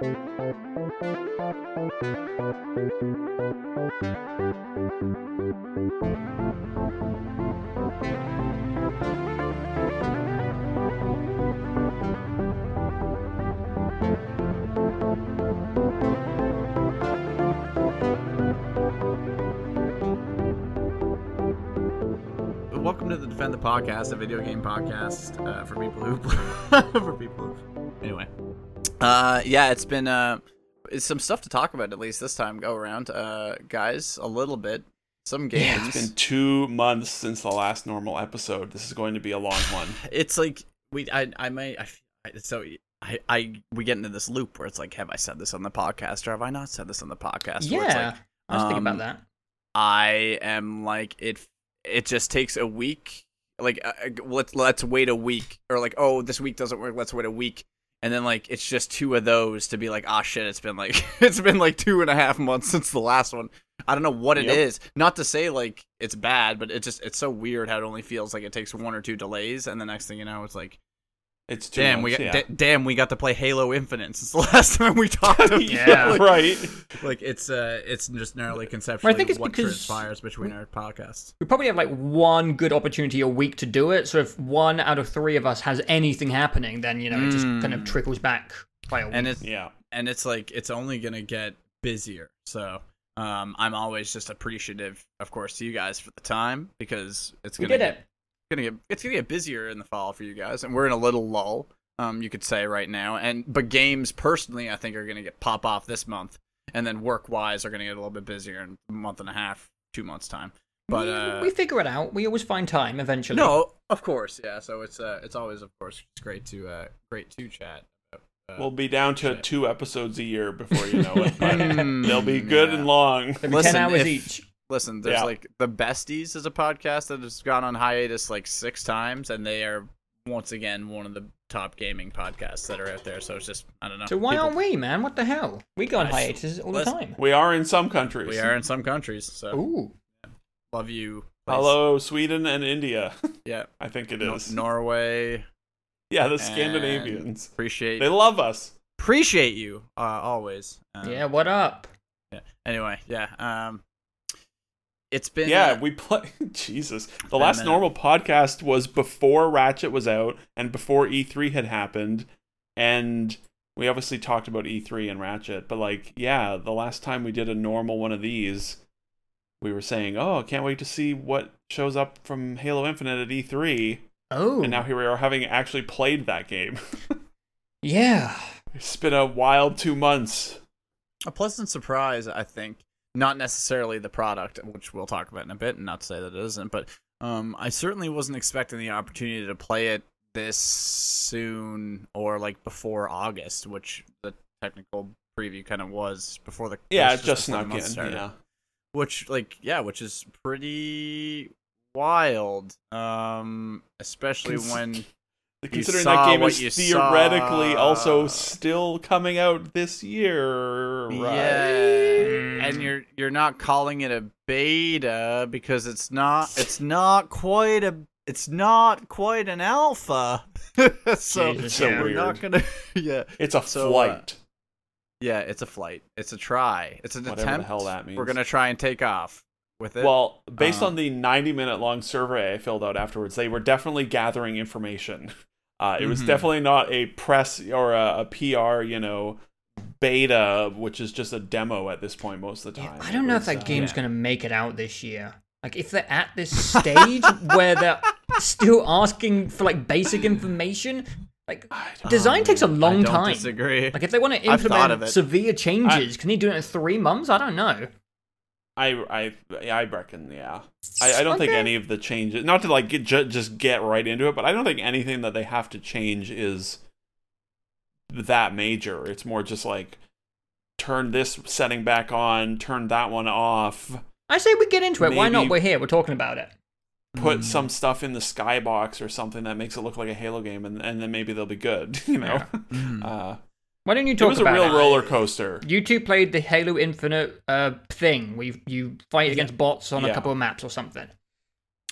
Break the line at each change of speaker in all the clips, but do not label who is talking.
Welcome to the Defend the Podcast, a video game podcast uh, for people who for people. Uh, yeah, it's been uh, it's some stuff to talk about at least this time go around, uh, guys. A little bit, some games.
Yeah, it's been two months since the last normal episode. This is going to be a long one.
It's like we, I, I might, I, so I, I, we get into this loop where it's like, have I said this on the podcast or have I not said this on the podcast?
Yeah,
like,
I was thinking
um,
about that.
I am like it. It just takes a week. Like uh, uh, let's let's wait a week, or like oh this week doesn't work. Let's wait a week, and then like it's just two of those to be like ah shit. It's been like it's been like two and a half months since the last one. I don't know what it is.
Yep.
Not to say like it's bad, but it just it's so weird how it only feels like it takes one or two delays, and the next thing you know, it's like
It's two
damn we got
yeah.
da- damn we got to play Halo Infinite since the last time we talked. about it.
yeah,
Like-
right.
Like it's uh it's just narrowly conceptually
think it's
what
because-
transpires between our podcasts.
We probably have like one good opportunity a week to do it. So if one out of three of us has anything happening, then you know it just kind of
Mm.
trickles back by a week.
And it's
Yeah.
and it's like it's only gonna get busier. So um I'm always just appreciative, of course, to you guys for the time because it's
we
gonna
did
get,
it.
Gonna get it's gonna get busier in the fall for you guys, and we're in a little lull. Um, you could say right now, and but games personally, I think are gonna get pop off this month, and then work wise are gonna get a little bit busier in a month and a half, two months time. But
we,
uh,
we figure it out. We always find time eventually.
no, of course, yeah. So it's uh, it's always, of course, it's great to uh, great to chat. Uh,
We'll be down to two episodes a year before you know it. But
Mm,
they'll be good
yeah.
and long.
Maybe
Listen,
ten hours
if-
each.
Listen, there's
Yeah.
like the Besties is a podcast that has gone on hiatus like six times, and they are once again one of the top gaming podcasts that are out there. So it's just I don't know.
So why
People-
aren't we, man? What the hell? We go on
I-
hiatus all the
listen,
time.
We are in some countries.
we are in some countries? So
Ooh.
love you. place.
Hello, Sweden and India.
Yeah.
I think it is No-
Norway.
yeah, the Scandinavians.
Appreciate
They love us.
appreciate you uh, always. Um,
Yeah, what up?
yeah. Anyway, yeah. Um, it's been
Yeah,
uh,
we play. Jesus, the last normal podcast was before Ratchet was out and before E3 had happened, and we obviously talked about E3 and Ratchet. But like, yeah, the last time we did a normal one of these, we were saying, "Oh, I can't wait to see what shows up from Halo Infinite at E3,"
Oh.
and now here we are having actually played that game.
yeah.
it's been a wild two months.
a pleasant surprise, I think. Not necessarily the product, which we'll talk about in a bit, and not to say that it isn't, but um, I certainly wasn't expecting the opportunity to play it this soon or like before August, which the technical preview kind of was before the
Yeah, just
the
snuck in.
started.
Yeah.
which like yeah, which is pretty wild, um, especially
Cons-
when
Considering that game is theoretically
saw.
also still coming out this year, right?
Yeah, and you're you're not calling it a beta because it's not it's not quite a it's not quite an alpha. so
Jesus,
so
we're not gonna yeah
It's a
So, uh,
flight.
yeah it's a flight it's a try it's an
Whatever the
attempt.
hell that means.
We're gonna try and take off with it.
well, based
uh,
on the 90 minute long survey I filled out afterwards, they were definitely gathering information. Uh, it was
Mhm.
definitely not a press or a, a PR, you know, beta, which is just a demo at this point most of the
Yeah,
time.
I don't know if that
uh,
game's
yeah.
gonna make it out this year. Like if they're at this stage where they're still asking for like basic information, like design takes a long
I don't
time.
disagree.
Like if they want to
I've thought of
implement severe changes, can they do it in three months? I don't know.
I I I reckon yeah. I, I don't think any of the changes, not to like get, ju- just get right into it, but I don't think anything that they have to change is that major. It's more just like turn this setting back on, turn that one off,
I say we get into it. Why not? We're here. We're talking about it.
put
Mm.
some stuff in the skybox or something that makes it look like a Halo game, and, and then maybe they'll be good. You know,
Mm.
uh,
Why don't you
it
talk
was a
about
real
it?
roller coaster.
You two played the Halo Infinite uh, thing. We you fight against bots on a couple of maps or something.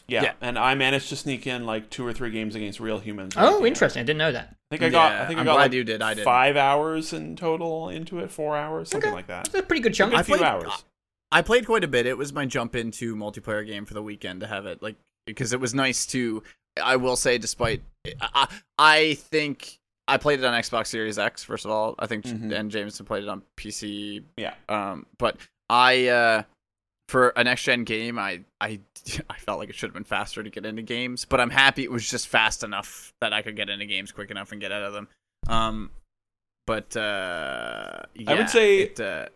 Yeah.
Yeah.
and I managed to sneak in like two or three games against real humans.
Oh,
Yeah.
interesting. I didn't know that.
I think I got.
Yeah,
I think I
I'm
got
glad
like
you did, I didn't.
five hours in total into it. Four hours, something
Okay.
like that.
That's a pretty good chunk.
A
I
few
played-
hours.
I played quite a bit. It was my jump into multiplayer game for the weekend to have it like because it was nice to. I will say, despite I, I think I played it on Xbox Series X first of all. I think
Mhm.
and Jameson played it on PC.
Yeah.
Um, but I uh, for a next gen game, I I I felt like it should have been faster to get into games, but I'm happy it was just fast enough that I could get into games quick enough and get out of them. Um, but uh, yeah,
I would say
it, uh,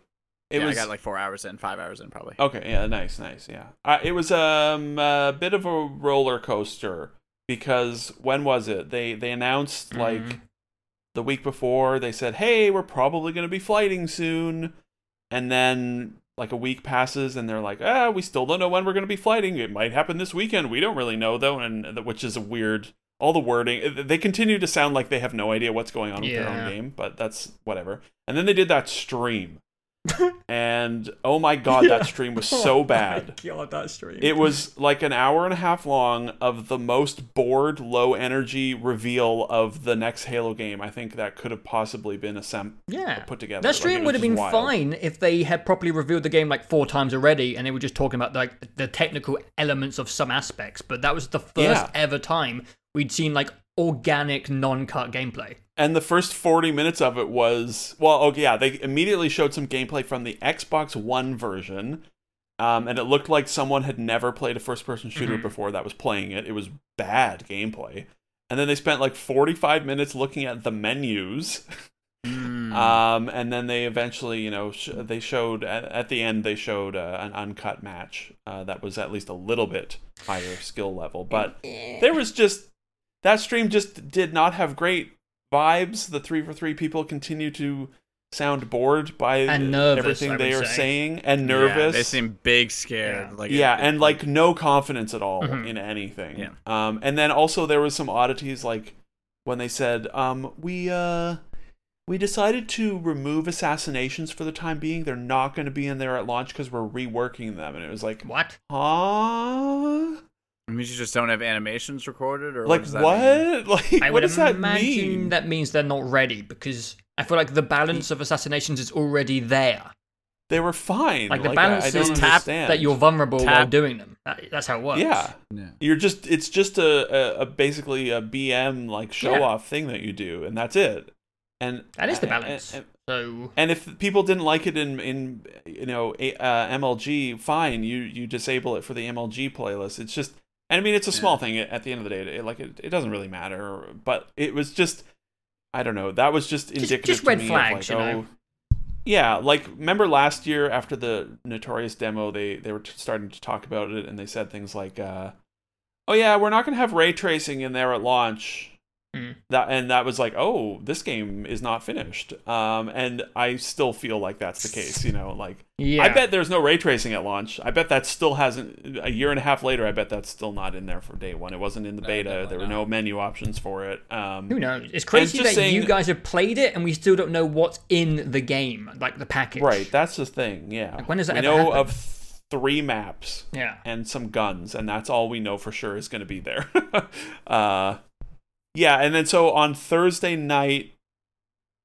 It
yeah,
was
I got like four hours in, five hours in, probably.
Okay, yeah, nice, nice, yeah. Uh, it was um, a bit of a roller coaster because when was it? They they announced like
Mhm.
The week before. They said, "Hey, we're probably going to be flighting soon," and then like a week passes, and they're like, "Ah, we still don't know when we're going to be flighting. It might happen this weekend. We don't really know though," and which is a weird. All the wording, they continue to sound like they have no idea what's going on with their own game, but that's whatever. And then they did that stream, and oh my god, that stream was oh so bad.
Oh God, that stream.
It was like an hour and a half long of the most bored, low energy reveal of the next Halo game. I think that could have possibly been assemb-
yeah.
put together.
That stream
it
would have been
wild.
fine if they had properly revealed the game like four times already, and they were just talking about like the technical elements of some aspects. But that was the first
Yeah.
ever time we'd seen like organic, non-cut gameplay.
And the first 40 minutes of it was well, okay, yeah, they immediately showed some gameplay from the Xbox One version. Um, and it looked like someone had never played a first person shooter
Mhm.
before that was playing it. It was bad gameplay. And then they spent like 45 minutes looking at the menus.
Mm.
Um, and then they eventually, you know, sh- they showed at, at the end they showed uh, an uncut match uh, that was at least a little bit higher skill level, but there was just that stream just did not have great vibes. The three for three people continue to sound bored by
nervous,
everything they are
say.
saying and
Yeah,
nervous.
they seem big scared.
Yeah.
Like
yeah,
it-
and like no confidence at all
Mhm.
in anything.
Yeah.
Um, and then also there was some oddities like when they said, um, we uh, we decided to remove assassinations for the time being. They're not going to be in there at launch because we're reworking them. And it was like,
What?
huh?
It means you just don't have animations recorded, or
Like
what?
What? Like
I
what
would
does that mean?
that means they're not ready because I feel like the balance of assassinations is already there.
They were fine.
Like the
I-
balance
I,
is
don't
tap that you're vulnerable while doing them. That, that's how it works.
Yeah.
Yeah.
You're just it's just a, a, a basically a BM like show
Yeah.
off thing that you do, and that's it. And
That is the
and-
balance.
and-
So
And if people didn't like it in in you know uh, MLG, fine, you you disable it for the MLG playlist. It's just, and I mean, it's a small
Yeah.
thing at the end of the day. It, like it, it doesn't really matter. But it was just, I don't know. That was just indicative
just
to
red
me
flags,
of
you know?
oh, yeah. Like remember last year after the Notorious demo, they they were t- starting to talk about it, and they said things like, uh, "Oh yeah, we're not gonna have ray tracing in there at launch."
Hmm.
that and that was like oh this game is not finished um and i still feel like that's the case you know like
yeah,
i bet there's no ray tracing at launch i bet that still hasn't a year and a half later i bet that's still not in there for day one it wasn't in the
No,
beta there were
not.
no menu options for it um
Who knows? It's crazy that
saying-
you guys have played it and we still don't know what's in the game, like the package.
right that's the thing yeah
Like, when does that
we
ever
know
happen?
of three maps
Yeah.
and some guns, and that's all we know for sure is going to be there. uh, yeah, and then so on Thursday night,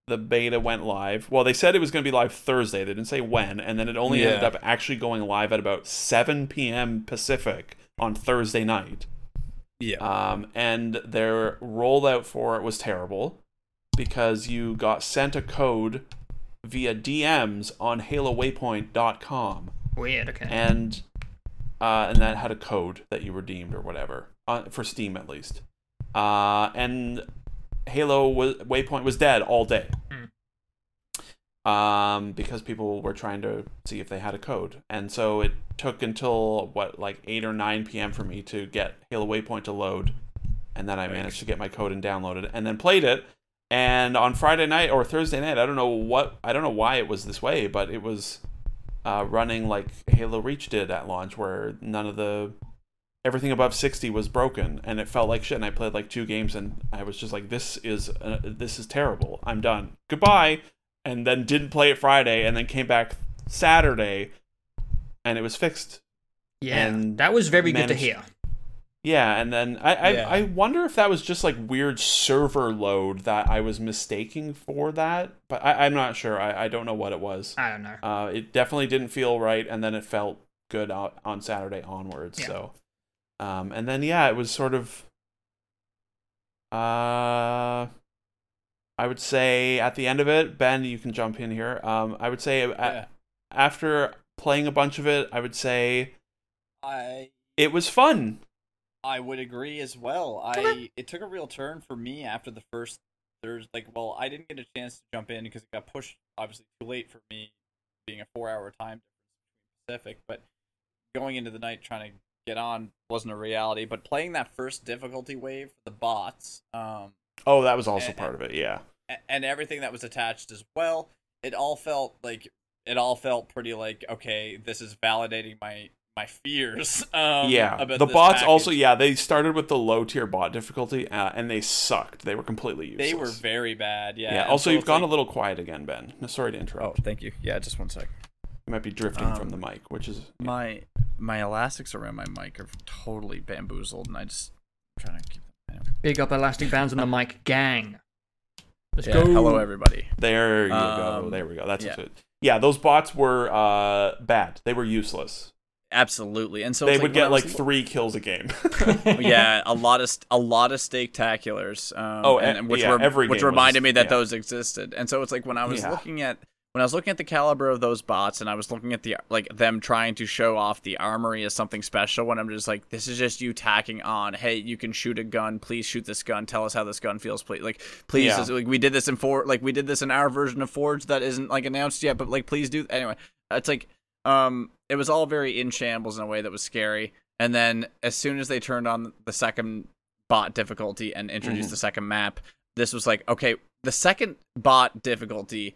the beta went live. Well, they said it was going to be live Thursday. They didn't say when, and then it only ended up actually going live at about 7 p.m. Pacific on Thursday night.
Yeah.
Um, and their rollout for it was terrible because you got sent a code via DMs on HaloWaypoint.com
Weird. Okay.
and uh, and that had a code that you redeemed or whatever uh, for Steam at least. Uh, and Halo was, Waypoint was dead all day. Um, because people were trying to see if they had a code, and so it took until what like eight or nine p.m. for me to get Halo Waypoint to load, and then I managed to get my code and downloaded it, and then played it. And on Friday night or Thursday night, I don't know what I don't know why it was this way, but it was uh, running like Halo Reach did at launch, where none of the everything above 60 was broken, and it felt like shit. And I played like two games, and I was just like, "This is uh, this is terrible. I'm done. Goodbye." And then didn't play it Friday, and then came back Saturday, and it was fixed.
yeah.
and
that was very good to hear.
Yeah, and then I I,
Yeah.
I wonder if that was just like weird server load that I was mistaking for that, but I, I'm not sure. I, I don't know what it was.
I don't know.
Uh, it definitely didn't feel right, and then it felt good on, on Saturday onwards.
Yeah.
So, um, and then yeah, it was sort of. Uh, I would say at the end of it, Ben, you can jump in here. Um, I would say a- after playing a bunch of it, I would say
I
it was fun.
I would agree as well. I it took a real turn for me after the first there's Like, well, I didn't get a chance to jump in because it got pushed obviously too late for me, being a four-hour time difference Pacific. But going into the night trying to get on wasn't a reality. But playing that first difficulty wave for the bots, um,
Oh, that was also
And-
part of it. Yeah.
And everything that was attached as well, it all felt like it all felt pretty like okay, this is validating my my fears. Um,
yeah. The bots also, yeah, they started with the low tier bot difficulty, uh, and they sucked. They were completely useless.
They were very bad. Yeah.
Yeah.
and
Also,
so
you've gone
like-
a little quiet again, Ben. No, Sorry to interrupt.
Oh,
interrupt.
thank you. Yeah, just one sec.
You might be drifting from
Um,
the mic, which is
My my elastics around my mic are totally bamboozled, and I just I'm trying to keep them. Anyway.
Big up elastic bands on the mic, gang. Let's
Yeah,
go.
hello everybody.
There you go.
Um,
There we go. That's
yeah.
it. Yeah, those bots were uh, bad. They were useless.
Absolutely, and so
they would
when I
get like
was-
three kills a game.
yeah, a lot of st- a lot of steaktaculars. Um,
Oh,
and, and which
yeah,
were,
every
which
game was-
reminded me that
yeah.
those existed. And so it's like when I was
Yeah.
looking at when I was looking at the caliber of those bots, and I was looking at the like them trying to show off the armory as something special. When I'm just like, this is just you tacking on. Hey, you can shoot a gun. Please shoot this gun. Tell us how this gun feels. Please, like, please,
Yeah.
like we did this in for like we did this in our version of Forge that isn't like announced yet, but like please do anyway. It's like um it was all very in shambles in a way that was scary and then as soon as they turned on the second bot difficulty and introduced
Mhm.
the second map this was like okay the second bot difficulty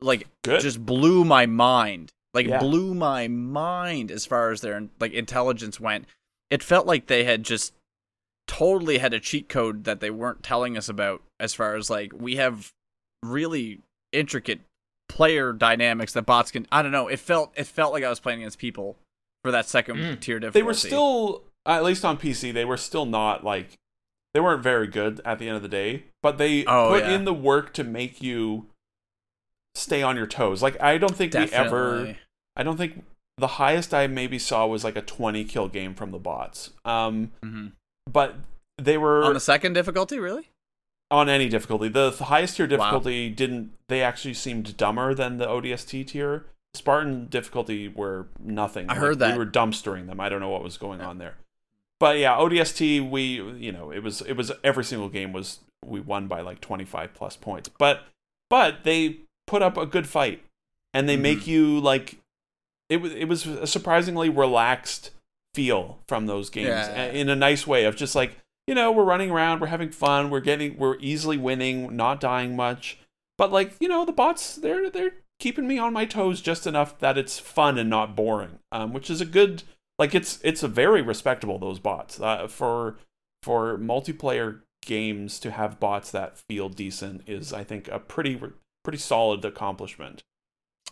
like
Good.
just blew my mind like
Yeah.
blew my mind as far as their like intelligence went it felt like they had just totally had a cheat code that they weren't telling us about as far as like we have really intricate player dynamics that bots can I don't know it felt it felt like I was playing against people for that second
Mm.
tier difficulty
they were still, at least on PC, they were still not like they weren't very good at the end of the day. But they
Oh,
put
yeah.
in the work to make you stay on your toes. Like I don't think we ever. I don't think the highest I maybe saw was like a 20 kill game from the bots. Um,
Mhm.
but they were
on the second difficulty really
on any difficulty. The, the highest tier difficulty didn't. They actually seemed dumber than the ODST tier. Spartan difficulty were nothing.
I heard that.
we were dumpstering them. I don't know what was going on there. But yeah, ODST. We you know it was it was every single game was we won by like 25 plus points. But but they put up a good fight and they make you like it was it was a surprisingly relaxed feel from those games
Yeah.
in a nice way of just like you know we're running around we're having fun we're getting we're easily winning not dying much but like you know the bots they're they're keeping me on my toes just enough that it's fun and not boring um which is a good like it's it's a very respectable those bots uh, for for multiplayer games to have bots that feel decent is i think a pretty pretty solid accomplishment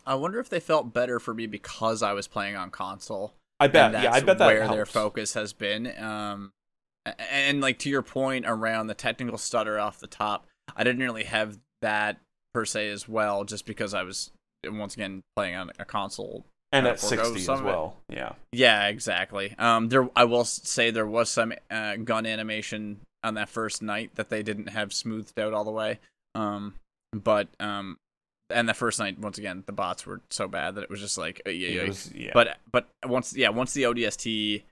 I wonder if they felt better for me because I was playing on console
i bet yeah i bet that
where
helps.
their focus has been. Um, and like to your point around the technical stutter off the top, I didn't really have that per se as well, just because I was once again playing on a console.
and at 60 as
some of it.
well yeah
Yeah, exactly. Um, there I will say there was some uh, gun animation on that first night that they didn't have smoothed out all the way. Um, but um, and the first night once again the bots were so bad that it was just like uh, yeah, yeah,
was- yeah.
but but once yeah once the ODST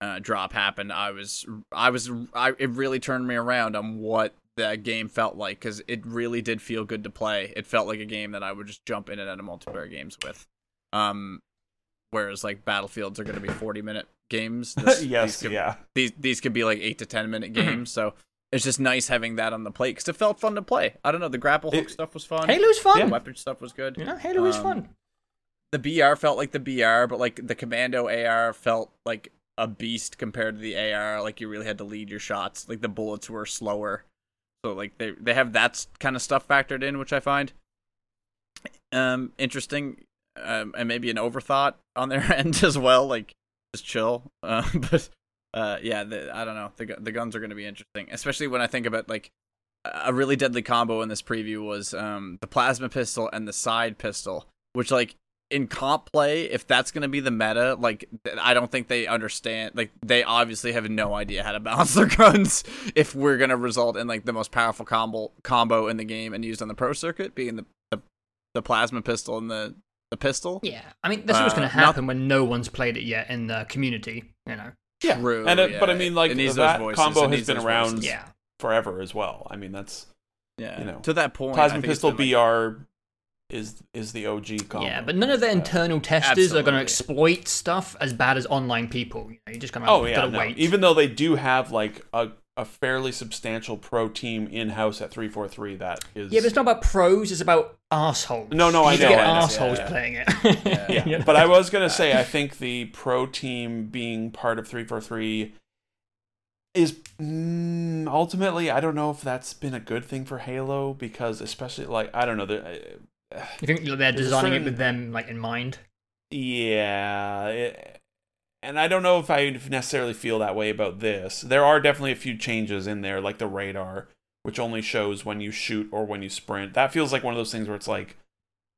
uh, drop happened, I was I was I it really turned me around on what that game felt like because it really did feel good to play. It felt like a game that I would just jump in and out of multiplayer games with. Um, whereas like battlefields are going to be forty minute games. This-
yes
these could,
yeah
These these could be like eight to ten minute
Mhm.
games. So it's just nice having that on the plate because it felt fun to play. I don't know the grapple hook
It-
stuff was fun.
Halo's fun.
Yeah.
weapon stuff was good.
You know, Halo is
Um,
fun.
the BR felt like the BR, but like the Commando AR felt like a beast compared to the AR. Like you really had to lead your shots. Like the bullets were slower, so like they they have that kind of stuff factored in, which I find um interesting, um, and maybe an overthought on their end as well. Like just chill, uh, but uh, yeah, the, I don't know. The the guns are going to be interesting, especially when I think about like a really deadly combo in this preview was um the plasma pistol and the side pistol, which like in comp play, if that's going to be the meta, like I don't think they understand. Like they obviously have no idea how to balance their guns. If we're going to result in like the most powerful combo combo in the game and used on the pro circuit, being the the, the plasma pistol and the the pistol.
Yeah, I mean that's what's
Uh,
going to
not-
happen when no one's played it yet in the community. You know.
Yeah,
True,
and it,
yeah.
but I mean, like
It
that
voices,
combo has been around
voices.
Yeah.
forever as well. I mean, that's
Yeah,
you know,
to that point,
plasma pistol
been, like,
BR is is the OG combo.
Yeah, but none of the
Uh,
internal testers are going to exploit stuff as bad as online people. You, know, you just kind of
Oh yeah,
gotta
no.
wait.
even though they do have like a a fairly substantial pro team in house at three four three that is
yeah, but it's not about pros; it's about assholes.
No, no,
you
I
need
know,
get
I know,
assholes
yeah.
playing it.
Yeah.
yeah.
You know?
But I was gonna say I think the pro team being part of three four three is mm, ultimately I don't know if that's been a good thing for Halo because especially like I don't know the.
you think they're designing
certain-
it with them like in mind?
Yeah, it, and I don't know if I necessarily feel that way about this. There are definitely a few changes in there, like the radar, which only shows when you shoot or when you sprint. That feels like one of those things where it's like,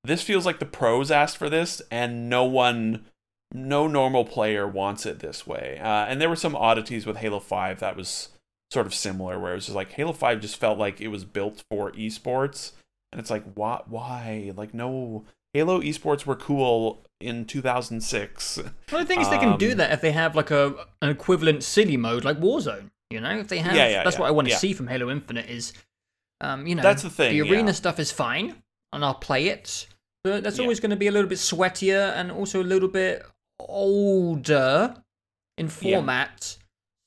this feels like the pros asked for this, and no one, no normal player wants it this way. Uh, and there were some oddities with Halo Five that was sort of similar, where it was just like Halo Five just felt like it was built for esports, and it's like, why? Why? Like, no. Halo esports were cool in 2006.
Well, the thing is, they can do
Um,
that if they have like a an equivalent city mode like Warzone. You know, if they have,
Yeah, yeah,
that's
yeah,
what I want to see from Halo Infinite. Is, um, you know,
That's the thing,
The arena stuff is fine, and I'll play it, but that's always going to be a little bit sweatier and also a little bit older in format.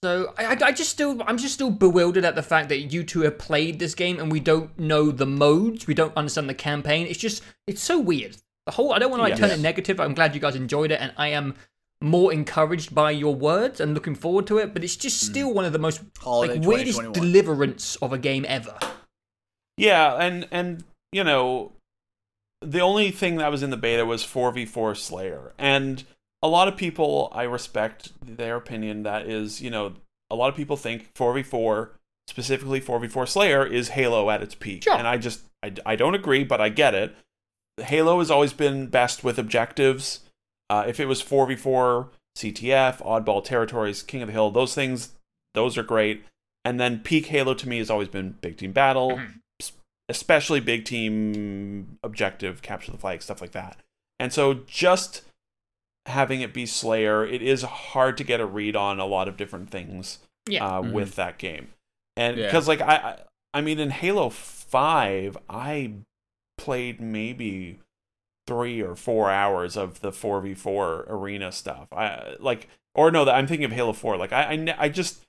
So I, I, I just still, I'm just still bewildered at the fact that you two have played this game and we don't know the modes, we don't understand the campaign. It's just, it's so weird. The whole, I don't want to like turn it negative. I'm glad you guys enjoyed it, and I am more encouraged by your words and looking forward to it. But it's just mm. still one of the most
Holiday
like weirdest deliverance of a game ever.
Yeah, and and you know, the only thing that was in the beta was 4v4 Slayer. And a lot of people I respect their opinion that is, you know, a lot of people think 4v4 specifically 4v4 Slayer is Halo at its peak.
Sure.
And I just I, I don't agree, but I get it. Halo has always been best with objectives. Uh, if it was 4v4 CTF, Oddball Territories, King of the Hill, those things those are great. And then peak Halo to me has always been big team battle,
Mhm.
especially big team objective, capture the flag, stuff like that. And so just having it be Slayer, it is hard to get a read on a lot of different things
Yeah.
uh,
Mhm.
with that game. And
Yeah.
because like I, I I mean in Halo 5, I played maybe 3 or 4 hours of the 4v4 arena stuff. I like or no, that I'm thinking of Halo 4. Like I I, I just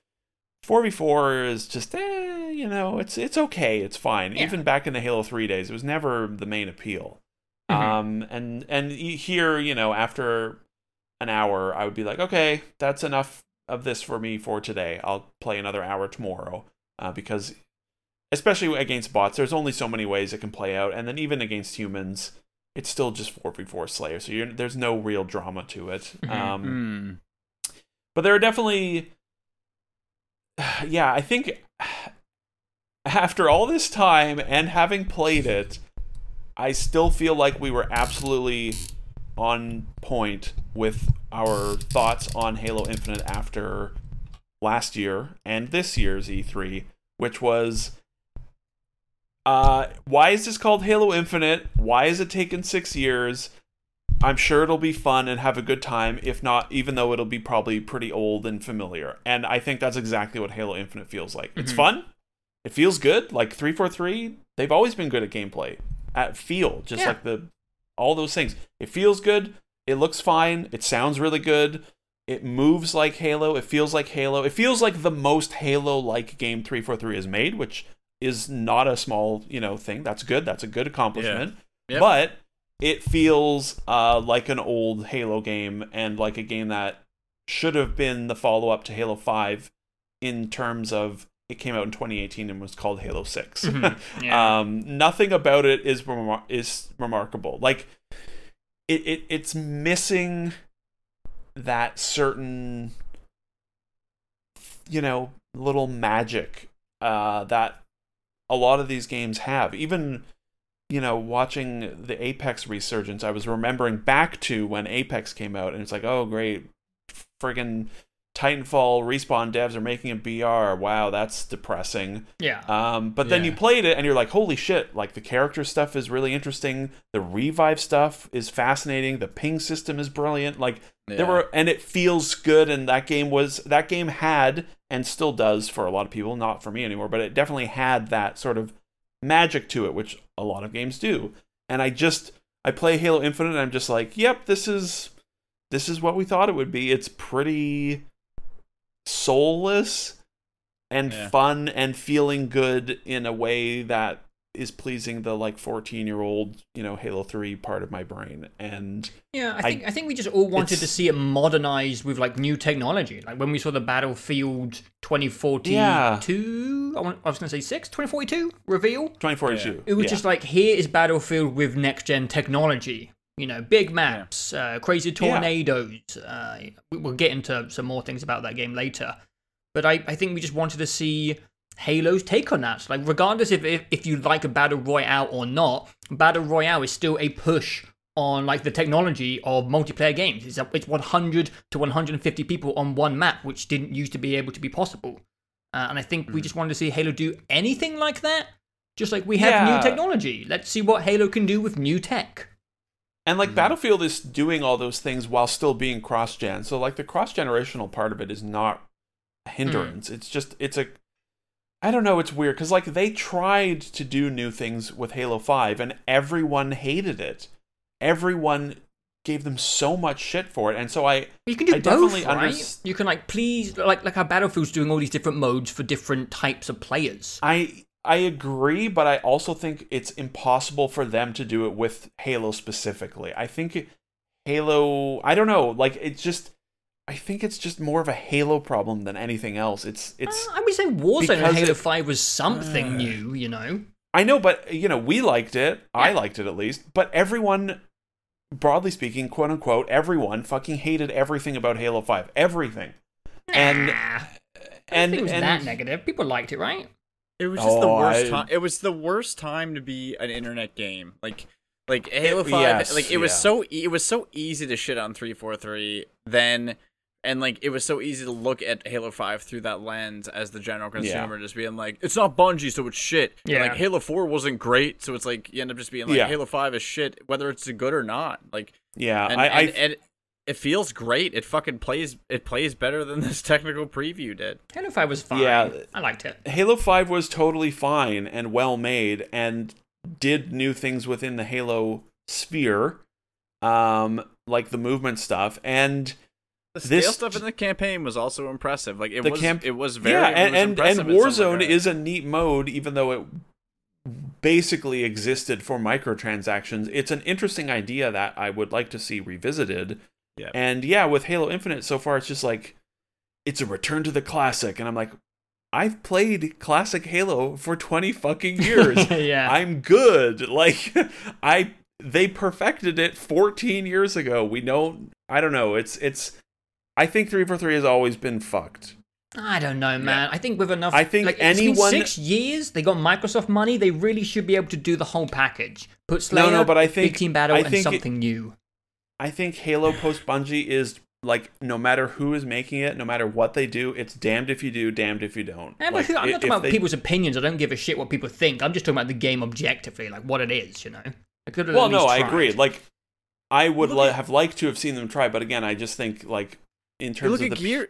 4v4 is just eh, you know, it's it's okay, it's fine.
Yeah.
Even back in the Halo 3 days, it was never the main appeal.
Mhm.
Um and and here, you know, after an hour, I would be like, okay, that's enough of this for me for today. I'll play another hour tomorrow uh, because, especially against bots, there's only so many ways it can play out, and then even against humans, it's still just four v four Slayer, so you're, there's no real drama to it.
Mhm.
Um,
Hmm.
but there are definitely, yeah, I think after all this time and having played it, I still feel like we were absolutely on point with our thoughts on Halo Infinite after last year and this year's E3, which was uh why is this called Halo Infinite? Why is it taken 6 years? I'm sure it'll be fun and have a good time, if not even though it'll be probably pretty old and familiar. And I think that's exactly what Halo Infinite feels like. It's
Mhm.
fun. It feels good. Like 343, they've always been good at gameplay. At feel, just
Yeah.
like the all those things. It feels good. It looks fine. It sounds really good. It moves like Halo. It feels like Halo. It feels like the most Halo-like game 343 has made, which is not a small, you know, thing. That's good. That's a good accomplishment.
Yep.
But it feels uh, like an old Halo game and like a game that should have been the follow-up to Halo 5 in terms of it came out in 2018 and was called Halo 6.
Mhm. Yeah.
um, nothing about it is remar- is remarkable. Like it, it it's missing that certain you know, little magic uh, that a lot of these games have. Even, you know, watching the Apex resurgence, I was remembering back to when Apex came out, and it's like, oh, great, friggin' Titanfall respawn devs are making a BR. Wow, that's depressing.
Yeah.
Um, but then
Yeah.
you played it and you're like, holy shit, like the character stuff is really interesting. The revive stuff is fascinating. The ping system is brilliant. Like there were and it feels good and that game was that game had and still does for a lot of people, not for me anymore, but it definitely had that sort of magic to it, which a lot of games do. And I just I play Halo Infinite and I'm just like, yep, this is this is what we thought it would be. It's pretty soulless and
Yeah.
fun and feeling good in a way that is pleasing the like 14 year old you know halo 3 part of my brain and
Yeah, I
I-
think I, think we just all wanted to see it modernized with like new technology. Like when we saw the Battlefield 2042,
Yeah.
I, want, I was going to say 6, 2042 reveal.
2042
It was
yeah.
just like here is Battlefield with next gen technology. You know, big maps, uh, crazy tornadoes. Uh, we- we'll get into some more things about that game later. But I, I think we just wanted to see Halo's take on that. Like, regardless if, if if you like a battle royale or not, battle royale is still a push on like the technology of multiplayer games. It's a, it's 100 to 150 people on one map, which didn't used to be able to be possible. Uh, and I think
Hmm.
we just wanted to see Halo do anything like that. Just like we have new technology. Let's see what Halo can do with new tech.
and
Mm-hmm.
like battlefield is doing all those things while still being cross gen so like the cross generational part of it is not a hindrance
Mm.
it's just it's a i don't know it's weird because like they tried to do new things with halo 5 and everyone hated it everyone gave them so much shit for it and so i
You can do
I
both,
definitely
right?
underst-
You can like please like like how Battlefield's doing all these different modes for different types of players.
I I agree, but I also think it's impossible for them to do it with Halo specifically. I think Halo, I don't know, like it's just I think it's just more of a Halo problem than anything else. It's it's
Uh, I would say Warzone and Halo
it-
Five was something
Uh.
new. You know,
I know, but you know, we liked it. I liked it at least, but everyone broadly speaking, quote unquote, everyone fucking hated everything about Halo 5. Everything. And
Nah, I
and
don't think it was
and
that negative. People liked it, right?
It was just the
Oh,
worst
I-
time. It was the worst time to be an internet game. Like, like Halo Five.
yes,
like it was so e- it was so easy to shit on three four three. Then, and like it was so easy to look at Halo Five through that lens as the general consumer, just being like, it's not Bungie, so it's shit. And,
Yeah.
like Halo Four wasn't great, so it's like you end up just being like,
Yeah.
Halo Five is shit, whether it's good or not. Like,
yeah,
and,
I, I
and, and it feels great. It fucking plays. It plays better than this technical preview did.
Halo Five was fine.
Yeah.
I liked it.
Halo 5 was totally fine and well made and did new things within the Halo sphere, um, like the movement stuff. And
The scale
This-
stuff in the campaign was also impressive. Like it
The
was,
camp-
it was very,
yeah, and and, and
impressive in some
Warzone is a neat mode, even though it basically existed for microtransactions. It's an interesting idea that I would like to see revisited.
Yeah.
And yeah, with Halo Infinite so far, it's just like it's a return to the classic, and I'm like, I've played classic Halo for 20 fucking years.
yeah.
I'm good. Like I they perfected it 14 years ago. We don't I don't know. It's it's I think 343 has always been fucked.
I don't know, man. I think with enough,
I think
like,
anyone-
six years. They got Microsoft money. They really should be able to do the whole package. Put Slayer,
No, no, but I think-
Big Team Battle,
I
and
think it-
something new.
I think Halo post Bungie is like no matter who is making it, no matter what they do, it's damned if you do, damned if you don't.
Yeah,
Like,
I'm not talking about
they-
people's opinions. I don't give a shit what people think. I'm just talking about the game objectively, like what it is. You know.
Well, no,
least
I agree. Like I would li- have liked to have seen them try, but again, I just think like in terms
look
of
at
the
gear.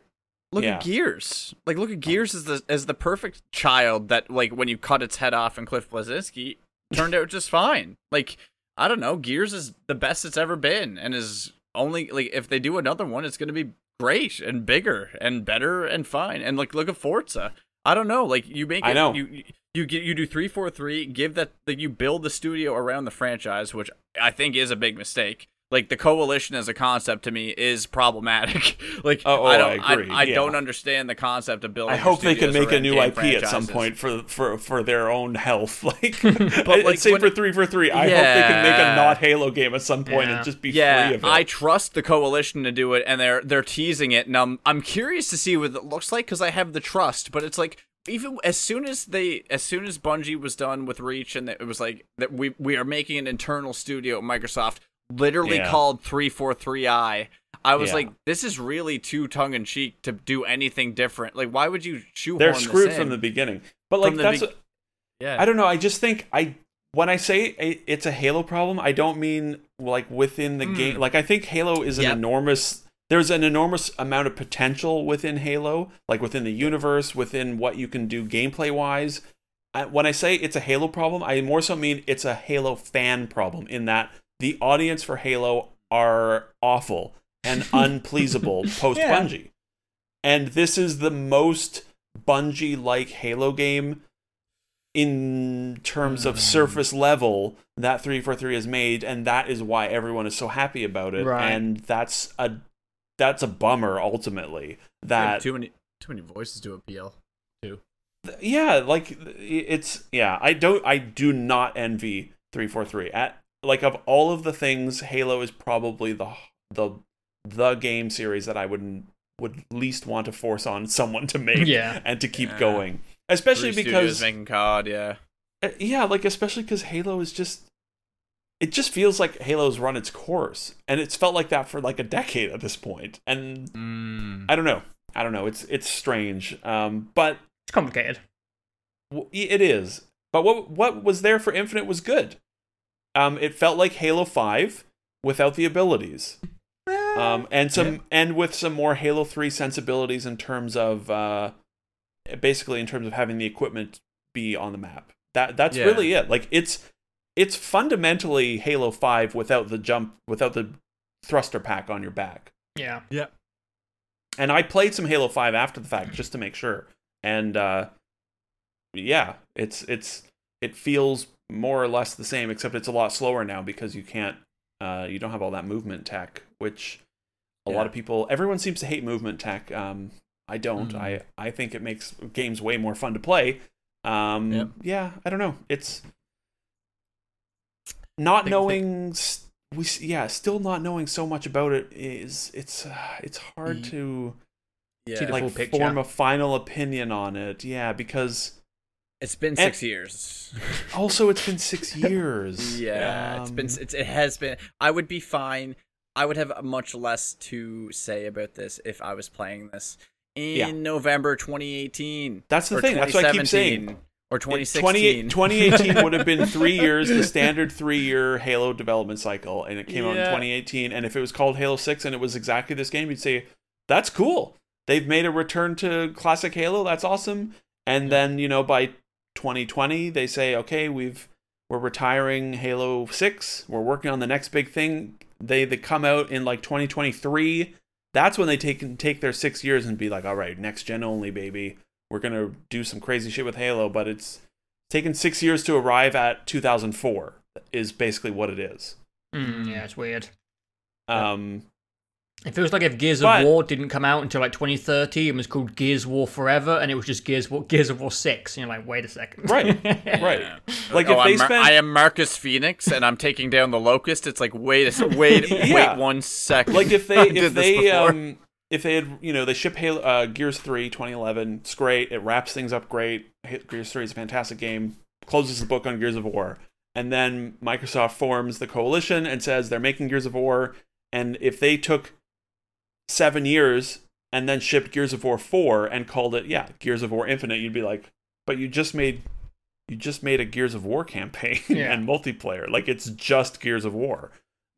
Look
Yeah.
at Gears. Like look at oh. Gears as the as the perfect child that like when you cut its head off in Cliff Bleszinski turned out just fine. Like I don't know, Gears is the best it's ever been and is only like if they do another one it's going to be great and bigger and better and fine. And like look at Forza. I don't know, like you make it
I know.
you you- you get you do 343, give that like you build the studio around the franchise, which I think is a big mistake. Like the coalition as a concept to me is problematic. like
Oh, oh,
I don't,
I agree,
I,
yeah.
don't understand the concept of building.
I hope they can make a new
game
IP at some point for for for their own health. Like,
But,
but
like,
same
when-
for three for three. I hope they can make a not Halo game at some point
Yeah.
and just be
Yeah,
free of it.
I trust the coalition to do it, and they're they're teasing it, and I'm I'm curious to see what it looks like because I have the trust. But it's like even as soon as they as soon as Bungie was done with Reach, and it was like that we we are making an internal studio at Microsoft, literally
Yeah.
called three four three I. I was
Yeah.
like, this is really too tongue in cheek to do anything different. Like, why would you shoehorn
They're screwed from the beginning. But like that's
be- yeah.
I don't know. I just think I when I say it's a Halo problem, I don't mean like within the game. Mm. Like I think Halo is an
Yep.
enormous. There's an enormous amount of potential within Halo, like within the universe, within what you can do gameplay wise. When I say it's a Halo problem, I more so mean it's a Halo fan problem in that the audience for Halo are awful and unpleasable post
Yeah.
Bungie. And this is the most Bungie like Halo game in terms of mm. surface level that 343 has made and that is why everyone is so happy about it
Right.
and that's a that's a bummer ultimately that
too many too many voices to appeal. to.
yeah like it's yeah i don't i do not envy 343 at like of all of the things halo is probably the the the game series that i would would least want to force on someone to make
Yeah.
and to keep
Yeah.
going especially
Three
because
studios making COD, yeah.
Uh, yeah like especially because halo is just it just feels like halo's run its course and it's felt like that for like a decade at this point and
Mm.
i don't know i don't know it's it's strange um but
It's complicated.
w- it is but what what was there for infinite was good um it felt like halo 5 without the abilities um and some and with some more halo 3 sensibilities in terms of uh basically in terms of having the equipment be on the map that that's
Yeah.
really it like it's it's fundamentally halo 5 without the jump without the thruster pack on your back
Yeah. Yeah.
and I played some Halo 5 after the fact just to make sure. And uh yeah, it's it's it feels more or less the same except it's a lot slower now because you can't uh you don't have all that movement tech, which a lot of people everyone seems to hate movement tech. Um I don't.
Mm.
I I think it makes games way more fun to play. Um
Yep.
yeah, I don't know. It's not
Think-
knowing s we s- yeah, still not knowing so much about it is it's uh, it's hard
Ye-
to
Yeah.
See the
like
full picture.
form a final opinion on it. Yeah, because
It's been six years.
also it's been six years.
Yeah, it's been
Um,
it's, it has been. I would be fine. I would have much less to say about this if I was playing this in
Yeah.
November 2018.
That's the thing, that's what I keep saying.
2017, Or
it-
2016.
20 2018 would have been three years, the standard three year Halo development cycle, and it came out in 2018. And if it was called Halo 6 and it was exactly this game, you'd say, that's cool. They've made a return to classic Halo. That's awesome. And then, you know, by 2020, they say, okay, we've we're retiring Halo 6. We're working on the next big thing. They they come out in like 2023. That's when they take take their 6 years and be like, "All right, next gen only, baby. We're to do some crazy shit with Halo, but it's taken 6 years to arrive at 2004." Is basically what it is.
Mm, yeah, it's weird.
Um
It feels like if Gears
But-
of War didn't come out until like 2030 and was called Gears War Forever, and it was just Gears War, Gears of War Six. And you're like, wait a second.
Right, right. Like
oh,
if they
I'm Mar-
spent
I am Marcus Phoenix, and I'm taking down the Locust. It's like wait, a, s- wait,
Yeah.
wait one second.
like if they if they um if they had you know they ship Halo uh, Gears 3 2011 it's great it wraps things up great Gears 3 is a fantastic game closes the book on Gears of War and then Microsoft forms the coalition and says they're making Gears of War and if they took 7 years and then shipped Gears of War 4 and called it yeah Gears of War Infinite you'd be like but you just made you just made a Gears of War campaign
Yeah.
and multiplayer like it's just Gears of War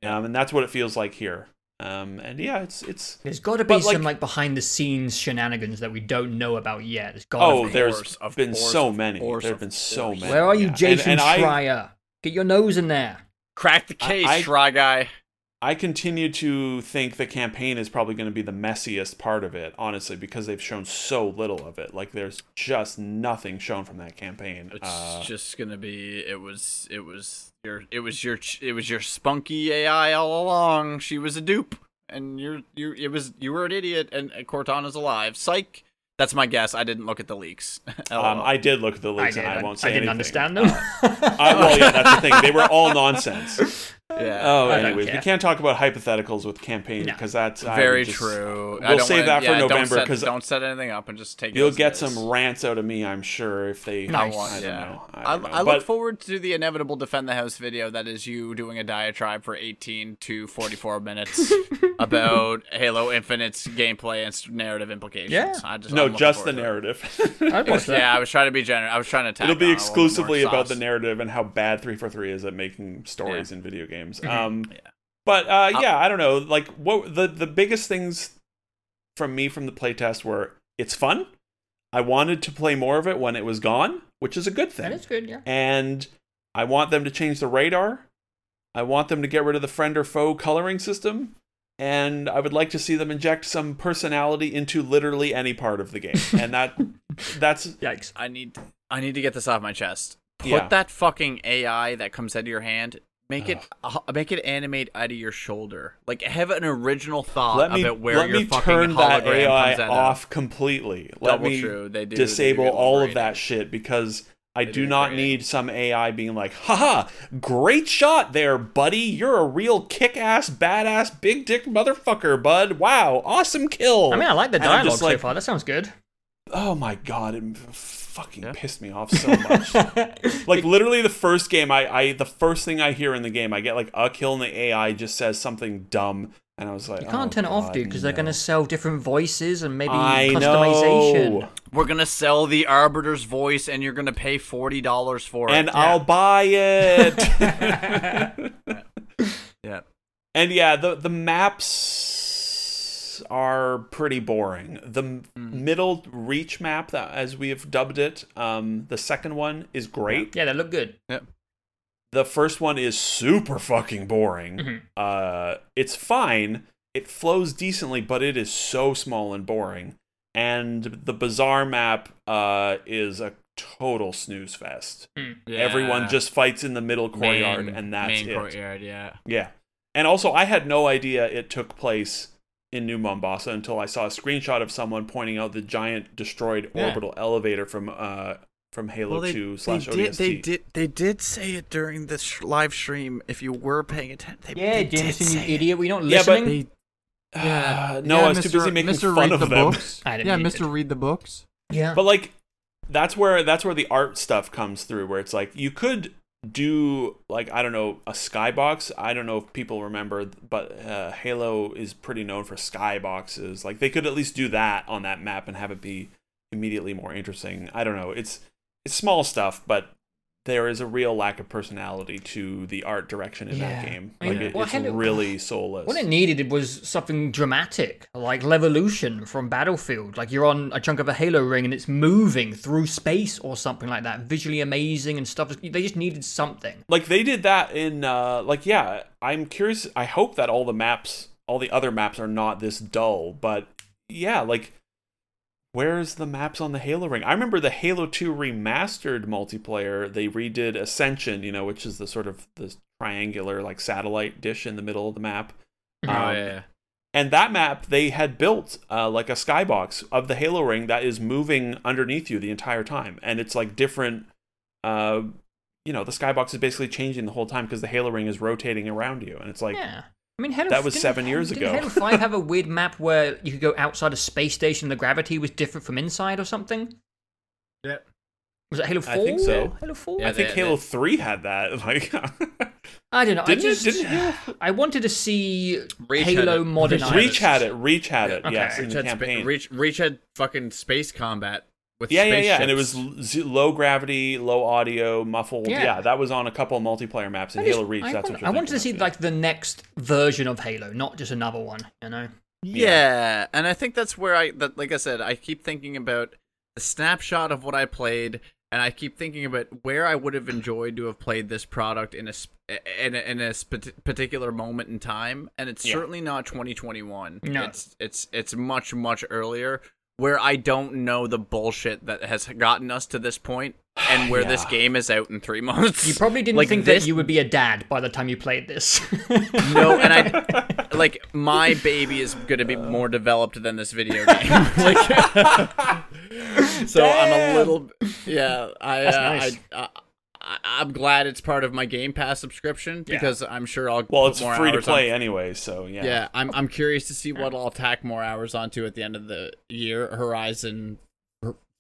um, and that's what it feels like here um, and yeah, it's it's
There's got to be
But, like-
some like behind the scenes shenanigans that we don't know about yet. Oh there's got
oh,
be.
there's
course, of
been
course,
so many.
course,
There have
of
been so many.
Where are you,
yeah.
Jason
and I-
Schreier? Get your nose in there.
crack the case,
I-
Try guy.
I continue to think the campaign is probably going to be the messiest part of it, honestly, because they've shown so little of it. Like there's just nothing shown from that campaign.
It's
Uh,
just gonna be. It was. It was your. It was your. It was your spunky AI all along. She was a dupe, and you're. You. It was. You were an idiot, and and Cortana's alive. Psych. That's my guess. I didn't look at the leaks.
um, I did look at the leaks,
did,
and I won't say
I didn't
anything.
understand them.
I, well, yeah, that's the thing. They were all nonsense.
yeah.
Oh,
I
anyways, we can't talk about hypotheticals with campaign
No.
because that's
Very
just-
true. I
We'll
don't
save
wanna-
that for
yeah,
November because
don't set anything up and just take. it
you'll get
it is.
some rants out of me, I'm sure, if they.
Nice.
I don't
yeah.
know. I,
I,
don't know.
I
But
look forward to the inevitable defend the house video that is you doing a diatribe for 18 to 44 minutes about Halo Infinite's gameplay and narrative implications.
Yeah.
I just,
no, just the
forward to it.
narrative.
I'd watch that.
Yeah, I was trying to be generous. I was trying to. tack
It'll be
on a little bit more
exclusively about the narrative and how bad 343 is at making stories in video games.
Mhm.
Um,
Yeah.
but uh, yeah, I don't know. Like, what the the biggest things from me from the playtest were it's fun. I wanted to play more of it when it was gone, which is a good thing.
That is good, yeah.
and I want them to change the radar. I want them to get rid of the friend or foe coloring system. And I would like to see them inject some personality into literally any part of the game. And that that's
Yikes.
I need. I need to get this off my chest. Put
Yeah.
that fucking AI that comes out of your hand. Make it. uh, make it animate out of your shoulder. Like have an original thought
let me
about where
let
your
me
fucking
turn that
hologram
AI
comes out of.
off completely. Let
Double
me
true. They do. they do
disable all of that shit because I
They
do
do
not
great.
need some AI being like, haha, great shot there, buddy. You're a real kick ass, badass, big dick motherfucker, bud. Wow, awesome kill.
I mean, I like the
And
dialogue so
like,
far. That sounds good.
Oh my god, it fucking
Yeah.
pissed me off so much. like literally the first game I, I the first thing I hear in the game, I get like a kill and the AI just says something dumb and I was like
You can't
oh
turn it off, dude, because they're going to sell different voices and maybe
I
customization.
know.
We're gonna sell the Arbiter's voice, and you're gonna pay forty dollars for it.
And I'll buy it.
yeah.
and yeah, the the maps are pretty boring. The m
Hmm.
middle reach map that as we have dubbed it, um the second one is great.
Yeah, they look good.
The first one is super fucking boring.
Mhm.
Uh, it's fine. It flows decently, but it is so small and boring. And the Bazaar map uh, is a total snooze fest. Everyone
Yeah.
just fights in the middle courtyard,
Main-
and that's
main
it.
courtyard. Yeah.
Yeah. And also, I had no idea it took place in New Mombasa until I saw a screenshot of someone pointing out the giant destroyed
Yeah.
orbital elevator from uh from Halo
Well, they,
2
they
slash
did. They did. They did say it during this sh- live stream. If you were paying attention, they,
Yeah,
they did
Jameson,
say
you
it.
idiot. We're not
Yeah, but
listening.
They,
Uh, no,
Yeah,
I was too
Mr.
busy making
Mr.
fun
read
of
the
them.
books.
I didn't
yeah, Mr.
it.
Read the books.
yeah.
But like that's where that's where the art stuff comes through where it's like you could do like I don't know a skybox. I don't know if people remember but uh, Halo is pretty known for skyboxes. Like they could at least do that on that map and have it be immediately more interesting. I don't know. It's it's small stuff, but there is a real lack of personality to the art direction in that
Yeah.
game.
I mean,
Like it,
well,
it's really soulless.
What it needed was something dramatic, like Levolution from Battlefield. Like you're on a chunk of a Halo ring and it's moving through space or something like that. Visually amazing and stuff. They just needed something.
like they did that in uh like yeah i'm curious i hope that all the maps all the other maps are not this dull but yeah like where's the maps on the halo ring i remember the halo 2 remastered multiplayer they redid ascension you know which is the sort of the triangular like satellite dish in the middle of the map
Oh
Um,
yeah.
and that map they had built uh, like a skybox of the halo ring that is moving underneath you the entire time and it's like different uh you know the skybox is basically changing the whole time because the halo ring is rotating around you and it's like
yeah. I mean, Halo
That was seven years ago.
didn't
ago.
Halo 5 have a weird map where you could go outside a space station and the gravity was different from inside or something?
Yeah.
Was it Halo 4?
I think so.
Halo 4?
Yeah,
i think
they-
halo
they-
3 had that like
I don't know.
Didn't
I
it-
just
didn't-
I wanted to see
Reach
Halo
it.
modernized.
reach had it reach had it
Okay.
yes in
Reach
the
had, spa-
campaign
Reach, Reach had fucking space combat with
yeah yeah yeah and it was
spaceships.
low gravity low audio muffled
Yeah.
yeah, that was on a couple of multiplayer maps in
just-
halo reach
I
that's
want,
what
I wanted to see
of,
like the next version of Halo, not just another one. You know?
Yeah. and I think that's where I that like I said, I keep thinking about the snapshot of what I played and I keep thinking about where I would have enjoyed to have played this product in a sp- in a, in a sp- particular moment in time, and it's
Yeah.
certainly not 2021.
No.
It's it's it's much much earlier, where I don't know the bullshit that has gotten us to this point, and where this game is out in three months.
You probably didn't
Like
think
this-
that you would be a dad by the time you played this.
No, and I like my baby is gonna be more developed than this video game. like, so I'm a little, yeah. I, uh,
nice.
I, I, I'm glad it's part of my Game Pass subscription
Yeah.
because I'm sure I'll
Well, it's free to
hours on-
play anyway, so yeah.
Yeah, I'm I'm curious to see what I'll tack more hours onto at the end of the year. Horizon,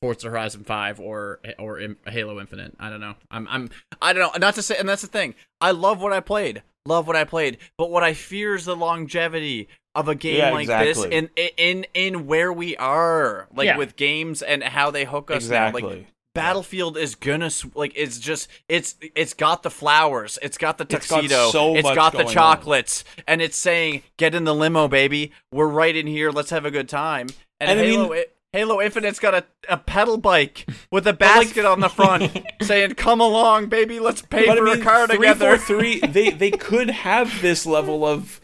Forza Horizon Five, or or Halo Infinite. I don't know. I'm I'm I don't know. Not to say, and that's the thing. I love what I played. Love what I played, but what I fear is the longevity of a game
Yeah,
like
exactly.
this, in in in where we are, like
Yeah.
with games and how they hook us now. Like Battlefield is gonna s- like it's just it's it's got the flowers, it's got the tuxedo,
It's got so
it's
much
got the
going on.
chocolates, and it's saying get in the limo, baby. We're right in here. Let's have a good time. And,
And I
Halo,
mean-
I- Halo Infinite's got a, a pedal bike with a basket on the front, saying "Come along, baby. Let's pay
But
for
I mean,
a car together."
three they they could have this level of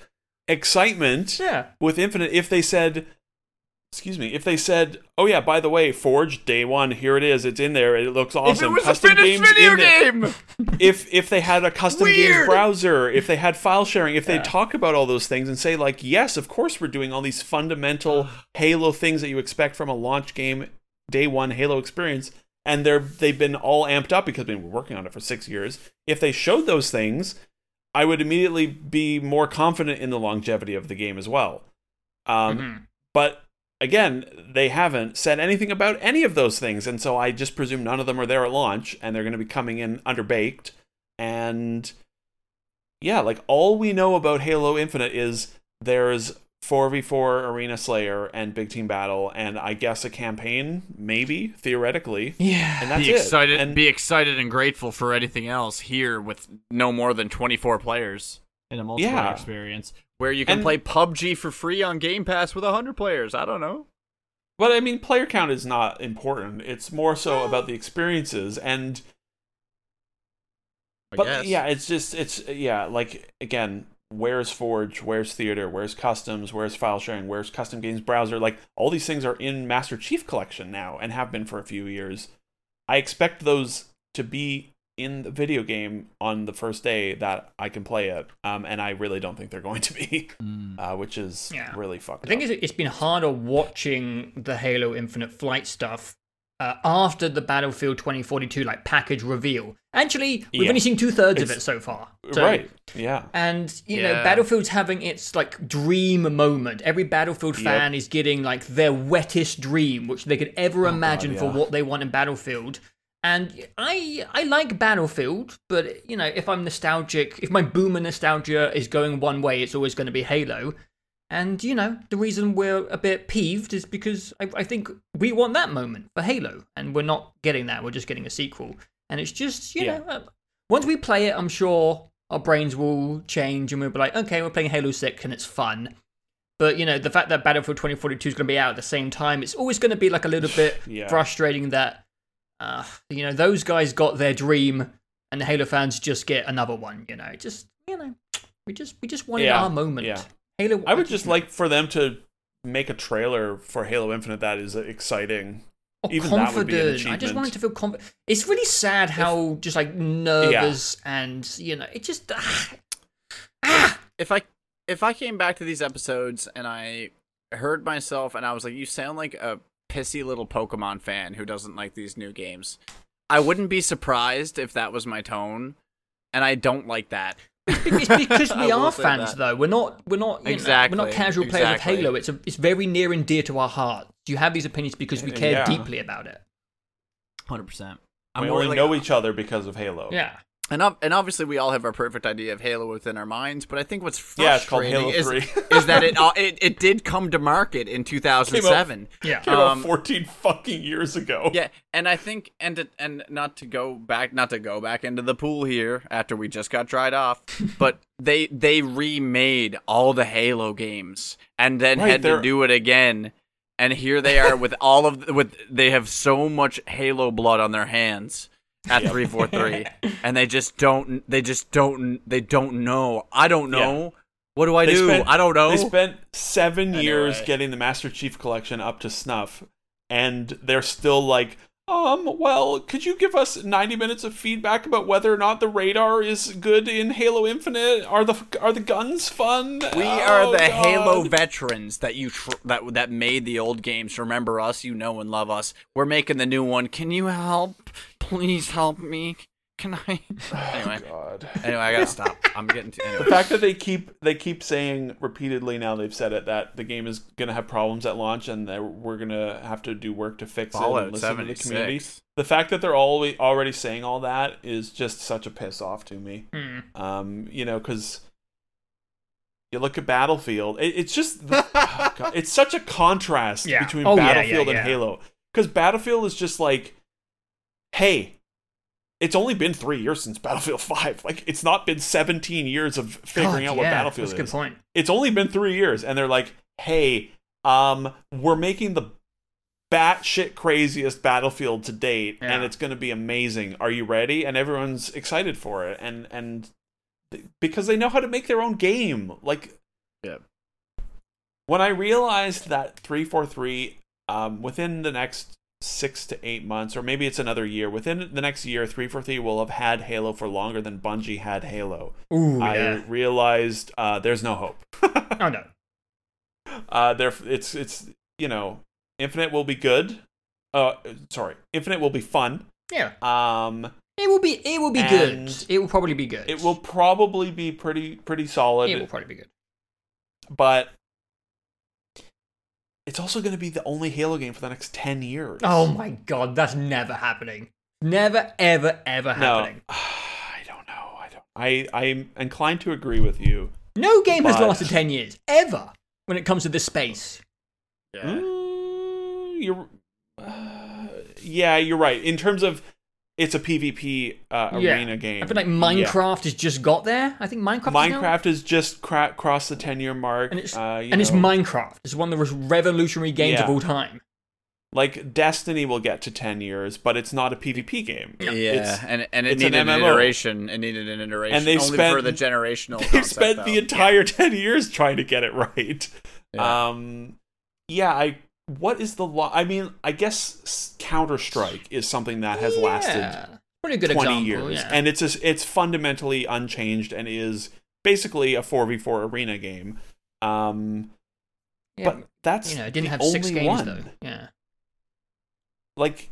excitement
yeah.
with Infinite if they said, excuse me, if they said, oh yeah, by the way, Forge Day One, here it is, it's in there, it looks awesome."
if it
awesome.
was a
custom
finished
games
video
in
game,
If if they had a custom games
Weird.
browser, if they had file sharing, if
Yeah.
they talk about all those things and say like, yes, of course we're doing all these fundamental Halo things that you expect from a launch game, day one Halo experience. And they're they've been all amped up because we've been working on it for six years. If they showed those things, I would immediately be more confident in the longevity of the game as well. Um,
Mhm.
But again, they haven't said anything about any of those things, and so I just presume none of them are there at launch, and they're going to be coming in underbaked. And yeah, like all we know about Halo Infinite is there's 4v4 Arena Slayer and Big Team Battle, and I guess a campaign, maybe theoretically.
Yeah.
And that's
be
it.
excited,
And-
be excited and grateful for anything else here with no more than 24 players in a multiplayer
Yeah.
experience where you can
And-
play PUBG for free on Game Pass with 100 players. I don't know.
But I mean, player count is not important. It's more so about the experiences and
I
but
guess.
yeah, it's just it's yeah, like again, where's Forge, where's Theater, where's Customs, where's file sharing, where's Custom Games Browser? Like all these things are in Master Chief Collection now and have been for a few years. I expect those to be in the video game on the first day that I can play it, um, and I really don't think they're going to be, uh, which is
Yeah.
really fucked.
I think
up.
it's, it's been harder watching the Halo Infinite Flight stuff uh, after the Battlefield 2042 like package reveal. Actually, we've
Yeah.
only seen two thirds of it so far. So-
right. Yeah.
And you know, Battlefield's having its like dream moment. Every Battlefield
Yep.
fan is getting like their wettest dream, which they could ever imagine for
yeah.
what they want in Battlefield. And I I like Battlefield, but you know, if I'm nostalgic, if my boomer nostalgia is going one way, it's always going to be Halo. And you know, the reason we're a bit peeved is because I, I think we want that moment for Halo, and we're not getting that. We're just getting a sequel, and it's just you
Yeah.
know, uh, once we play it, I'm sure our brains will change, and we'll be like, okay, we're playing Halo Six, and it's fun. But you know, the fact that Battlefield 2042 is going to be out at the same time, it's always going to be like a little bit
Yeah.
frustrating that uh, you know those guys got their dream, and the Halo fans just get another one. You know, just you know, we just we just wanted
Yeah,
our moment.
yeah.
Halo.
I would just like for them to make a trailer for Halo Infinite that is exciting.
Oh,
even that would be an
confident. I just wanted to feel confident. It's really sad how just like nervous and you know it just ah, ah
if I if I came back to these episodes and I heard myself and I was like, "You sound like a pissy little Pokemon fan who doesn't like these new games," I wouldn't be surprised if that was my tone, and I don't like that.
it's because we are fans
that.
though. We're not we're not you know,
Exactly,
we're not casual players
exactly.
of Halo. It's a, it's very near and dear to our heart. You have these opinions because we care
Yeah.
deeply about it.
Hundred percent.
we only know each other because of Halo.
Yeah.
And, and obviously, we all have our perfect idea of Halo within our minds. But I think what's
Yeah,
frustrating
Halo
is,
3.
is that it, it it did come to market in 2007.
Yeah.
Came out
Um,
14 fucking years ago.
Yeah, and I think and to, and not to go back, not to go back into the pool here after we just got dried off, but they they remade all the Halo games and then
Right,
had to
they're-
do it again. and here they are with all of the, with they have so much Halo blood on their hands at four three, and they just don't they just don't they don't know. I don't know. What do I
They
do?
spent-
I don't know.
They spent seven years getting the Master Chief Collection up to snuff, and they're still like, um, well, could you give us 90 minutes of feedback about whether or not the radar is good in Halo Infinite? Are the are the guns fun?
We
Oh,
are the
God.
Halo veterans that you tr- that that made the old games. Remember us, you know and love us. We're making the new one. Can you help? Please help me. Can I? Anyway,
God.
anyway, I gotta stop. I'm getting to.
The fact that they keep they keep saying repeatedly now they've said it that the game is gonna have problems at launch and that we're gonna have to do work to fix it and
Fallout
listen to the community.
76.
The fact that they're all already saying all that is just such a piss off to me.
Hmm.
Um, you know, because you look at Battlefield, it, it's just oh God, it's such a contrast
Yeah.
between
Oh, yeah, yeah,
Battlefield
yeah.
and Halo. Because Battlefield is just like, hey, it's only been three years since Battlefield Five. Like, it's not been seventeen years of figuring
God,
out what
yeah,
Battlefield
That's a
is.
good point.
It's only been three years, and they're like, hey, um, we're making the batshit craziest Battlefield to date, and it's going to be amazing. Are you ready? And everyone's excited for it, and and because they know how to make their own game. Like,
yeah.
when I realized that three four three, um, within the next six to eight months, or maybe it's another year, within the next year, three four three will have had Halo for longer than Bungie had Halo.
Ooh,
I
yeah.
realized uh, there's no hope.
Oh no.
uh there it's it's you know infinite will be good uh sorry infinite will be fun
Yeah.
um
It will be. It will be good. It will probably be good.
it will probably be pretty pretty solid
It will probably be good.
but it's also going to be the only halo game for the next 10 years
Oh my god, that's never happening. Never, ever, ever
no
happening.
i don't know i don't i i'm inclined to agree with you
No game has lasted ten years ever when it comes to this space.
Yeah.
Mm, you're uh, yeah you're right in terms of it's a pvp uh,
Yeah.
arena game
I feel like
Yeah.
Minecraft has just got there. I think Minecraft. is
Minecraft has just cra- crossed the 10 year mark.
and it's
uh, you
and it's Minecraft. It's one of the most revolutionary games of all time.
like Destiny will get to 10 years, but it's not a PvP game.
Yeah,
It's-
and and it
it's an
needed an,
MMO.
iteration. It needed an iteration.
And they've
only
spent-
for the generational.
They've
concept,
spent the
though.
entire 10 years trying to get it right.
Yeah.
Um, yeah, I. What is the law? I mean, I guess Counter Strike is something that has lasted
Pretty good
20
example.
years,
yeah.
and it's a, it's fundamentally unchanged and is basically a 4v4 arena game. Um,
yeah,
but that's
you know, it didn't have six games
one.
though. Yeah.
like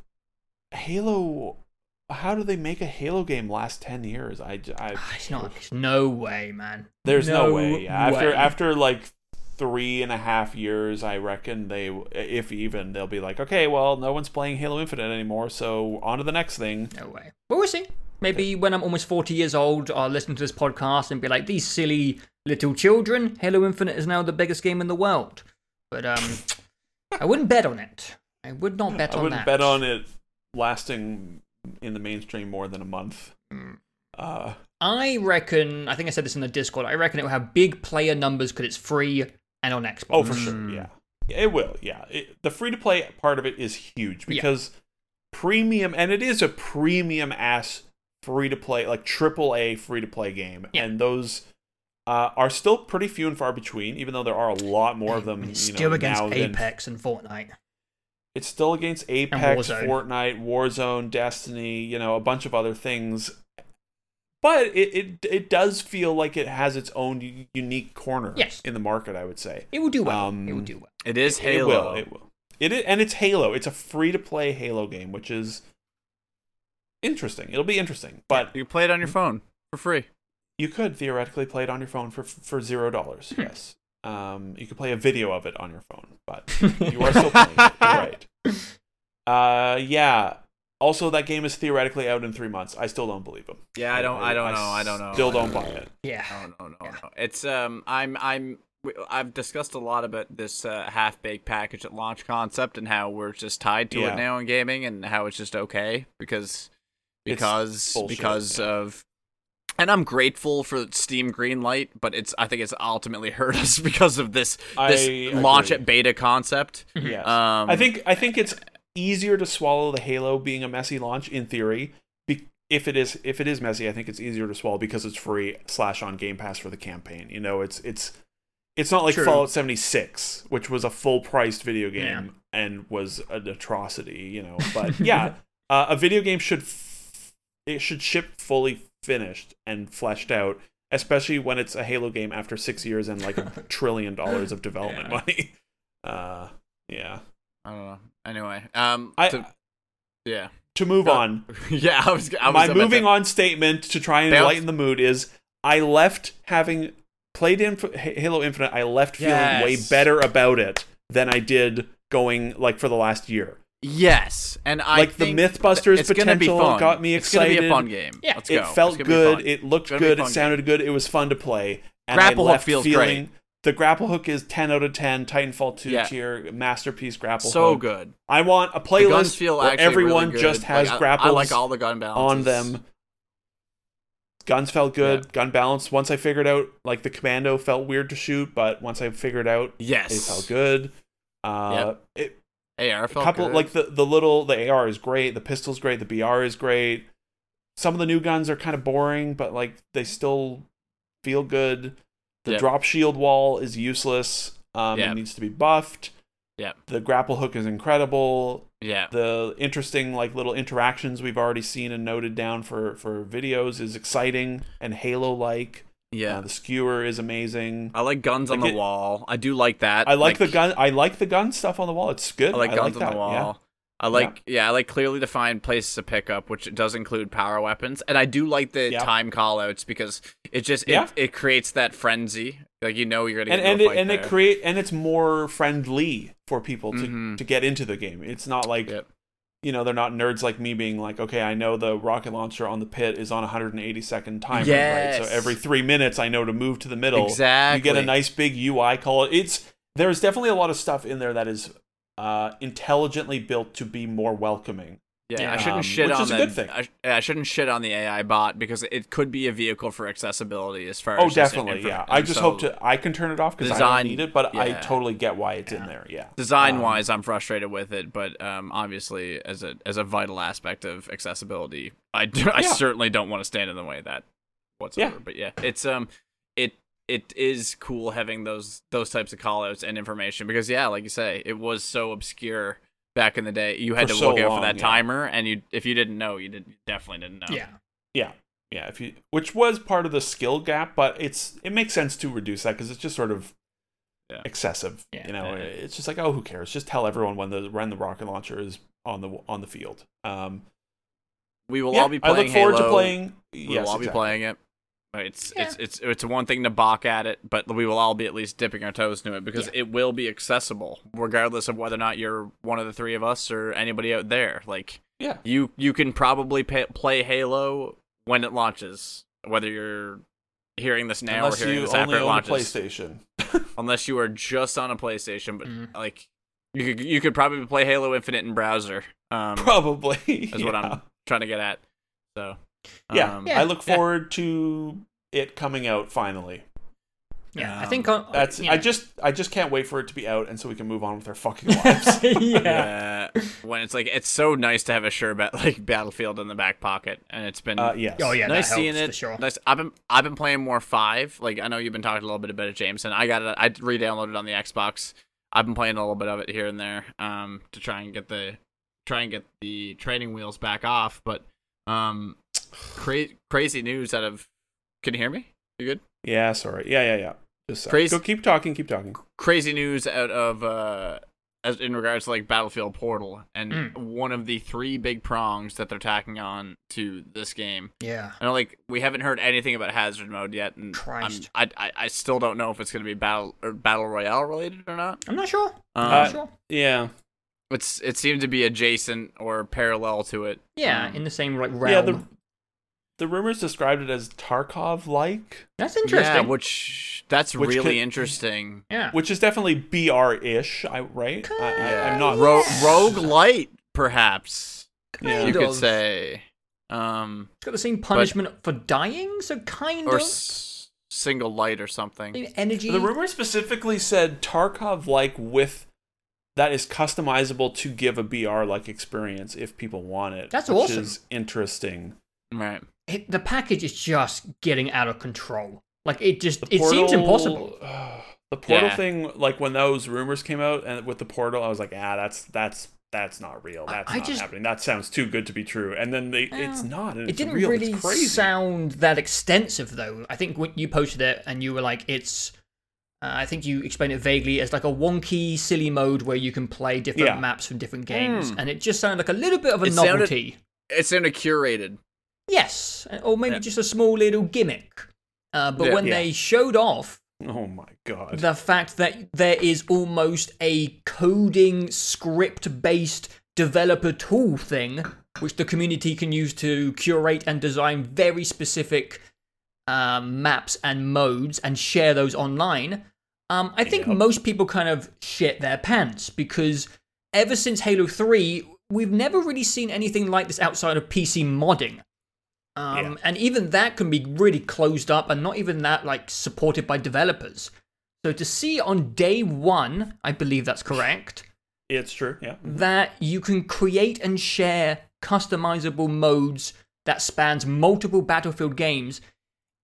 Halo. How do they make a Halo game last ten years? I, I
Ah, It's not. No way, man.
there's no, way. After after like three and a half years, I reckon they, if even, they'll be like, okay, well, no one's playing Halo Infinite anymore, so on to the next thing.
No way. But we'll see. Maybe when I'm almost 40 years old, I'll listen to this podcast and be like, these silly little children, Halo Infinite is now the biggest game in the world. But um, I wouldn't bet on it. I would not bet
I
on
wouldn't
that.
bet on it lasting in the mainstream more than a month.
Mm.
Uh,
I reckon, I think I said this in the Discord, I reckon it will have big player numbers because it's free and on Xbox.
oh, for sure,
Mm.
yeah, Yeah, it will. Yeah, it, the free to play part of it is huge
Yeah.
because premium, and it is a premium ass free to play, like triple A free to play game,
Yeah.
and those. Uh, are still pretty few and far between, even though there are a lot more of them.
It's
you know,
still against
now than
Apex and Fortnite.
it's still against Apex,
Warzone.
Fortnite, Warzone, Destiny, you know, a bunch of other things. But it, it it does feel like it has its own unique corner
Yes.
in the market. I would say
It will do well.
Um,
it will do well.
It is Halo.
It
Halo.
will. It will. It is, and it's Halo. It's a free to play Halo game, which is interesting. It'll be interesting, but
You play it on your phone for free.
you could theoretically play it on your phone for for zero dollars.
Hmm.
yes, um, you could play a video of it on your phone, but you are still playing it. You're right. Uh, yeah. Also, that game is theoretically out in three months. I still don't believe him.
Yeah, I don't. I don't know. I don't know.
Still don't buy it.
Yeah.
No, no, no,
Yeah.
no. It's um, I'm, I'm, I've discussed a lot about this uh, half baked package at launch concept and how we're just tied to
Yeah.
it now in gaming and how it's just okay because because
bullshit,
because
yeah.
of and I'm grateful for Steam Greenlight, but it's I think it's ultimately hurt us because of this this
I
launch
agree.
at beta concept.
Yeah,
Um,
I think I think it's easier to swallow the Halo being a messy launch in theory. Be- if it is if it is messy, I think it's easier to swallow because it's free slash on Game Pass for the campaign. You know, it's it's it's not like
True.
Fallout 76, which was a full priced video game
Yeah.
and was an atrocity. You know, but yeah, uh, a video game should f- it should ship fully finished and fleshed out. Especially when it's a Halo game after six years and like a trillion dollars of development
Yeah.
money. Uh, yeah.
I don't know. Anyway, um,
I
to- yeah,
to move
Go-
on.
yeah. I was. I was
my moving
to-
on statement to try and
Bounce.
lighten the mood is I left having played in Halo Infinite. I left feeling way better about it than I did going like for the last year.
Yes, and I
like the MythBusters
it's gonna be
potential
fun.
got me excited.
It's gonna be a fun game.
Yeah.
Let's go.
It felt
It's gonna be
good. It looked
gonna be a
good. It sounded good. It was fun to play. And
Grapple
I left
feels
feeling, The grapple hook is 10 out of 10. Titanfall 2
Yeah.
tier masterpiece grapple hook.
so
hook.
good.
I want a playlist
feel
where everyone
really
just has
Like,
grapples
I, like all the gun balances
on them. Guns felt good. Gun balance. Once I figured out, like the commando felt weird to shoot, but once I figured out,
Yes,
it felt good. Uh, it,
AR
a couple
good.
like the the little the AR is great. The pistol's great. The BR is great. Some of the new guns are kind of boring, but like they still feel good. The
Yep.
drop shield wall is useless. Um,
Yep.
It needs to be buffed.
Yep.
The grapple hook is incredible
yeah.
the interesting like little interactions we've already seen and noted down for for videos is exciting and halo like
Yeah.
uh, the skewer is amazing
I like guns on the
it-
wall. I do like that.
i like, the gun i like the gun stuff on the wall it's good
I like guns
that,
on the wall.
Yeah.
I like yeah. I like clearly defined places to pick up, which does include power weapons, and I do like the
Yeah.
time callouts because it just
Yeah.
it, it creates that frenzy. Like you know you're gonna
and
get
and it, and it create and it's more friendly for people to
Mhm.
to get into the game it's not like
Yep.
you know they're not nerds like me being like okay i know the rocket launcher on the pit is on a 180 second timer right so every three minutes i know to move to the middle
Exactly.
you get a nice big UI call. It's there's definitely a lot of stuff in there that is uh, intelligently built to be more welcoming.
Yeah, I
Um,
shouldn't shit
which
on
is a
the,
good thing.
I, I shouldn't shit on the AI bot because it could be a vehicle for accessibility as far
Oh,
as just
definitely, yeah. I just
so
hope to I can turn it off because I don't need it, but I totally get why it's in there. Yeah.
Design
Um,
wise, I'm frustrated with it, but um, obviously as a as a vital aspect of accessibility, I do, I certainly don't want to stand in the way of that whatsoever.
Yeah.
But yeah, it's um it it is cool having those those types of callouts and information because yeah, like you say, it was so obscure back in the day. You had
For
to
so
look out
long,
for that
yeah.
timer, and you if you didn't know, you did you definitely didn't know.
Yeah.
Yeah. Yeah, if you which was part of the skill gap, but it's it makes sense to reduce that because it's just sort of
Yeah.
excessive.
Yeah.
You know,
Yeah.
it's just like oh, who cares? Just tell everyone when the when the rocket launcher is on the on the field. Um,
We will
yeah,
all be playing
I
playing
look forward
Halo.
to playing.
We
yes,
will all be
exactly.
playing it. It's
Yeah.
it's it's it's one thing to balk at it, but we will all be at least dipping our toes into it because
Yeah.
it will be accessible, regardless of whether or not you're one of the three of us or anybody out there. Like
Yeah.
you you can probably pay, play Halo when it launches, whether you're hearing this now
Unless
or hearing this after it launches.
PlayStation.
Unless you are just on a PlayStation, but
Mhm.
like you could you could probably play Halo Infinite in browser. Um,
Probably.
is what. I'm trying to get at. So
Yeah.
um,
Yeah.
I look
yeah.
forward to it coming out finally.
Yeah, I
Um,
think on,
That's
you
I just I just can't wait for it to be out and so we can move on with our fucking lives.
yeah.
Yeah, when it's like it's so nice to have a sure bet like Battlefield in the back pocket, and it's been
Uh, yes.
Oh yeah,
nice seeing
helps
it.
sure.
Nice. I've been I've been playing more five. Like I know you've been talking a little bit about it, Jameson. I got it. I re-downloaded it on the Xbox. I've been playing a little bit of it here and there, um, to try and get the try and get the training wheels back off. But um, cra- crazy news out of. Can you hear me? You good?
Yeah, sorry. Yeah, yeah, yeah. Just uh,
Crazy-
go keep talking, keep talking.
crazy news out of uh as in regards to like Battlefield Portal and
Mm.
one of the three big prongs that they're tacking on to this game.
Yeah.
I know like we haven't heard anything about hazard mode yet, and I'm, I, I I still don't know if it's gonna be battle or battle royale related or not.
I'm not sure.
Um,
I'm
Uh,
not sure.
Yeah.
it's it seemed to be adjacent or parallel to it.
Yeah,
um,
in the same like realm.
Yeah, the the rumors described it as Tarkov like,
That's interesting.
Yeah, which that's
Which
really
could-
interesting.
yeah.
which is definitely BR ish, I right? I, I, I'm not
Ro- rogue light, perhaps
Yeah.
you could say. Um,
It's got the same punishment for dying, so kind
or
of
s- single light or something.
Maybe energy.
The rumor specifically said Tarkov like with that is customizable to give a BR like experience if people want it.
That's
which
awesome.
Is interesting.
Right.
It- the package is just getting out of control. Like it just
The
it seems
portal-
impossible.
the portal
Yeah.
thing, like when those rumors came out and with the portal, I was like, ah, that's that's that's not real. That's
I
not
just-
happening. That sounds too good to be true. And then they, it's not. And
It
it's
didn't
real.
really
it's crazy.
sound that extensive though. I think when you posted it and you were like, it's. Uh, I think you explained it vaguely as like a wonky, silly mode where you can play different
Yeah.
maps from different games,
Hmm.
and it just sounded like a little bit of a
It
novelty.
It's in a curated.
Yes, or maybe
Yeah.
just a small little gimmick. Uh, but
Yeah.
when
Yeah.
they showed off
Oh my god.
the fact that there is almost a coding script based developer tool thing which the community can use to curate and design very specific um, maps and modes and share those online um, i think
Yep.
most people kind of shit their pants because ever since halo 3 we've never really seen anything like this outside of pc modding um,
Yeah.
and even that can be really closed up and not even that like supported by developers so to see on day one i believe that's correct
it's true. Yeah.
that you can create and share customizable modes that spans multiple battlefield games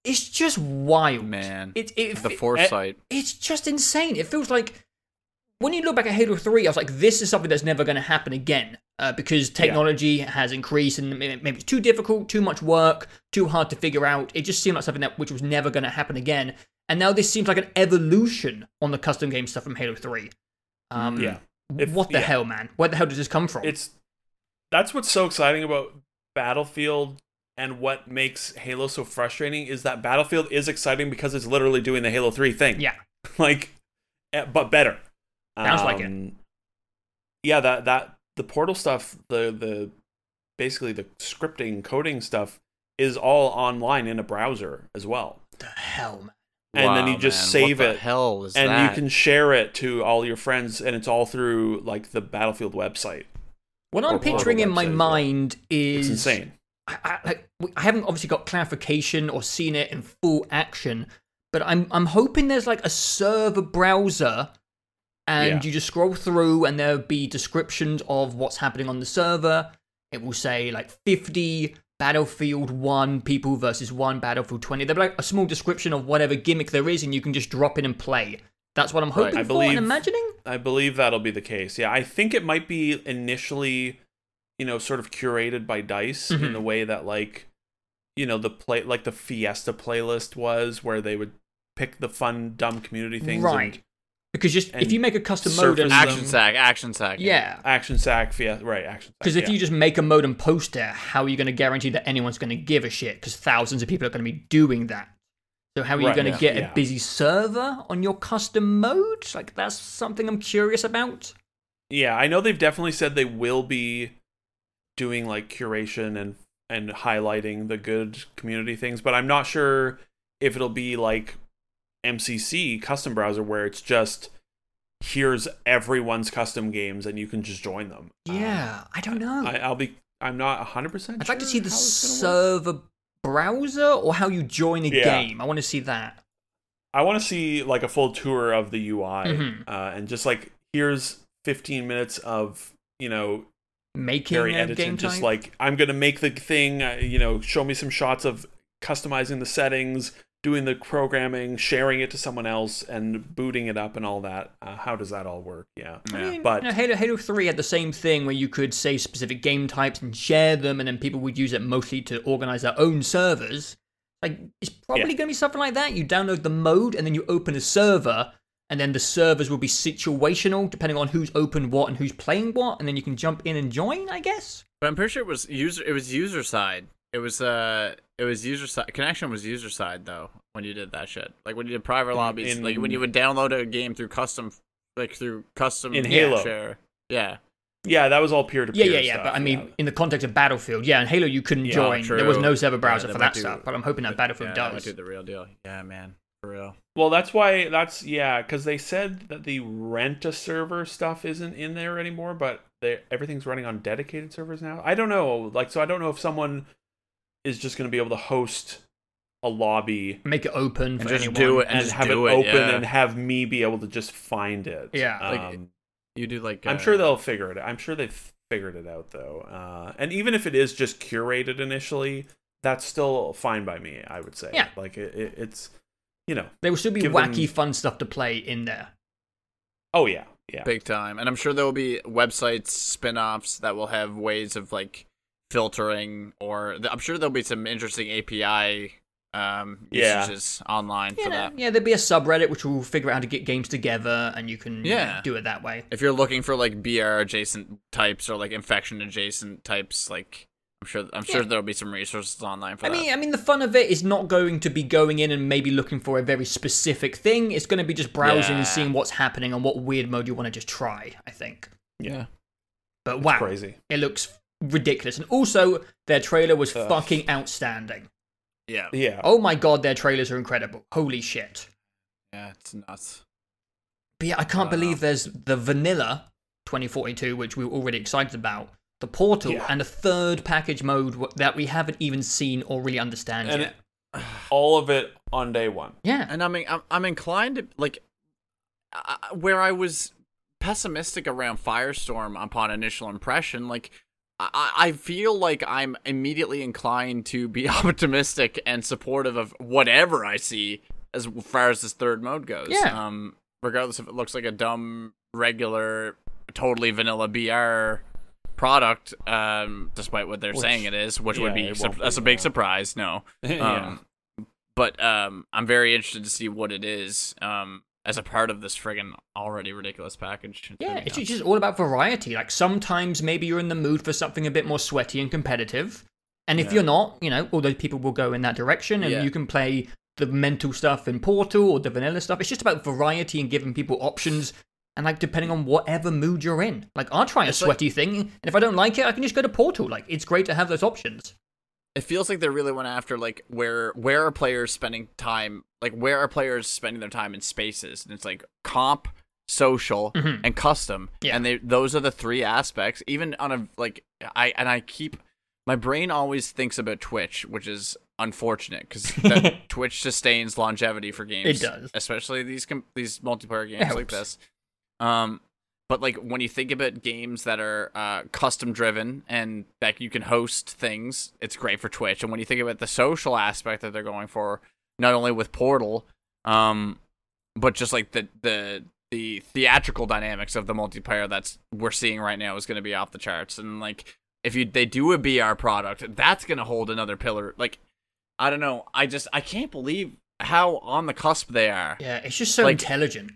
it's just wild
Man.
it, it,
The
it-
foresight.
it's just insane it feels like when you look back at halo 3 i was like this is something that's never going to happen again uh, because technology has increased and maybe it's too difficult too much work too hard to figure out it just seemed like something that which was never going to happen again and now this seems like an evolution on the custom game stuff from halo 3 um,
Yeah. If-
what the
yeah.
hell man where the hell does this come from
It's that's what's so exciting about Battlefield and what makes Halo so frustrating is that Battlefield is exciting because it's literally doing the Halo 3 thing.
yeah
like eh, but better.
Sounds like it.
Um, Yeah, that that the portal stuff, the the basically the scripting coding stuff is all online in a browser as well.
the hell man
And then you just
man.
save
what the
it
hell is
and
that?
you can share it to all your friends and it's all through like the Battlefield website.
what i'm picturing in my
website as well.
mind
It's
is
insane.
I, I, I- I haven't obviously got clarification or seen it in full action, but I'm I'm hoping there's like a server browser, and
Yeah.
you just scroll through, and there'll be descriptions of what's happening on the server. It will say like 50 Battlefield 1 people versus 1 Battlefield 20. There'll be like a small description of whatever gimmick there is, and you can just drop in and play. That's what I'm hoping
I
for
believe-
and imagining.
I believe that'll be the case. Yeah, I think it might be initially, you know, sort of curated by Dice in
Mhm.
the way that like, you know, the play like the Fiesta playlist was, where they would pick the fun, dumb community things.
Right.
And
Because just if you make a custom mode and
surface
action
them.
sack, action sack.
yeah,
Action Sack, Fiesta, right? Action
Because if
yeah.
you just make a mode and post it, how are you going to guarantee that anyone's going to give a shit? Because thousands of people are going to be doing that. So how are you
Right,
going to
yeah,
get
yeah.
a busy server on your custom mode? Like that's something I'm curious about.
yeah, I know they've definitely said they will be doing like curation and and highlighting the good community things, but I'm not sure if it'll be like MCC custom browser where it's just here's everyone's custom games and you can just join them.
Yeah, I don't know.
Um, I, I'll be. I'm not 100. percent
I'd like to see the server browser or how you join a
Yeah.
game. I want to see that.
I want to see like a full tour of the UI
Mhm.
uh, and just like here's 15 minutes of you know
Making
very
a game
just
type.
like I'm gonna make the thing. Uh, you know, show me some shots of customizing the settings, doing the programming, sharing it to someone else, and booting it up and all that. Uh, how does that all work? Yeah,
I
Yeah.
mean,
but-
you know, Halo Halo Three had the same thing where you could say specific game types and share them, and then people would use it mostly to organize their own servers. Like it's probably
Yeah.
going to be something like that. You download the mode, and then you open a server, and then the servers will be situational depending on who's opened what and who's playing what, and then you can jump in and join. I guess.
But I'm pretty sure it was user. It was user side. It was uh. It was user side. Connection was user side though. When you did that shit, like when you did private lobbies,
in-
like when you would download a game through custom, like through custom
In Halo.
share. Yeah.
yeah, that was all peer to
Yeah,
peer.
yeah, yeah. But I mean, in the context of Battlefield, yeah, in Halo you couldn't
Yeah,
join. There was no server browser
Yeah,
for that
do-
stuff. But I'm hoping that Battlefield
yeah, that might
does.
do the real deal. Yeah, man, for real.
well, that's why that's yeah, because they said that the rent a server stuff isn't in there anymore, but they everything's running on dedicated servers now. I don't know, like, so I don't know if someone is just going to be able to host a lobby
Make it open for
And just
anyone.
do it
and
just
have it
it,
open
yeah.
and have me be able to just find it.
Yeah.
Like,
Um,
You do like.
I'm
uh,
sure they'll figure it. out. I'm sure they've figured it out though. Uh, and even if it is just curated initially, that's still fine by me. I would say.
Yeah.
Like it, it, it's, you know.
There will still be wacky,
them-
fun stuff to play in there.
Oh yeah, yeah.
big time and i'm sure there will be websites spin-offs that will have ways of like filtering or i'm sure there'll be some interesting api um
Yeah.
usages online for
Yeah,
that
yeah, there'll be a subreddit which will figure out how to get games together, and you can
Yeah.
do it that way.
if you're looking for like br adjacent types or like infection adjacent types like i'm sure i'm sure
Yeah.
there'll be some resources online for
I
that
mean, I mean, the fun of it is not going to be going in and maybe looking for a very specific thing. It's going to be just browsing
Yeah.
and seeing what's happening and what weird mode you want to just try. I think.
yeah
But
It's
wow,
crazy.
it looks ridiculous, and also their trailer was
Ugh.
fucking outstanding.
yeah
Yeah.
Oh my god, their trailers are incredible. Holy shit.
yeah it's nuts
But yeah, I can't
Wow.
believe there's the vanilla 2042, which we were already excited about, the portal,
Yeah.
and a third package mode that we haven't even seen or really understand
And
yet.
All of it on day one.
yeah.
and I'm I'm, I'm inclined to like uh, where I was pessimistic around Firestorm upon initial impression. Like I, I feel like I'm immediately inclined to be optimistic and supportive of whatever I see as far as this third mode goes.
Yeah.
Um, regardless if it looks like a dumb, regular, totally vanilla BR product, um, despite what they're
Which-
saying it is, which would be
it be,
that's a big surprise. No.
yeah.
Um, but um, I'm very interested to see what it is um, as a part of this friggin' already ridiculous package. It's
Yeah, it's
nuts.
just all about variety. Like sometimes maybe you're in the mood for something a bit more sweaty and competitive. And if
Yeah.
you're not, you know, all those people will go in that direction and
Yeah.
you can play the mental stuff in Portal or the vanilla stuff. It's just about variety and giving people options and like depending on whatever mood you're in. Like I'll try a
It's like-
sweaty thing and if I don't like it, I can just go to Portal. Like it's great to have those options.
It feels like they really went after like where where are players spending time like where are players spending their time in spaces and it's like comp social
Mhm.
and custom
Yeah.
and they those are the three aspects even on a like i and i keep my brain always thinks about twitch which is unfortunate because twitch sustains longevity for games
It does.
especially these com- these multiplayer games like this um but like when you think about games that are uh, custom driven and that you can host things, it's great for Twitch. And when you think about the social aspect that they're going for, not only with Portal, um, but just like the the the theatrical dynamics of the multiplayer that's we're seeing right now is going to be off the charts. And like if you they do a BR product, that's going to hold another pillar. Like I don't know, I just I can't believe how on the cusp they are
Yeah, it's just so
Like-
intelligent.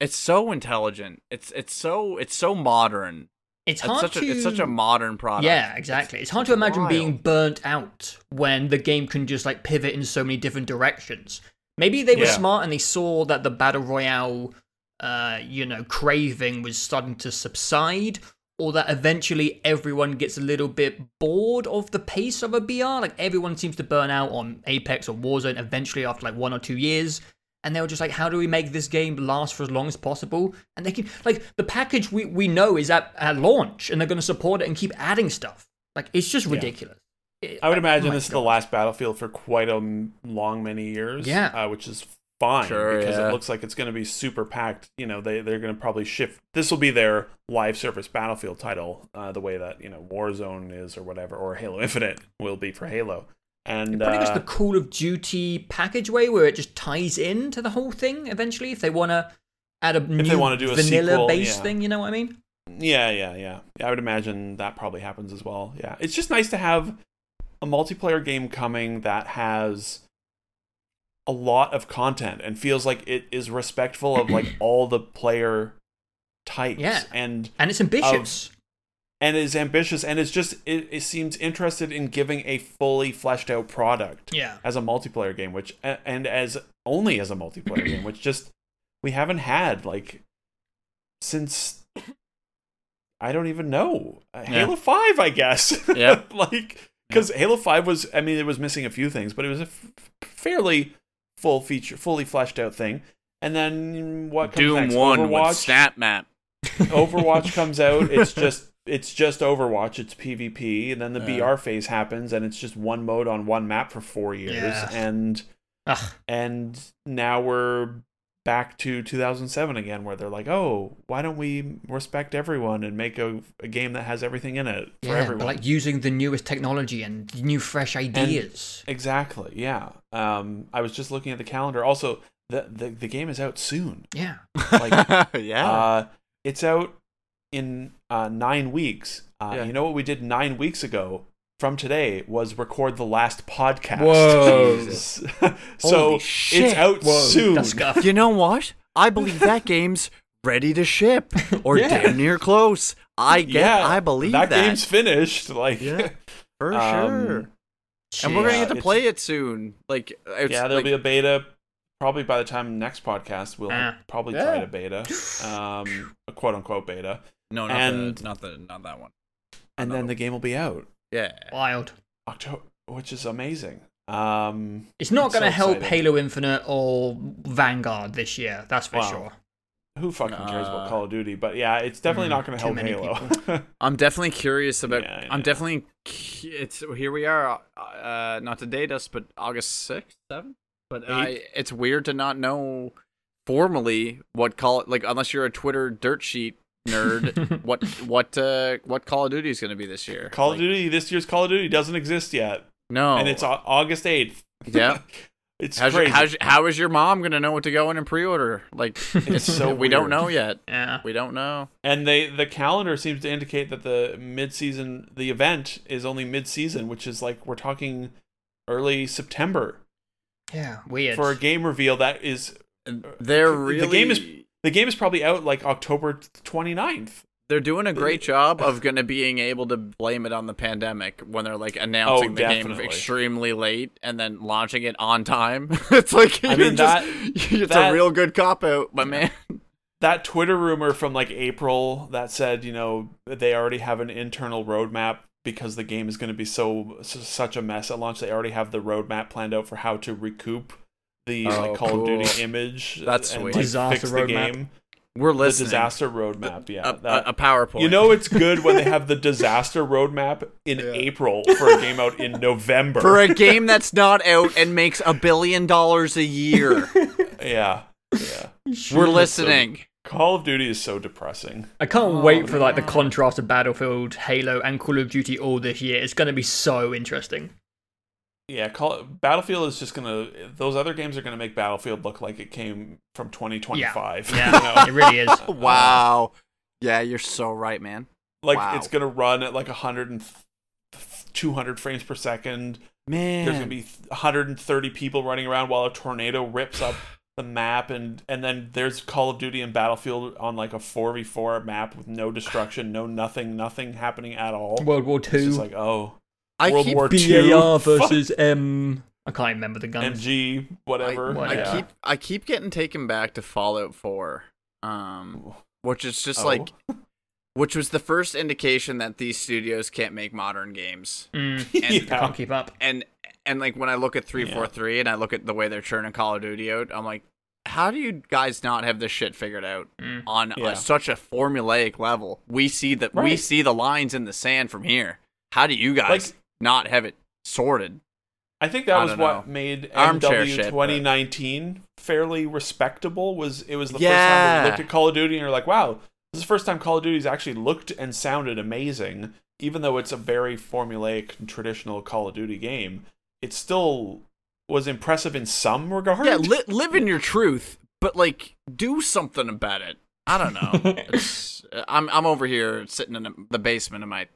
It's so intelligent. It's it's so it's so modern.
It's
It's
hard
such
to
a it's such a modern product.
Yeah, exactly. It's, hard to
it's
imagine being burnt out when the game can just like pivot in so many different directions. Maybe they were
Yeah.
smart and they saw that the battle royale, uh, you know, craving was starting to subside, or that eventually everyone gets a little bit bored of the pace of a BR. Like everyone seems to burn out on Apex or Warzone eventually after like one or two years. And they were just like, how do we make this game last for as long as possible? And they can like the package we, we know is at, at launch and they're gonna support it and keep adding stuff. Like it's just
Yeah.
ridiculous. It-
I would
like,
imagine
oh my
this is the last Battlefield for quite a long many years.
Yeah.
uh, which is fine
Sure,
because
yeah.
it looks like it's going to be super packed. You know, they they're going to probably shift. This will be their live service Battlefield title, uh, the way that you know Warzone is or whatever, or Halo Infinite will be for Halo. And
Pretty
uh,
much the Call of Duty package way where it just ties into the whole thing eventually if they wanna add a new
they do a
vanilla
sequel,
based
yeah.
thing, you know what I mean?
Yeah, yeah, yeah. Yeah, I would imagine that probably happens as well. Yeah. It's just nice to have a multiplayer game coming that has a lot of content and feels like it is respectful of like all the player types
Yeah.
and
And it's ambitious.
And is ambitious and is just it, it seems interested in giving a fully fleshed out product
yeah.
as a multiplayer game which and as only as a multiplayer game which just we haven't had like since I don't even know. Uh, Halo 5 I guess.
Yep.
like cuz Halo 5 was I mean it was missing a few things but it was a f- fairly full feature fully fleshed out thing. And then what comes
Doom
next?
one
Overwatch?
with SnapMap.
Overwatch comes out, it's just it's just Overwatch, it's PvP, and then the
Yeah.
BR phase happens, and it's just one mode on one map for four years,
Yeah.
and
Ugh.
and now we're back to 2007 again, where they're like, oh, why don't we respect everyone and make a, a game that has everything in it for
Yeah,
everyone?
but like using the newest technology and new fresh ideas.
exactly, yeah. Um, I was just looking at the calendar. Also, the the, the game is out soon.
yeah.
Like,
yeah.
Uh, it's out in uh, nine weeks. Uh,
Yeah.
You know what we did nine weeks ago from today was record the last podcast.
Whoa.
Jesus. so
Holy
it's out
Whoa,
soon.
you know what? I believe that game's ready to ship or
Yeah.
damn near close. I get.
yeah,
I believe
that,
that,
game's finished. Like,
Yeah, for
Um,
sure. And we're gonna get to play it soon. Like, it's,
yeah, there'll
like,
be a beta. Probably by the time next podcast, we'll
Ah.
probably
Yeah.
try to beta, um, a quote unquote beta,
no, not
and-
the, not the, not that one.
and then the game will be out
Yeah.
Wild.
October, which is amazing. Um,
It's not going to
so
help
excited.
Halo Infinite or Vanguard this year, that's for
Wow.
sure.
who fucking cares about Call of Duty? But yeah, it's definitely
Mm,
not going to help Halo.
I'm definitely curious about.
Yeah, I
I'm definitely. It's here we are. Uh, not to date us, but August sixth, seventh. But I, it's weird to not know formally what call like unless you're a Twitter dirt sheet nerd. what what uh what Call of Duty is going to be this year?
Call
Like,
of Duty, this year's Call of Duty doesn't exist yet,
No,
and it's August eighth.
Yeah.
it's
How's your,
crazy.
how's, how is your mom gonna know what to go in and pre-order? Like,
It's so
we don't know yet.
Yeah.
We don't know.
and they the calendar seems to indicate that the mid-season, the event is only mid-season, which is like we're talking early September
Yeah, weird.
for a game reveal that is
They're
the game is- the game is probably out like October 29th.
they're doing a great job of gonna being able to blame it on the pandemic when they're like announcing
Oh,
the game extremely late and then launching it on time. it's like
I mean,
just,
that-
it's
that-
a real good cop out, my man.
that Twitter rumor from like April that said, you know, they already have an internal roadmap because the game is going to be so, so such a mess at launch. They already have the roadmap planned out for how to recoup the
Oh,
like Call
cool.
of Duty image.
That's
and,
sweet.
Like,
Disaster
fix the
roadmap.
game.
We're
The
listening.
disaster roadmap. Yeah,
a,
that-
a, a PowerPoint.
you know it's good when they have the disaster roadmap in
Yeah.
April for a game out in November.
for a game that's not out and makes a billion dollars a year.
yeah, yeah.
We're listening.
Call of Duty is so depressing.
I can't
Oh,
wait for like the oh, contrast of Battlefield, Halo, and Call of Duty all this year. It's going to be so interesting.
Yeah, call Battlefield is just gonna. Those other games are gonna make Battlefield look like it came from 2025.
Yeah,
you know?
it really is.
Uh, wow. Yeah, you're so right, man.
like
Wow.
it's gonna run at like 100 and 200 frames per second.
Man.
There's gonna be 130 people running around while a tornado rips up the map, and and then there's Call of Duty and Battlefield on like a 4v4 map with no destruction, no nothing, nothing happening at all.
World War
It's
Two,
just like oh,
I
World
keep,
War
BAR
II
versus M. I can't remember the guns.
MG, whatever.
What-
I
Yeah.
keep I keep getting taken back to Fallout 4. Um which is just
Oh.
like which was the first indication that these studios can't make modern games.
Mm,
And
I
yeah.
can't keep up.
and and like when I look at 343 and I look at the way they're churning Call of Duty out, I'm like how do you guys not have this shit figured out
Mm.
on
Yeah.
a, such a formulaic level? We see that we see the lines in the sand from here. How do you guys
Like-
not have it sorted?
I think that
I
was what
know.
made
Armchair
MW
shit, but-
2019 fairly respectable. Was it was the first time
Yeah.
we looked at Call of Duty and you're like, wow, this is the first time Call of Duty's actually looked and sounded amazing, even though it's a very formulaic and traditional Call of Duty game. It still was impressive in some regard.
Yeah, li- live in your truth, but like do something about it. I don't know. It's, I'm I'm over here sitting in the basement of my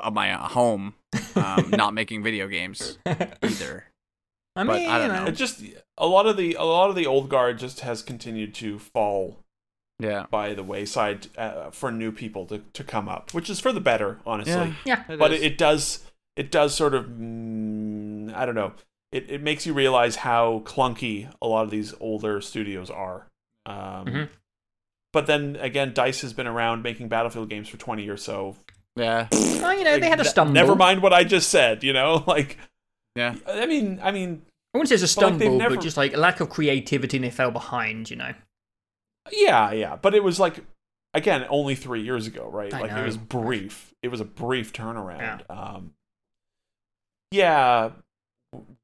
of my uh, home, um, not making video games either.
I
But
mean,
I don't know.
it just a lot of the a lot of the old guard just has continued to fall
Yeah,
by the wayside uh, for new people to, to come up, which is for the better, honestly.
Yeah.
but it, it does it does sort of mm, I don't know. It it makes you realize how clunky a lot of these older studios are. Um,
Mhm.
But then again, Dice has been around making Battlefield games for twenty or so
yeah,
Oh, you know, they had a stumble.
Never mind what I just said. You know, like
yeah.
I mean, I mean,
I wouldn't say it's a
But, like,
stumble,
never-
but just like a lack of creativity and they fell behind, you know.
yeah, yeah. But it was like again only three years ago, right?
I
like
know.
it was brief. It was a brief turnaround. Um, yeah,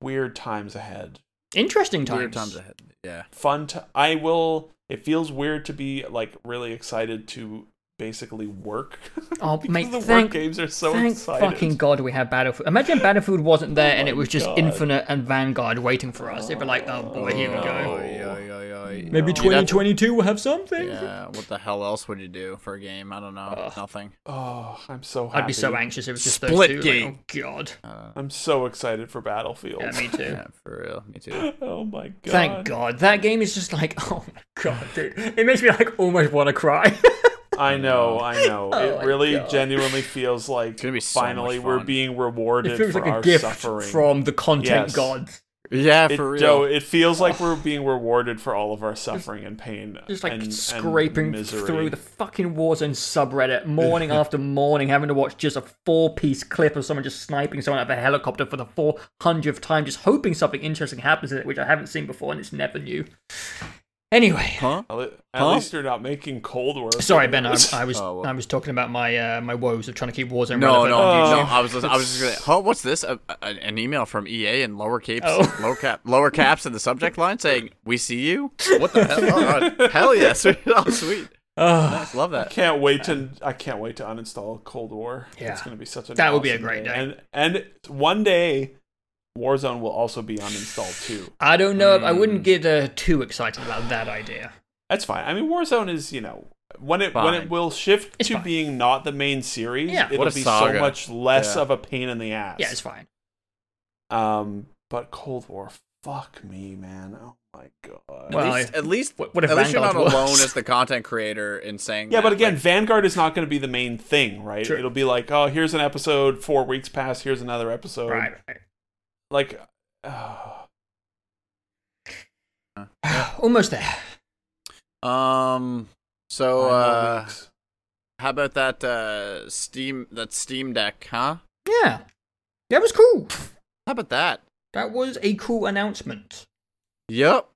weird times ahead.
Interesting times.
Weird times ahead. Yeah.
Fun. To, I will. It feels weird to be like really excited to basically work.
Oh,
because
mate,
the work
thank-
games are so
Thank
excited.
fucking God we have Battlefield. Imagine Battlefield wasn't there and it was just
God.
Infinite and Vanguard waiting for us. It'd be like, oh boy, here we go.
oy, oy, oy.
Maybe
You'd have-
2022 will have something.
Yeah. What the hell else would you do for a game? I don't know.
Ugh.
Nothing.
Oh, I'm so happy.
I'd be so anxious if it was just those
Split
two. Like,
game.
oh God.
Uh,
I'm so excited for Battlefield.
Yeah, me too.
yeah, for real. Me too.
oh my god.
Thank God. That game is just like, oh my God, dude. It makes me like almost want to cry.
I know, I know.
Oh
it really
God.
genuinely feels like
gonna be so
finally
much
we're being rewarded
it feels
for
like a
our
gift
suffering.
from the content
Yes.
gods.
Yeah,
it,
for real.
Joe, it feels like we're being rewarded for all of our suffering and pain.
Just like
and, and
scraping
misery.
through the fucking wars Warzone subreddit morning after morning, having to watch just a four piece clip of someone just sniping someone out of a helicopter for the 400th time, just hoping something interesting happens in it, which I haven't seen before and it's never new. Anyway,
huh?
At
Huh?
least you're not making Cold War.
sorry Ben, I, I was
Oh, well.
I was talking about my uh, my woes of trying to keep Warzone
No, no,
on
no. I was, I was just gonna. Huh? What's this? A, a, an email from EA in lower caps,
Oh.
lower cap, lower caps in the subject line saying, "We see you." What the hell? Oh, oh, hell yeah! Sweet. Oh, sweet.
Ugh.
Nice. Love
I
that.
can't wait to I can't wait to uninstall Cold War.
Yeah.
It's gonna be such a
That would be a
awesome
great day.
And and one day Warzone will also be uninstalled too.
I don't know. I wouldn't
Mm.
get uh, too excited about that idea.
That's fine. I mean Warzone is, you know, when it when it will shift
It's
to
fine.
being not the main series,
Yeah.
it'll be
saga.
so much less
Yeah.
of a pain in the ass.
Yeah, it's fine.
Um but Cold War, fuck me, man. Oh my god.
Well,
at least,
I-
at least,
what- what if
at least you're not
Vanguard
alone
was?
as the content creator in saying.
Yeah,
that.
but again,
Like,
Vanguard is not going to be the main thing, right?
True.
It'll be like, oh, here's an episode, four weeks pass, here's another episode.
Right. right.
Like, uh,
Almost there.
um. So, uh, how about that uh, Steam that Steam Deck, huh?
Yeah. That was cool.
How about that?
That was a cool announcement.
Yep.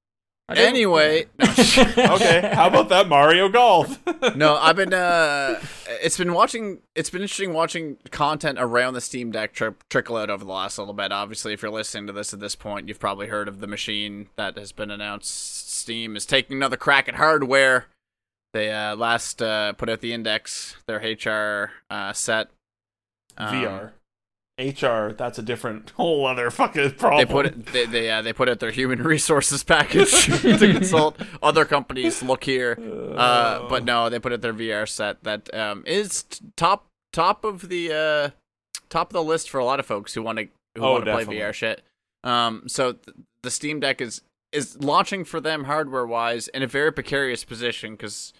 I don't-
Anyway, no,
okay, how about that Mario Golf?
no, I've been uh it's been watching it's been interesting watching content around the Steam Deck tri- trickle out over the last little bit. Obviously, if you're listening to this at this point, you've probably heard of the machine that has been announced. Steam is taking another crack at hardware. They uh last uh put out the Index, their HR uh set. Um,
VR. HR, that's a different whole other fucking problem.
They put it. They they, uh, they put out their human resources package to consult other companies. Look here, uh, but no, they put out their VR set that um, is top top of the uh, top of the list for a lot of folks who want to who
Oh,
want to play. VR shit. Um, so th- the Steam Deck is is launching for them hardware wise in a very precarious position because.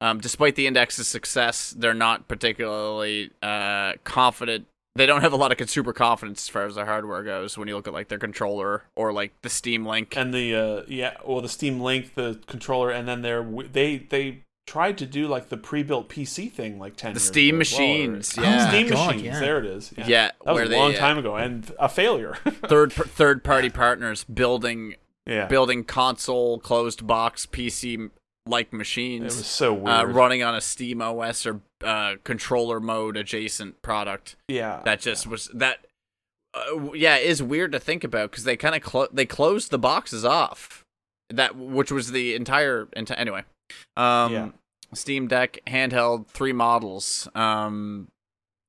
Um, despite the index's success, they're not particularly uh, confident they don't have a lot of consumer confidence as far as their hardware goes when you look at like their controller or like the Steam Link.
and the uh, yeah, well, the Steam Link, the controller, and then they're they they tried to do like the pre-built PC thing like ten.
The
years
Steam
ago as well, or-
machines,
Oh
yeah.
Steam
God,
machines.
yeah.
There it is. Yeah,
Yeah,
that was
where
a
they,
long
uh,
time ago and a failure.
third third party partners building
yeah,
building console closed box PC like machines it
was so weird.
uh, running on a Steam OS or uh, controller mode adjacent product.
yeah,
That just was that. Uh, yeah, is weird to think about because they kind of clo- they closed the boxes off. That which was the entire enti- anyway. Um,
Yeah.
Steam Deck handheld, three models. Um,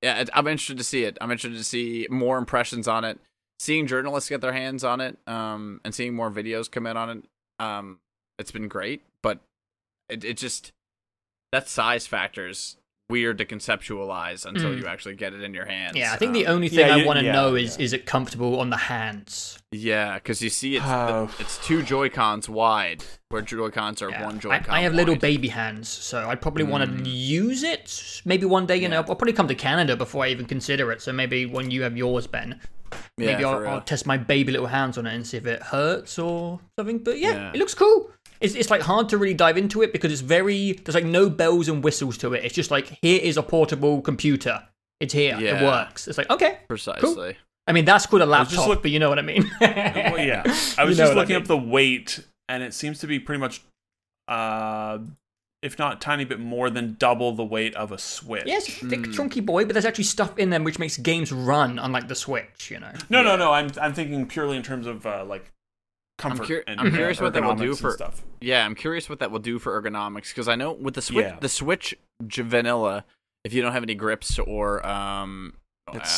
yeah, I'm interested to see it. I'm interested to see more impressions on it. Seeing journalists get their hands on it, um, and seeing more videos come in on it. Um, it's been great, but it it just that size factor is weird to conceptualize until
Mm.
you actually get it in your hands.
Yeah, I think the
Um,
only thing
yeah,
I want to
yeah,
know is
yeah.
is it comfortable on the hands?
Yeah, because you see it's
Oh.
it's two Joy Cons wide, where Joy Cons are
Yeah.
one Joy
I,
Con.
I have little baby hands, so I'd probably want
Mm.
to use it. Maybe one day, you know, I'll probably come to Canada before I even consider it. So maybe when you have yours, Ben, maybe
for
I'll. I'll test my baby little hands on it and see if it hurts or something. But yeah,
Yeah.
it looks cool. It's, it's like hard to really dive into it because it's very there's like no bells and whistles to it. It's just like here is a portable computer. It's here. It works. It's like okay.
precisely.
I mean that's called a
was just
laptop,
look-
but you know what I mean.
well, yeah. I was
know
just
what I
looking
mean.
up the weight, and it seems to be pretty much. Uh, if not a tiny bit more than double the weight of a Switch.
Yeah, it's thick,
Hmm.
chunky boy, but there's actually stuff in them which makes games run, unlike the Switch. You know.
No, no, no. I'm I'm thinking purely in terms of uh, like comfort.
cur-
and,
I'm
uh,
curious what that will do for-
stuff.
Yeah, I'm curious what that will do for ergonomics because I know with the Switch,
Yeah.
the Switch Vanilla, if you don't have any grips or um,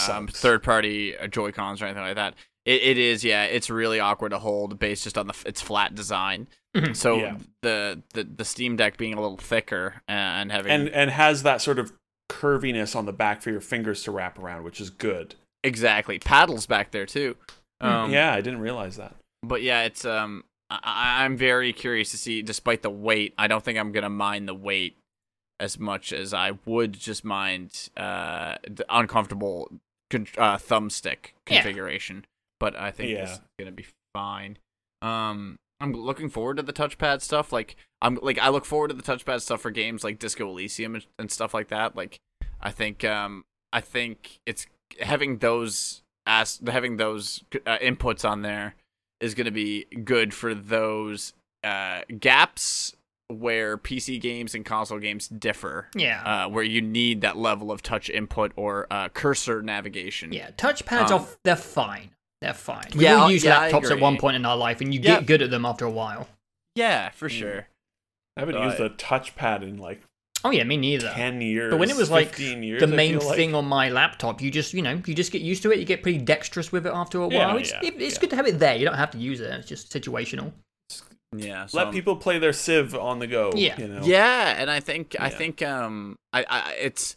um third-party uh, Joy Cons or anything like that, it, it is yeah, it's really awkward to hold based just on the its flat design.
Mhm.
So
Yeah.
the, the the Steam Deck being a little thicker and having
And and has that sort of curviness on the back for your fingers to wrap around, which is good.
exactly paddles back there too. Um,
yeah, I didn't realize that.
But yeah, it's um, I, I'm very curious to see. Despite the weight, I don't think I'm gonna mind the weight as much as I would just mind uh the uncomfortable con- uh, thumbstick
Yeah.
configuration. But I think
Yeah.
is gonna be fine. Um, I'm looking forward to the touchpad stuff. Like I'm like I look forward to the touchpad stuff for games like Disco Elysium and, and stuff like that. Like I think um I think it's having those as having those uh, inputs on there is going to be good for those uh, gaps where PC games and console games differ.
Yeah.
Uh, where you need that level of touch input or uh, cursor navigation.
yeah. Touchpads
um,
are they're fine. They're fine. We
Yeah,
all use
yeah,
laptops at one point in our life, and you
Yeah.
get good at them after a while.
Yeah, for
Mm.
sure.
I haven't
Uh,
used a touchpad in like
Oh yeah, me neither.
ten years.
But when it was like
years,
the main
feel like.
thing on my laptop, you just you know you just get used to it. You get pretty dexterous with it after a
Yeah,
while. It's,
yeah,
it- it's
yeah.
good to have it there. You don't have to use it. It's just situational.
Yeah. So
let
I'm-
people play their Civ on the go.
Yeah.
you know?
Yeah, and I think I think um I, I it's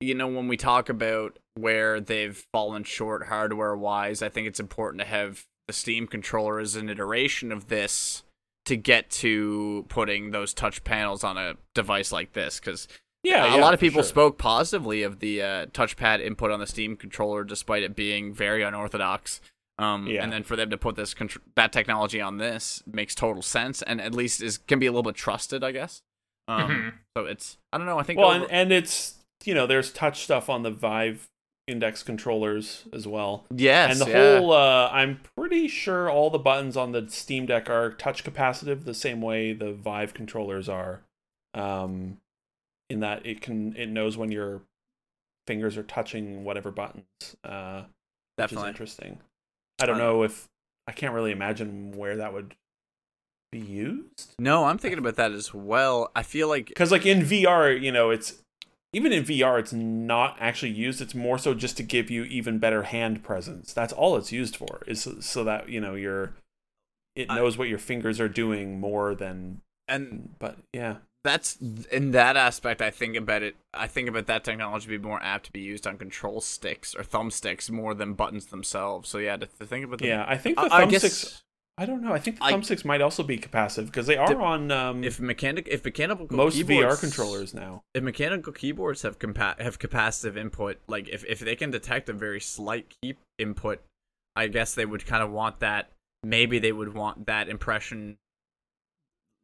you know when we talk about where they've fallen short hardware wise, I think it's important to have the Steam controller as an iteration of this to get to putting those touch panels on a device like this because
yeah.
a
yeah,
lot of people
sure.
spoke positively of the uh, touchpad input on the Steam controller, despite it being very unorthodox. Um,
Yeah.
And then for them to put this contr- that technology on this makes total sense, and at least is can be a little bit trusted, I guess. Um,
Mhm.
So it's I don't know. I think
Well,
over-
and, and it's you know there's touch stuff on the Vive index controllers as well.
yes,
and the
yeah.
whole uh, i'm pretty sure all the buttons on the steam deck are touch capacitive the same way the vive controllers are um, in that it can it knows when your fingers are touching whatever buttons uh, which is
definitely.
interesting i don't
Uh,
know if i can't really imagine where that would be used
No, I'm thinking about that as well. I feel like
because like in vr you know it's even in vr it's not actually used. It's more so just to give you even better hand presence. That's all it's used for is so, that you know you're it knows what your fingers are doing more than
and
but yeah.
that's in that aspect i think about it i think about that technology be more apt to be used on control sticks or thumbsticks more than buttons themselves. So yeah to, think about the,
yeah i think the thumbsticks I don't know. I think the
I-
thumbsticks might also be capacitive because they are
Dep-
on um,
if mechanic if mechanical
most vr controllers now.
if mechanical keyboards have compa- have capacitive input like if, if they can detect a very slight key input i guess they would kind of want that maybe they would want that impression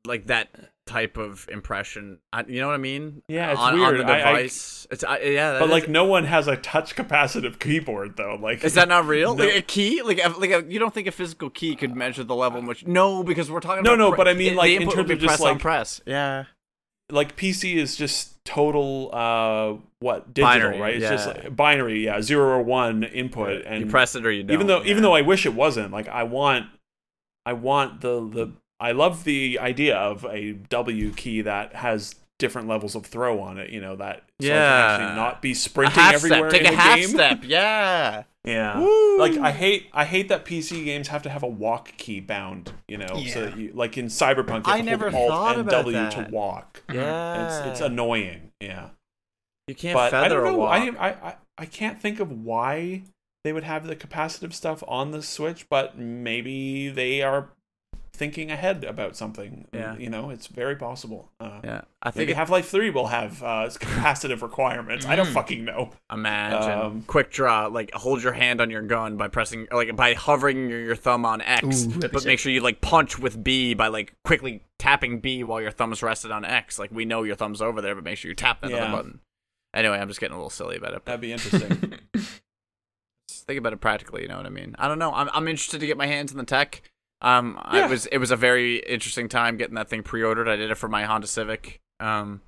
like that type of impression I, you know what i mean
Yeah, it's
on,
weird.
on the
I- I-
device it's I, yeah
but
is-
like no one has a touch capacitive keyboard though like
is that not real?
No.
Like a key? Like a, like a, you don't think a physical key could measure the level in which? No, because we're talking
No,
about.
no,
pre-
but I mean, like, in
input
terms of just,
press on
like-
press. Yeah.
like PC is just total uh what digital
Binary,
right? It's just like binary, yeah, zero or one input, and
you press it or you don't.
even though
yeah.
even though I wish it wasn't, like I want I want the the I love the idea of a W key that has different levels of throw on it. You know that so I can
Yeah.
actually not be
a
sprinting everywhere
step, take
in
a half
game.
step. Yeah.
Yeah.
Woo.
Like I hate I hate that PC games have to have a walk key bound, you know. So
Yeah.
that you, like in Cyberpunk you
I never
hold
thought
Alt and
about
W
that.
to walk.
Yeah.
It's it's annoying. Yeah.
you can't
but I don't
a
know.
walk.
I, I I I can't think of why they would have the capacitive stuff on the Switch, but maybe they are thinking ahead about something.
Yeah.
You know, it's very possible. Uh,
yeah. I think it,
Half Life Three will have uh, capacitive requirements. I don't
Mm.
fucking know.
imagine
um,
quick draw. Like hold your hand on your gun by pressing, like by hovering your, your thumb on X,
Ooh,
but make sure you like punch with B by like quickly tapping B while your thumb's rested on X. Like we know your thumb's over there, but make sure you tap that
Yeah.
other button. Anyway, I'm just getting a little silly about it. But
That'd be interesting.
think about it practically. You know what I mean? I don't know. I'm I'm interested to get my hands in the tech. Um, I was it was a very interesting time getting that thing pre-ordered. I did it for my Honda Civic. Um,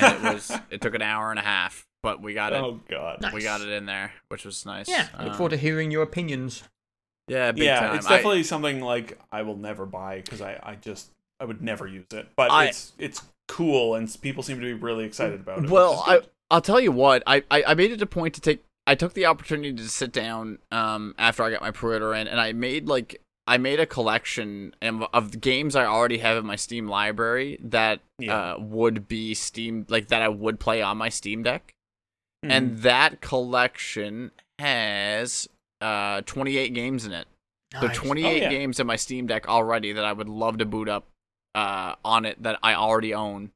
and it was it took an hour and a half, but we got it.
oh god.
Nice.
We got it in there, which was nice.
Yeah, look
Um,
forward to hearing your opinions.
Yeah, big
yeah,
time.
it's
I-
definitely something like I will never buy because I, I just I would never use it. But
I-
it's it's cool and people seem to be really excited about it.
Well, I I'll tell you what. I, I I made it a point to take. I took the opportunity to sit down um after I got my pre-order in, and I made like I made a collection of, games I already have in my Steam library that
Yeah.
uh, would be Steam like that I would play on my Steam Deck,
Mhm.
and that collection has uh 28 games in it. So
Nice.
28
Oh, yeah.
games in my Steam Deck already that I would love to boot up uh on it that I already own.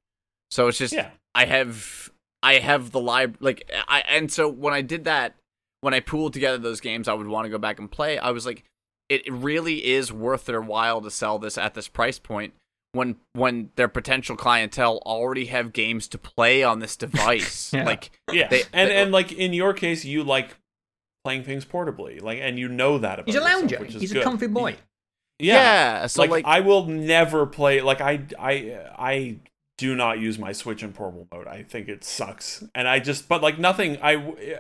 So it's just
yeah,
I have I have the lib like I and so when I did that when I pooled together those games I would want to go back and play I was like it it really is worth their while to sell this at this price point when when their potential clientele already have games to play on this device
Yeah.
like
yeah,
They-
and
they-
and like in your case, you like playing things portably, like, and you know that about
He's a
yourself,
lounger.
which is
He's
good.
a comfy boy.
yeah, so
like,
like,
I will never play like I I I do not use my Switch in portable mode. I think it sucks, and I just but like nothing. I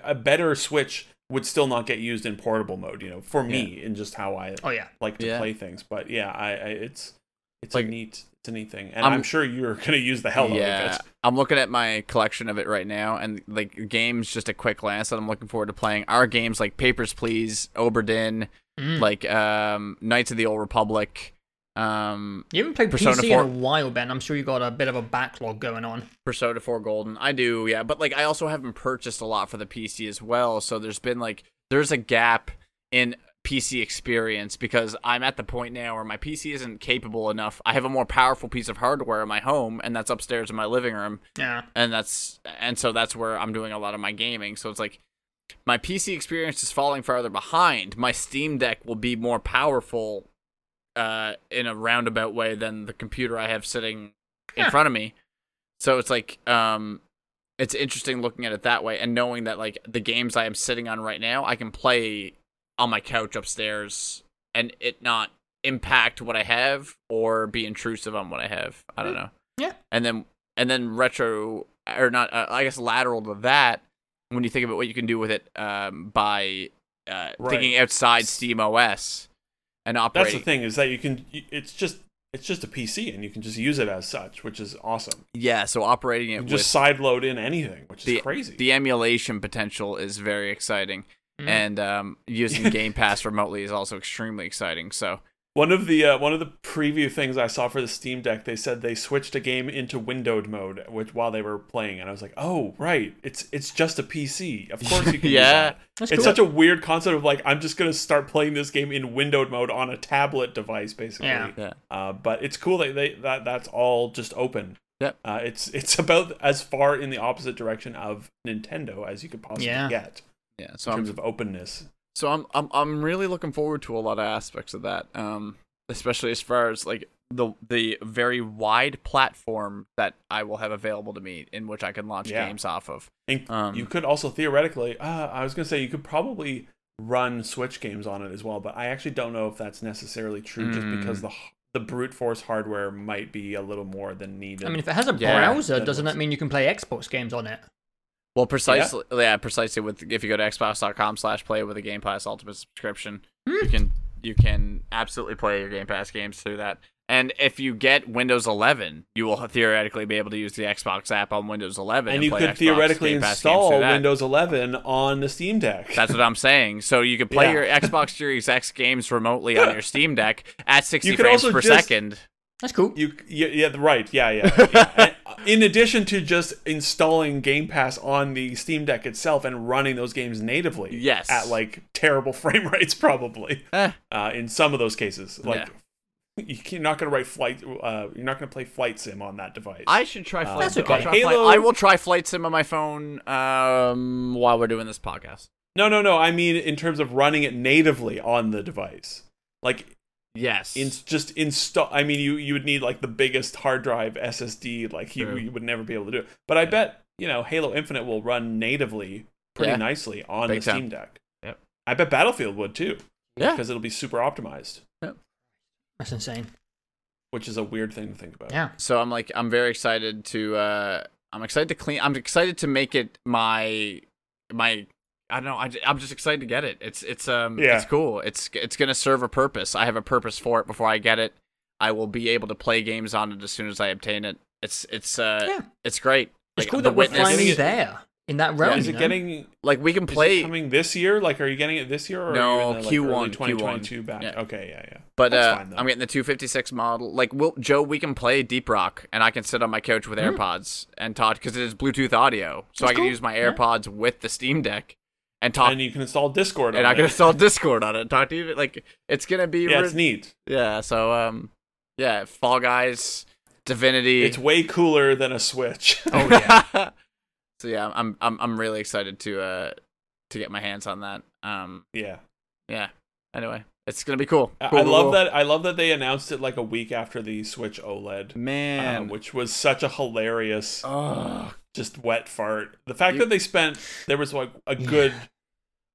a better Switch would still not get used in portable mode. You know, for me, in just how I
Oh yeah.
like to
Yeah.
play things. But yeah, I, I it's it's
Like-
a neat it's a neat thing, and
I'm-
I'm, sure you're gonna use the hell out
yeah,
of it.
I'm looking at my collection of it right now, and like games, just a quick glance that I'm looking forward to playing are games like Papers, Please, Obra Dinn,
Mm.
like um, Knights of the Old Republic, um,
You haven't played
Persona
PC
4
in a while, Ben. I'm sure you got a bit of a backlog going on.
Persona 4 Golden. I do, yeah, but like I also haven't purchased a lot for the PC as well, so there's been like there's a gap in PC experience because I'm at the point now where my PC isn't capable enough. I have a more powerful piece of hardware in my home, and that's upstairs in my living room.
Yeah.
and that's and so that's where I'm doing a lot of my gaming. So it's like my PC experience is falling farther behind. My Steam Deck will be more powerful uh, in a roundabout way than the computer I have sitting in
Yeah.
front of me. So it's like um, it's interesting looking at it that way and knowing that like the games I am sitting on right now, I can play on my couch upstairs and it not impact what I have or be intrusive on what I have. I don't know.
Yeah.
And then and then retro or not uh, I guess lateral to that when you think about what you can do with it um, by uh,
Right.
thinking outside Steam OS and
That's the thing is that you can. It's just it's just a PC, and you can just use it as such, which is awesome.
Yeah, so operating
You
it
can just side load in anything, which is
the
crazy.
the emulation potential is very exciting,
Mm.
and um, using Game Pass remotely is also extremely exciting. So
One of the uh, one of the preview things I saw for the Steam Deck, they said they switched a game into windowed mode, which while they were playing, and I was like, oh right, it's it's just a PC. Of course you can.
Yeah.
use that.
That's
it's
cool.
such a weird concept of like I'm just gonna start playing this game in windowed mode on a tablet device, basically.
Yeah.
yeah,
Uh, but it's cool that they that that's all just open.
Yep.
Uh, it's it's about as far in the opposite direction of Nintendo as you could possibly
Yeah.
get
yeah. So
in
I'm
terms of openness.
So I'm I'm I'm really looking forward to a lot of aspects of that. Um, especially as far as like the the very wide platform that I will have available to me in which I can launch
Yeah.
games off of.
And
Um,
you could also theoretically, uh, I was gonna say you could probably run Switch games on it as well, but I actually don't know if that's necessarily true, just
Mm.
because the the brute force hardware might be a little more than needed.
I mean, if it has a browser,
that
doesn't that mean you can play Xbox games on it?
Well, precisely, yeah, precisely. With if you go to Xbox.com/slash play with a Game Pass Ultimate subscription,
Hmm.
you can you can absolutely play your Game Pass games through that. And if you get Windows 11, you will theoretically be able to use the Xbox app on Windows 11,
and you
play
could
Xbox
theoretically
Game Pass games
install. Windows 11 on the Steam Deck.
That's what I'm saying. So you could play
Yeah.
your Xbox Series X games remotely on your Steam Deck at 60 frames per
just-
second.
That's cool.
You, yeah, yeah, right, yeah, yeah. yeah. And in addition to just installing Game Pass on the Steam Deck itself and running those games natively,
Yes.
at like terrible frame rates, probably.
Eh.
Uh, in some of those cases, like
Yeah.
you're not going to write flight. Uh, you're not going to play Flight Sim on that device.
I should try
Uh,
flight.
That's
Sim.
okay.
I'll try flight-
Halo-
I will try Flight Sim on my phone um, while we're doing this podcast.
no, no, no. I mean, in terms of running it natively on the device, like
Yes.
in just install. I mean, you you would need like the biggest hard drive SSD. Like you,
True.
you would never be able to do it. But I bet you know Halo Infinite will run natively pretty
Yeah.
nicely on
Big
the
time.
Steam Deck.
Yep.
I bet Battlefield would too.
Yeah.
because it'll be super optimized. Yep.
That's insane.
which is a weird thing to think about.
Yeah.
So I'm like, I'm very excited to. uh I'm excited to clean. I'm excited to make it my my. I don't know. I, am just excited to get it. It's it's um
Yeah.
it's cool. It's it's gonna serve a purpose. I have a purpose for it. Before I get it, I will be able to play games on it as soon as I obtain it. It's it's uh
Yeah.
it's great.
It's
Like,
cool
the
that we're
Witness-
finally there in that realm.
Is
you
it
know?
getting
Like we can
is it
play,
coming this year? Like, are you getting it this year or
No,
are you in the, like,
Q1,
early 2022
Q1.
back?
Yeah.
Okay, yeah, yeah.
but
That's
uh,
fine.
I'm getting the 256 model. Like, we'll, Joe, we can play Deep Rock, and I can sit on my couch with AirPods and talk because it is Bluetooth audio, so
That's
I can
cool.
use my
Yeah.
AirPods with the Steam Deck and talk.
and you can install Discord on
and I
it.
can install Discord on it. Talk to you like it's gonna be
Yeah,
re-
it's neat.
yeah. So um, yeah, Fall Guys, Divinity.
It's way cooler than a Switch.
Oh yeah.
so yeah, I'm I'm I'm really excited to uh to get my hands on that. Um,
yeah.
yeah. Anyway, it's gonna be cool.
I-
Cool,
I love
cool.
that. I love that they announced it like a week after the Switch OLED,
man.
um, which was such a hilarious,
oh,
just wet fart. The fact
You-
that they spent there was like a good.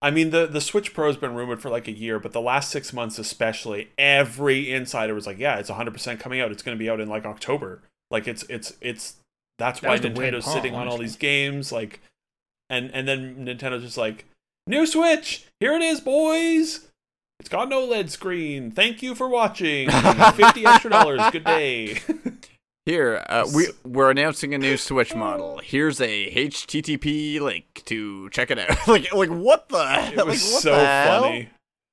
I mean, the the Switch Pro has been rumored for like a year, but the last six months especially, every insider was like, "Yeah, it's 100 percent coming out. It's going to be out in like October. Like it's it's it's that's
That
why
was the weird
Nintendo's
part,
sitting on all these games. Like, and and then Nintendo's just like, new Switch, here it is, boys. It's got an OLED screen. Thank you for watching. Fifty extra dollars. Good day.
Here, uh, we we're announcing a new Switch model. Here's a HTTP link to check it out. like, like what the?
It
like,
was
what
so
the hell?
funny.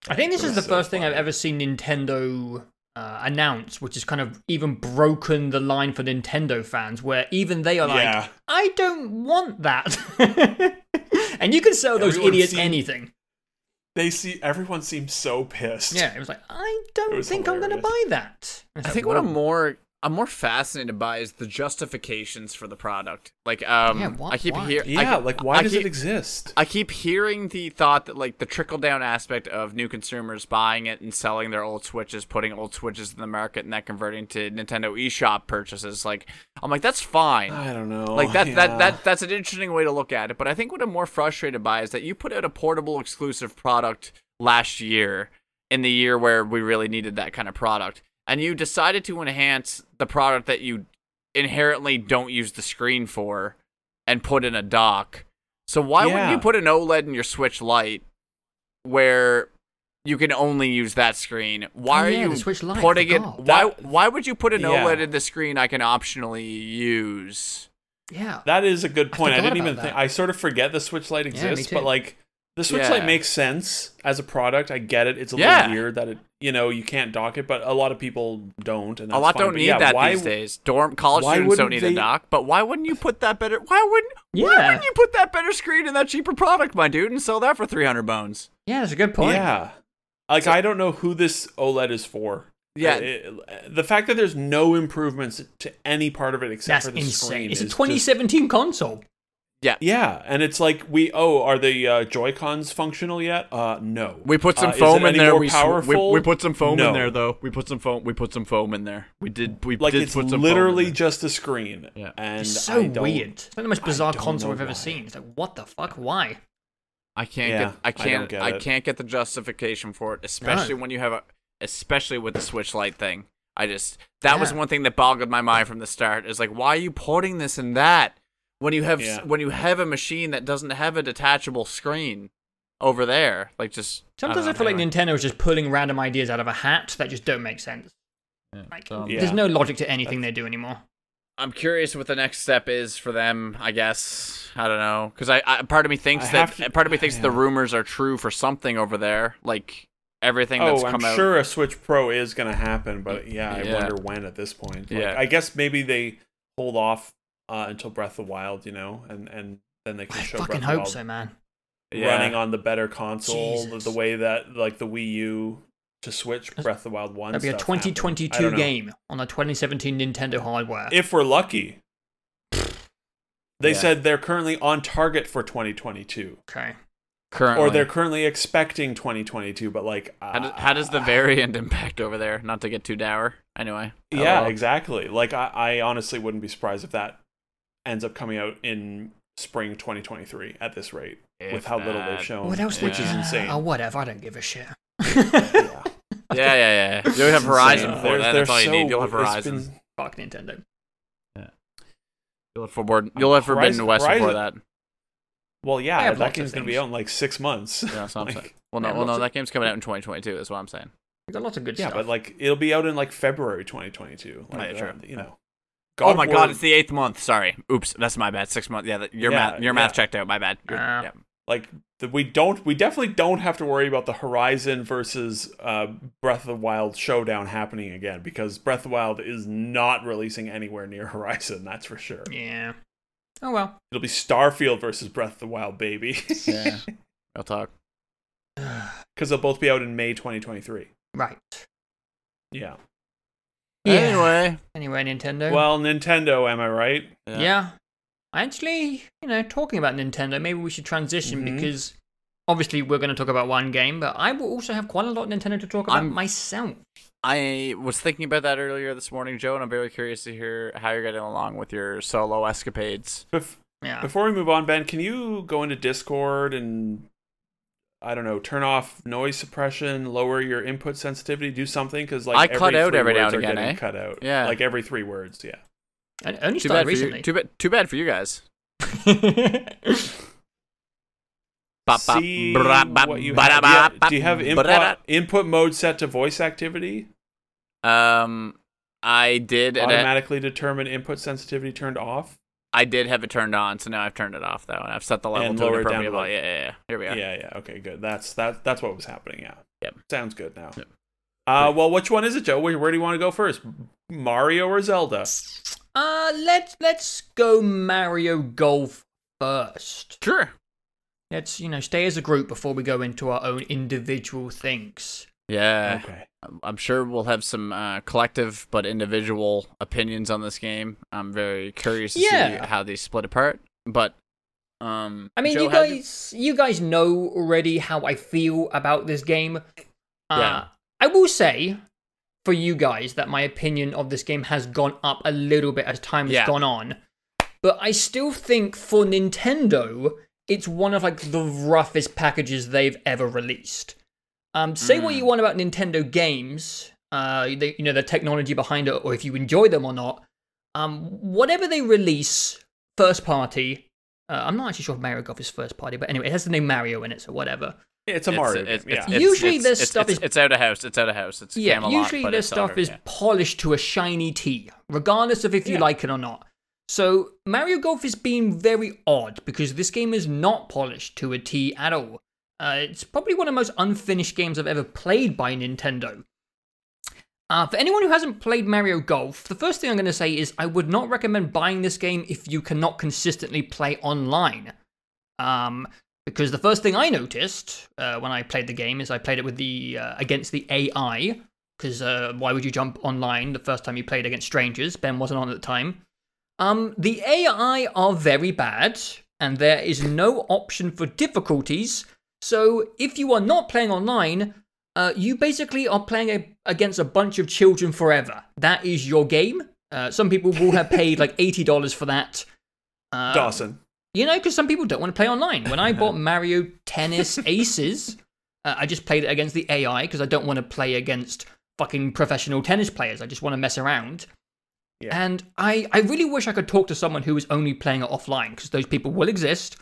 I think this
It
is
was
the
so
first thing I've ever seen Nintendo uh, announce, which has kind of even broken the line for Nintendo fans, where even they are like,
Yeah.
I don't want that. and you can sell those idiots
seemed-
anything.
They see everyone seems so pissed.
Yeah, it was like, I don't
was
think I'm going to buy that. It's
I
like,
think what I'm more I'm more fascinated by is the justifications for the product. Like, um,
Yeah, what-
I keep hearing,
Yeah, like why
I
does
keep-
it exist?
I keep hearing the thought that like the trickle down aspect of new consumers buying it and selling their old Switches, putting old Switches in the market, and that converting to Nintendo eShop purchases. Like, I'm like, that's fine.
I don't know.
Like that,
yeah.
that that that's an interesting way to look at it. But I think what I'm more frustrated by is that you put out a portable exclusive product last year in the year where we really needed that kind of product, and you decided to enhance the product that you inherently don't use the screen for and put in a dock. So why wouldn't you put an OLED in your Switch Lite where you can only use that screen? Why
Oh,
are
yeah,
you
Switch Lite,
putting it? Why
That-
why would you put an
Yeah.
OLED in the screen I can optionally use?
Yeah.
That is a good point. I,
forgot
didn't even
about
think. I sort of forget the Switch Lite exists,
too.
but like the Switch
Yeah.
Lite makes sense as a product. I get it. It's a
Yeah.
little weird that it, you know, you can't dock it, but a lot of people don't, and
a lot
fine.
don't
But
need
yeah,
that
why,
these days. Dorm college students don't
wouldn't
need a dock, but why wouldn't you put that better? Why wouldn't? Why wouldn't you put that better screen in that cheaper product, my dude, and sell that for three hundred bones?
Yeah, that's a good point.
Yeah, like I don't know who this OLED is for.
Yeah.
Uh, it- the fact that there's no improvements to any part of it except
That's
for the
insane.
screen
It's a
is just-
2017 console.
Yeah, Yeah, and it's like we oh, are the uh, Joy Cons functional yet? Uh, no.
We put some
Uh, is
foam
it
in
any
there.
more
We, sw- we
powerful?
we put some foam
No.
in there though. We put some foam. We put some foam in there. We did. We
like
did
it's
put some
literally
Foam in
just a screen.
Yeah.
and
It's so
I don't-
weird. It's like the most bizarre console I've ever
why.
seen. It's like, what the fuck? Why?
I can't
Yeah,
get. I
I don't
can't.
get
I, can't get the justification for it, especially when you have a, especially with the Switch Lite thing. I just that was one thing that boggled my mind from the start. Is like, why are you putting this in that when you have
Yeah.
when you have a machine that doesn't have a detachable screen over there? Like, just
Sometimes I,
don't
feel
know,
like. Nintendo is just pulling random ideas out of a hat that just don't make sense.
Yeah,
Like,
so, um,
Yeah.
There's no logic to anything they do anymore.
I'm curious what the next step is for them. I guess I don't know because I, I part of me thinks
I
that
to-
part of me thinks the rumors are true for something over there. Like everything that's
Oh, I'm
out.
sure a Switch Pro is going to happen, but yeah, I wonder when at this point. Like,
Yeah.
I guess maybe they hold off uh, until Breath of the Wild, you know, and and then they can
I
show
fucking
Breath of the
hope
Wild
so, man.
Yeah.
running on the better console, the, the way that like the Wii U to Switch Breath of the Wild one.
That'd be a
stuff happened. I
2022 game on a 2017 Nintendo hardware.
if we're lucky. They
Yeah.
said they're currently on target for 2022,
okay.
currently.
or they're currently expecting 2022. But like,
How does, how does the
uh,
variant impact over there? Not to get too dour. Anyway.
Yeah,
Oh, well.
exactly. Like I, I honestly wouldn't be surprised if that ends up coming out in spring 2023 at this rate with
If
how little they've shown,
What else?
which
would
is insane.
Oh, whatever. I don't give a shit.
yeah.
Yeah, yeah, yeah. You'll have Horizon
Insane.
before that. That's all you need. You'll have Horizon.
been-
Fuck Nintendo.
You'll have Forbidden. You'll have Forbidden
Horizon-
West before that.
Well, yeah, that
lots of
game's gonna be out in like six months.
Yeah, that's what I'm
Like,
saying. Well, no, well, no,
of-
that game's coming out in 2022. That's what I'm saying.
There's lots of good
Yeah,
stuff.
Yeah, but like it'll be out in like February 2022. Like,
Yeah, true.
uh, you know.
Oh my God, it's the eighth month. Sorry. Oops, that's my bad. Six months. Yeah, your
Yeah,
math. Your math checked out. My bad.
Ah.
yeah.
like the, we don't we definitely don't have to worry about the Horizon versus uh, Breath of the Wild showdown happening again because Breath of the Wild is not releasing anywhere near Horizon. That's for sure.
yeah. Oh well.
It'll be Starfield versus Breath of the Wild, baby.
Yeah. I'll talk.
Because they'll both be out in May 2023.
right.
Yeah.
Yeah.
Anyway.
Anyway, Nintendo.
Well, Nintendo, am I right?
yeah. Actually, you know, talking about Nintendo, maybe we should transition
Mhm.
because obviously we're going to talk about one game, but I will also have quite a lot of Nintendo to talk about
I'm-
myself.
I was thinking about that earlier this morning, Joe, and I'm very curious to hear how you're getting along with your solo escapades.
Bef-
Yeah.
Before we move on, Ben, can you go into Discord and I don't know, turn off noise suppression, lower your input sensitivity, do something because like
I
every
cut out
three
every now
words
and
are
again,
getting
eh?
cut out.
Yeah.
like every three words. Yeah.
I only
Too
started
bad for
recently.
you. Too bad. Too bad for you guys. Bop, bop,
See
bra- bop,
what you
ba-
have.
da-
Do you have, do you have input, input mode set to voice activity?
Um, I did, and I,
Automatically determine input sensitivity turned off.
I did have it turned on, so now I've turned it off though, and I've set the level
And
to an
lower it down
appropriate
to,
level. Yeah, yeah, yeah. Here we are.
Yeah. yeah, Okay, good. That's that. That's what was happening. Yeah.
Yep.
Sounds good now.
Yep.
Uh, well, which one is it, Joe? Where, where do you want to go first? Mario or Zelda?
uh, let's let's go Mario Golf first.
Sure.
Let's you know stay as a group before we go into our own individual things.
Yeah.
Okay.
I'm- sure we'll have some uh, collective but individual opinions on this game. I'm very curious to
Yeah.
see how they split apart. But um,
I mean,
Joe,
you guys, you guys know already how I feel about this game. Uh,
Yeah.
I will say, for you guys, that my opinion of this game has gone up a little bit as time has
Yeah.
gone on. But I still think for Nintendo, it's one of like the roughest packages they've ever released. Um, say what
Mm.
you want about Nintendo games, uh, they, you know the technology behind it, or if you enjoy them or not. Um, whatever they release, first party, uh, I'm not actually sure if Mario Golf is first party, but anyway, it has the name Mario in it, so whatever.
It's a
it's-
Mario.
it's-
game, yeah.
it's-
Usually
it's-
this
it's-
stuff
it's,
is-
it's out of house. It's out of house. It's
Yeah,
Camelot,
usually
but
this
it's
stuff
over,
is
yeah.
polished to a shiny T, regardless of if you
Yeah.
like it or not. So Mario Golf is being very odd because this game is not polished to a T at all. Uh, it's probably one of the most unfinished games I've ever played by Nintendo. Uh, for anyone who hasn't played Mario Golf, the first thing I'm going to say is I would not recommend buying this game if you cannot consistently play online. Um, because the first thing I noticed uh, when I played the game is I played it with the uh, against the AI. Because uh, why would you jump online the first time you played against strangers? Ben wasn't on at the time. Um, the AI are very bad, and there is no option for difficulties. So if you are not playing online, uh, you basically are playing a, against a bunch of children forever. That is your game. Uh, some people will have paid like eighty dollars for that. Uh,
Dawson.
you know, because some people don't want to play online. When I bought Mario Tennis Aces, uh, I just played it against the AI because I don't want to play against fucking professional tennis players. I just want to mess around.
Yeah.
And I, I really wish I could talk to someone who is only playing it offline because those people will exist.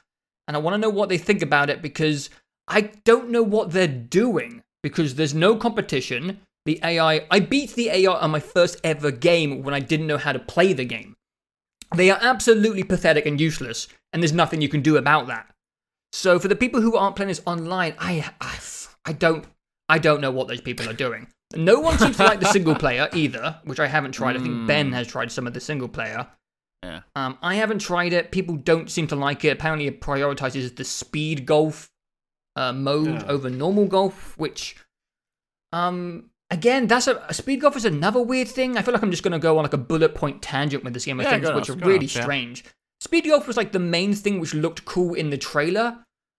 And I want to know what they think about it because I don't know what they're doing because there's no competition. The AI, I beat the AI on my first ever game when I didn't know how to play the game. They are absolutely pathetic and useless, and there's nothing you can do about that. So for the people who aren't playing this online, I, I, I don't, I don't know what those people are doing. No one seems to like the single player either, which I haven't tried. I think Ben has tried some of the single player.
Yeah.
Um, I haven't tried it. People don't seem to like it. Apparently, it prioritizes the speed golf uh, mode
Yeah.
over normal golf, which, um, again, that's a, a speed golf is another weird thing. I feel like I'm just going to go on like a bullet point tangent with this game of
Yeah,
things, which are really
yeah.
strange. Speed golf was like the main thing which looked cool in the trailer.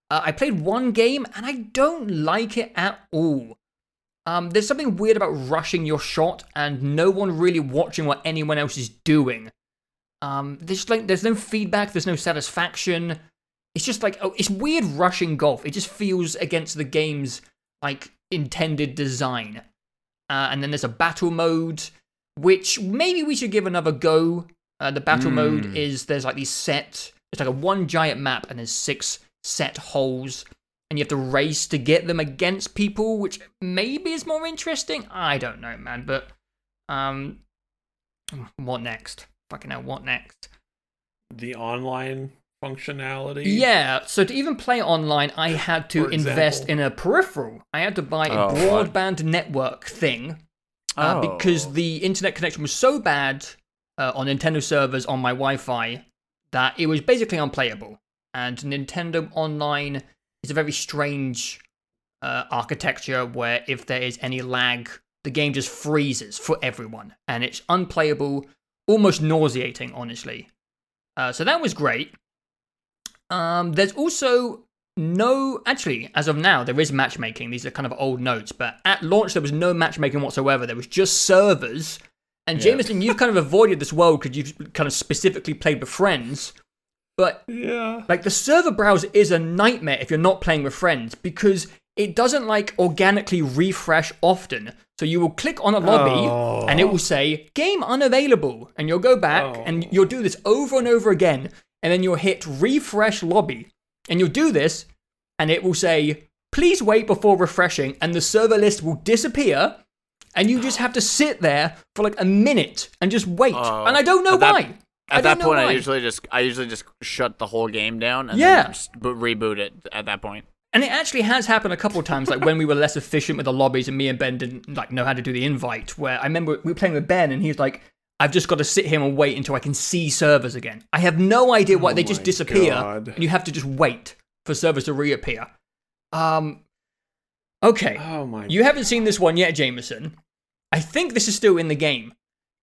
Uh, I played one game and I don't like it at all. Um, there's something weird about rushing your shot and no one really watching what anyone else is doing. Um, there's like there's no feedback, there's no satisfaction. It's just like oh, it's weird rushing golf. It just feels against the game's like intended design. uh, and then there's a battle mode, which maybe we should give another go. Uh, the battle mode
Mm.
is there's like these set, it's like a one giant map, and there's six set holes, and you have to race to get them against people, which maybe is more interesting. I don't know, man, but um, what next? Fucking hell, what next?
The online functionality.
Yeah, so to even play online, I had to invest in a peripheral. I had to buy a
Oh, what?
broadband network thing uh,
Oh.
because the internet connection was so bad uh, on Nintendo servers on my Wi-Fi that it was basically unplayable. And Nintendo Online is a very strange uh, architecture where if there is any lag, the game just freezes for everyone, and it's unplayable, almost nauseating, honestly. Uh, so that was great. Um, there's also no, actually, as of now, there is matchmaking. These are kind of old notes, but at launch there was no matchmaking whatsoever. There was just servers. And
Yeah.
Jameson, you've kind of avoided this world because you've kind of specifically played with friends. But
Yeah.
like the server browser is a nightmare if you're not playing with friends because it doesn't like organically refresh often. So you will click on a lobby
Oh.
and it will say game unavailable and you'll go back
Oh.
and you'll do this over and over again and then you'll hit refresh lobby and you'll do this and it will say please wait before refreshing and the server list will disappear and you just have to sit there for like a minute and just wait.
Oh.
and I don't know
that-
why.
At that point,
why.
I usually just I usually just shut the whole game down and
Yeah.
then just bo- reboot it at that point.
And it actually has happened a couple of times, like when we were less efficient with the lobbies, and me and Ben didn't like know how to do the invite. Where I remember we were playing with Ben, and he's like, "I've just got to sit here and wait until I can see servers again." I have no idea why
Oh
they just disappear,
God.
and you have to just wait for servers to reappear. Um, okay,
Oh my.
you haven't seen this one yet, Jameson. I think this is still in the game.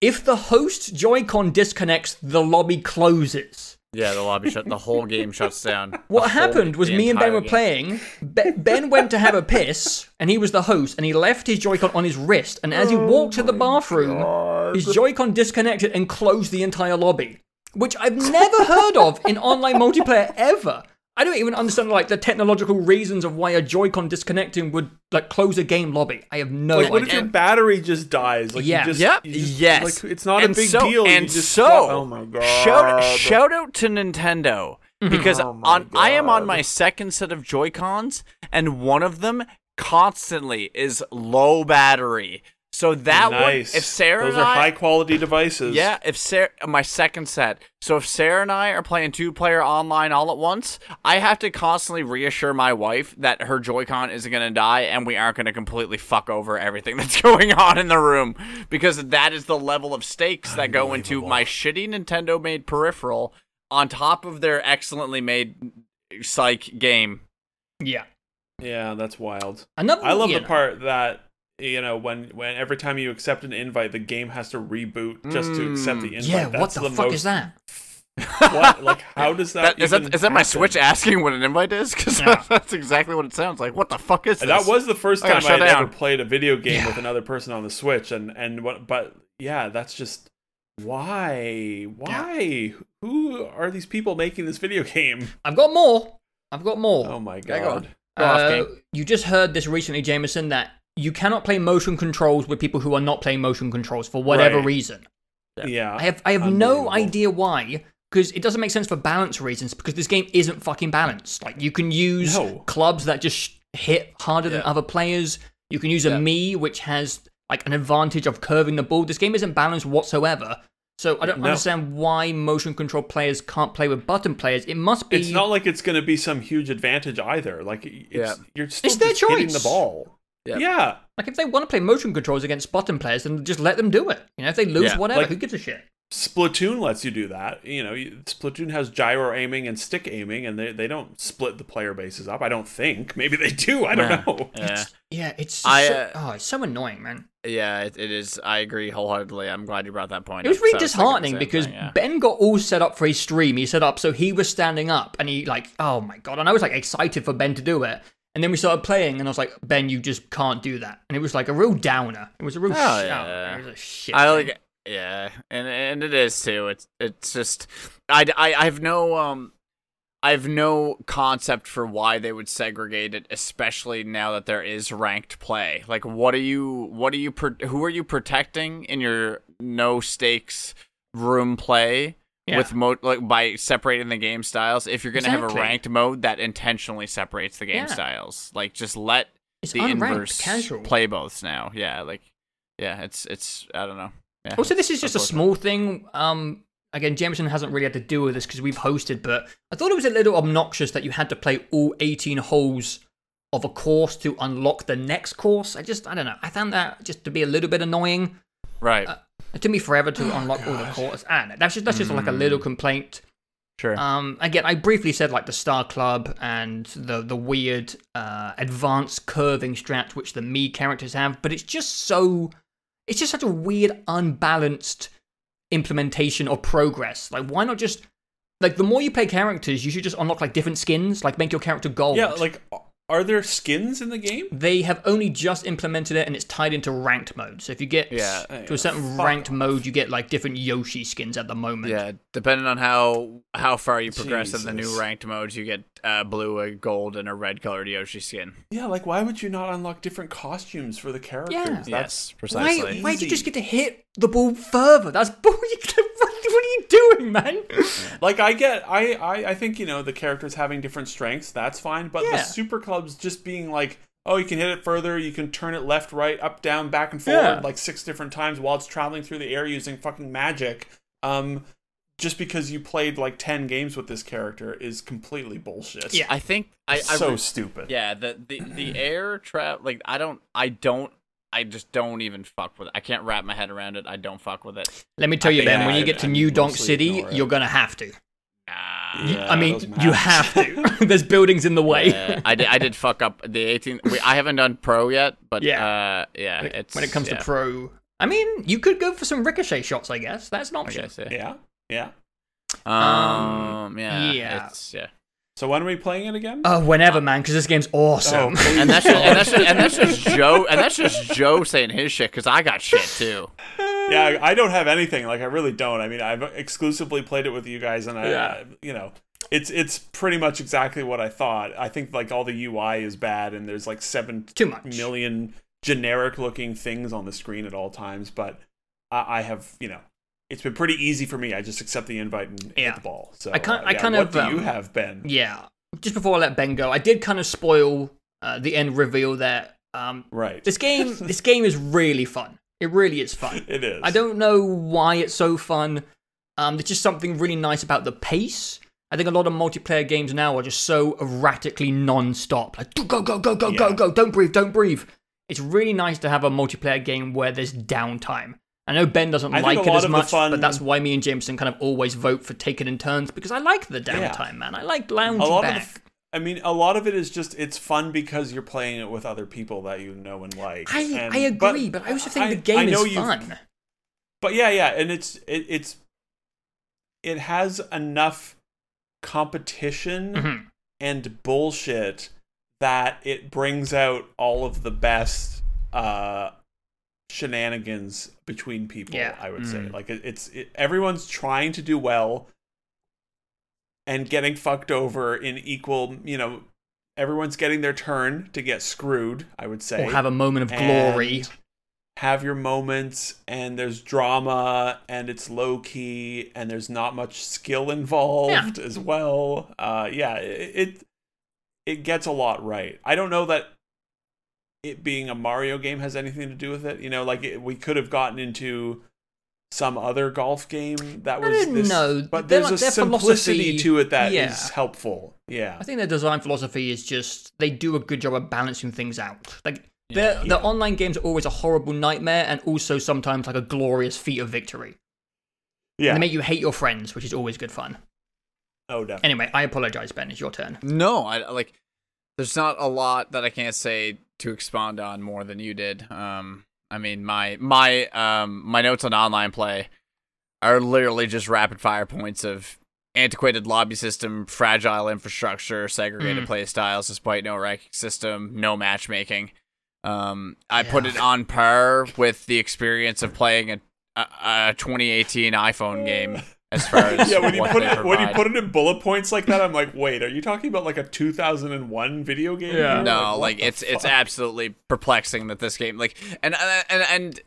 If the host Joy-Con disconnects, the lobby closes.
Yeah, the lobby shut. The whole game shuts down.
What happened was me and Ben were
game.
playing. Be- ben went to have a piss, and he was the host, and he left his Joy-Con on his wrist. And as he oh walked to the bathroom, his Joy-Con disconnected and closed the entire lobby, which I've never heard of in online multiplayer ever. I don't even understand like the technological reasons of why a Joy-Con disconnecting would like close a game lobby. I have no
Like, what if your battery just dies? Like,
Yeah.
you just,
Yep.
you just-
yes.
Like, it's not
and
a big
so,
deal.
And
just
so,
oh my god.
shout shout out to Nintendo mm-hmm. because
Oh
on I am on my second set of Joy Cons, and one of them constantly is low battery. So that one, if Sarah
those
and
are
I,
high quality devices.
Yeah, if Sarah, my second set. So if Sarah and I are playing two player online all at once, I have to constantly reassure my wife that her Joy-Con isn't going to die and we aren't going to completely fuck over everything that's going on in the room because that is the level of stakes that go into my shitty Nintendo made peripheral on top of their excellently made psych game.
yeah.
Yeah, that's wild.
Another.
I love
you
the
know.
part that you know when when every time you accept an invite, the game has to reboot just to accept the invite.
Yeah. What the,
the
fuck
most,
is that?
What? Like, how does that?
that is that is that my
happen?
Switch asking what an invite is? Because
Yeah.
that's exactly what it sounds like. What the fuck is this?
That was the first time I
shut
had ever played a video game
Yeah.
with another person on the Switch, and and what? But yeah, that's just why? Why? Who are these people making this video game?
I've got more. I've got more.
Oh my
Yeah, go on.
god!
Go
Uh, you just heard this recently, Jameson, that you cannot play motion controls with people who are not playing motion controls for whatever
Right.
reason.
Yeah,
I have I have no idea why, because it doesn't make sense for balance reasons. Because this game isn't fucking balanced. Like you can use
No.
clubs that just hit harder than other players. You can use a
Yeah.
me which has like an advantage of curving the ball. This game isn't balanced whatsoever. So I don't
No.
understand why motion control players can't play with button players. It must be
It's not like it's going to be some huge advantage either. Like it's,
Yeah.
you're still
It's their
just hitting the ball.
Yeah.
Yeah.
like if they want to play motion controls against button players, then just let them do it. You know, if they lose,
Yeah,
whatever.
like-
who gives a shit?
Splatoon lets you do that. You know, Splatoon has gyro aiming and stick aiming, and they, they don't split the player bases up. I don't think. Maybe they do. I don't
Yeah.
know.
Yeah.
Yeah, it's
I,
so,
uh,
oh, it's so annoying, man.
Yeah, it, it is. I agree wholeheartedly. I'm glad you brought that point.
It was
really
really
'cause I thinking the
disheartening because
thing, yeah.
Ben got all set up for his stream. He set up so he was standing up and he like, oh my god, and I was like excited for Ben to do it. And then we started playing, and I was like, Ben, you just can't do that. And it was like a real downer. It was a real
Oh,
sh-
yeah.
It was a shit.
I like, yeah, and and it is too. It's it's just, I, I I have no um, I have no concept for why they would segregate it, especially now that there is ranked play. Like, what are you? What are you? Who are you protecting in your no stakes room play?
Yeah.
With mode like by separating the game styles, if you're gonna have a ranked mode, that intentionally separates the game
Yeah.
styles. Like, just let
It's
the
unranked,
inverse
casual.
play both now. Yeah, like, yeah, it's it's I don't know. Yeah,
Also, this is just a small thing. Um, again, Jameson hasn't really had to deal with this because we've hosted, but I thought it was a little obnoxious that you had to play all 18 holes of a course to unlock the next course. I just, I don't know. I found that just to be a little bit annoying.
right.
Uh, It took me forever to
Oh,
unlock all the courses. and. That's just that's just like a little complaint.
sure.
Um, again, I briefly said like the Star Club and the the weird uh, advanced curving strat which the me characters have, but it's just so it's just such a weird, unbalanced implementation of progress. Like, why not just like the more you play characters, you should just unlock like different skins, like make your character gold.
Yeah, like are there skins in the game?
they have only just implemented it and it's tied into ranked mode. So if you get
Yeah.
to a certain
Fuck
ranked
off.
mode, you get like different Yoshi skins at the moment.
Yeah, depending on how how far you progress in the new ranked modes, you get uh, blue, a gold, and a red colored Yoshi skin.
Yeah, like why would you not unlock different costumes for the characters?
Yeah.
That's
yes,
Why,
precisely.
why'd you just get to hit the ball further? That's bull. What, what are you doing, man?
like I get I, I I think you know the characters having different strengths that's fine but the super clubs just being like oh you can hit it further you can turn it left right up down back and forward
Yeah.
like six different times while it's traveling through the air using fucking magic um just because you played like 10 games with this character is completely bullshit
Yeah.
I think I, I
so
re-
stupid
yeah the the the air trap like I don't I don't I just don't even fuck with it. I can't wrap my head around it. I don't fuck with it.
Let me tell you,
think
Ben.
I-
When you get to
I
New Donk City, you're gonna have to.
Nah.
Yeah,
I mean, you have to. There's buildings in the way.
Yeah, I did. I did fuck up the 18. We, I haven't done pro yet, but
Yeah.
uh, yeah.
when, it,
It's
when it comes
yeah,
to pro, I mean, you could go for some ricochet shots. I guess that's an
I
option.
guess, yeah.
yeah yeah
Um, yeah,
yeah.
It's, yeah.
so when are we playing it again
Oh, whenever, man, because this game's awesome.
please.
And that's just, and that's just, and that's just Joe and that's just Joe saying his shit because I got shit too.
yeah, I I don't have anything. Like I really don't. I mean, I've exclusively played it with you guys, and I,
Yeah.
you know, it's it's pretty much exactly what I thought. I think like all the UI is bad, and there's like seven
Too much.
million generic looking things on the screen at all times. But I, I have, you know, it's been pretty easy for me. I just accept the invite and
Yeah.
hit the ball. So
I kind-
uh,
I
yeah,
kind
what
of,
do you
um,
have, Ben?
Yeah. Just before I let Ben go, I did kind of spoil uh, the end reveal that um,
Right.
this game. this game is really fun. It really is fun.
it is.
I don't know why it's so fun. Um, there's just something really nice about the pace. I think a lot of multiplayer games now are just so erratically non-stop. Like go go go go go
Yeah.
go. Don't breathe. Don't breathe. It's really nice to have a multiplayer game where there's downtime. I know Ben doesn't
I
like it as much,
fun-
but that's why me and Jameson kind of always vote for taking in turns because I like the downtime, man. I like lounging
a lot
back.
of the, I mean, a lot of it is just it's fun because you're playing it with other people that you know and like.
I,
and-
I agree, but, I also think
I-
the game is fun.
But yeah, yeah, and it's it, it's it has enough competition
Mhm.
and bullshit that it brings out all of the best uh shenanigans between people
Yeah.
i would say
Mm.
like it, it's it, everyone's trying to do well and getting fucked over in equal you know everyone's getting their turn to get screwed i would say
Or have a moment of glory.
and have your moments and there's drama and it's low key and there's not much skill involved as well uh yeah it, it it gets a lot right i don't know that it being a mario game has anything to do with it you know like it, we could have gotten into some other golf game that
I
was
don't
this,
know.
but
Their-
there's a simplicity
philosophy-
to it that is
yeah.
helpful yeah
I think their design philosophy is just they do a good job of balancing things out. Like their
Yeah.
the online games are always a horrible nightmare and also sometimes like a glorious feat of victory.
yeah
And they make you hate your friends, which is always good fun.
oh definitely
Anyway, I apologize, Ben. It's your turn.
No, I like. There's not a lot that I can't say to expound on more than you did. Um, I mean, my my um my notes on online play are literally just rapid fire points of antiquated lobby system, fragile infrastructure, segregated
Mm.
play styles despite no ranking system, no matchmaking. Um, I put it on par with the experience of playing a, a, a 2018 iPhone game as far as
yeah, when you put
they
it when you put it in bullet points like that, I'm like, wait, are you talking about like a 2001 video game?
Yeah.
no
what
like
the
it's it's absolutely perplexing that this game like and and and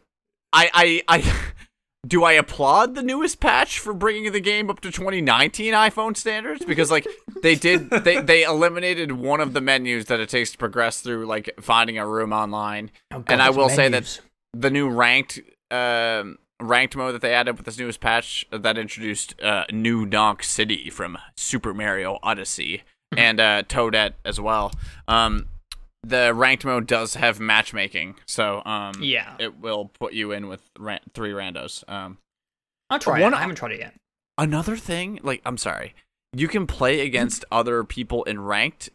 i i i do i applaud the newest patch for bringing the game up to 2019 iphone standards? Because like they did they they eliminated one of the menus that it takes to progress through like finding a room online.
Oh, God,
And I
those
will say that- the new ranked um ranked mode that they added with this newest patch that introduced uh, new Donk City from Super Mario Odyssey and uh, Toadette as well. Um, the ranked mode does have matchmaking, so um,
Yeah.
it will put you in with ran- three randos. Um,
I'll try
one-
it. I haven't tried it yet.
another thing, like I'm sorry, you can play against other people in ranked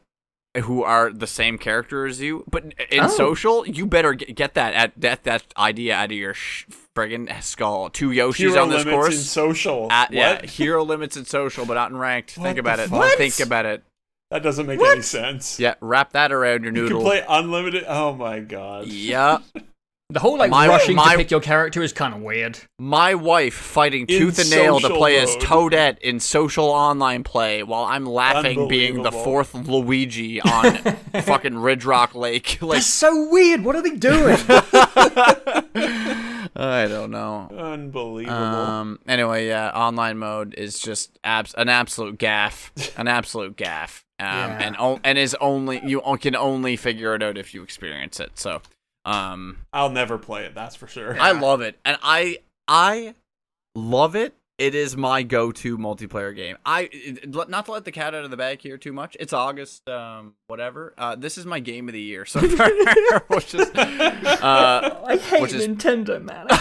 who are the same character as you, but in
Oh.
social, you better get, get that at that that idea out of your sh- friggin' skull. Two Yoshis
Hero
on this
limits
course.
in social.
Uh, at,
what?
yeah, hero limits in social, but not in ranked.
What
Think about it.
fuck?
Think about it.
That doesn't make
What?
any sense.
Yeah, wrap that around your noodle.
You can play unlimited. Oh my god.
yeah,
The whole like
My-
rushing
my-
to pick your character is kind of weird.
my wife fighting
In
tooth and nail to
social
play as. Toadette in social online play, while I'm laughing being the fourth Luigi on fucking Ridge Rock Lake. Like,
That's so weird. What are they doing?
I don't know.
Unbelievable.
Um. Anyway, yeah. Online mode is just abs- an absolute gaff. An absolute gaff. Um.
Yeah.
And o- and is only you o- can only figure it out if you experience it. So, um,
I'll never play it. That's for sure.
I love it, and I I love it. It is my go-to multiplayer game. I it- not to let the cat out of the bag here too much. It's August, um, whatever. Uh, this is my game of the year so far, which is uh,
I hate
Which is-
Nintendo, man. I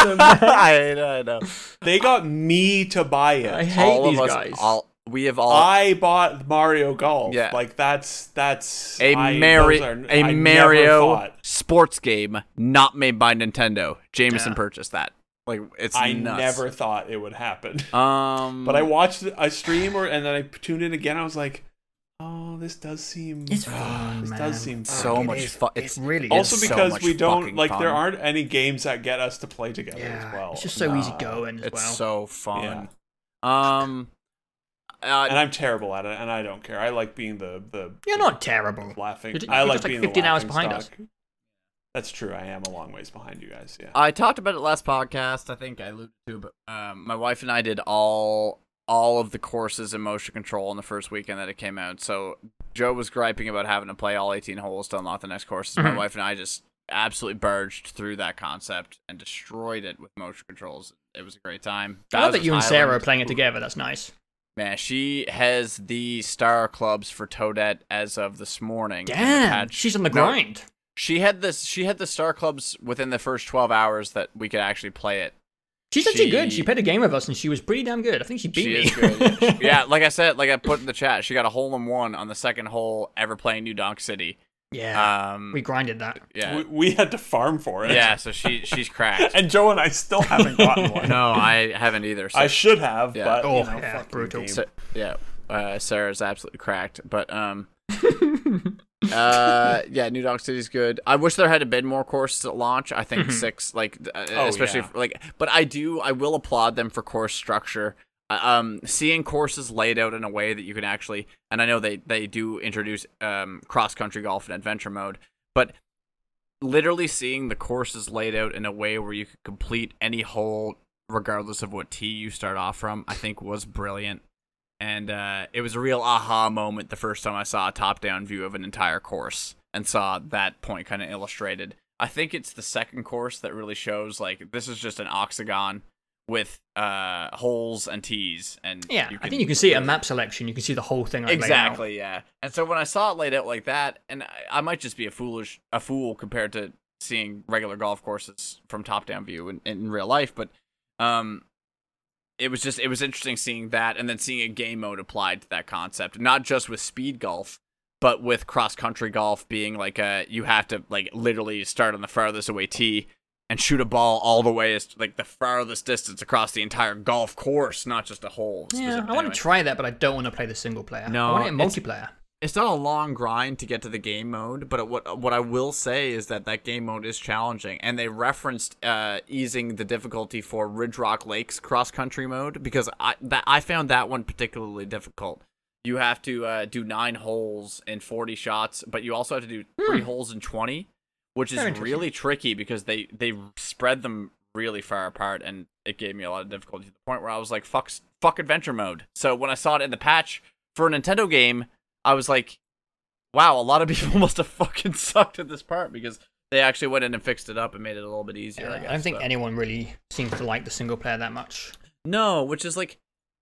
hate them, man.
I, I know.
They got me to buy it.
I hate
all
these
of us,
guys.
all we have all
I bought Mario Golf.
Yeah.
Like that's that's
a
I,
Mario
those are-
a
I
Mario sports game not made by Nintendo. Jameson
Yeah.
purchased that. Like it's
I
nuts.
never thought it would happen.
Um,
But I watched a stream or and then I tuned in again. I was like, oh, this does seem
It's fun,
This
man.
does seem
So
Fuck, it
much
fun.
fu-
It
it's
really
also
is.
so
because
much
we don't
fucking
like there aren't any games that get us to play together
yeah,
as well.
it's just so easy going as
it's
well.
so fun. Um, uh,
and I'm terrible at it, and I don't care. I like being the the
You're not terrible.
laughing.
You're ju-
I
you're
like
just like
being
15
the
hours
laughing
behind us.
That's true. I am a long ways behind you guys. Yeah.
I talked about it last podcast. I think I alluded to, but um, my wife and I did all all of the courses in motion control in the first weekend that it came out. So Joe was griping about having to play all 18 holes to unlock the next courses. My
Mhm.
wife and I just absolutely barged through that concept and destroyed it with motion controls. It was a great time.
I love that you and Sarah are playing it together. That's nice.
Man, she has the star clubs for Toadette as of this morning.
Damn, she's on the
No,
grind.
she had this. She had the star clubs within the first 12 hours that we could actually play it.
She's actually good.
she-
She played a game with us and she was pretty damn good. I think she beat
she
me.
Yeah, like I said, like I put in the chat, she got a hole in one on the second hole ever playing New Donk City.
Yeah,
Um,
we grinded that.
yeah,
We, we had to farm for it.
yeah. So she she's cracked.
And Joe and I still haven't gotten one.
no, I haven't either. So,
I should have,
Yeah.
but
Oh,
you know,
yeah,
fucking
brutal.
game.
so- yeah, uh, Sarah's absolutely cracked. But um, uh, yeah, New Donk City's good. I wish there had been more courses at launch. I think
Mhm.
six, like uh,
Oh,
especially
yeah.
for, like, but I do. I will applaud them for course structure. Um, seeing courses laid out in a way that you can actually, and I know they they do introduce um cross country golf and adventure mode, but literally seeing the courses laid out in a way where you could complete any hole regardless of what tee you start off from, I think was brilliant. And uh, it was a real aha moment the first time I saw a top down view of an entire course and saw that point kind of illustrated. I think it's the second course that really shows like this is just an octagon with uh, holes and tees. And
yeah,
you
I think you can see a map selection. You can see the whole thing. Like, laid out.
Exactly, yeah. And so when I saw it laid out like that, and I, I might just be a foolish a fool compared to seeing regular golf courses from top down view in, in real life, but um it was just it was interesting seeing that and then seeing a game mode applied to that concept. Not just with speed golf, but with cross country golf being like a you have to like literally start on the farthest away tee and shoot a ball all the way as like the farthest distance across the entire golf course, not just a hole.
Yeah,
specific-
I want
anyway.
to try that, but I don't want to play the single player.
No,
I want it in multiplayer.
it's not a long grind to get to the game mode, but what what I will say is that that game mode is challenging, and they referenced uh, easing the difficulty for Ridge Rock Lakes cross country mode because I that I found that one particularly difficult. You have to uh, do nine holes in forty shots, but you also have to do three holes in twenty, which is really tricky because they they spread them really far apart, and it gave me a lot of difficulty to the point where I was like, "Fuck, fuck adventure mode." So when I saw it in the patch for a Nintendo game, I was like, "Wow, a lot of people must have fucking sucked at this part because they actually went in and fixed it up and made it a little bit easier." I,
I
guess,
don't think
but-
anyone really seems to like the single player that much.
no, which is like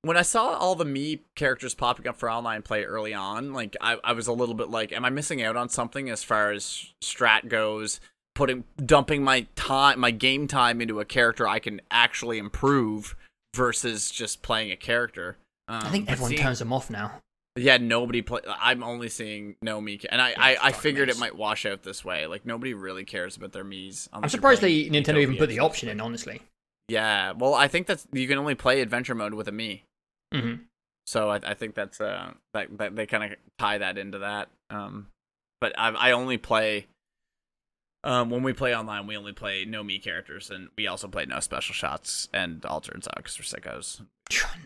when I saw all the me characters popping up for online play early on, like I, I was a little bit like, am I missing out on something as far as strat goes? Putting dumping my time, my game time into a character I can actually improve versus just playing a character. Um,
I think everyone
seeing-
turns them off now.
Yeah, nobody play. I'm only seeing no me, and I, I, I figured
me's.
it might wash out this way. Like nobody really cares about their me's.
I'm surprised they Nintendo even put the option in. Honestly.
Yeah, well, I think that's you can only play adventure mode with a me.
Hmm
So I, I think that's uh that, that they kind of tie that into that. Um, but I I only play. Um, when we play online, we only play no me characters, and we also play no special shots and all turns out because we're sickos.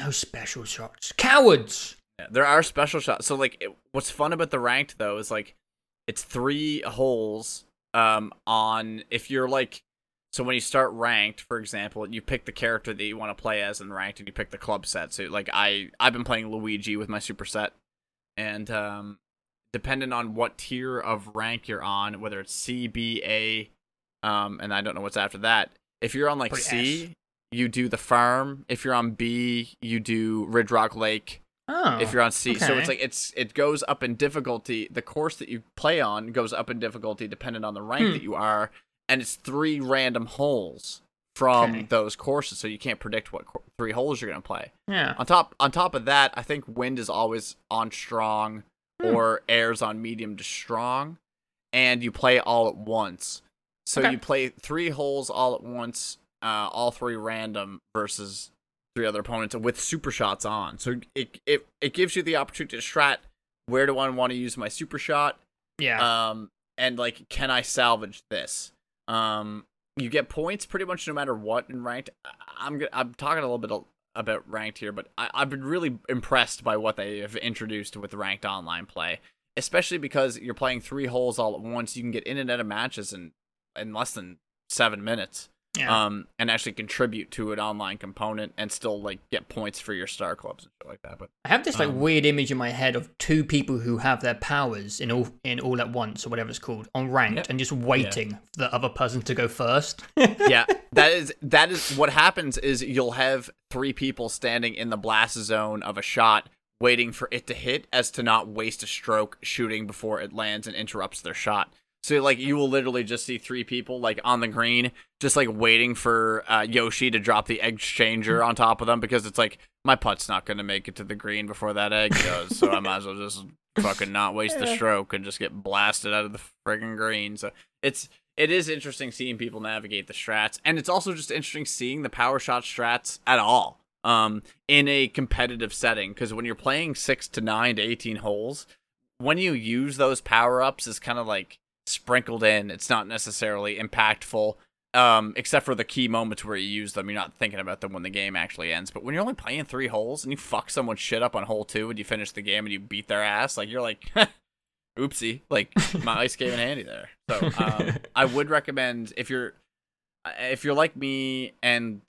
No special shots. Cowards.
Yeah, there are special shots. So like, it, what's fun about the ranked though is like, it's three holes. Um, on if you're like, so when you start ranked, for example, you pick the character that you want to play as in ranked, and you pick the club set. So like, I I've been playing Luigi with my super set, and um, depending on what tier of rank you're on, whether it's C, B, A, um, and I don't know what's after that. If you're on like
Probably
C, you do the farm. If you're on B, you do Ridge Rock Lake
Oh.
if you're on C. So it's like it's it goes up in difficulty. The course that you play on goes up in difficulty depending on the rank
Hmm.
that you are, and it's three random holes from
Okay.
those courses, so you can't predict what co- three holes you're gonna play.
yeah.
On top on top of that, I think wind is always on strong
Hmm.
or airs on medium to strong, and you play all at once. So
Okay.
you play three holes all at once, uh, all three random versus three other opponents with super shots on. So it it it gives you the opportunity to strat where do I want to use my super shot,
Yeah.
um, and like can I salvage this? Um, you get points pretty much no matter what in ranked. I'm I'm talking a little bit about ranked here, but I, I've been really impressed by what they have introduced with ranked online play, especially because you're playing three holes all at once. You can get in and out of matches in in less than seven minutes,
yeah.
um, and actually contribute to an online component and still like get points for your star clubs and shit like that. But
I have this like
um,
weird image in my head of two people who have their powers in all in all at once or whatever it's called on ranked
Yep.
and just waiting for the other person to go first.
yeah, that is that is what happens is you'll have three people standing in the blast zone of a shot waiting for it to hit as to not waste a stroke shooting before it lands and interrupts their shot. So like you will literally just see three people like on the green just like waiting for uh, Yoshi to drop the egg exchanger on top of them because it's like my putt's not going to make it to the green before that egg does, so I might as well just fucking not waste the stroke and just get blasted out of the friggin' green. So it's it is interesting seeing people navigate the strats, and it's also just interesting seeing the power shot strats at all um, in a competitive setting. Because when you're playing six to nine to eighteen holes, when you use those power ups, is kind of like sprinkled in. It's not necessarily impactful, um, except for the key moments where you use them. You're not thinking about them when the game actually ends. But when you're only playing three holes and you fuck someone's shit up on hole two and you finish the game and you beat their ass, like you're like. oopsie like my ice came in handy there so um, i would recommend if you're if you're like me and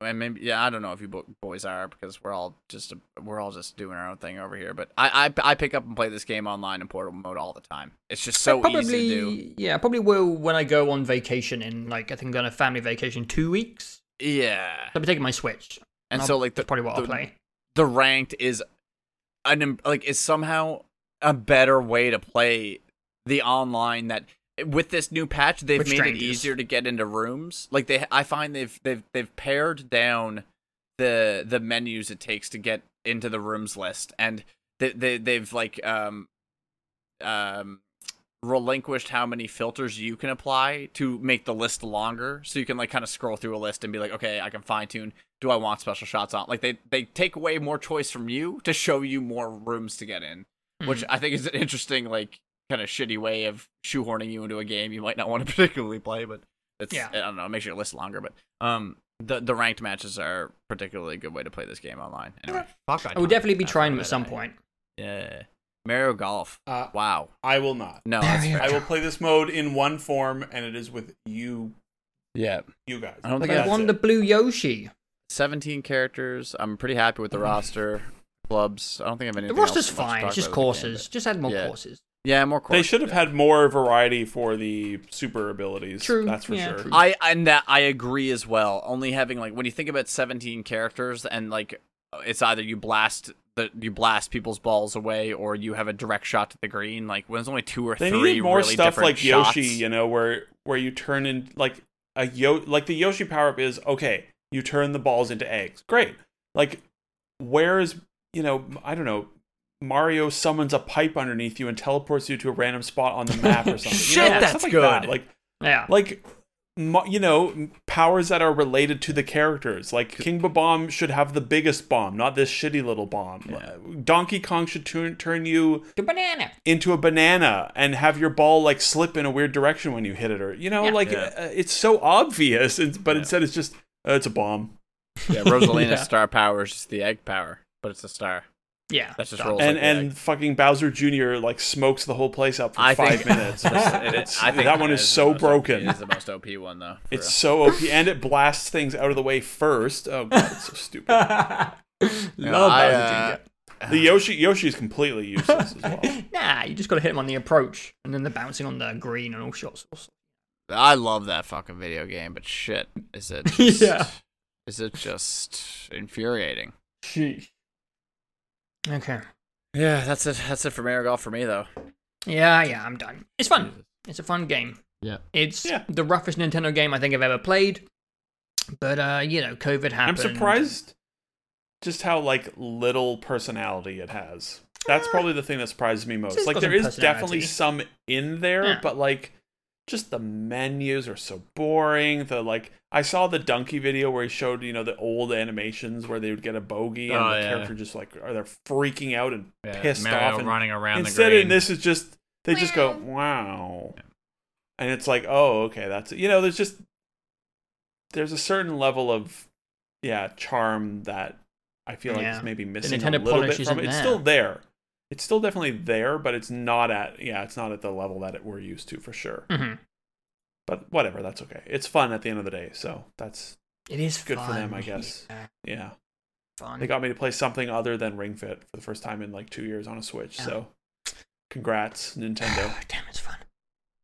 and maybe yeah i don't know if you boys are because we're all just we're all just doing our own thing over here but i i, I pick up and play this game online in portable mode all the time it's just so
probably,
easy to do
Yeah, I probably will when I go on vacation in like I think I'm going on a family vacation two weeks.
yeah
I'll be taking my Switch.
and
I'll-
so like the,
That's probably what
the,
I'll play.
the ranked is an like is somehow a better way to play the online that with this new patch they've
With
made
strangers.
it easier to get into rooms. Like they i find they've they've they've pared down the the menus it takes to get into the rooms list and they, they they've like um um relinquished how many filters you can apply to make the list longer. So you can like kind of scroll through a list and be like okay i can fine tune do i want special shots on? Like they they take away more choice from you to show you more rooms to get in which I think is an interesting, like, kind of shitty way of shoehorning you into a game you might not want to particularly play, but it's
Yeah.
I don't know, it makes your list longer. But um, the the ranked matches are particularly a good way to play this game online. Anyway, fuck,
I will definitely be trying them at some
that.
point.
Yeah, Mario Golf.
Uh,
Wow.
I will not.
No, that's fair.
I will play this mode in one form, and it is with you,
Yeah,
you guys.
I don't think
I
That's
won
it.
the blue Yoshi.
17 characters. I'm pretty happy with the roster. Clubs. I don't think I have
any.
The
roster's
else
fine. It's just
about with the game,
courses. Just add more
Yeah.
courses.
But- yeah, more courses.
They should have had more variety for the super abilities.
True,
That's for
yeah,
sure.
true.
I and that I agree as well. Only having like when you think about 17 characters and like it's either you blast the you blast people's balls away or you have a direct shot to the green. Like when there's only two or
They
three
needed more
really
stuff like
shots.
Yoshi, you know, where where you turn in like a yo like the Yoshi power up is okay. You turn the balls into eggs. Great. Like where is you know I don't know. Mario summons a pipe underneath you and teleports you to a random spot on the map or something.
Shit,
you know,
that's
like
good.
That. Like
Yeah.
like you know powers that are related to the characters like king bomb should have the biggest bomb not this shitty little bomb
Yeah.
donkey kong should turn, turn you
The banana.
into a banana and have your ball like slip in a weird direction when you hit it or you know
Yeah.
like
Yeah.
uh, it's so obvious and, but
Yeah.
instead it's just uh, it's a bomb
Yeah, Rosalina's
Yeah.
star power is just the egg power, but it's a star.
Yeah.
That's just rolls
and
like
and
egg.
fucking bowser jr like smokes the whole place up for
I
five
think-
minutes It's-
I think
that one is
the
so broken
It is the most OP one though.
it's
real.
so op and it blasts things out of the way first oh god it's so stupid
Love
Yeah,
Bowser
uh,
Jr.
The Yoshi Yoshi is completely useless as well.
Nah, you just got to hit him on the approach, and then they're bouncing on the green and all shots.
I love that fucking video game, but shit, is it? Just,
Yeah.
Is it just infuriating?
Sheesh. Okay.
Yeah, that's it. That's it for Mario Golf for me though.
Yeah, yeah, I'm done. It's fun. It's a fun game.
Yeah.
It's
Yeah.
the roughest Nintendo game I think I've ever played. But uh, you know, COVID happened.
I'm surprised just how like little personality it has. That's probably the thing that surprises me most. Like
got
there
some
is definitely some in there,
Yeah.
but like just the menus are so boring. The like I saw the donkey video where he showed, you know, the old animations where they would get a bogey and
Oh,
the
yeah.
character just like are they freaking out and
Yeah,
pissed
Mario
off and
running around
instead
the green.
in this is just they just go wow and it's like oh okay that's it you know there's just there's a certain level of yeah charm that i feel like is maybe missing
Nintendo
a little bit from it it's still there it's still definitely there but it's not at yeah it's not at the level that it, we're used to for sure
Mhm.
but whatever that's okay it's fun at the end of the day so that's
It is
Good for them. I guess.
Yeah,
yeah
fun.
they got me to play something other than ring fit for the first time in like two years on a switch
Yeah.
so congrats nintendo
Damn, it's fun.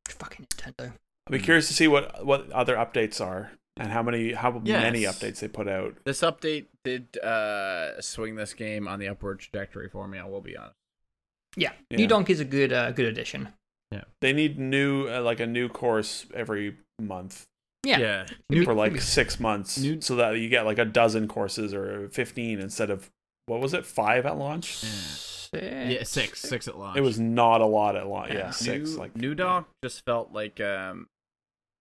Fucking Nintendo.
I'll be curious to see what what other updates are and how many how many updates they put out.
This update did uh, swing this game on the upward trajectory for me. I will be honest.
Yeah,
Yeah.
New Donk is a good, uh, good addition.
Yeah, they need new uh, like a new course every month
Yeah.
New,
for like six months,
New-
so that you get like a dozen courses or fifteen instead of what was it five at launch?
Six.
yeah, six, six at launch.
It was not a lot at launch. Yeah,
Yeah.
six.
New,
like
New Donk just felt like um,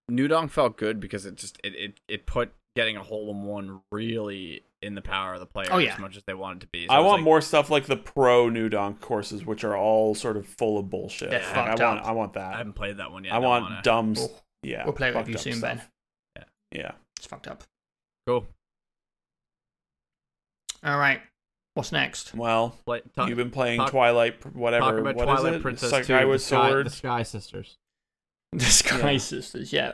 New Donk felt good because it just it, it, it put getting a hole in one really in the power of the player
Oh, yeah.
as much as they wanted to be. So
I
it
want
like-
more stuff like the pro New Donk courses, which are all sort of full of bullshit.
They're
Like,
fucked
I want
up.
I want that.
I haven't played that one yet.
I want
wanna.
dumb.
We'll-
Yeah,
We'll play it with you soon,
stuff.
Ben.
Yeah.
It's fucked up.
Cool.
All right. What's next?
Well,
Play, talk,
You've been playing
talk-
Twilight, pr- whatever.
Talk about
what is
Twilight
it?
Princess
It's like
2, the
with
Sky,
sword.
the Sky Sisters.
The Sky
Yeah.
Sisters, yeah.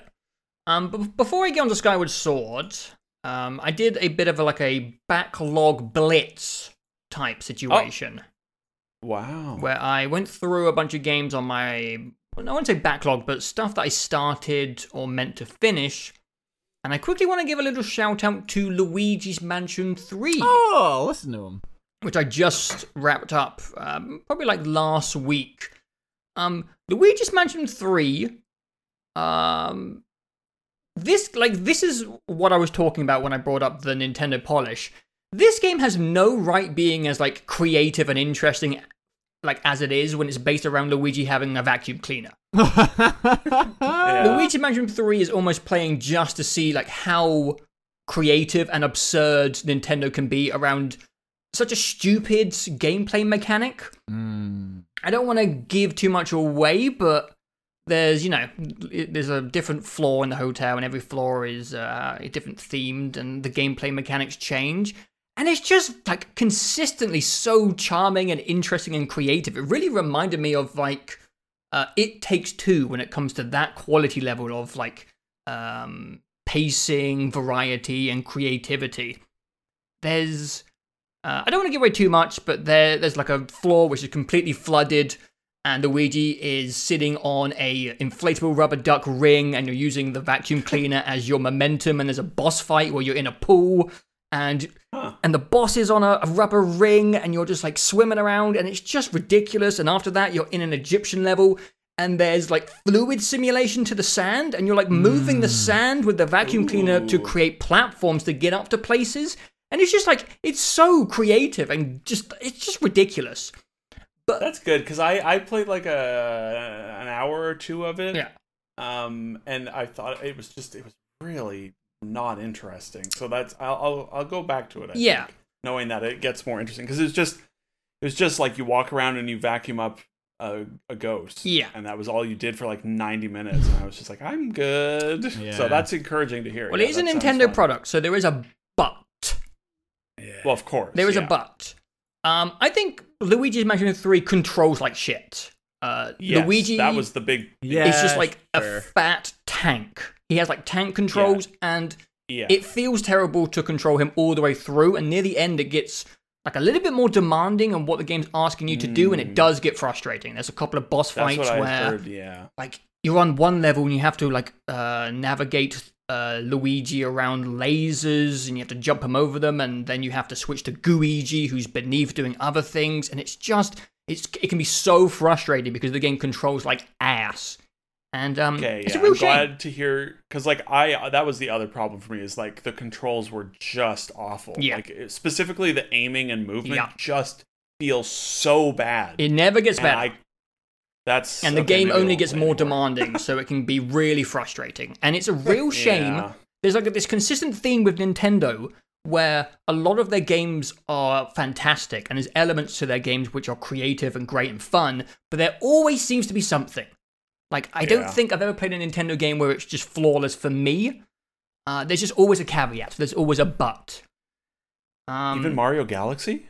Um, but before we get on to Skyward Sword, um, I did a bit of a, like a backlog blitz type situation
Wow.
where I went through a bunch of games on my, well, I wouldn't say backlog, but stuff that I started or meant to finish. And I quickly want to give a little shout out to Luigi's Mansion 3.
Oh, listen to him.
which I just wrapped up um, probably like last week. Um, Luigi's Mansion 3. Um, this like this is what I was talking about when I brought up the Nintendo polish. This game has no right being as like creative and interesting like as it is when it's based around Luigi having a vacuum cleaner.
Yeah.
Luigi Mansion 3 is almost playing just to see like how creative and absurd Nintendo can be around such a stupid gameplay mechanic.
Mm.
I don't want to give too much away, but there's you know there's a different floor in the hotel, and every floor is uh, different themed, and the gameplay mechanics change. And it's just like consistently so charming and interesting and creative. It really reminded me of like uh, It Takes Two when it comes to that quality level of like um, pacing, variety, and creativity. There's uh, I don't want to give away too much, but there there's like a floor which is completely flooded, and Luigi is sitting on a inflatable rubber duck ring, and you're using the vacuum cleaner as your momentum. And there's a boss fight where you're in a pool, and
Huh.
and the boss is on a, a rubber ring, and you're just like swimming around, and it's just ridiculous. And after that, you're in an Egyptian level. And there's like fluid simulation to the sand, and you're like moving the hmm. sand with the vacuum cleaner to create platforms to get up to places. And it's just like it's so creative and just it's just ridiculous.
That's good because I I played like a an hour or two of it.
Yeah.
Um, and I thought it was just it was really not interesting. So that's I'll I'll, I'll go back to it. I
Yeah.
think, knowing that it gets more interesting because it's just it was just like you walk around and you vacuum up a, a ghost.
Yeah.
And that was all you did for like ninety minutes, and I was just like, I'm good.
Yeah.
So that's encouraging to hear.
Well,
Yeah,
it is a Nintendo product, so there is a but.
Well, of course.
There is a but. Um, I think Luigi's Mansion 3 controls like shit. Uh,
Yes,
Luigi
that was the big.
Yeah,
it's just like
sure.
a fat tank. He has like tank controls, and
Yeah.
it feels terrible to control him all the way through. And near the end, it gets like a little bit more demanding on what the game's asking you to do, and it
Mm.
does get frustrating. There's a couple of boss
That's
fights
what I
where
heard. Yeah.
like you're on one level and you have to like uh, navigate uh, Luigi around lasers and you have to jump him over them and then you have to switch to Gooigi who's beneath doing other things and it's just it's it can be so frustrating because the game controls like ass and um
Okay, yeah, I'm
shame.
glad to hear because like I that was the other problem for me is like the controls were just awful.
Yeah.
like specifically the aiming and movement
Yeah.
just feels so bad.
It never gets
And
better.
I- that's
and the
okay,
game only gets more demanding, so it can be really frustrating. And it's a real shame
Yeah.
there's like this consistent theme with Nintendo where a lot of their games are fantastic and there's elements to their games which are creative and great and fun, but there always seems to be something. Like, I don't think I've ever played a Nintendo game where it's just flawless for me. Uh, there's just always a caveat, there's always a but. Um,
Even Mario Galaxy.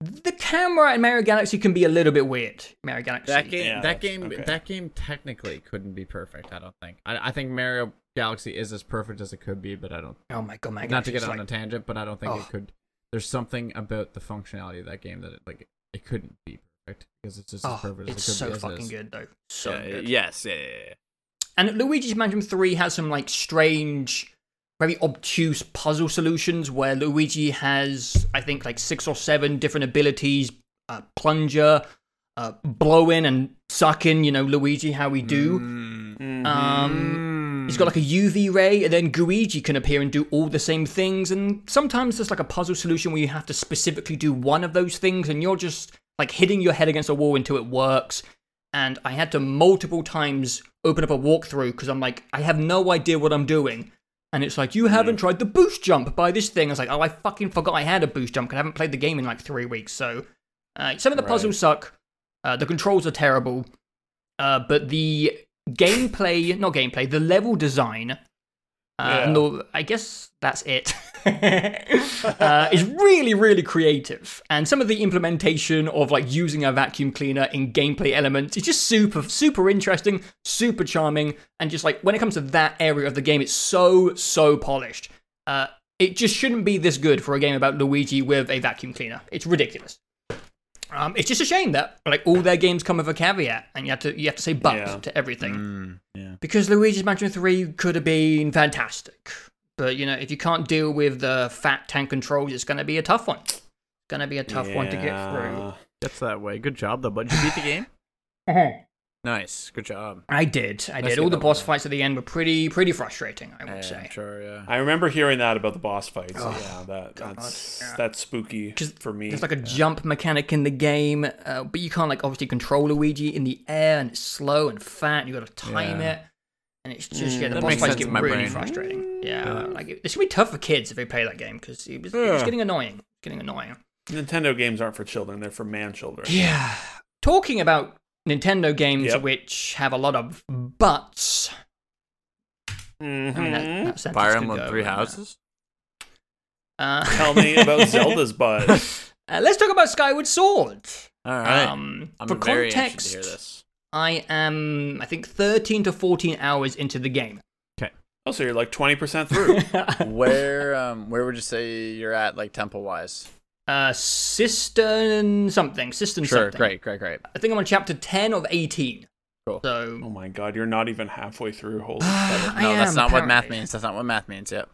The camera in Mario Galaxy can be a little bit weird. Mario Galaxy.
That game,
Yeah,
that game,
okay.
that game technically couldn't be perfect. I don't think. I, I think Mario Galaxy is as perfect as it could be, but I don't.
Oh my god, Mario
not to get
is
on
like,
a tangent, but I don't think
Oh.
it could. There's something about the functionality of that game that it like it couldn't be perfect because it's just as
Oh,
perfect as it could
so
be. as
fucking
is.
good though. So
Yeah,
good.
yes, yeah, yeah, yeah.
And Luigi's Mansion 3 has some like strange, very obtuse puzzle solutions where Luigi has, I think, like six or seven different abilities uh, plunger, uh, blow in and suck in, you know, Luigi, how we do.
Mhm.
Um, he's got like a UV ray, and then Gooigi can appear and do all the same things. And sometimes there's like a puzzle solution where you have to specifically do one of those things, and you're just like hitting your head against a wall until it works. And I had to multiple times open up a walkthrough because I'm like, I have no idea what I'm doing. And it's like, you haven't tried the boost jump by this thing. I was like, oh, I fucking forgot I had a boost jump because I haven't played the game in like three weeks. So uh, some of the
Right.
puzzles suck. Uh, the controls are terrible. Uh, but the gameplay, not gameplay, the level design, uh,
Yeah.
and the, I guess that's it, uh, is really, really creative. And some of the implementation of like using a vacuum cleaner in gameplay elements is just super, super interesting, super charming, and just like when it comes to that area of the game, it's so, so polished. Uh, it just shouldn't be this good for a game about Luigi with a vacuum cleaner. It's ridiculous. Um, it's just a shame that like all their games come with a caveat, and you have to you have to say but
Yeah.
to everything
Mm, yeah.
because Luigi's Mansion 3 could have been fantastic. But, you know, if you can't deal with the fat tank controls, it's going to be a tough one. It's going to be a tough one to get through.
Yeah.
That's that way. Good job, though. But did you beat the game?
Uh-huh.
Nice. Good job.
I did. I
Let's
did. All the boss
one.
fights at the end were pretty pretty frustrating, I would
Yeah,
say.
I'm sure, yeah.
I remember hearing that about the boss fights.
Oh,
yeah, that
God,
that's
yeah.
that's spooky
'Cause
for me.
There's like a jump mechanic in the game, uh, but you can't like obviously control Luigi in the air, and it's slow and fat. And you got to time
Yeah.
it, and it's just yeah, the boss fights get really
brain.
frustrating. Yeah, like it- it's gonna be tough for kids if they play that game because it was, it was getting annoying. Getting annoying.
Nintendo games aren't for children; they're for man children.
Yeah. Talking about Nintendo games
Yep.
which have a lot of butts.
Mhm.
I mean, that, that
Fire Emblem Three
in.
Houses.
Uh,
Tell me about Zelda's butt.
uh, let's talk about Skyward Sword.
All right.
Um,
I'm
for
very
context,
to hear this.
I am, I think, 13 to 14 hours into the game. Okay.
Oh, so you're like twenty percent through.
Where um where would you say you're at like temple wise?
Uh, Cistern something. Cistern
Sure,
something.
great, great, great.
I think I'm on chapter 10 of 18.
Cool.
So,
oh my god, you're not even halfway through. Holy.
I
No, that's
am,
not what math means. That's not what math means. Yep.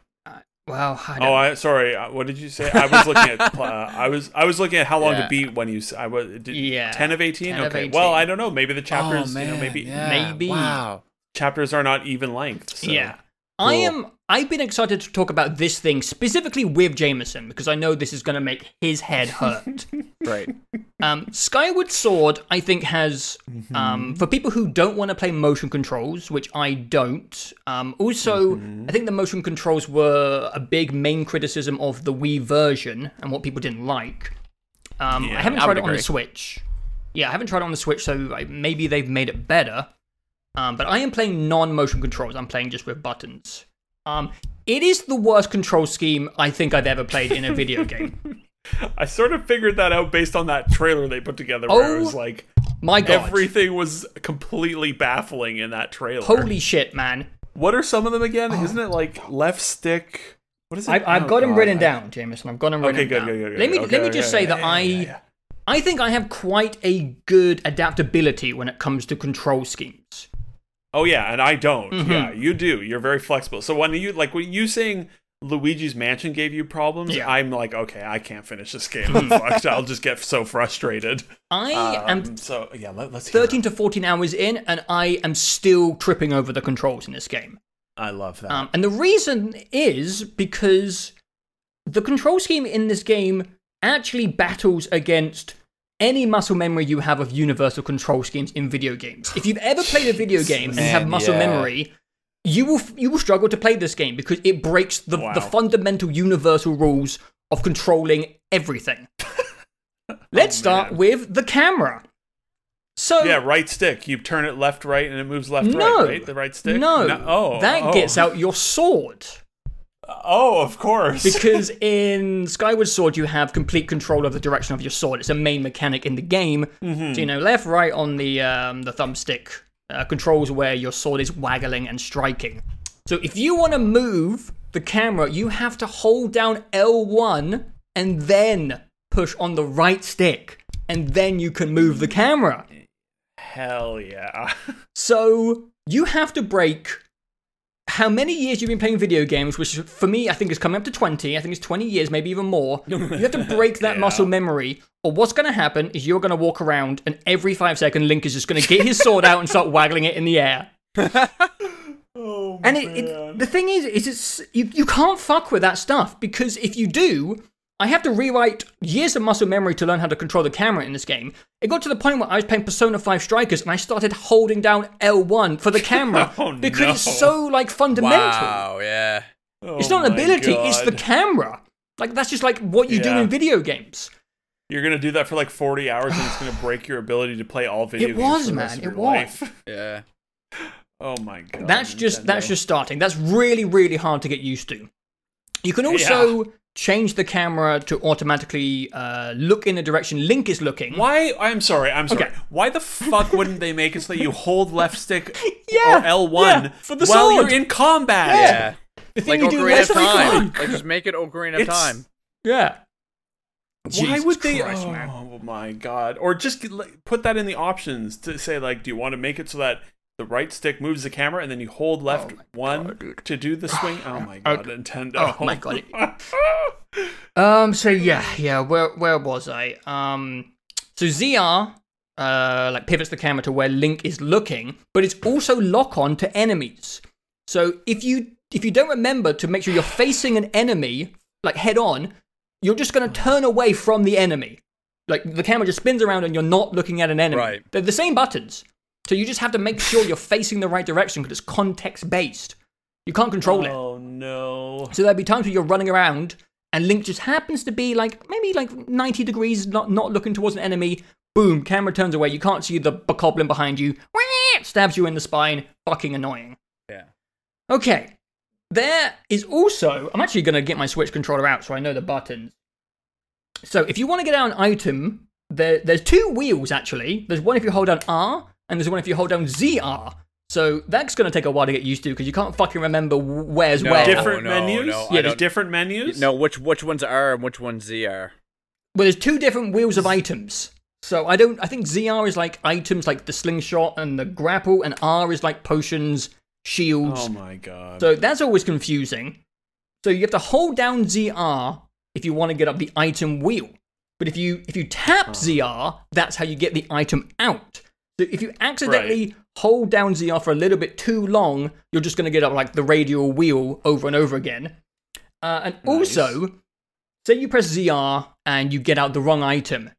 well, I don't
Oh, I sorry. uh, What did you say? I was looking at. Uh, I was I was looking at how long
Yeah.
to beat when you. I was did,
Yeah,
ten of eighteen.
10 of
Okay.
18.
Well, I don't know. Maybe the chapters.
oh,
you know,
man,
maybe
yeah.
Maybe.
Wow.
chapters are not even length. So.
Yeah. I am. I've been excited to talk about this thing specifically with Jameson because I know this is going to make his head hurt.
right.
um, Skyward Sword, I think, has um, for people who don't want to play motion controls, which I don't. Um, also, I think the motion controls were a big main criticism of the Wii version and what people didn't like. Um,
Yeah,
I haven't tried
would
it on the. Switch. Yeah, I haven't tried it on the Switch, so I, maybe they've made it better. Um, but I am playing non-motion controls. I'm playing just with buttons. Um, it is the worst control scheme I think I've ever played in a video game.
I sort of figured that out based on that trailer they put together, where
Oh,
it was like
My God,
everything was completely baffling in that trailer.
holy shit, man!
What are some of them again? Isn't it like left stick? What is it?
I've, I've
Oh,
got them written down, Jameson. I've got them written
Okay, good,
down.
good, good, good.
Let me
Okay,
let me just
okay,
say that
yeah,
I
yeah, yeah.
I think I have quite a good adaptability when it comes to control schemes.
Oh yeah, and I don't.
Mhm.
Yeah, you do. You're very flexible. So when you like when you saying Luigi's Mansion gave you problems,
Yeah.
I'm like, okay, I can't finish this game. Fucked. I'll just get so frustrated.
I am
Um, so yeah, let, us hear.
13 to 14 hours in, and I am still tripping over the controls in this game.
I love that.
Um, and the reason is because the control scheme in this game actually battles against any muscle memory you have of universal control schemes in video games. If you've ever played a video game and have muscle
yeah.
memory, you will you will struggle to play this game because it breaks the,
Wow.
the fundamental universal rules of controlling everything. Let's oh,
start
with the camera. So
yeah, right stick. You turn it left, right, and it moves left,
no,
right. Right, the right stick.
No,
Oh,
that
oh.
gets out your sword.
Oh, of course.
because in Skyward Sword you have complete control of the direction of your sword. It's a main mechanic in the game.
Mm-hmm.
So you know, left, right on the um, the thumbstick uh, controls where your sword is waggling and striking. So if you want to move the camera, you have to hold down L1 and then push on the right stick, and then you can move the camera.
Hell yeah.
So you have to break how many years you've been playing video games, which for me I think is coming up to 20. I think it's 20 years, maybe even more. You have to break that
Yeah.
muscle memory, or what's going to happen is you're going to walk around and every five seconds Link is just going to get his sword out and start waggling it in the air.
oh
And it, it, the thing is, is it's you, you can't fuck with that stuff because if you do, I have to rewrite years of muscle memory to learn how to control the camera in this game. It got to the point where I was playing Persona 5 Strikers and I started holding down L1 for the camera
Oh,
because it's so like fundamental.
Wow. Yeah.
It's not an oh ability, it's the camera. Like that's just like what you do in video games.
You're gonna do that for like 40 hours, and it's gonna break your ability to play all video
It
games.
was, man,
rest of
it
your
was.
Yeah.
Oh my god.
that's just that's just starting. That's really really hard to get used to. You can also change the camera to automatically uh, look in the direction Link is looking.
Why? I'm sorry. I'm sorry.
Okay.
Why the fuck wouldn't they make it so that you hold left stick
Yeah,
or L1
yeah, for the
while
sword.
you're in combat?
Yeah.
The thing
Like
you do
Ocarina
less
of Time. Like just make it Ocarina of
It's-
Time.
Yeah.
Why would they?
Christ,
oh
man.
my god! Or just get, like, put that in the options to say like, do you want to make it so that the right stick moves the camera and then you hold left
Oh
one
God,
to do the swing? Oh my
Oh,
god, Nintendo!
oh my God. Um. So yeah, yeah. Where where was I? Um. So ZR uh like pivots the camera to where Link is looking, but it's also lock on to enemies. So if you if you don't remember to make sure you're facing an enemy like head on, you're just going to turn away from the enemy. Like the camera just spins around and you're not looking at an enemy.
Right.
They're the same buttons. So you just have to make sure you're facing the right direction because it's context based. You can't control it.
Oh no.
So there'll be times where you're running around and Link just happens to be like maybe like 90 degrees, not not looking towards an enemy. Boom, camera turns away. You can't see the bokoblin behind you. Stabs you in the spine. Fucking annoying.
Yeah.
Okay. There is also. I'm actually going to get my Switch controller out so I know the buttons. So if you want to get out an item, there, there's two wheels actually. There's one if you hold down R, and there's one if you hold down ZR. So that's going to take a while to get used to because you can't fucking remember wh- where's
No.
where.
Different
no,
menus?
no, I
Yeah,
there's different menus?
No, which which ones are and which ones Z are?
Well, there's two different wheels of items. So I don't. I think ZR is like items like the slingshot and the grapple, and R is like potions, shields.
Oh my god.
So that's always confusing. So you have to hold down ZR if you want to get up the item wheel. But if you if you tap oh. ZR, that's how you get the item out. So if you accidentally hold down ZR for a little bit too long, you're just going to get up like the radial wheel over and over again. Uh, and
Nice.
also, say you press ZR and you get out the wrong item.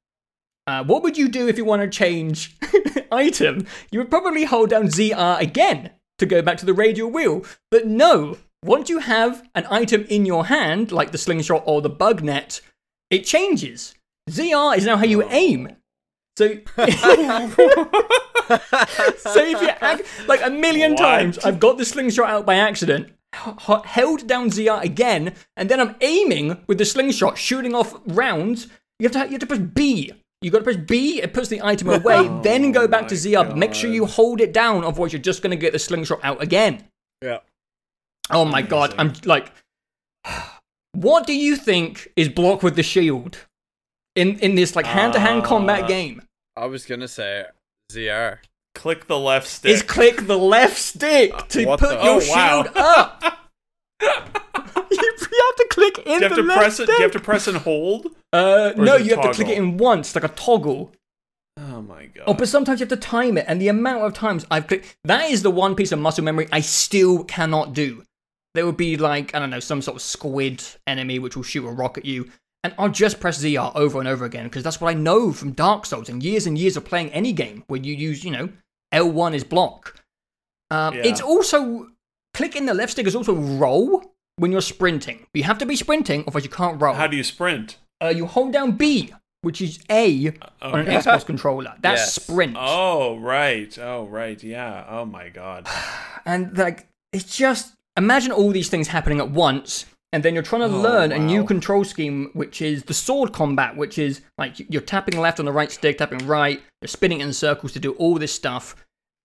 Uh, what would you do if you want to change item? You would probably hold down ZR again to go back to the radial wheel. But no, once you have an item in your hand, like the slingshot or the bug net, it changes. ZR is now how you aim. So, so if you act like a million
What?
times, I've got the slingshot out by accident, h- held down ZR again, and then I'm aiming with the slingshot, shooting off rounds. You have to you have to press B. You got to press B. It puts the item away. then go back to ZR. But make sure you hold it down, otherwise you're just going to get the slingshot out again.
Yeah.
Oh my god! I'm like, what do you think is block with the shield in in this like hand to hand combat game?
I was gonna say ZR.
Click the left stick.
Is click the left stick to
what
put
the-
your
Oh, wow.
shield up. you, you have to click in
do you have
the
to
left
press it?
stick.
Do you have to press and hold?
Uh, no,
it
you have to click it in once, like a toggle.
Oh my god.
Oh, but sometimes you have to time it, and the amount of times I've clicked. That is the one piece of muscle memory I still cannot do. There would be like, I don't know, some sort of squid enemy which will shoot a rock at you, and I'll just press ZR over and over again because that's what I know from Dark Souls and years and years of playing any game where you use, you know, L1 is block. Um,
Yeah.
It's also, clicking the left stick is also roll when you're sprinting. You have to be sprinting, otherwise you can't roll.
How do you sprint?
uh, you hold down B, which is A on an Xbox controller. That's
Yes.
sprint.
Oh right. Oh right. Yeah. Oh my god.
And like, it's just imagine all these things happening at once, and then you're trying to
Oh,
learn a new control scheme, which is the sword combat, which is like you're tapping left on the right stick, tapping right, you're spinning in circles to do all this stuff,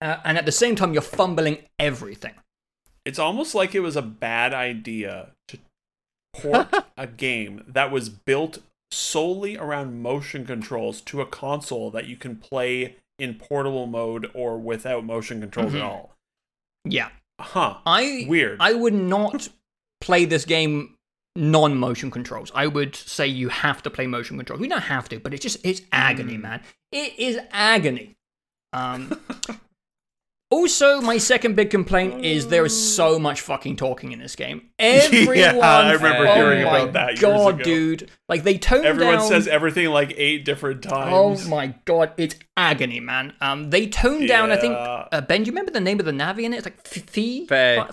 uh, and at the same time you're fumbling everything.
It's almost like it was a bad idea to port a game that was built solely around motion controls to a console that you can play in portable mode or without motion controls
Mhm.
at all.
Yeah,
Huh.
I
Weird.
I would not play this game non-motion controls. I would say you have to play motion controls. You don't have to, but it's just it's agony,
Mm.
man. It is agony. Um, also, my second big complaint is there is so much fucking talking in this game. Everyone,
I remember
oh
hearing
my
about that years
God,
ago.
dude! Like they toned
Everyone
down.
Everyone says everything like eight different times.
Oh my god, it's agony, man. Um, they toned down. I think uh, Ben, do you remember the name of the Navi in it? It's like Fi.
Faye.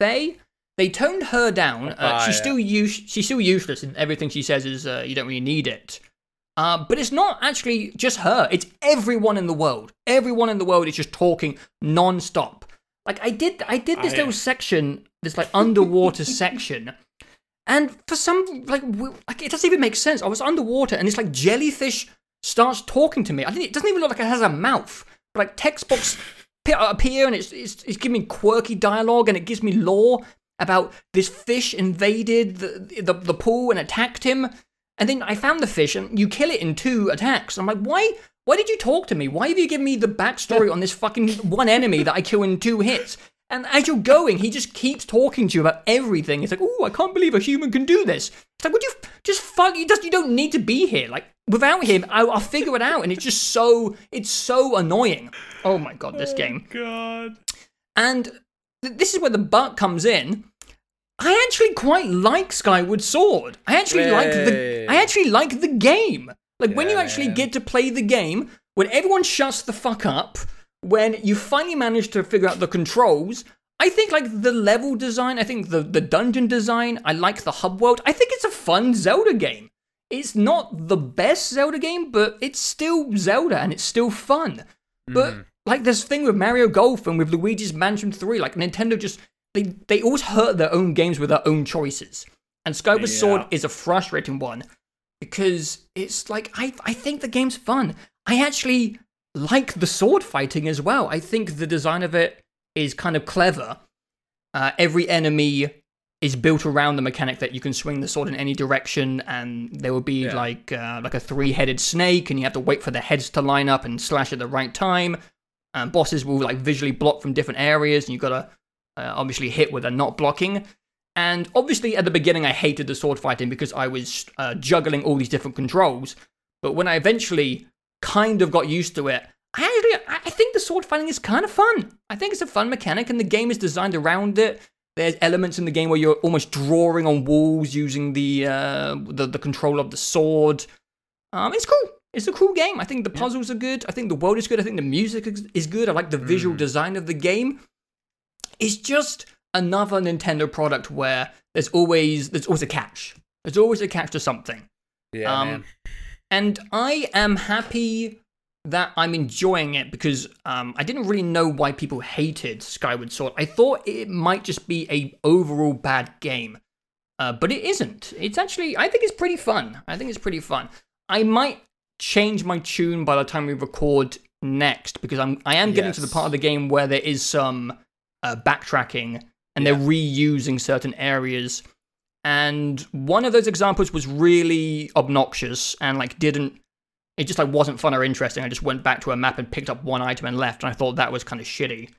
Faye. They toned her down. Uh, she's still use. She's still useless, and everything she says is uh, you don't really need it. Uh, but it's not actually just her. It's everyone in the world. Everyone in the world is just talking non-stop. Like I did, I did this
I-
little section, this like underwater section, and for some like, w- like it doesn't even make sense. I was underwater, and this like jellyfish starts talking to me. I think it doesn't even look like it has a mouth. But like text box pe- appear, and it's, it's it's giving me quirky dialogue, and it gives me lore about this fish invaded the, the the pool and attacked him. And then I found the fish, and you kill it in two attacks. I'm like, why? Why did you talk to me? Why have you given me the backstory on this fucking one enemy that I kill in two hits? And as you're going, he just keeps talking to you about everything. It's like, oh, I can't believe a human can do this. It's like, would you just fuck? You just you don't need to be here. Like without him, I, I'll figure it out. And it's just so it's so annoying. Oh my god, this oh game.
God.
And this is where the but comes in. I actually quite like Skyward Sword. I actually like the I actually like the game. Like when you actually
man.
get to play the game, when everyone shuts the fuck up, when you finally manage to figure out the controls, I think like the level design, I think the the dungeon design, I like the hub world. I think it's a fun Zelda game. It's not the best Zelda game, but it's still Zelda and it's still fun. But
Mm-hmm.
Like this thing with Mario Golf and with Luigi's Mansion 3, like Nintendo just they they always hurt their own games with their own choices. And Skyward
Yeah.
Sword is a frustrating one because it's like I I think the game's fun. I actually like the sword fighting as well. I think the design of it is kind of clever. Uh, every enemy is built around the mechanic that you can swing the sword in any direction, and there will be
Yeah.
like uh, like a three-headed snake, and you have to wait for the heads to line up and slash at the right time. And bosses will like visually block from different areas, and you've got to uh, obviously hit where they're not blocking. And obviously, at the beginning, I hated the sword fighting because I was uh, juggling all these different controls. But when I eventually kind of got used to it, I actually I think the sword fighting is kind of fun. I think it's a fun mechanic, and the game is designed around it. There's elements in the game where you're almost drawing on walls using the uh, the, the control of the sword. Um, it's cool. It's a cool game. I think the puzzles are good. I think the world is good. I think the music is, is good. I like the visual
Mm.
design of the game. It's just another Nintendo product where there's always there's always a catch. There's always a catch to something.
Yeah,
Um,
man.
And I am happy that I'm enjoying it because um, I didn't really know why people hated Skyward Sword. I thought it might just be a overall bad game, uh, but it isn't. It's actually I think it's pretty fun. I think it's pretty fun. I might change my tune by the time we record next because I'm I am getting to the part of the game where there is some uh, backtracking and they're reusing certain areas. And one of those examples was really obnoxious and like didn't it just like wasn't fun or interesting. I just went back to a map and picked up one item and left, and I thought that was kind of shitty.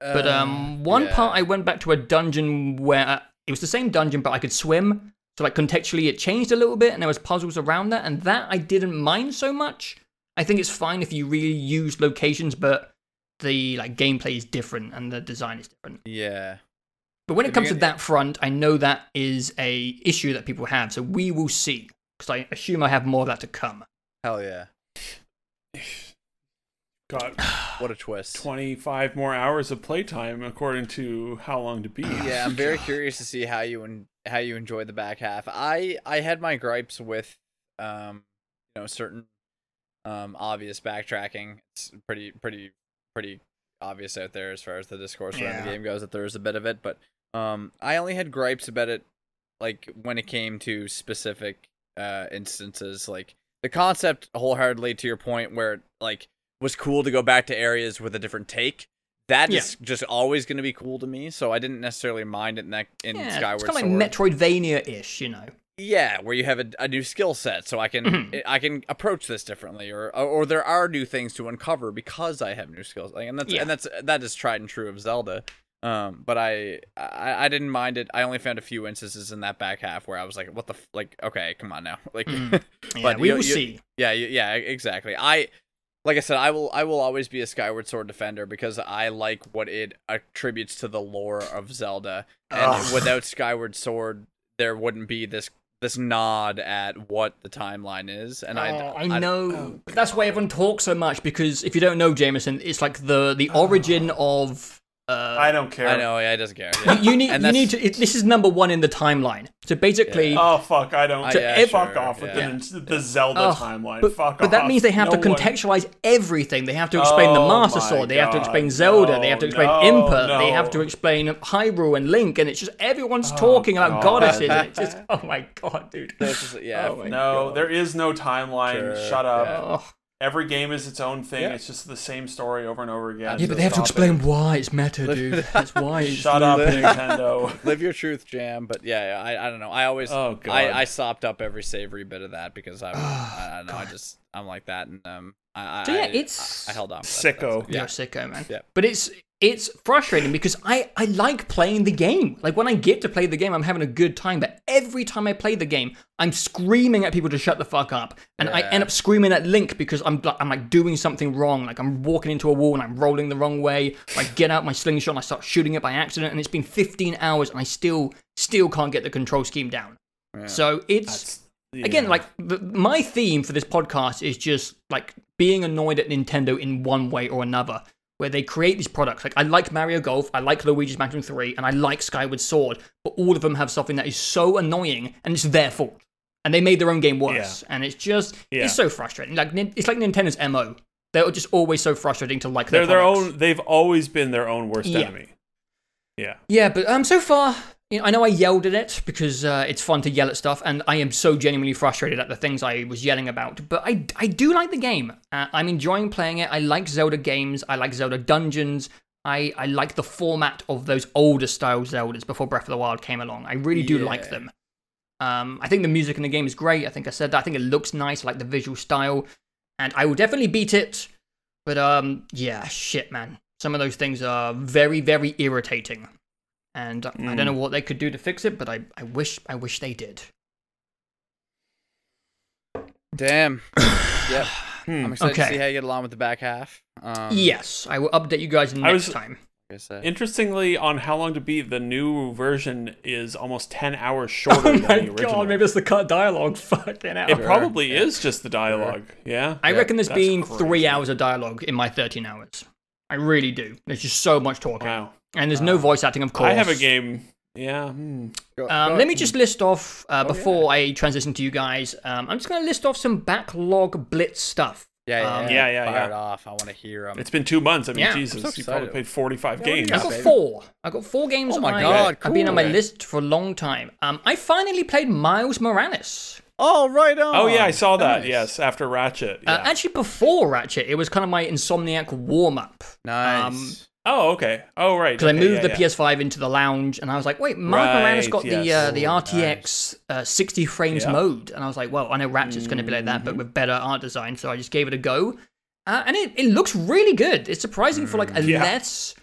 But um, one
yeah.
part I went back to a dungeon where uh, it was the same dungeon, but I could swim. So like contextually, it changed a little bit, and there was puzzles around that, and that I didn't mind so much. I think it's fine if you really use locations, but the like gameplay is different and the design is different.
Yeah.
But when it
If
comes to
you're
that front, I know that is a issue that people have. So we will see, because I assume I have more of that to come.
Hell yeah.
Got
What a twist.
25 more hours of playtime according to how long to beat.
yeah, I'm very curious to see how you en- how you enjoy the back half. I I had my gripes with um you know certain um obvious backtracking. It's pretty pretty pretty obvious out there as far as the discourse around
Yeah.
the game goes that there is a bit of it, but um I only had gripes about it like when it came to specific uh instances like the concept wholeheartedly to your point where it, like was cool to go back to areas with a different take that is
Yeah.
just always going to be cool to me so i didn't necessarily mind it in that in
yeah,
skyward
it's kind of like Metroidvania-ish, you know.
yeah where you have a, a new skill set so i can
Mhm.
i can approach this differently or, or there are new things to uncover because i have new skills like, and that's
Yeah.
and that's that is tried and true of zelda um but I, I i didn't mind it i only found a few instances in that back half where i was like what the f- like okay come on now like
Mm. Yeah,
But
we
you-
will
you-
see.
yeah, yeah, exactly. I like I said, I will I will always be a Skyward Sword defender because I like what it attributes to the lore of Zelda. And
Ugh.
without Skyward Sword, there wouldn't be this this nod at what the timeline is. And I
Oh, I know. Oh. but that's why everyone talks so much because if you don't know Jameson, it's like the the origin of. Uh,
I don't care.
I know, yeah, it doesn't care.
you,
yeah.
you need you need to. It, this is number one in the timeline. So basically,
Oh fuck! I don't.
Uh, yeah,
fuck
sure,
off with
yeah.
the, the Zelda
Oh,
timeline.
but,
fuck
but that means they have
No
to
one-
contextualize everything. They have to explain the
Oh
Master
my
Sword. They have to explain Zelda. they have to explain
no,
Impa. They have to explain Hyrule and Link. And it's just everyone's talking about goddesses. It's just oh my god, dude.
Just- yeah,
Oh
No,
God.
there is no timeline.
Sure,
Shut up.
Yeah.
Every game is its own thing.
Yeah.
It's just the same story over and over again.
Yeah,
so
but they have to explain
it.
why it's meta, dude. That's why. It's
Shut up,
Live-
Nintendo.
live your truth, Jam. But yeah, yeah, I, I don't know. I always
Oh, God.
I, I sopped up every savory bit of that because I I, I don't know. I just I'm like that, and um I I,
So yeah,
I-
it's-
I, I held on. for that.
Sicko.
That's-
You're
Yeah.
sicko, man.
Yeah.
But it's it's frustrating because I I like playing the game. Like when I get to play the game, I'm having a good time. But every time I play the game, I'm screaming at people to shut the fuck up, and I end up screaming at Link because I'm like- I'm like doing something wrong. Like I'm walking into a wall and I'm rolling the wrong way. I get out my slingshot and I start shooting it by accident, and it's been 15 hours and I still still can't get the control scheme down. So it's
That's-
again like the, my theme for this podcast is just like being annoyed at nintendo in one way or another where they create these products. Like I like Mario Golf, I like Luigi's Mansion 3, and I like Skyward Sword, but all of them have something that is so annoying and it's their fault. And they made their own game worse. And it's just
Yeah.
it's so frustrating. Like it's like Nintendo's MO. They're just always so frustrating to like
They're
their
their own. They've always been their own worst
Yeah.
enemy. Yeah.
Yeah, but um, so far, I know I yelled at it because uh, it's fun to yell at stuff, and I am so genuinely frustrated at the things I was yelling about. But I, I do like the game. Uh, I'm enjoying playing it. I like Zelda games. I like Zelda dungeons. I, I like the format of those older style Zeldas before Breath of the Wild came along. I really do like them. Um, I think the music in the game is great. I think I said that. I think it looks nice. I like the visual style, and I will definitely beat it. But um, yeah, shit, man. Some of those things are very, very irritating, and I don't
Mm.
know what they could do to fix it. But I, I wish, I wish they did.
Damn. yep.
Hmm.
I'm excited
Okay.
to see how you get along with the back half. Um,
yes, I will update you guys next
was-
time.
like I said.
Interestingly, on How Long to Beat, the new version is almost ten hours shorter
Oh
than
my
the original.
god, maybe it's the cut dialogue. Fucking hell.
it
Sure.
probably
Yeah.
is just the dialogue. Yeah.
I
Yeah,
reckon there's
that's
been three hours of dialogue in my 13 hours. I really do. There's just so much talking,
Wow.
And there's no
Uh,
voice acting, of course.
I have a game. Yeah. hmm.
Go-
Um,
go-
let me just list off uh,
Oh,
before I transition to you guys. Um, I'm just going to list off some backlog blitz stuff.
Yeah, yeah,
um,
yeah.
Yeah, yeah,
Fire
yeah.
it off. I want to hear them.
It's been two months. I mean,
Yeah, I'm
Jesus,
so
you probably played 45
Yeah, what do you
games.
I
got,
got
baby?
four. I got four games.
Oh my
I,
God,
I've been on my list for a long time. Um, I finally played Miles Morales.
Oh, right on.
Oh, yeah, I saw that.
Nice.
Yes, after Ratchet.
Uh, actually, before Ratchet, it was kind of my Insomniac warm up.
Nice.
um,
oh, okay. Oh, right.
Because I moved
yeah,
the
yeah.
PS5 into the lounge, and I was like, "Wait, Morales
Right,
got the uh, the RTX uh, 60 frames
Yeah.
mode," and I was like, "Well, I know Ratchet's going to be like that,
Mm-hmm.
but with better art design." So I just gave it a go, uh, and it, it looks really good. It's surprising for like a
Yeah.
less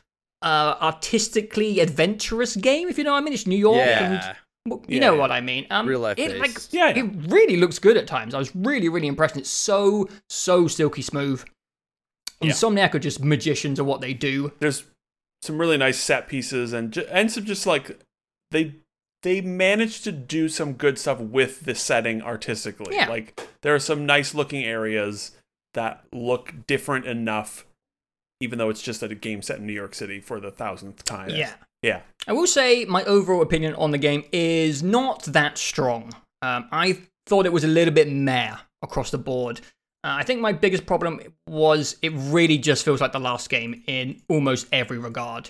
uh, artistically adventurous game, if you know what I mean. It's New York, and
yeah.
well, you know what I mean. Um,
Real life
it, like,
based.
Yeah, yeah.
it really looks good at times. I was really, really impressed. It's so, so silky smooth.
Yeah.
Insomniac are just magicians of what they do.
There's some really nice set pieces and ju- and some just like they they managed to do some good stuff with the setting artistically.
Yeah.
Like there are some nice looking areas that look different enough, even though it's just a game set in New York City for the thousandth time.
Yeah.
Yeah.
I will say my overall opinion on the game is not that strong. Um, I thought it was a little bit meh across the board. Uh, I think my biggest problem was it really just feels like the last game in almost every regard.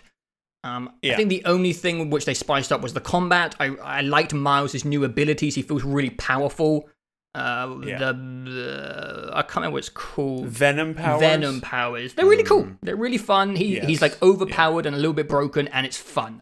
Um, I think the only thing which they spiced up was the combat. I, I liked Miles' new abilities. He feels really powerful. Uh,
Yeah.
the, the I can't remember what it's called.
Venom powers.
Venom powers. They're really cool. They're really fun. He
Yes.
he's like overpowered and a little bit broken, and it's fun.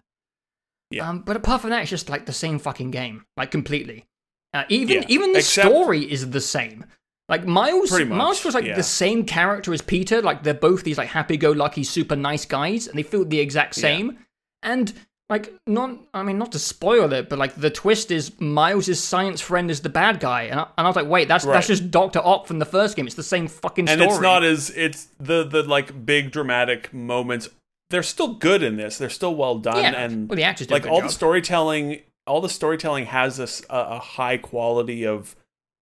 Yeah.
Um, but apart from that, it's just like the same fucking game, like completely. Uh, even
Yeah.
even the
Except-
story is the same. Like Miles,
much,
Miles feels like
yeah.
the same character as Peter. Like they're both these like happy-go-lucky, super nice guys, and they feel the exact
Yeah.
same. And like not, I mean, not to spoil it, but like the twist is Miles' science friend is the bad guy, and I, and I was like, wait, that's
Right.
that's just Doctor Ock from the first game. It's the same fucking
and
story.
it's not as it's the the like big dramatic moments. They're still good in this. They're still well done
yeah,
and
well, the actors
like all
job.
the storytelling all the storytelling has this a high quality of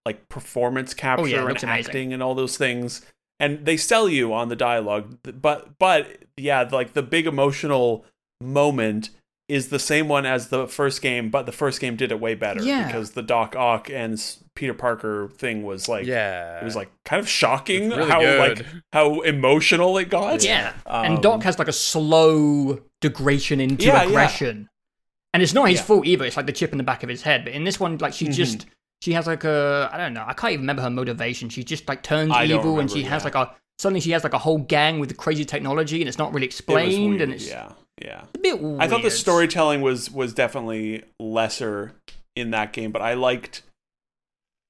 like performance capture
Oh, it
and
looks amazing.
acting and all those things and they sell you on the dialogue but but yeah like the big emotional moment is the same one as the first game but the first game did it way better
Yeah.
because the doc ock and peter parker thing was like
yeah.
it was like kind of shocking
really
how
good.
like how emotional it got
Yeah.
Um,
and Doc has like a slow degradation into
Yeah, yeah.
aggression. And it's not his
Yeah.
fault either. It's like the chip in the back of his head. But in this one, like she
Mhm.
just she has like a I don't know, I can't even remember her motivation. She just like turns
I
evil and she has
yeah.
like a suddenly she has like a whole gang with crazy technology and it's not really
It
explained
weird,
and it's
yeah yeah
a bit weird.
I thought the storytelling was was definitely lesser in that game, but I liked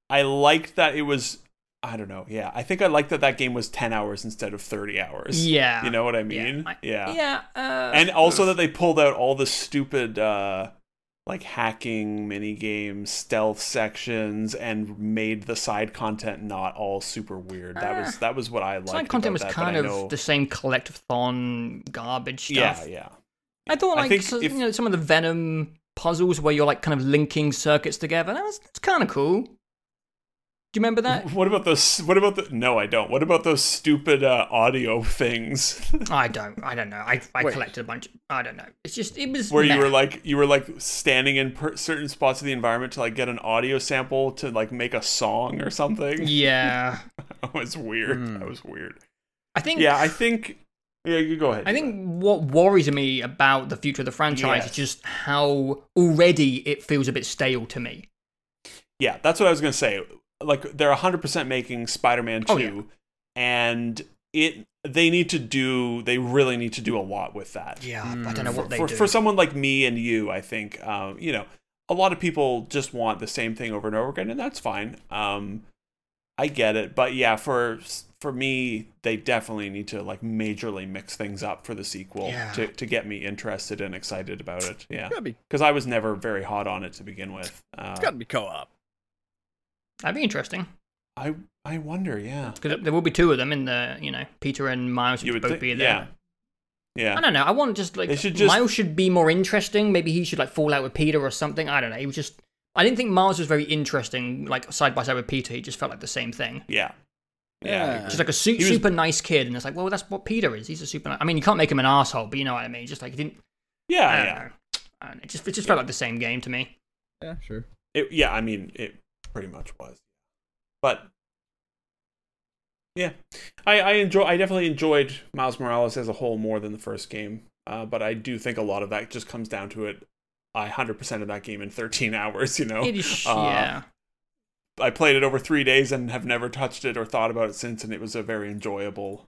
I liked that it was I don't know. Yeah, I think I liked that that game was 10 hours instead of 30 hours.
Yeah.
You know what I mean?
I-
yeah.
Yeah. Uh,
And also that they pulled out all the stupid uh like hacking mini games, stealth sections and made the side content not all super weird. That was
Uh,
that was what I liked.
side content was
that,
kind of
know-
the same collectathon garbage stuff.
Yeah, yeah.
I thought
I
like
think
so-
if-
you know some of the Venom puzzles where you're like kind of linking circuits together. That was that's kind of cool. Do you remember that?
What about those? What about the? No, I don't. What about those stupid uh, audio things
I don't. I don't know. I, I
Wait.
collected a bunch. I don't know. It's just it was
where you were like you were like standing in per- certain spots of the environment to like get an audio sample to like make a song or something?
Yeah,
that was weird.
Hmm.
That was weird.
I think.
Yeah, I think. Yeah, you go ahead.
I think what worries me about the future of the franchise
Yes.
is just how already it feels a bit stale to me.
Yeah, that's what I was gonna say. Like they're hundred percent making Spider-Man two,
Oh, yeah.
and it they need to do. They really need to do a lot with that.
Yeah, I don't know
for,
what they
for,
do.
for someone like me and you, I think, um, you know, a lot of people just want the same thing over and over again, and that's fine. Um, I get it, but yeah, for for me, they definitely need to like majorly mix things up for the sequel
Yeah.
to to get me interested and excited about it. Yeah,
Gotta be,
because I was never very hot on it to begin with. Uh, it's
gotta be co-op.
That'd be interesting
I I wonder, yeah,
because there will be two of them in the you know Peter and Miles would
would
both
think,
be there.
yeah, yeah.
I don't know. I want just like
should just-
Miles should be more interesting. Maybe he should like fall out with Peter or something. I don't know. He was just. I didn't think Miles was very interesting, like side by side with Peter. He just felt like the same thing.
Yeah. Yeah. I
Yeah.
agree.
Just like a su-
was-
super nice kid, and it's like, well, that's what Peter is. He's a super. Ni- I mean, you can't make him an asshole, but you know what I mean. Just like he didn't. I
yeah,
don't
yeah.
know. I don't know. It just it just felt like the same game to me.
Yeah, sure.
It, yeah, I mean, it pretty much was. But yeah, I, I enjoy. I definitely enjoyed Miles Morales as a whole more than the first game. Uh, but I do think a lot of that just comes down to it. I hundred percent of that game in thirteen hours. You know,
is,
Uh,
yeah.
I played it over three days and have never touched it or thought about it since, and it was a very enjoyable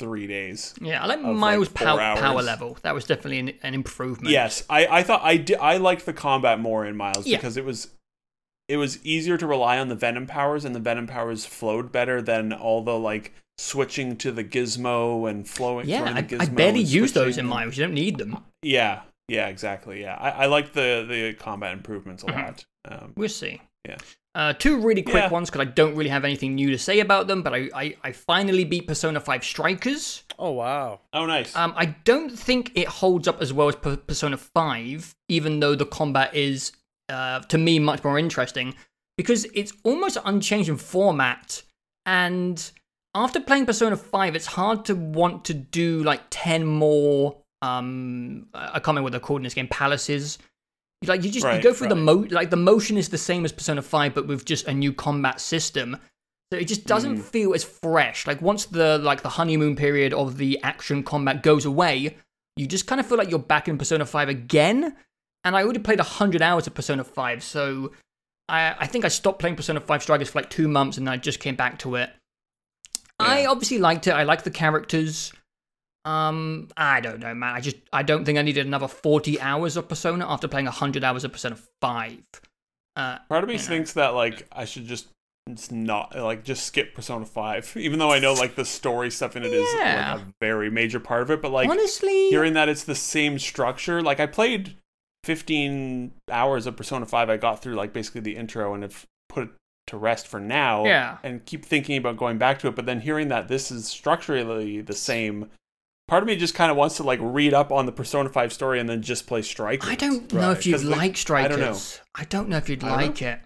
three days.
Yeah, I like
of, like,
Miles' power level. That was definitely an, an improvement.
Yes, I, I thought I did, I liked the combat more in Miles
Yeah.
because it was it was easier to rely on the Venom powers and the Venom powers flowed better than all the like switching to the gizmo and flowing.
Yeah,
throwing
I,
the
I
gizmo
barely use those in
and-
Miles. You don't need them.
Yeah, yeah, exactly. Yeah, I, I like the the combat improvements a
Mhm.
lot. Um,
We'll see.
Yeah.
Uh, two really quick
Yeah.
ones because I don't really have anything new to say about them, but I, I, I finally beat Persona 5 Strikers.
Oh wow.
oh, nice.
Um, I don't think it holds up as well as P- Persona 5, even though the combat is, uh, to me, much more interesting because it's almost unchanged in format. And after playing Persona 5, it's hard to want to do like 10 more. Um, I can't remember what they're called in this game, palaces. Like you just you go through the mo like the motion is the same as Persona 5, but with just a new combat system. So it just doesn't
Mm.
feel as fresh. Like once the like the honeymoon period of the action combat goes away, you just kind of feel like you're back in Persona 5 again. And I already played 100 hours of Persona 5, so I, I think I stopped playing Persona 5 Strikers for like two months and I just came back to it. I obviously liked it. I liked the characters. Um, I don't know, man. I just I don't think I needed another 40 hours of Persona after playing 100 hours of Persona 5. Uh,
Part of me
you know.
thinks that like I should just it's not like just skip Persona Five, even though I know like the story stuff in it is
Yeah.
like a very major part of it. But like
honestly,
hearing that it's the same structure, like I played 15 hours of Persona 5. I got through like basically the intro and have put it to rest for now.
Yeah.
And keep thinking about going back to it. But then hearing that this is structurally the same, part of me just kind of wants to like read up on the Persona 5 story and then just play Strikers.
I don't know
Right.
if you'd
'Cause, like,
like Strikers.
I don't know.
I don't know if you'd
I don't
like it.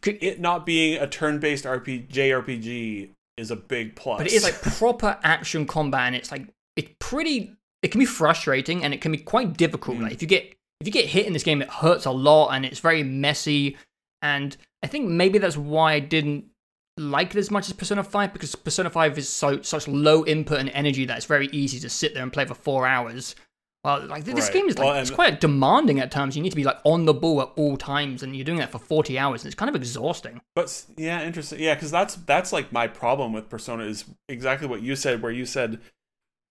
Could-
It not being a turn based RPG, JRPG is a big plus.
But it is like proper action combat, and it's like it's pretty. It can be frustrating, and it can be quite difficult.
Mm.
Like if you get if you get hit in this game, it hurts a lot, and it's very messy. And I think maybe that's why I didn't like it as much as Persona Five because Persona Five is so such low input and energy that it's very easy to sit there and play for four hours. Well, like this
Right.
game is like
Well,
it's quite demanding at times. You need to be like on the ball at all times, and you're doing that for forty hours, and it's kind of exhausting.
But yeah, interesting. Yeah, because that's that's like my problem with Persona is exactly what you said, where you said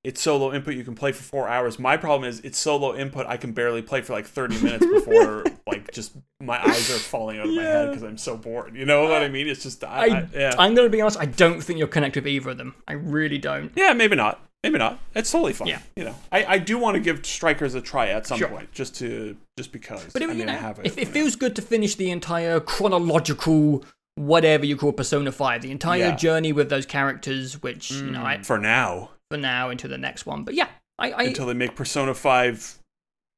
it's so low input you can play for four hours. My problem is it's so low input I can barely play for like thirty minutes before like just my eyes are falling out of my head because I'm so bored. You know what I mean? It's just I,
I,
I- yeah
I'm gonna be honest. I don't think you're connected with either of them. I really don't.
yeah maybe not maybe not. It's totally fine.
Yeah.
You know I, I do want to give Strikers a try at some
Sure.
point just to just because.
But it,
I mean I have it.
it, it
you know.
feels good to finish the entire chronological, whatever you call Persona Five, the entire
Yeah.
journey with those characters, which you know, I, mm.
for now
for now into the next one. But yeah, I, I
until they make Persona 5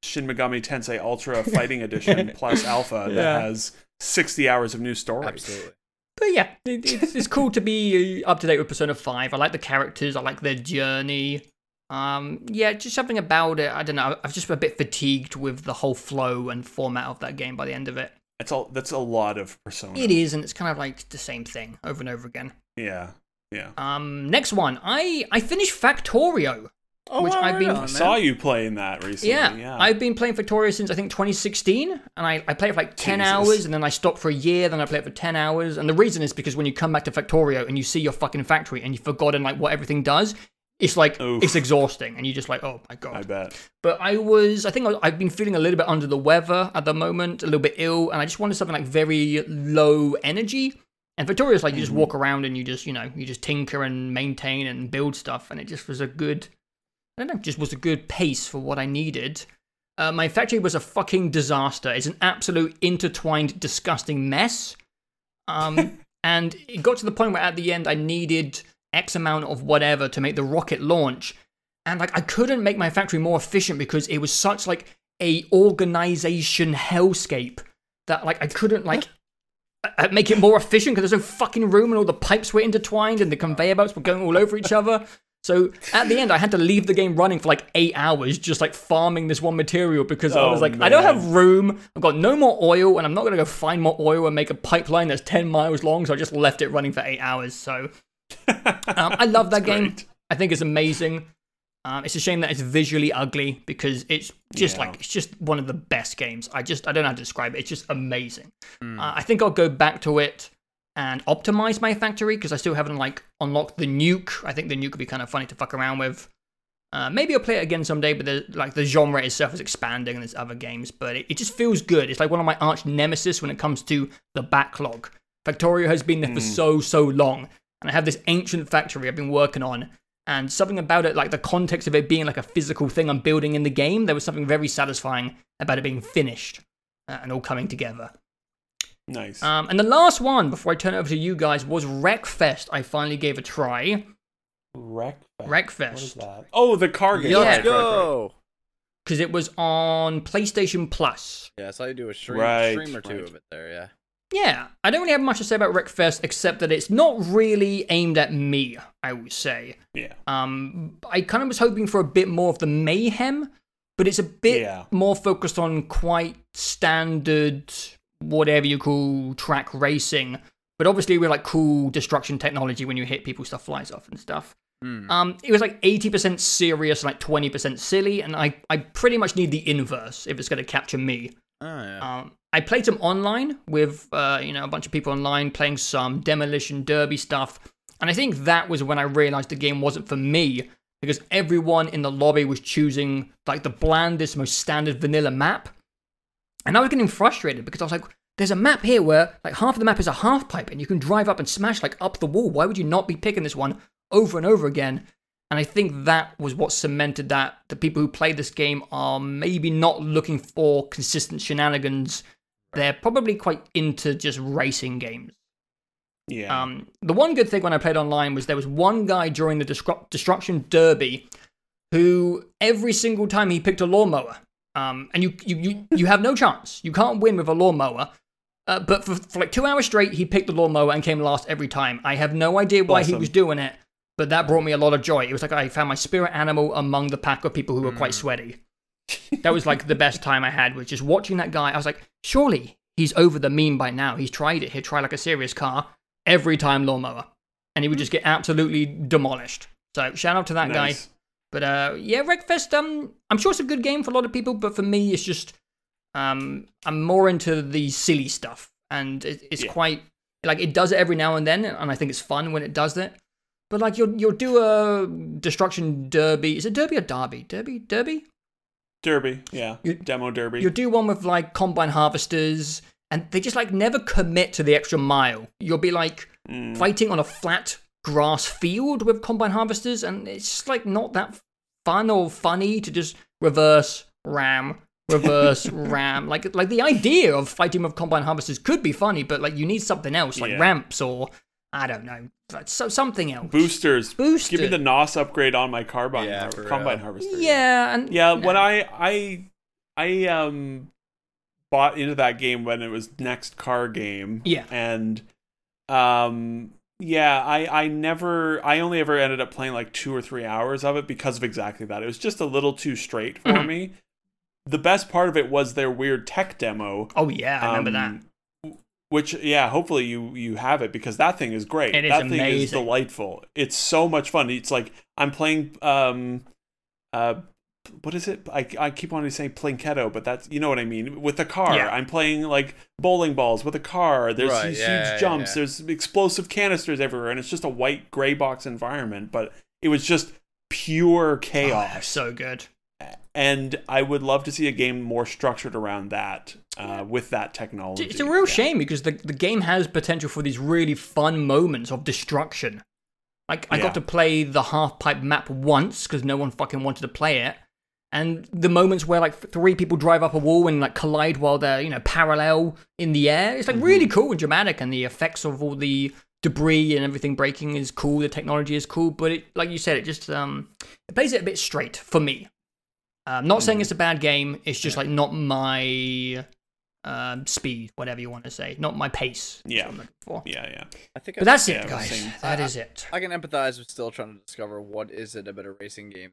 Shin Megami Tensei Ultra Fighting Edition plus Alpha that has 60 hours of new stories.
Absolutely.
but yeah, it, it's, it's cool to be uh, up to date with Persona 5. I like the characters, I like their journey. Um, yeah, just something about it. I don't know. I've just been a bit fatigued with the whole flow and format of that game by the end of it.
That's all. That's a lot of Persona.
It is, and it's kind of like the same thing over and over again.
Yeah. Yeah.
Um, next one, I I finished Factorio.
Oh,
Which
well,
I've been-
I
man.
saw you playing that recently.
Yeah,
Yeah.
I've been playing Factorio since I think 2016, and I, I played for like 10
Jesus.
hours, and then I stopped for a year, then I played for 10 hours. And the reason is because when you come back to Factorio and you see your fucking factory and you've forgotten like what everything does, it's like
Oof.
it's exhausting, and you're just like, oh my god.
I bet.
But I was, I think I- I've been feeling a little bit under the weather at the moment, a little bit ill, and I just wanted something like very low energy. And Factorio's like you just walk around and you just, you know, you just tinker and maintain and build stuff, and it just was a good, I don't know, just was a good pace for what I needed. Uh, my factory was a fucking disaster. It's an absolute intertwined, disgusting mess. Um, and it got to the point where at the end I needed X amount of whatever to make the rocket launch and like I couldn't make my factory more efficient because it was such like a organization hellscape that like I couldn't like uh, make it more efficient because there's no fucking room and all the pipes were intertwined and the conveyor belts were going all over each other. So at the end, I had to leave the game running for like eight hours, just like farming this one material because I
Oh,
was like, I don't have room. I've got no more oil, and I'm not gonna go find more oil and make a pipeline that's ten miles long. So I just left it running for eight hours. So um, I love that
That's
game.
great.
I think it's amazing. Um, it's a shame that it's visually ugly because it's just
Yeah.
like it's just one of the best games. I just I don't know how to describe it. It's just amazing.
Hmm.
Uh, I think I'll go back to it and optimize my factory because I still haven't like unlocked the nuke. I think the nuke would be kind of funny to fuck around with. Uh, maybe I'll play it again someday, but the, like the genre itself is expanding and there's other games, but it, it just feels good. It's like one of my arch nemesis when it comes to the backlog. Factorio has been there for
Mm.
so so long, and I have this ancient factory I've been working on, and something about it, like the context of it being like a physical thing I'm building in the game, there was something very satisfying about it being finished uh, and all coming together.
Nice.
Um, and the last one before I turn it over to you guys was Wreckfest. I finally gave a try.
Wreckfest.
Wreckfest.
What is that? Oh, the car game.
Yeah.
Let's go.
because it was on PlayStation Plus.
Yeah, I saw you do a stream,
Right,
stream or two
right.
of it there. Yeah.
Yeah, I don't really have much to say about Wreckfest except that it's not really aimed at me. I would say.
Yeah.
Um, I kind of was hoping for a bit more of the mayhem, but it's a bit
Yeah.
more focused on quite standard, whatever you call track racing. But obviously, with like cool destruction technology, when you hit people, stuff flies off and stuff.
Hmm.
Um, it was like 80% serious, like 20% silly, and I, I pretty much need the inverse if it's going to capture me.
Oh yeah.
Um, I played some online with uh, you know a bunch of people online playing some demolition derby stuff, and I think that was when I realized the game wasn't for me because everyone in the lobby was choosing like the blandest, most standard vanilla map, and I was getting frustrated because I was like, "There's a map here where like half of the map is a half pipe, and you can drive up and smash like up the wall. Why would you not be picking this one over and over again?" And I think that was what cemented that the people who play this game are maybe not looking for consistent shenanigans. They're probably quite into just racing games.
Yeah.
Um, the one good thing when I played online was there was one guy during the Destru- Destruction Derby who every single time he picked a lawnmower, um, and you, you, you, you have no chance. You can't win with a lawnmower. Uh, but for, for like two hours straight, he picked the lawnmower and came last every time. I have no idea why he was doing it, but that brought me a lot of joy. It was like I found my spirit animal among the pack of people who were quite sweaty. That was like the best time I had was just watching that guy. I was like, surely he's over the meme by now. He's tried it. He'd try like a serious car every time lawnmower, and he would just get absolutely demolished. So shout out to that guy. But uh, yeah, Wreckfest. Um, I'm sure it's a good game for a lot of people, but for me, it's just um, I'm more into the silly stuff, and it, it's
Yeah.
quite like it does it every now and then, and I think it's fun when it does it. But like you'll you'll do a destruction derby. Is it derby or derby? Derby, derby.
Derby. Yeah.
You-
Demo Derby.
You'll do one with like combine harvesters, and they just like never commit to the extra mile. You'll be like
Mm.
fighting on a flat grass field with combine harvesters, and it's just like not that fun or funny to just reverse ram, reverse ram. Like like the idea of fighting with combine harvesters could be funny, but like you need something else, like
Yeah.
ramps or I don't know, like, so something else.
Boosters.
Booster.
Give me the NOS upgrade on my carbine
Yeah,
har- combine harvester.
Yeah, and
Yeah,
no.
when I I I um bought into that game when it was next car game.
Yeah.
And um, yeah, I I never I only ever ended up playing like two or three hours of it because of exactly that. It was just a little too straight for
Mhm.
me. The best part of it was their weird tech demo.
Oh yeah, I remember that.
Which yeah, hopefully you you have it because that thing is great.
It is
that thing is delightful. It's so much fun. It's like I'm playing um uh what is it? I, I keep wanting to say Plinketto, but that's you know what I mean. With a car,
Yeah.
I'm playing like bowling balls with a car. There's
Right,
these
yeah,
huge
yeah,
jumps.
yeah.
There's explosive canisters everywhere, and it's just a white gray box environment. But it was just pure
Oh,
chaos
they're so good.
and I would love to see a game more structured around that uh, with that technology.
It's, a real
Yeah.
shame because the the game has potential for these really fun moments of destruction. Like I
Yeah.
got to play the half pipe map once because no one fucking wanted to play it, and the moments where like three people drive up a wall and like collide while they're you know parallel in the air. It's like
Mm-hmm.
really cool and dramatic, and the effects of all the debris and everything breaking is cool. The technology is cool, but it like you said, it just um it plays it a bit straight for me. I'm not
Mm-hmm.
saying it's a bad game. It's just like not my um, speed, whatever you want to say, not my pace.
Yeah.
I'm looking for.
Yeah, yeah.
I think
But
I,
that's
Yeah,
it, guys.
same.
That
I-
is it.
I can empathize with still trying to discover what is it about a racing game.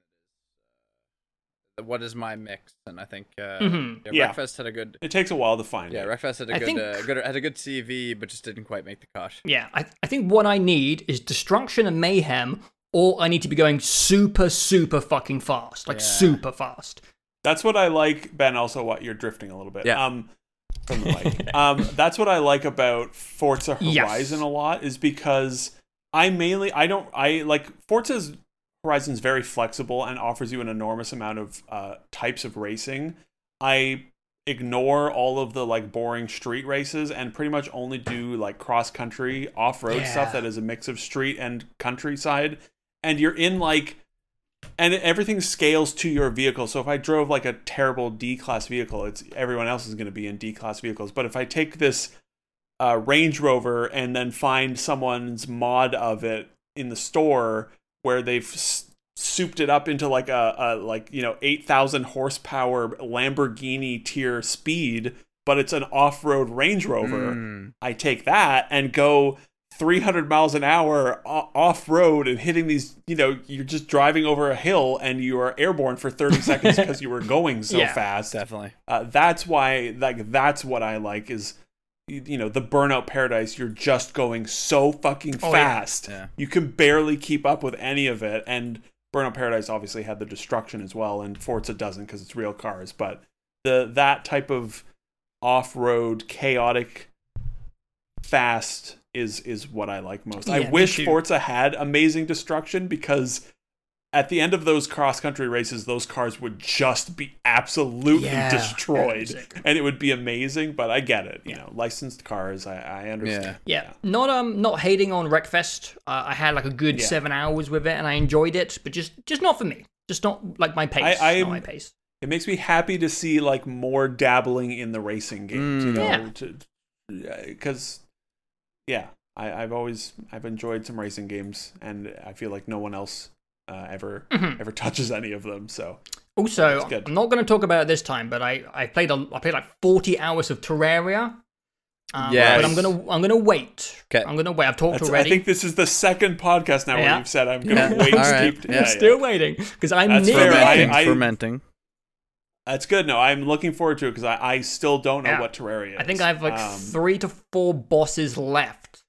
Uh, what is my mix? And I think uh,
Mhm.
yeah,
Yeah.
Wreckfest had a good.
It takes a while to find
Yeah,
it.
Wreckfest had a
I
good,
think-
uh, good had a good CV, but just didn't quite make the cut.
Yeah, I, I think what I need is destruction and mayhem, or I need to be going super, super fucking fast, like
Yeah.
super fast.
That's what I like, Ben. Also, what you're drifting a little bit.
Yeah.
Um, from the mic. um, that's what I like about Forza
Yes.
Horizon a lot is because I mainly I don't I like Forza's Horizon's very flexible and offers you an enormous amount of uh, types of racing. I ignore all of the like boring street races and pretty much only do like cross country off road
Yeah.
stuff that is a mix of street and countryside. And you're in like and everything scales to your vehicle. So if I drove like a terrible D class vehicle, it's everyone else is going to be in D class vehicles. But if I take this uh, Range Rover and then find someone's mod of it in the store where they've s- souped it up into like a, a like you know eight thousand horsepower Lamborghini tier speed, but it's an off road Range Rover.
Mm.
I take that and go 300 miles an hour off road and hitting these, you know, you're just driving over a hill and you are airborne for 30 seconds because you were going so
Yeah,
fast.
Definitely.
Uh, that's why, like, that's what I like is, you you know, the burnout paradise. You're just going so fucking
Oh, yeah.
fast.
Yeah.
You can barely keep up with any of it. And Burnout Paradise obviously had the destruction as well, and Forza doesn't because it's real cars. But the that type of off-road chaotic fast is is what I like most. I
Yeah, me
wish. Forza had amazing destruction because at the end of those cross country races, those cars would just be absolutely
Yeah.
destroyed, and it would be amazing. But I get it, you know, licensed cars. I, I understand.
Yeah, not um, not hating on Wreckfest. Uh, I had like a good
Yeah.
seven hours with it, and I enjoyed it, but just just not for me. Just not like my pace.
I-
not
I'm-
my pace.
It makes me happy to see like more dabbling in the racing games. you
Mm.
know,
Yeah.
because yeah, I, I've always I've enjoyed some racing games, and I feel like no one else uh, ever
Mhm.
ever touches any of them. So
Also,
good.
I'm not going to talk about it this time, but I, I played a, I played like 40 hours of Terraria. Um,
Yes.
But I'm gonna I'm gonna wait.
'Kay.
I'm gonna wait. I've talked
that's, I think this is the second podcast now
Yeah.
where you've said I'm going to
Yeah.
wait.
All right.
Steve.
Yeah.
Yeah,
Still
yeah.
waiting because I'm
That's
near
fair. I- I-
fermenting.
That's good. No, I'm looking forward to it because I, I still don't know
Yeah.
what Terraria is.
I think I have like
Um,
three to four bosses left.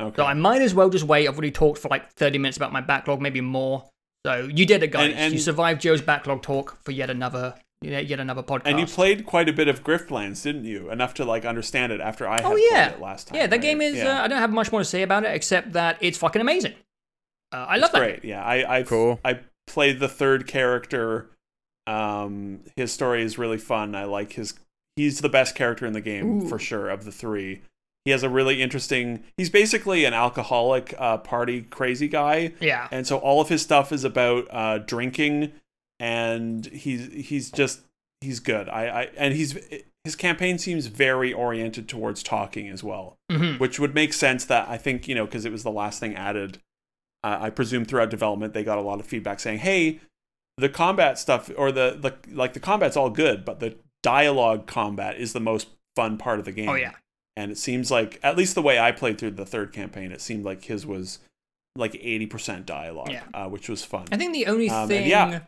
okay.
So I might as well just wait. I've already talked for like 30 minutes about my backlog, maybe more. So you did it, guys.
And- and-
you survived Joe's backlog talk for yet another yet yet another podcast.
and you played quite a bit of Griftlands, didn't you? Enough to like understand it after I had
Oh
played
yeah,
it last time.
yeah. That
right?
game is.
Yeah.
Uh, I don't have much more to say about it except that it's fucking amazing. Uh, I love
It's
that.
great. Yeah, I I
Cool.
I played the third character. Um, his story is really fun. I like his. He's the best character in the game
Ooh.
for sure of the three. He has a really interesting. He's basically an alcoholic, uh, party crazy guy,
Yeah.
and so all of his stuff is about uh, drinking, and he's he's just he's good. I, I and he's his campaign seems very oriented towards talking as well
hmm
which would make sense that I think, you know, because it was the last thing added. Uh, I presume throughout development they got a lot of feedback saying, "Hey, the combat stuff or the the like the combat's all good, but the dialogue combat is the most fun part of the game."
Oh yeah.
and it seems like at least the way I played through the third campaign, it seemed like his was like eighty percent dialogue,
Yeah.
uh, which was fun.
I think the only
Um,
thing
yeah.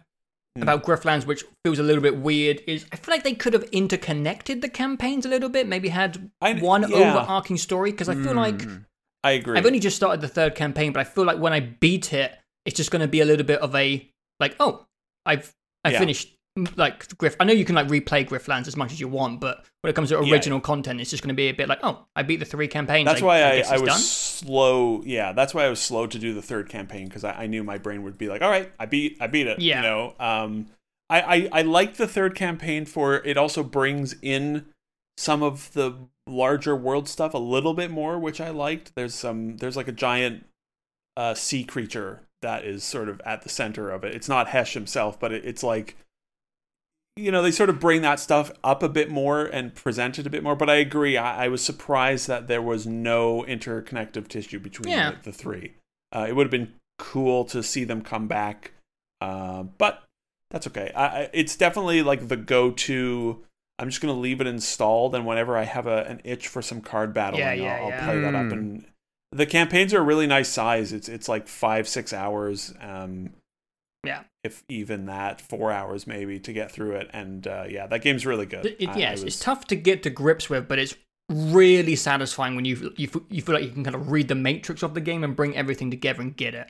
Mm.
about Griftlands which feels a little bit weird is I feel like they could have interconnected the campaigns a little bit, maybe had
I-
one
yeah.
overarching story because I feel like
Mm.
I agree.
I've only just started the third campaign, but I feel like when I beat it, it's just going to be a little bit of a like, oh, I've I
Yeah.
finished mm, like Griff. I know you can like replay Griftlands as much as you want, but when it comes to
Yeah.
original content, it's just going to be a bit like, oh, I beat the three campaigns.
That's
I,
why
I,
I, I was
done.
slow. Yeah, that's why I was slow to do the third campaign because I, I knew my brain would be like, "All right, I beat, I beat it."
Yeah.
You know, um, I, I I like the third campaign for it. Also brings in some of the larger world stuff a little bit more, which I liked. There's some. There's like a giant uh, sea creature that is sort of at the center of it. It's not Hesh himself, but it, it's like you know they sort of bring that stuff up a bit more and present it a bit more but i agree i, I was surprised that there was no interconnective tissue between
Yeah.
the, the three uh, it would have been cool to see them come back uh, but that's okay I, I, it's definitely like the go-to i'm just going to leave it installed and whenever i have a, an itch for some card battling
Yeah, yeah,
I'll, I'll
yeah.
play that up
Hmm.
and the campaigns are a really nice size it's it's like five six hours um
Yeah.
if even that four hours maybe to get through it and uh, yeah that game's really good
It,
I- I
yes,
was-
it's tough to get to grips with, but it's really satisfying when you you you feel like you can kind of read the matrix of the game and bring everything together and get it.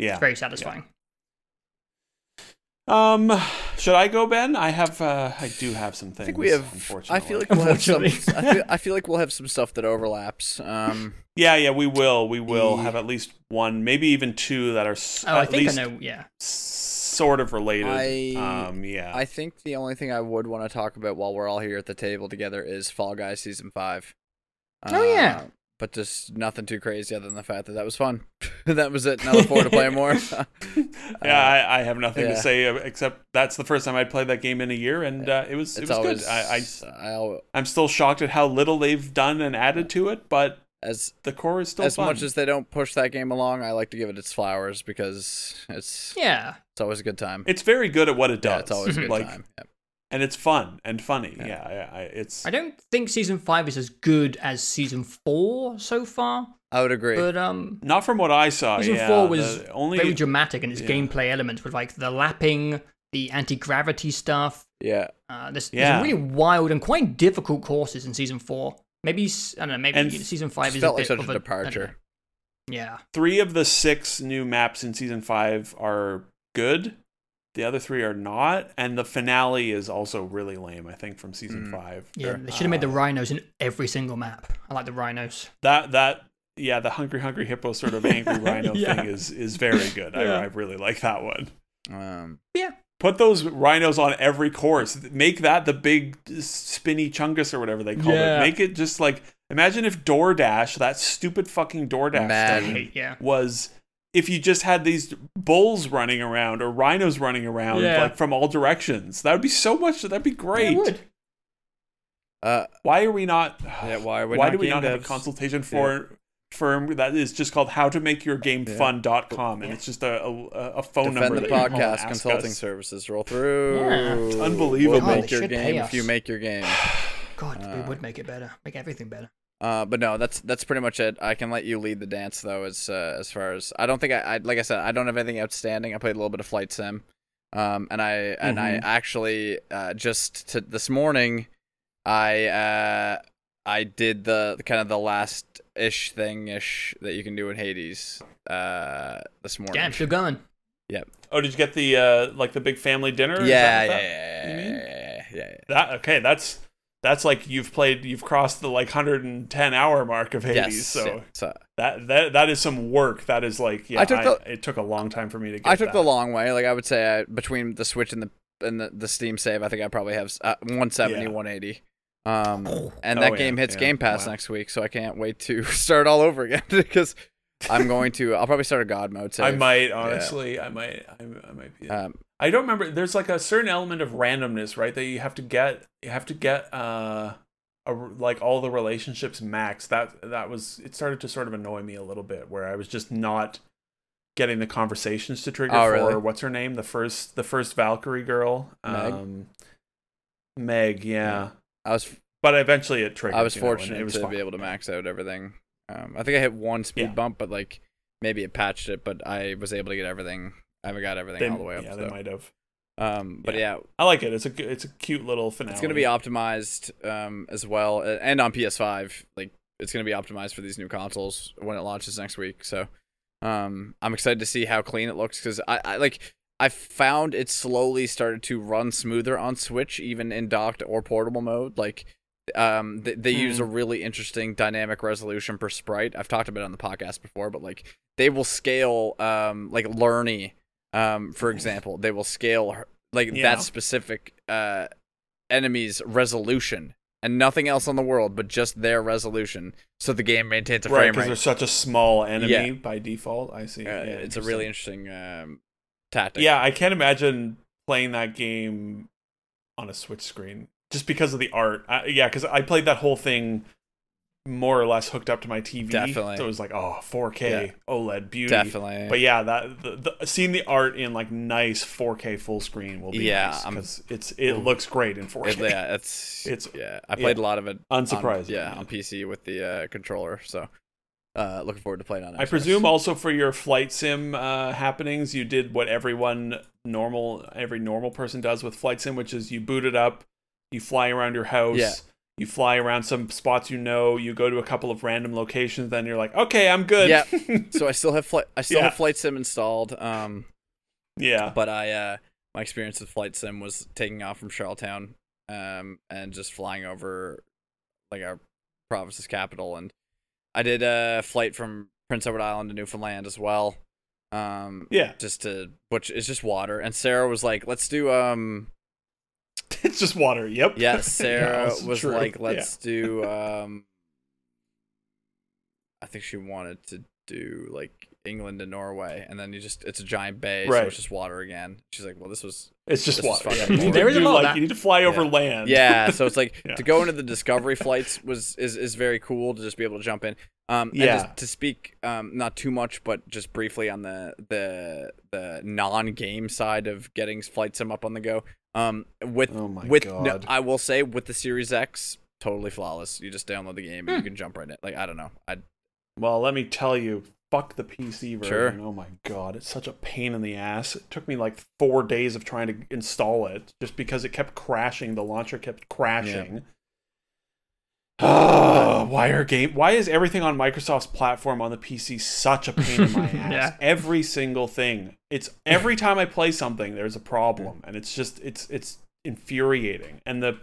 yeah
It's very satisfying.
Um should i go ben i have uh i do have some things
I think we have.
unfortunately
I feel like we'll have some. I feel, I feel like we'll have some stuff that overlaps. Um,
yeah yeah we will we will
The-
have at least one maybe even two that are s-
Oh, I
at
think
least
I know. Yeah.
sort of related
I-
um yeah
I think the only thing I would want to talk about while we're all here at the table together is Fall Guys season five.
Oh, yeah.
Uh, but just nothing too crazy other than the fact that that was fun. that was it. And I look forward to playing more.
yeah I, I have nothing
yeah.
to say uh, except that's the first time i'd played that game in a year and uh, it was it was
always.
good I, I
I, al-
i'm still shocked at how little they've done and added to it but
as
the core is still
as
fun.
much as they don't push that game along, I like to give it its flowers because it's
Yeah.
it's always a good time.
it's very good at what it does
yeah, it's always a good
like
time. Yep.
And it's fun and funny yeah,
Yeah.
yeah, I, it's
I don't think season five is as good as season four so far,
I would agree.
but um,
Not from what I saw.
season
yeah,
four was
the only
very dramatic in its
yeah.
gameplay elements with like the lapping, the anti gravity stuff.
yeah,
Uh, there's,
Yeah.
there's really wild and quite difficult courses in season four. Maybe s- I don't know. Maybe
And
season five is
felt
a
like
bit
such
of
a
a I
departure.
know. Yeah.
three of the six new maps in season five are good. The other three are not, and the finale is also really lame. I think from season
Mm.
five.
Yeah, they should have made the
Uh,
rhinos in every single map. I like the rhinos.
That that yeah, the hungry hungry hippo sort of angry rhino
Yeah.
thing is is very good.
Yeah.
I, I really like that one.
um,
Put those rhinos on every course. Make that the big spinny chungus or whatever they call
Yeah.
it. Make it just like imagine if DoorDash, that stupid fucking DoorDash thing,
yeah.
was if you just had these bulls running around or rhinos running around
Yeah.
like from all directions. That would be so much. That'd be great.
Yeah, it would.
uh,
Why are we not?
yeah, why are we
why
not
do we
game
not have a consultation for firm that is just called how to make your game
Yeah.
fun.com and it's just a, a, a phone
Defend
number
the
that you call
podcast
ask
consulting
us.
services. Roll through.
Yeah.
Unbelievable.
We'll make
they
your game if you make your game.
God, we
Uh,
would make it better. Make everything better.
Uh, but no, that's that's pretty much it. I can let you lead the dance though, as uh, as far as I don't think I, I like I said I don't have anything outstanding. I played a little bit of Flight Sim, um, and I and I
Mhm.
actually uh, just to, this morning, I uh, I did the, the kind of the last ish thing ish that you can do in Hades uh, this morning.
Damn, still going. Yep.
Oh, did you get the uh like the big family dinner? Is
yeah,
that
yeah, yeah, yeah, yeah, yeah, yeah.
That okay, that's that's like you've played you've crossed the like 110 hour mark of Hades.
Yes,
so
so
that that that is some work. That is like yeah,
I took the-
it took a long time for me to get
I took
that.
the long way. Like I would say, I, between the Switch and the and the, the Steam save, I think I probably have uh, 170,
Yeah.
180. Um, and
Oh,
that
yeah,
game hits
yeah,
Game Pass
wow.
next week, so I can't wait to start all over again because I'm going to. I'll probably start a God mode. Save.
I might honestly, I might I, I might be
Um,
I don't remember. There's like a certain element of randomness, right? That you have to get. You have to get uh, a, like all the relationships max. That that was. It started to sort of annoy me a little bit, where I was just not getting the conversations to trigger
Oh,
for
really?
what's her name, the first the first Valkyrie girl,
Meg?
um, Meg. Yeah.
I was
but eventually it triggered.
I was
know,
fortunate
it was
to
fine.
be able to max out everything. Um, I think I hit one speed
Yeah.
bump, but like maybe it patched it, but I was able to get everything. I haven't got everything
They,
all the way up.
yeah,
so.
they might have.
Um, but
Yeah.
yeah,
I like it. It's a g- it's a cute little finale.
it's gonna be optimized um, as well, and on PS5. Like it's gonna be optimized for these new consoles when it launches next week. So um, I'm excited to see how clean it looks because I, I like I found it slowly started to run smoother on Switch, even in docked or portable mode. Like um, they, they use
Hmm.
a really interesting dynamic resolution per sprite. I've talked about it on the podcast before, but like they will scale um like Lernie um for example they will scale her- like
Yeah.
that specific uh enemy's resolution and nothing else on the world but just their resolution so the game maintains a
right
frame
because they're such a small enemy
Yeah.
by default. I see.
uh,
yeah,
it's a really interesting um tactic
Yeah, I can't imagine playing that game on a Switch screen just because of the art. I, yeah, because I played that whole thing more or less hooked up to my TV.
Definitely.
So it was like, oh, 4K
Yeah.
OLED beauty.
definitely
But yeah, that the, the, seeing the art in like nice 4K full screen will be
Yeah,
nice because it's it looks great in 4K.
It- yeah it's
It's-
yeah i played a lot of it on- yeah on pc with the uh controller so uh looking forward to playing on
it.
I
presume also for your flight sim uh, happenings, you did what everyone normal, every normal person does with flight sim, which is you boot it up, you fly around your house,
Yeah.
You fly around some spots you know, you go to a couple of random locations, then you're like, okay, I'm good.
Yeah. so i still have flight i still
Yeah.
have flight sim installed um
yeah.
but I uh my experience with flight sim was taking off from Charlottetown um and just flying over like our province's capital and I did a flight from Prince Edward Island to Newfoundland as well. Um
Yeah.
just to which is just water and Sarah was like let's do um
it's just water. Yep.
yeah Sarah
that's
was
true.
like let's do um I think she wanted to do like England and Norway and then you just it's a giant bay so
Right.
it's just water again. She's like well this was
It's just water. Yeah.
fucking
You need to do, like,
that.
You need to fly over
Yeah.
land.
Yeah, so it's like
Yeah.
to go into the discovery flights was is, is very cool to just be able to jump in. Um, and
Yeah.
just to speak, um, not too much, but just briefly on the the the non-game side of getting flight sim up on the go. Um, with
Oh my
with no, I will say with the Series X, totally flawless. You just download the game and
Hmm.
you can jump right in. Like I don't know, I
Well, let me tell you, fuck the PC version.
Sure.
Oh my god, it's such a pain in the ass. It took me like four days of trying to install it just because it kept crashing. The launcher kept crashing. Why are game? Why is everything on Microsoft's platform on the PC such a pain in my ass?
Yeah.
Every single thing. It's every time I play something, there's a problem, and it's just it's it's infuriating. And the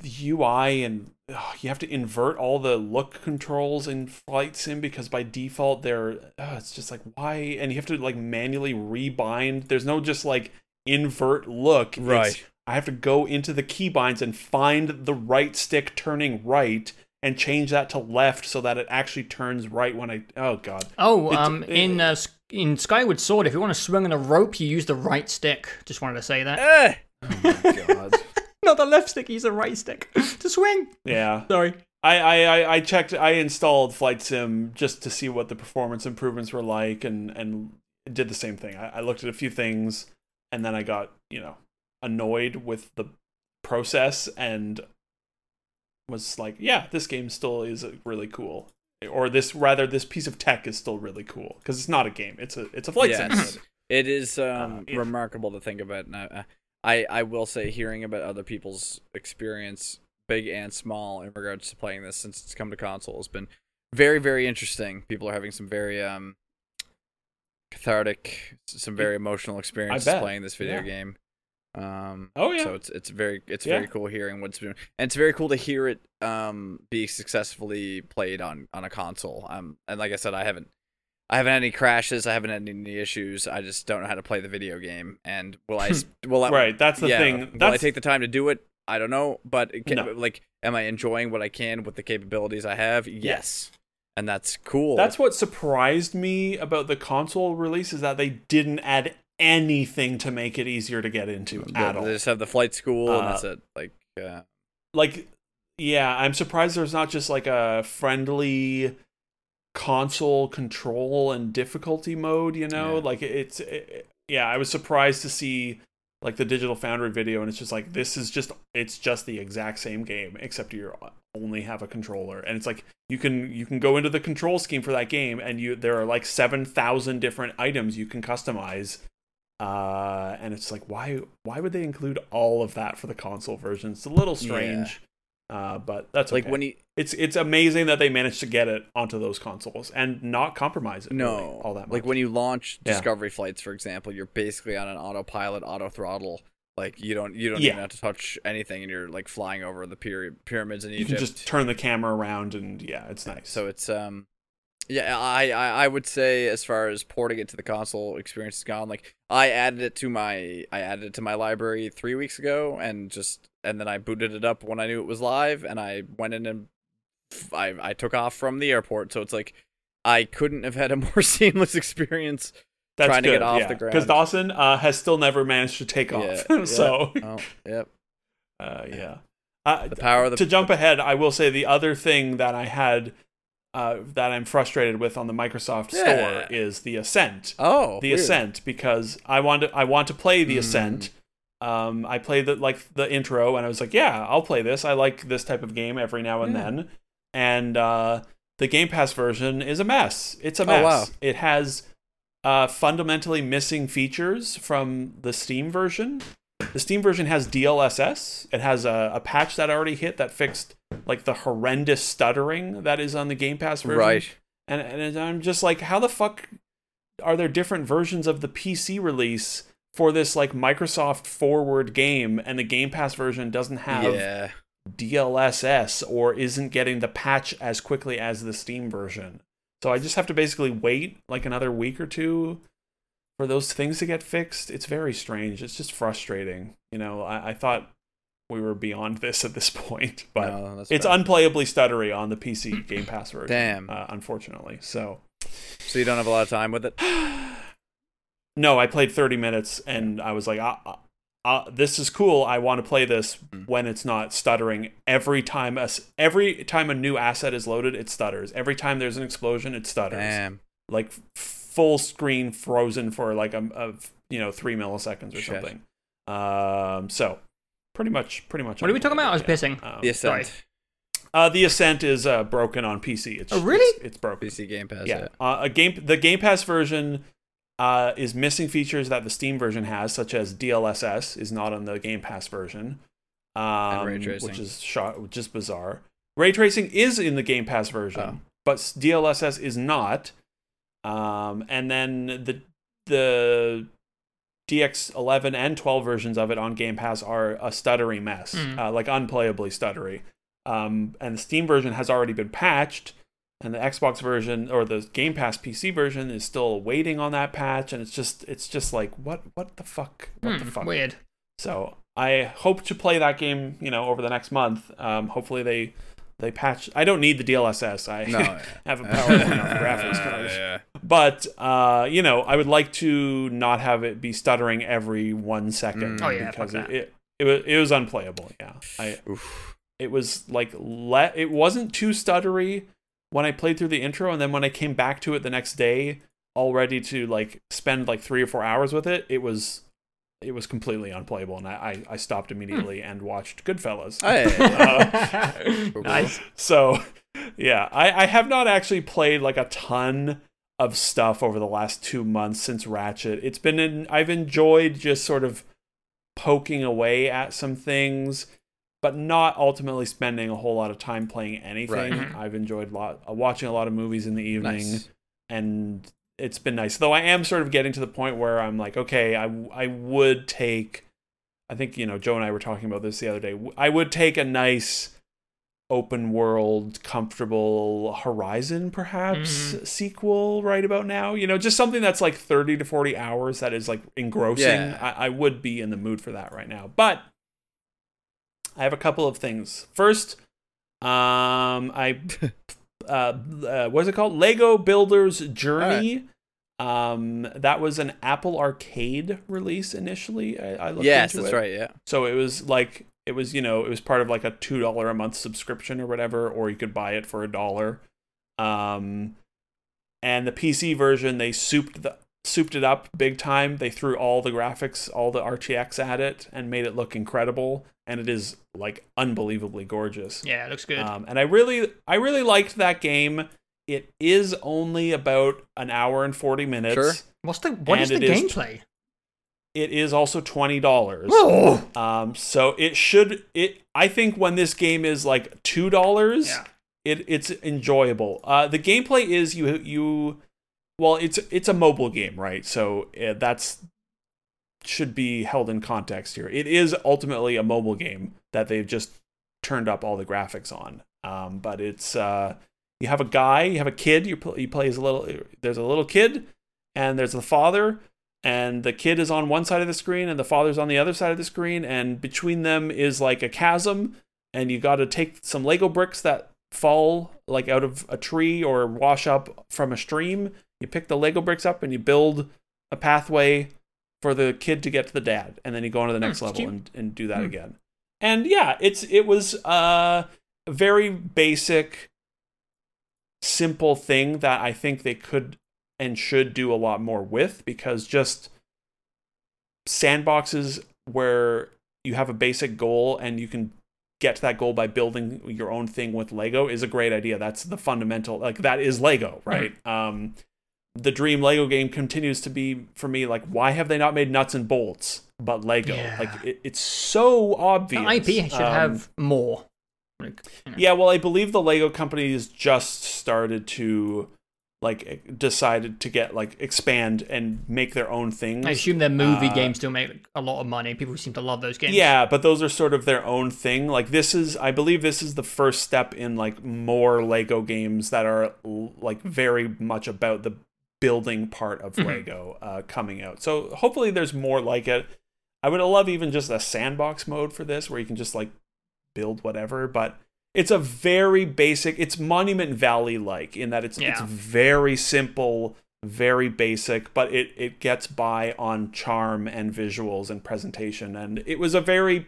the UI and you have to invert all the look controls in Flight Sim because by default they're it's just like why and you have to like manually rebind. There's no just like invert look. It's-
Right.
I have to go into the keybinds and find the right stick turning right and change that to left so that it actually turns right when I oh god.
Oh,
It-
um, in uh, in Skyward Sword, if you want to swing on a rope, you use the right stick. Just wanted to say that.
eh,
God.
Not the left stick. Use the right stick to swing.
yeah.
Sorry.
I, I, I- I checked I installed Flight Sim just to see what the performance improvements were like and, and did the same thing. I, I looked at a few things and then I got, you know, annoyed with the process and was like, yeah, this game still is really cool. Or this rather this piece of tech is still really cool because it's not a game. It's a it's a flight
Yes.
sim.
It is um,
Uh, yeah.
remarkable to think about. And I, I, I will say, hearing about other people's experience, big and small, in regards to playing this since it's come to console, has been very, very interesting. People are having some very um, cathartic, some very emotional experiences playing this video
Yeah.
game. Um,
Oh, yeah.
So it's it's very it's
Yeah.
very cool hearing what's been, and it's very cool to hear it um be successfully played on on a console. Um, and like I said, I haven't I haven't had any crashes. I haven't had any issues. I just don't know how to play the video game. And will I? Will I?
Right, that's the
yeah,
thing.
Will I take the time to do it? I don't know. But it can,
No.
like, am I enjoying what I can with the capabilities I have? Yes. And that's cool.
That's what surprised me about the console release is that they didn't add anything to make it easier to get into
They-
at all.
They just have the flight school, and
Uh,
that's it. Like, uh,
Like, yeah, I'm surprised there's not just like a friendly console control and difficulty mode. You know,
Yeah.
like it's it, yeah. I was surprised to see like the Digital Foundry video, and it's just like this is just it's just the exact same game except you only have a controller, and it's like you can you can go into the control scheme for that game, and you there are like seven thousand different items you can customize. Uh, and it's like why why would they include all of that for the console version? It's a little strange, uh, but that's
like
okay.
when you
it's it's amazing that they managed to get it onto those consoles and not compromise it really
no
all that much.
like when you launch
Yeah.
Discovery flights, for example, you're basically on an autopilot, auto throttle. Like you don't you don't
Yeah.
even have to touch anything, and you're like flying over the pyra- pyramids in Egypt.
you can just turn the camera around and yeah, it's nice.
So it's um, yeah, I, I I would say as far as porting it to the console experience is gone. Like I added it to my I added it to my library three weeks ago, and just and then I booted it up when I knew it was live, and I went in and I I took off from the airport. So it's like I couldn't have had a more seamless experience.
That's
trying to get off
yeah.
the ground.
Because Dawson uh, has still never managed to take off.
Yeah, yeah.
so
Oh, yep.
uh, yeah. Uh,
The power of the
to jump ahead, I will say the other thing that I had uh, that I'm frustrated with on the Microsoft
Yeah.
Store is the Ascent.
Oh,
the
weird.
Ascent because I want to I want to play the
Mm.
Ascent. Um, I played the like the intro and I was like, yeah, I'll play this. I like this type of game every now and
Yeah.
then. And uh, the Game Pass version is a mess. It's a
Oh,
mess.
wow.
It has uh, fundamentally missing features from the Steam version. The Steam version has DLSS. It has a, a patch that already hit that fixed like the horrendous stuttering that is on the Game Pass version
Right.
and and I'm just like, how the fuck are there different versions of the PC release for this like Microsoft forward game, and the Game Pass version doesn't have
Yeah.
DLSS or isn't getting the patch as quickly as the Steam version? So I just have to basically wait like another week or two for those things to get fixed. It's very strange. It's just frustrating. You know, I, I thought we were beyond this at this point, but
No,
it's
bad.
unplayably stuttery on the PC Game Pass version.
Damn.
Uh, unfortunately. So
so you don't have a lot of time with it.
no, I played 30 minutes and I was like, uh, uh, uh, this is cool. I want to play this
Mm.
when it's not stuttering. Every time a s- every time a new asset is loaded, it stutters. Every time there's an explosion, it stutters.
Damn.
Like f- full screen frozen for like a, a you know three milliseconds or
Shit.
something. Um, so pretty much, pretty much.
What are we talking about? I was pissing.
Um,
The
Sorry.
Ascent.
uh, the Ascent is uh, broken on PC. It's,
Oh, really?
It's, it's broken.
PC Game Pass.
yeah, uh, a game. The Game Pass version uh, is missing features that the Steam version has, such as DLSS is not on the Game Pass version, um,
ray tracing.
which is shot, which is bizarre. Ray tracing is in the Game Pass version,
Oh.
but s- DLSS is not. Um, and then the the DX11 and 12 versions of it on Game Pass are a stuttery mess,
Mm.
uh, like unplayably stuttery. Um, and the Steam version has already been patched, and the Xbox version or the Game Pass PC version is still waiting on that patch. And it's just it's just like what what the fuck what the
Hmm,
fuck.
weird.
So I hope to play that game, you know, over the next month. Um, hopefully they they patch. I don't need the DLSS. I
No.
have a powerful enough graphics card.
Yeah.
But uh, you know, I would like to not have it be stuttering every one second.
Mm. Oh,
yeah,
because
fuck
it, it it was it was unplayable. Yeah, I
Oof.
it was like le- it wasn't too stuttery when I played through the intro, and then when I came back to it the next day, all ready to like spend like three or four hours with it, it was it was completely unplayable, and I I, I stopped immediately and watched Goodfellas.
Hey.
nice.
So, yeah, I, I have not actually played like a ton of stuff over the last two months since Ratchet. It's been in, I've enjoyed just sort of poking away at some things, but not ultimately spending a whole lot of time playing anything.
Right.
I've enjoyed lot uh, watching a lot of movies in the evening,
Nice.
and it's been nice. Though I am sort of getting to the point where I'm like, okay, I I would take. I think you know Joe and I were talking about this the other day. I would take a nice open world comfortable horizon perhaps
Mhm.
sequel right about now you know just something that's like 30 to 40 hours that is like engrossing
Yeah.
I, I would be in the mood for that right now but i have a couple of things first um i uh, uh what's it called lego builders journey um that was an apple arcade release initially i, I looked
Yes,
into
that's
it.
right. Yeah.
So it was like it was you know it was part of like a two dollar a month subscription or whatever, or you could buy it for a dollar. Um, and the PC version they souped the souped it up big time. They threw all the graphics, all the RTX at it, and made it look incredible. And it is like unbelievably gorgeous.
Yeah, it looks good.
Um, and I really, I really liked that game. It is only about an hour and forty minutes.
Sure.
What's the what is the
it is-
gameplay?
It is also twenty dollars.
Oh,
Um, so it should it. I think when this game is like two dollars,
yeah.
it it's enjoyable. Uh, the gameplay is you you, well, it's it's a mobile game, right? So uh, that's should be held in context here. It is ultimately a mobile game that they've just turned up all the graphics on. Um, but it's uh, you have a guy, you have a kid, you play, you play as a little. There's a little kid, and there's the father, and the kid is on one side of the screen, and the father's on the other side of the screen, and between them is like a chasm, and you got to take some Lego bricks that fall like out of a tree or wash up from a stream. You pick the Lego bricks up and you build a pathway for the kid to get to the dad, and then you go on to the next
Hmm,
level
cute.
and, and do that
Hmm.
again. And yeah, it's it was uh, very basic, simple thing that I think they could and should do a lot more with because just sandboxes where you have a basic goal and you can get to that goal by building your own thing with Lego is a great idea. That's the fundamental like that is Lego, right? Um the dream Lego game continues to be for me like why have they not made nuts and bolts but Lego?
Yeah.
Like it, it's so obvious.
The IP should
Um,
have more. Like, you know.
yeah, well, I believe the Lego companies just started to like decided to get like expand and make their own things.
I assume their movie
Uh,
games still make a lot of money. People seem to love those games.
Yeah, but those are sort of their own thing. Like this is, I believe, this is the first step in like more Lego games that are like very much about the building part of
Mhm.
Lego uh, coming out. So hopefully, there's more like it. I would love even just a sandbox mode for this, where you can just like build whatever. But it's a very basic. It's Monument Valley like in that it's it's very simple, very basic, but it it gets by on charm and visuals and presentation. And it was a very,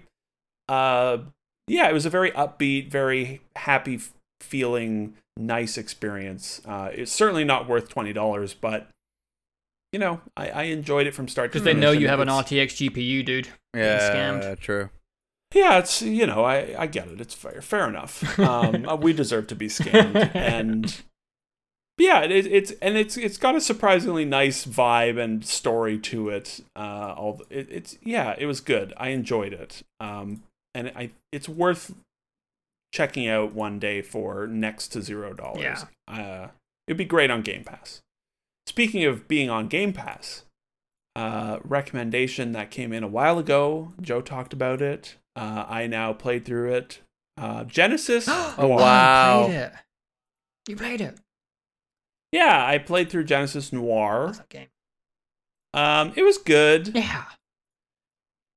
uh, yeah, it was a very upbeat, very happy feeling, nice experience. Uh, it's certainly not worth twenty dollars, but you know, I, I enjoyed it from start to
Because they know you have an RTX GPU, dude.
Yeah,
scammed.
true.
Yeah, it's you know I I get it. It's fair, fair enough. Um, uh, we deserve to be scammed, and yeah, it, it's and it's it's got a surprisingly nice vibe and story to it. Uh, all it, it's yeah, it was good. I enjoyed it. Um, and I it's worth checking out one day for next to zero dollars.
Yeah.
Uh, it'd be great on Game Pass. Speaking of being on Game Pass, uh, recommendation that came in a while ago. Joe talked about it. Uh, I now played through it. Uh, Genesis.
Oh, wow.
You played it. You played it.
Yeah, I played through Genesis Noir.
Love that game.
Um, it was good.
Yeah.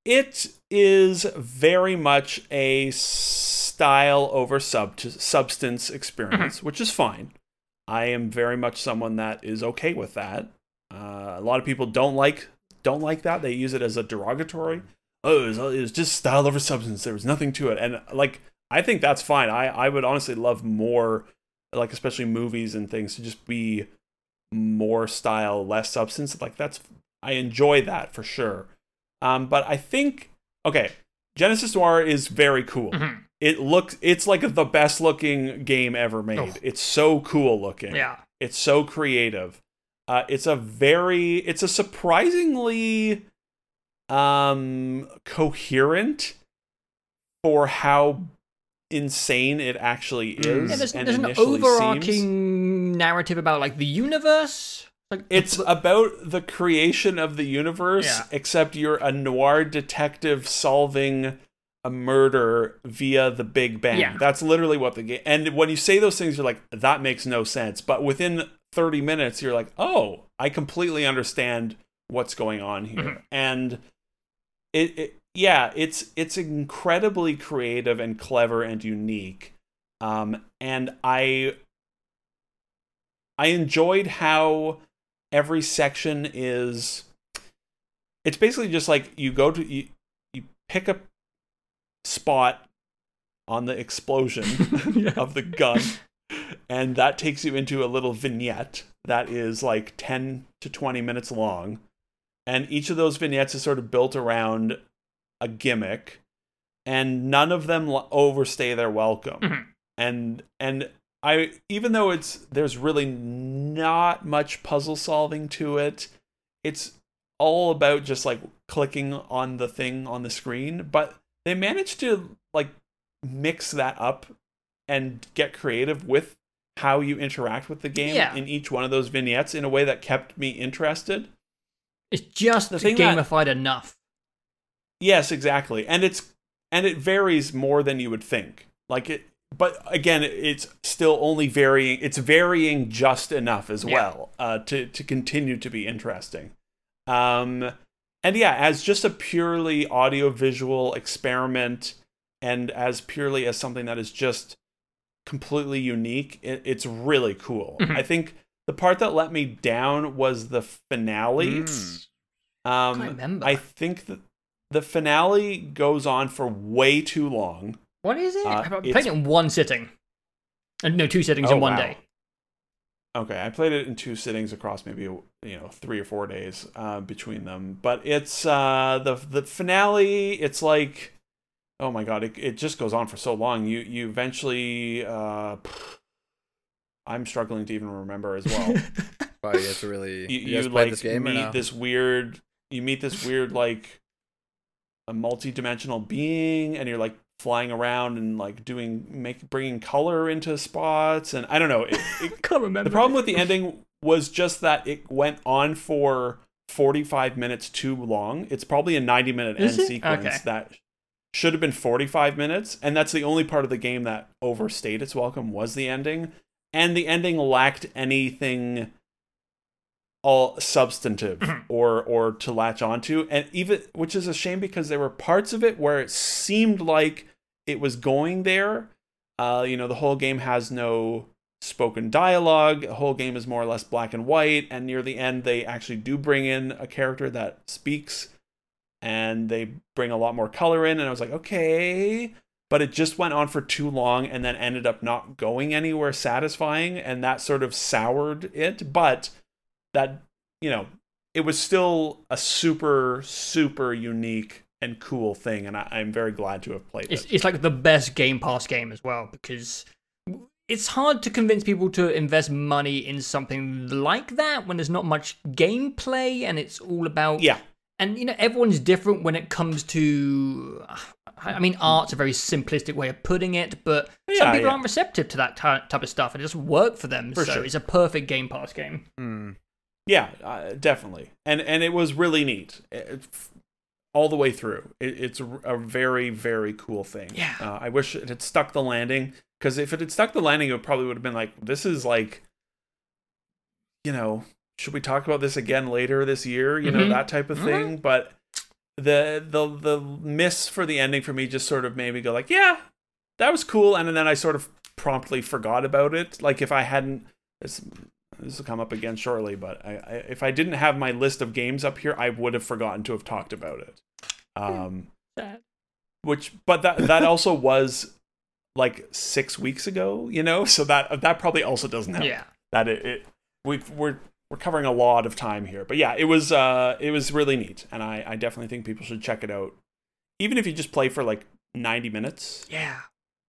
It is very much a style over sub- substance experience, which is fine. I am very much someone that is okay with that. Uh, a lot of people don't like don't like that. They use it as a derogatory. Oh, it was, it was just style over substance. There was nothing to it, and like I think that's fine. I I would honestly love more, like especially movies and things, to just be more style, less substance. Like that's I enjoy that for sure. Um, but I think okay, Genesis Noir is very cool.
Mhm.
It looks it's like the best looking game ever made.
Oh.
It's so cool looking.
Yeah.
It's so creative. Uh, it's a very it's a surprisingly um coherent for how insane it actually is.
Mm.
Yeah, there's,
and
there's an
initially
overarching
seems.
narrative about like the universe. Like
It's about the creation of the universe,
Yeah.
except you're a noir detective solving a murder via the Big Bang.
Yeah.
That's literally what the game. And when you say those things, you're like, that makes no sense. But within 30 minutes, you're like, oh, I completely understand what's going on here.
Mhm.
And it, it, yeah, it's it's incredibly creative and clever and unique. Um, and I I enjoyed how every section is it's basically just like you go to you, you pick a spot on the explosion
Yeah.
of the gun and that takes you into a little vignette that is like 10 to 20 minutes long. And each of those vignettes is sort of built around a gimmick, and none of them overstay their welcome.
Mhm.
And and I even though it's there's really not much puzzle solving to it, it's all about just like clicking on the thing on the screen, but they managed to like mix that up and get creative with how you interact with the game
Yeah.
in each one of those vignettes in a way that kept me interested.
It's just
The thing that-
gamified enough.
Yes, exactly. And it's and it varies more than you would think. Like it but again, it's still only varying it's varying just enough as
Yeah.
well uh to to continue to be interesting. Um and yeah, as just a purely audiovisual experiment and as purely as something that is just completely unique, it, it's really cool.
Mhm.
I think the part that let me down was the finale.
Mm.
Um,
Can't remember.
I think that the finale goes on for way too long.
What is it?
Uh,
I played it in one sitting. Uh, no, two sittings
Oh,
in one
wow.
day.
Okay, I played it in two sittings across maybe you know three or four days uh, between them. But it's uh, the the finale. It's like, oh my god, it, it just goes on for so long. You you eventually. Uh, I'm struggling to even remember as well.
Wow, you guys really
you,
you, guys
you like
this game
meet
no?
this weird you meet this weird like a multi-dimensional being and you're like flying around and like doing make bringing color into spots and i don't know it, it,
Can't remember.
the problem with the ending was just that it went on for 45 minutes too long it's probably a 90 minute
Is
end
it?
sequence
Okay.
that should have been 45 minutes and that's the only part of the game that overstayed its welcome was the ending and the ending lacked anything all substantive or or to latch onto. And even which is a shame because there were parts of it where it seemed like it was going there. Uh you know the whole game has no spoken dialogue. The whole game is more or less black and white. And near the end they actually do bring in a character that speaks and they bring a lot more color in. And i was like okay but it just went on for too long and then ended up not going anywhere satisfying and that sort of soured it. But that you know it was still a super super unique and cool thing and I, i'm very glad to have played
It's,
it.
it's like the best Game Pass game as well because it's hard to convince people to invest money in something like that when there's not much gameplay and it's all about
yeah.
and you know everyone's different when it comes to i mean art's a very simplistic way of putting it but some people
yeah.
aren't receptive to that ty- type of stuff it doesn't work for them
For
so
sure.
it's a perfect game pass game
Hmm.
yeah uh, definitely and and it was really neat it, all the way through it, it's a, very very cool thing
Yeah.
uh, i wish it had stuck the landing because if it had stuck the landing it probably would have been like this is like you know should we talk about this again later this year you know
Mhm.
that type of thing but the the the miss for the ending for me just sort of made me go like yeah that was cool. And then i sort of promptly forgot about it. Like if i hadn't this this will come up again shortly but I, I if i didn't have my list of games up here i would have forgotten to have talked about it. Um
Sad.
which but that that also was like six weeks ago you know? So that that probably also doesn't help.
Yeah.
That it, it we we're we're covering a lot of time here but yeah it was uh it was really neat and i i definitely think people should check it out. Even if you just play for like 90 minutes.
Yeah.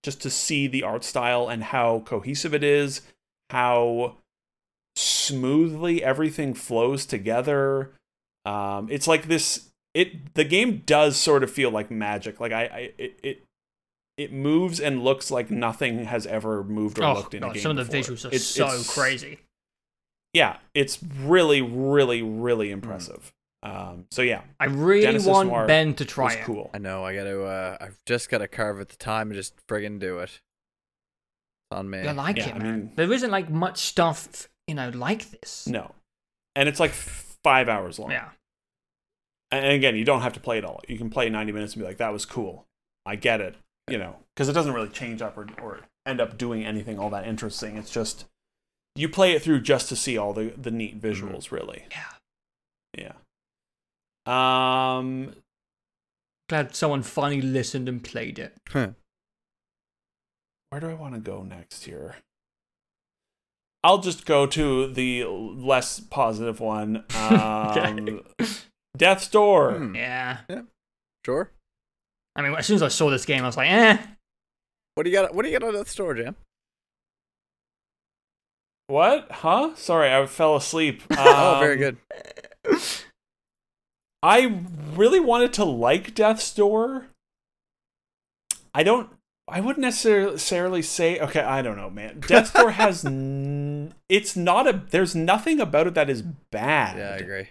Just to see the art style and how cohesive it is how smoothly everything flows together. Um it's like this it the game does sort of feel like magic. Like i, I it, it it moves and looks like nothing has ever moved or
oh
looked in a game
some of the
before.
visuals are
It's-
so
it's-
crazy
yeah it's really really really impressive um so yeah
i really
Genesis
want
Noir
ben to try
was
it
cool
I know. I gotta. Uh, I've just gotta carve at the time and just friggin' do it. It's on me.
I like
Yeah,
it,
I
man.
mean-
there isn't like much stuff, you know, like this.
no and it's like five hours long
Yeah.
and again you don't have to play it all you can play 90 minutes and be like that was cool i get it you know because it doesn't really change up or, or end up doing anything all that interesting it's just you play it through just to see all the the neat visuals really
Yeah.
yeah um
Glad someone finally listened and played it.
Huh.
where do i want to go next here I'll just go to the less positive one. Um, Death's Door.
Hmm.
Yeah.
Sure.
I mean, as soon as I saw this game, I was like, eh.
What do you got? What do you got on that store, Jam?
What? Huh? Sorry, I fell asleep.
oh, very
Um,
good.
I really wanted to like Death's Door. I don't. I wouldn't necessarily say. Okay, I don't know, man. Death's Door has. N- it's not a. There's nothing about it that is bad.
Yeah, I agree.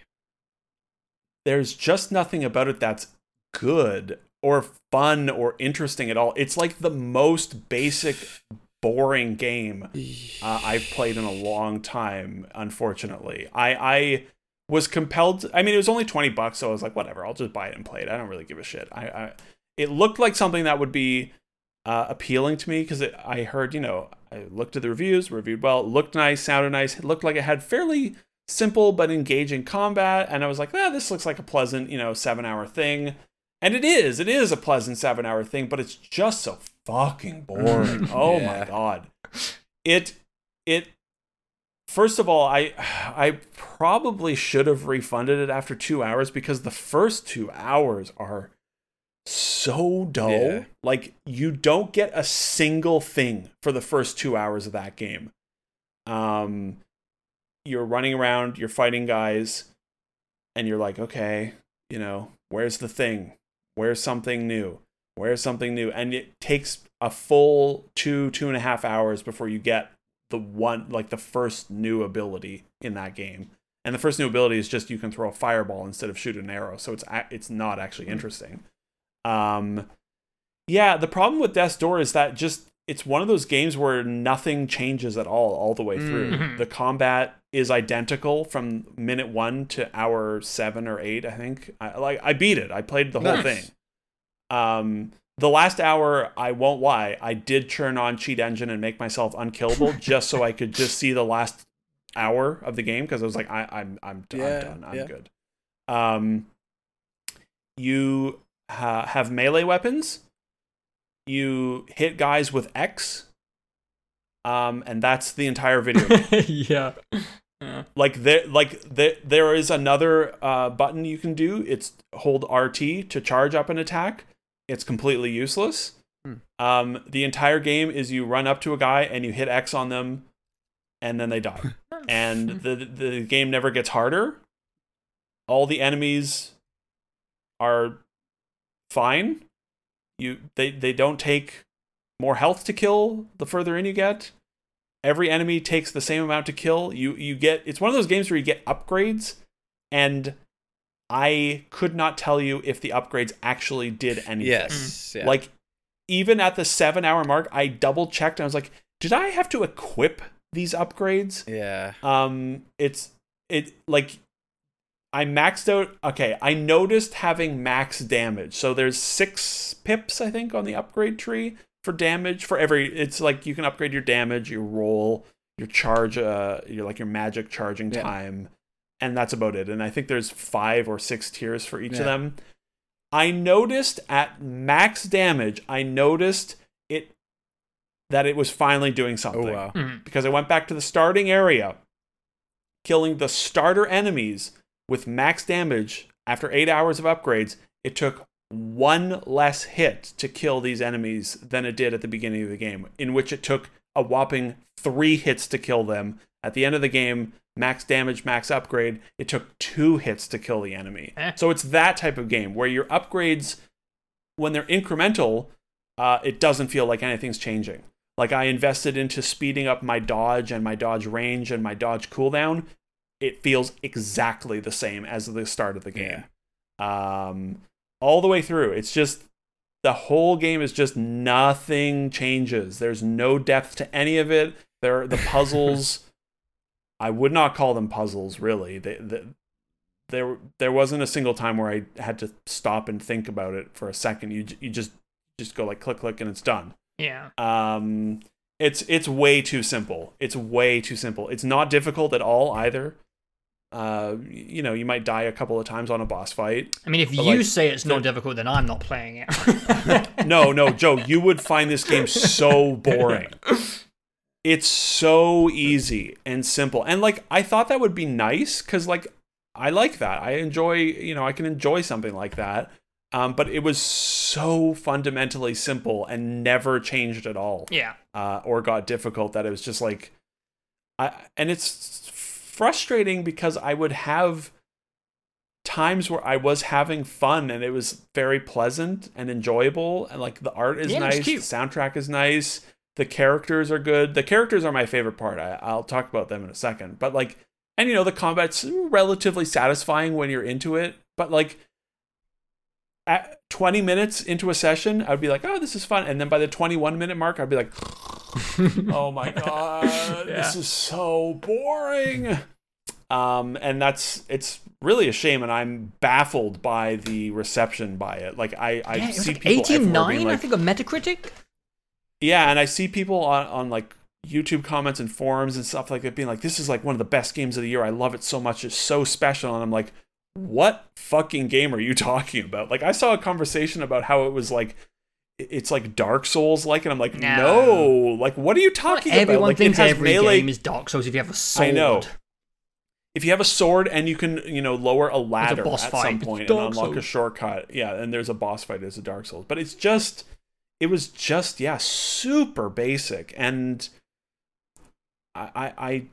There's just nothing about it that's good or fun or interesting at all. It's like the most basic, boring game uh, I've played in a long time. Unfortunately, I I was compelled. To, I mean, it was only twenty bucks, so I was like, whatever, I'll just buy it and play it. I don't really give a shit. I, I it looked like something that would be uh, appealing to me because I heard, you know, I looked at the reviews, reviewed well, looked nice, sounded nice, it looked like it had fairly simple but engaging combat, and I was like, ah, this looks like a pleasant, you know, seven hour thing. And it is, it is a pleasant seven hour thing, but it's just so fucking boring. oh
Yeah.
my god. It it first of all, I I probably should have refunded it after two hours because the first two hours are so dull.
Yeah.
Like you don't get a single thing for the first two hours of that game. Um, you're running around, you're fighting guys, and you're like, okay, you know, where's the thing? Where's something new? Where's something new? And it takes a full two, two and a half hours before you get the one, like the first new ability in that game. And the first new ability is just you can throw a fireball instead of shoot an arrow, so it's it's not actually interesting. Um, yeah, the problem with Death's Door is that just it's one of those games where nothing changes at all all the way through.
Mhm.
The combat is identical from minute one to hour seven or eight. I think. I like I beat it. I played the whole thing. Um, the last hour, I won't lie, I did turn on Cheat Engine and make myself unkillable just so I could just see the last hour of the game because I was like, I, I'm I'm,
Yeah,
I'm done. I'm
yeah.
good. Um, you ha- have melee weapons. You hit guys with X. Um, and that's the entire video.
yeah. Yeah.
like there like there there is another uh, button you can do it's hold rt to charge up an attack it's completely useless.
Hmm.
um, the entire game is you run up to a guy and you hit x on them and then they die. And the the game never gets harder. All the enemies are fine. You they they don't take more health to kill the further in you get. Every enemy takes the same amount to kill. You you get it's one of those games where you get upgrades and i could not tell you if the upgrades actually did anything
Yes. Yeah.
like even at the seven hour mark i double checked and i was like did i have to equip these upgrades
yeah.
um it's it like i maxed out okay i noticed having max damage so there's six pips i think on the upgrade tree for damage for every it's like you can upgrade your damage your roll your charge uh your like your magic charging
Yeah.
time and that's about it and i think there's five or six tiers for each
Yeah.
of them i noticed at max damage i noticed it that it was finally doing
Oh
something
wow.
Mhm.
because I went back to the starting area, killing the starter enemies with max damage after eight hours of upgrades. It took one less hit to kill these enemies than it did at the beginning of the game, in which it took a whopping three hits to kill them. At the end of the game, max damage, max upgrade, it took two hits to kill the enemy.
Eh.
So it's that type of game where your upgrades, when they're incremental, uh, it doesn't feel like anything's changing. Like I invested into speeding up my dodge and my dodge range and my dodge cooldown. It feels exactly the same as the start of the game. Um, all the way through. It's just the whole game is just nothing changes. There's no depth to any of it. There the puzzles I would not call them puzzles really. They, the there there wasn't a single time where I had to stop and think about it for a second. You you just just go like click click and it's done.
Yeah.
Um, it's it's way too simple. It's way too simple. It's not difficult at all either. Uh, you know, you might die a couple of times on a boss fight.
I mean, if you
like,
say it's not difficult, then I'm not playing it.
No, no, Joe, you would find this game so boring. It's so easy and simple. And like I thought that would be nice cuz like I like that. I enjoy, you know, I can enjoy something like that. Um, but it was so fundamentally simple and never changed at all.
Yeah.
Uh, or got difficult that it was just like I and it's frustrating because I would have times where I was having fun and it was very pleasant and enjoyable and like the art is
Yeah,
nice, the soundtrack is nice, the characters are good. The characters are my favorite part. I, I'll talk about them in a second. But like and you know the combat's relatively satisfying when you're into it, but like at 20 minutes into a session, I'd be like, "Oh, this is fun." And then by the 21 minute mark, I'd be like, "Oh my god, this is so boring." Um, and that's it's really a shame, and I'm baffled by the reception by it. Like I, I
yeah,
see
like
people everywhere
89,
being
I
like,
think, on Metacritic.
Yeah, and I see people on, on like YouTube comments and forums and stuff like that being like, "This is like one of the best games of the year. I love it so much. It's so special." And I'm like, "What fucking game are you talking about?" Like, I saw a conversation about how it was like, it's like Dark Souls like, and I'm like,
No.
"No, like, what are you talking about?"
Everyone
Like,
thinks every
melee.
game is Dark Souls if you have a sword.
I know. If you have a sword and you can, you know, lower a ladder
boss
at
fight.
some point and unlock a shortcut, yeah, and there's a boss fight as a Dark Souls, but it's just, it was just, yeah, super basic, and I, I, I,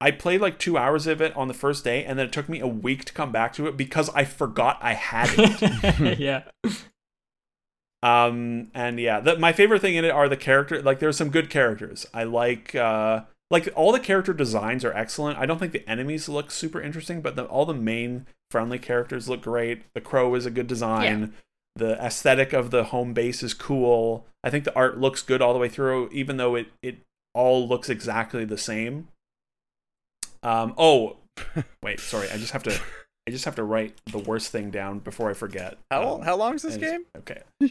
I played like two hours of it on the first day, and then it took me a week to come back to it because I forgot I had it.
yeah.
um and yeah the, my favorite thing in it are the character like there's some good characters. I like uh like all the character designs are excellent. I don't think the enemies look super interesting but the, all the main friendly characters look great. The crow is a good design the aesthetic of the home base is cool i think the art looks good all the way through even though it it all looks exactly the same um oh wait sorry i just have to i just have to write the worst thing down before i forget
How
Um,
how long is this game?
okay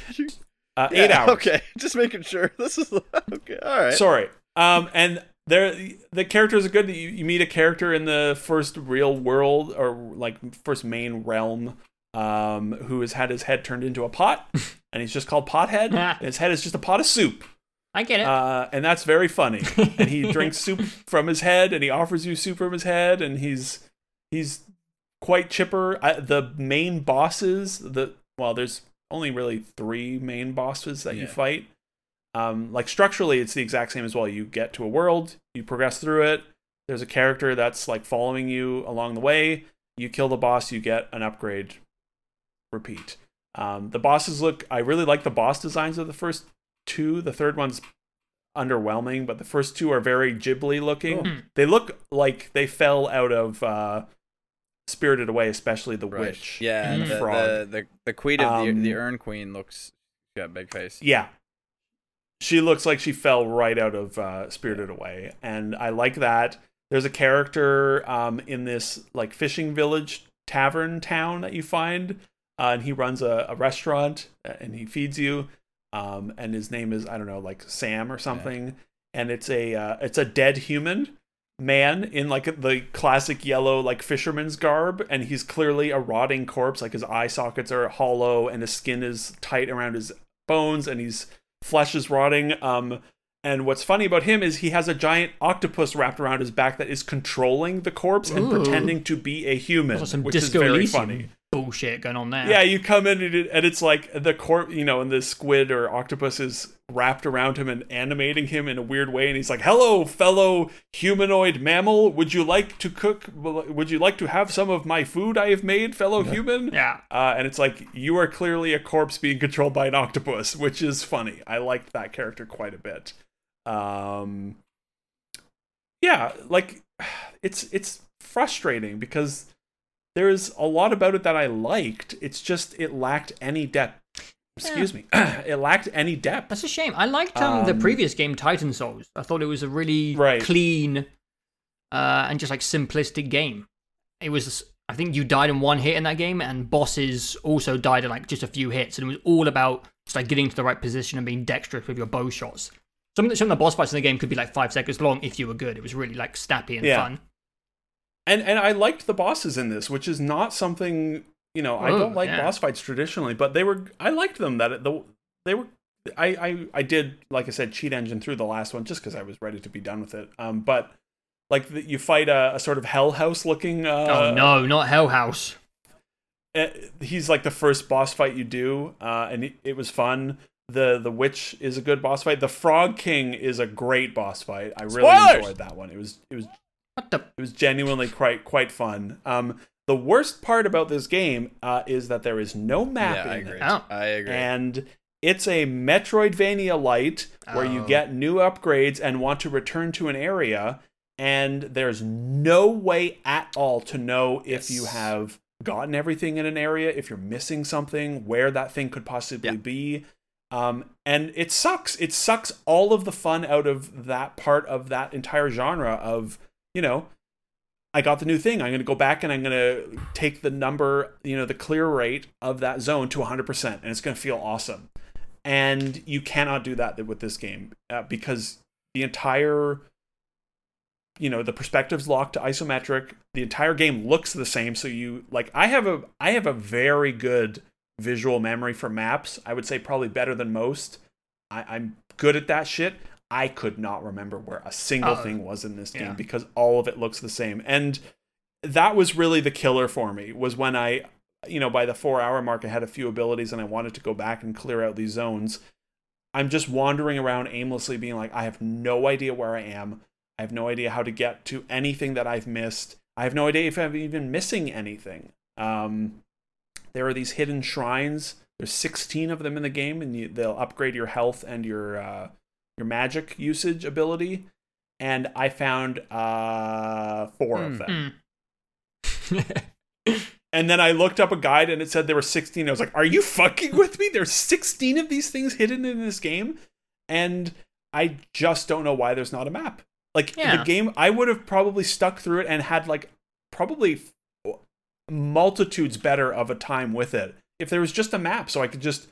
uh, eight hours.
Okay, just making sure. This is okay. All right.
Sorry. Um, and there, the characters are good. You, you meet a character in the first real world or like first main realm, um, who has had his head turned into a pot, and he's just called Pothead. and his head is just a pot of soup,
I get it.
uh, and that's very funny. and he drinks soup from his head, and he offers you soup from his head, and he's he's quite chipper. I, the main bosses, the well, there's only really three main bosses that you fight. Um, like structurally, it's the exact same as well. You get to a world, you progress through it. There's a character that's like following you along the way. You kill the boss, you get an upgrade. Repeat. Um, the bosses look. I really like the boss designs of the first two. The third one's underwhelming, but the first two are very Ghibli looking.
Cool.
They look like they fell out of uh, Spirited Away, especially the
Right.
witch.
Yeah,
Mm.
and the,
Frog.
the the the queen of the
Um,
the Urn Queen looks she got big face.
Yeah. She looks like she fell right out of uh, Spirited Away, and I like that. There's a character um, in this like fishing village tavern town that you find, uh, and he runs a, a restaurant uh, and he feeds you. Um, and his name is I don't know like Sam or something, and it's a uh, it's a dead human man in like the classic yellow like fisherman's garb and he's clearly a rotting corpse. Like his eye sockets are hollow and his skin is tight around his bones and his flesh is rotting um and what's funny about him is he has a giant octopus wrapped around his back that is controlling the corpse and pretending to be a human which is very
Elysium.
funny
bullshit going on there.
yeah, you come in and, it, and it's like the corp, you know, and the squid or octopus is wrapped around him and animating him in a weird way, and he's like, "Hello, fellow humanoid mammal. Would you like to cook? Would you like to have some of my food I have made, fellow human?"
Yeah.
Uh, and it's like you are clearly a corpse being controlled by an octopus, which is funny. I liked that character quite a bit. Um, yeah, like it's it's frustrating because there's a lot about it that I liked. It's just it lacked any depth. Excuse me, it lacked any depth.
That's a shame. I liked um, the
Um,
previous game, Titan Souls. I thought it was a really
Right.
clean uh, and just like simplistic game. It was, I think you died in one hit in that game, and bosses also died in like just a few hits, and it was all about just like getting to the right position and being dexterous with your bow shots. Some of the, some of the boss fights in the game could be like five seconds long if you were good. It was really like snappy and
Yeah.
fun.
And and I liked the bosses in this, which is not something you know. I
Oh,
don't like
yeah.
boss fights traditionally, but they were. I liked them. That it, the they were I, I I did like I said cheat engine through the last one just because I was ready to be done with it. Um, but like the, you fight a, a sort of hell house looking. Uh,
oh no, not Hell House.
uh, he's like the first boss fight you do, uh, and it, it was fun. The the witch is a good boss fight. The frog king is a great boss fight. I really
Spoilers!
enjoyed that one. It was it was
What the?
it was genuinely quite quite fun. Um, the worst part about this game uh, is that there is no map
yeah, I agree.
Oh.
I agree.
and it's a Metroidvania light where you
Oh.
get new upgrades and want to return to an area, and there's no way at all to know if you have gotten everything in an area, if you're missing something, where that thing could possibly
Yeah.
be. Um, and it sucks. It sucks all of the fun out of that part of that entire genre of, you know, I got the new thing. I'm going to go back and I'm going to take the number, you know, the clear rate of that zone to 100%, and it's going to feel awesome. And you cannot do that with this game uh, because the entire, you know, the perspective's locked to isometric. The entire game looks the same. So you like, I have a, I have a very good visual memory for maps. I would say probably better than most. I, I'm good at that shit. I could not remember where a single
Uh,
thing was in this game
yeah.
because all of it looks the same. And that was really the killer for me was when I, you know, by the four hour mark, I had a few abilities and I wanted to go back and clear out these zones. I'm just wandering around aimlessly, being like, I have no idea where I am. I have no idea how to get to anything that I've missed. I have no idea if I'm even missing anything. Um, there are these hidden shrines. There's 16 of them in the game, and you, they'll upgrade your health and your uh, your magic usage ability. And I found uh, four of
Hmm.
them.
Hmm.
And then I looked up a guide and it said there were 16. I was like, are you fucking with me? There's 16 of these things hidden in this game. And I just don't know why there's not a map. Like
Yeah.
the game, I would have probably stuck through it and had like probably multitudes better of a time with it if there was just a map so I could just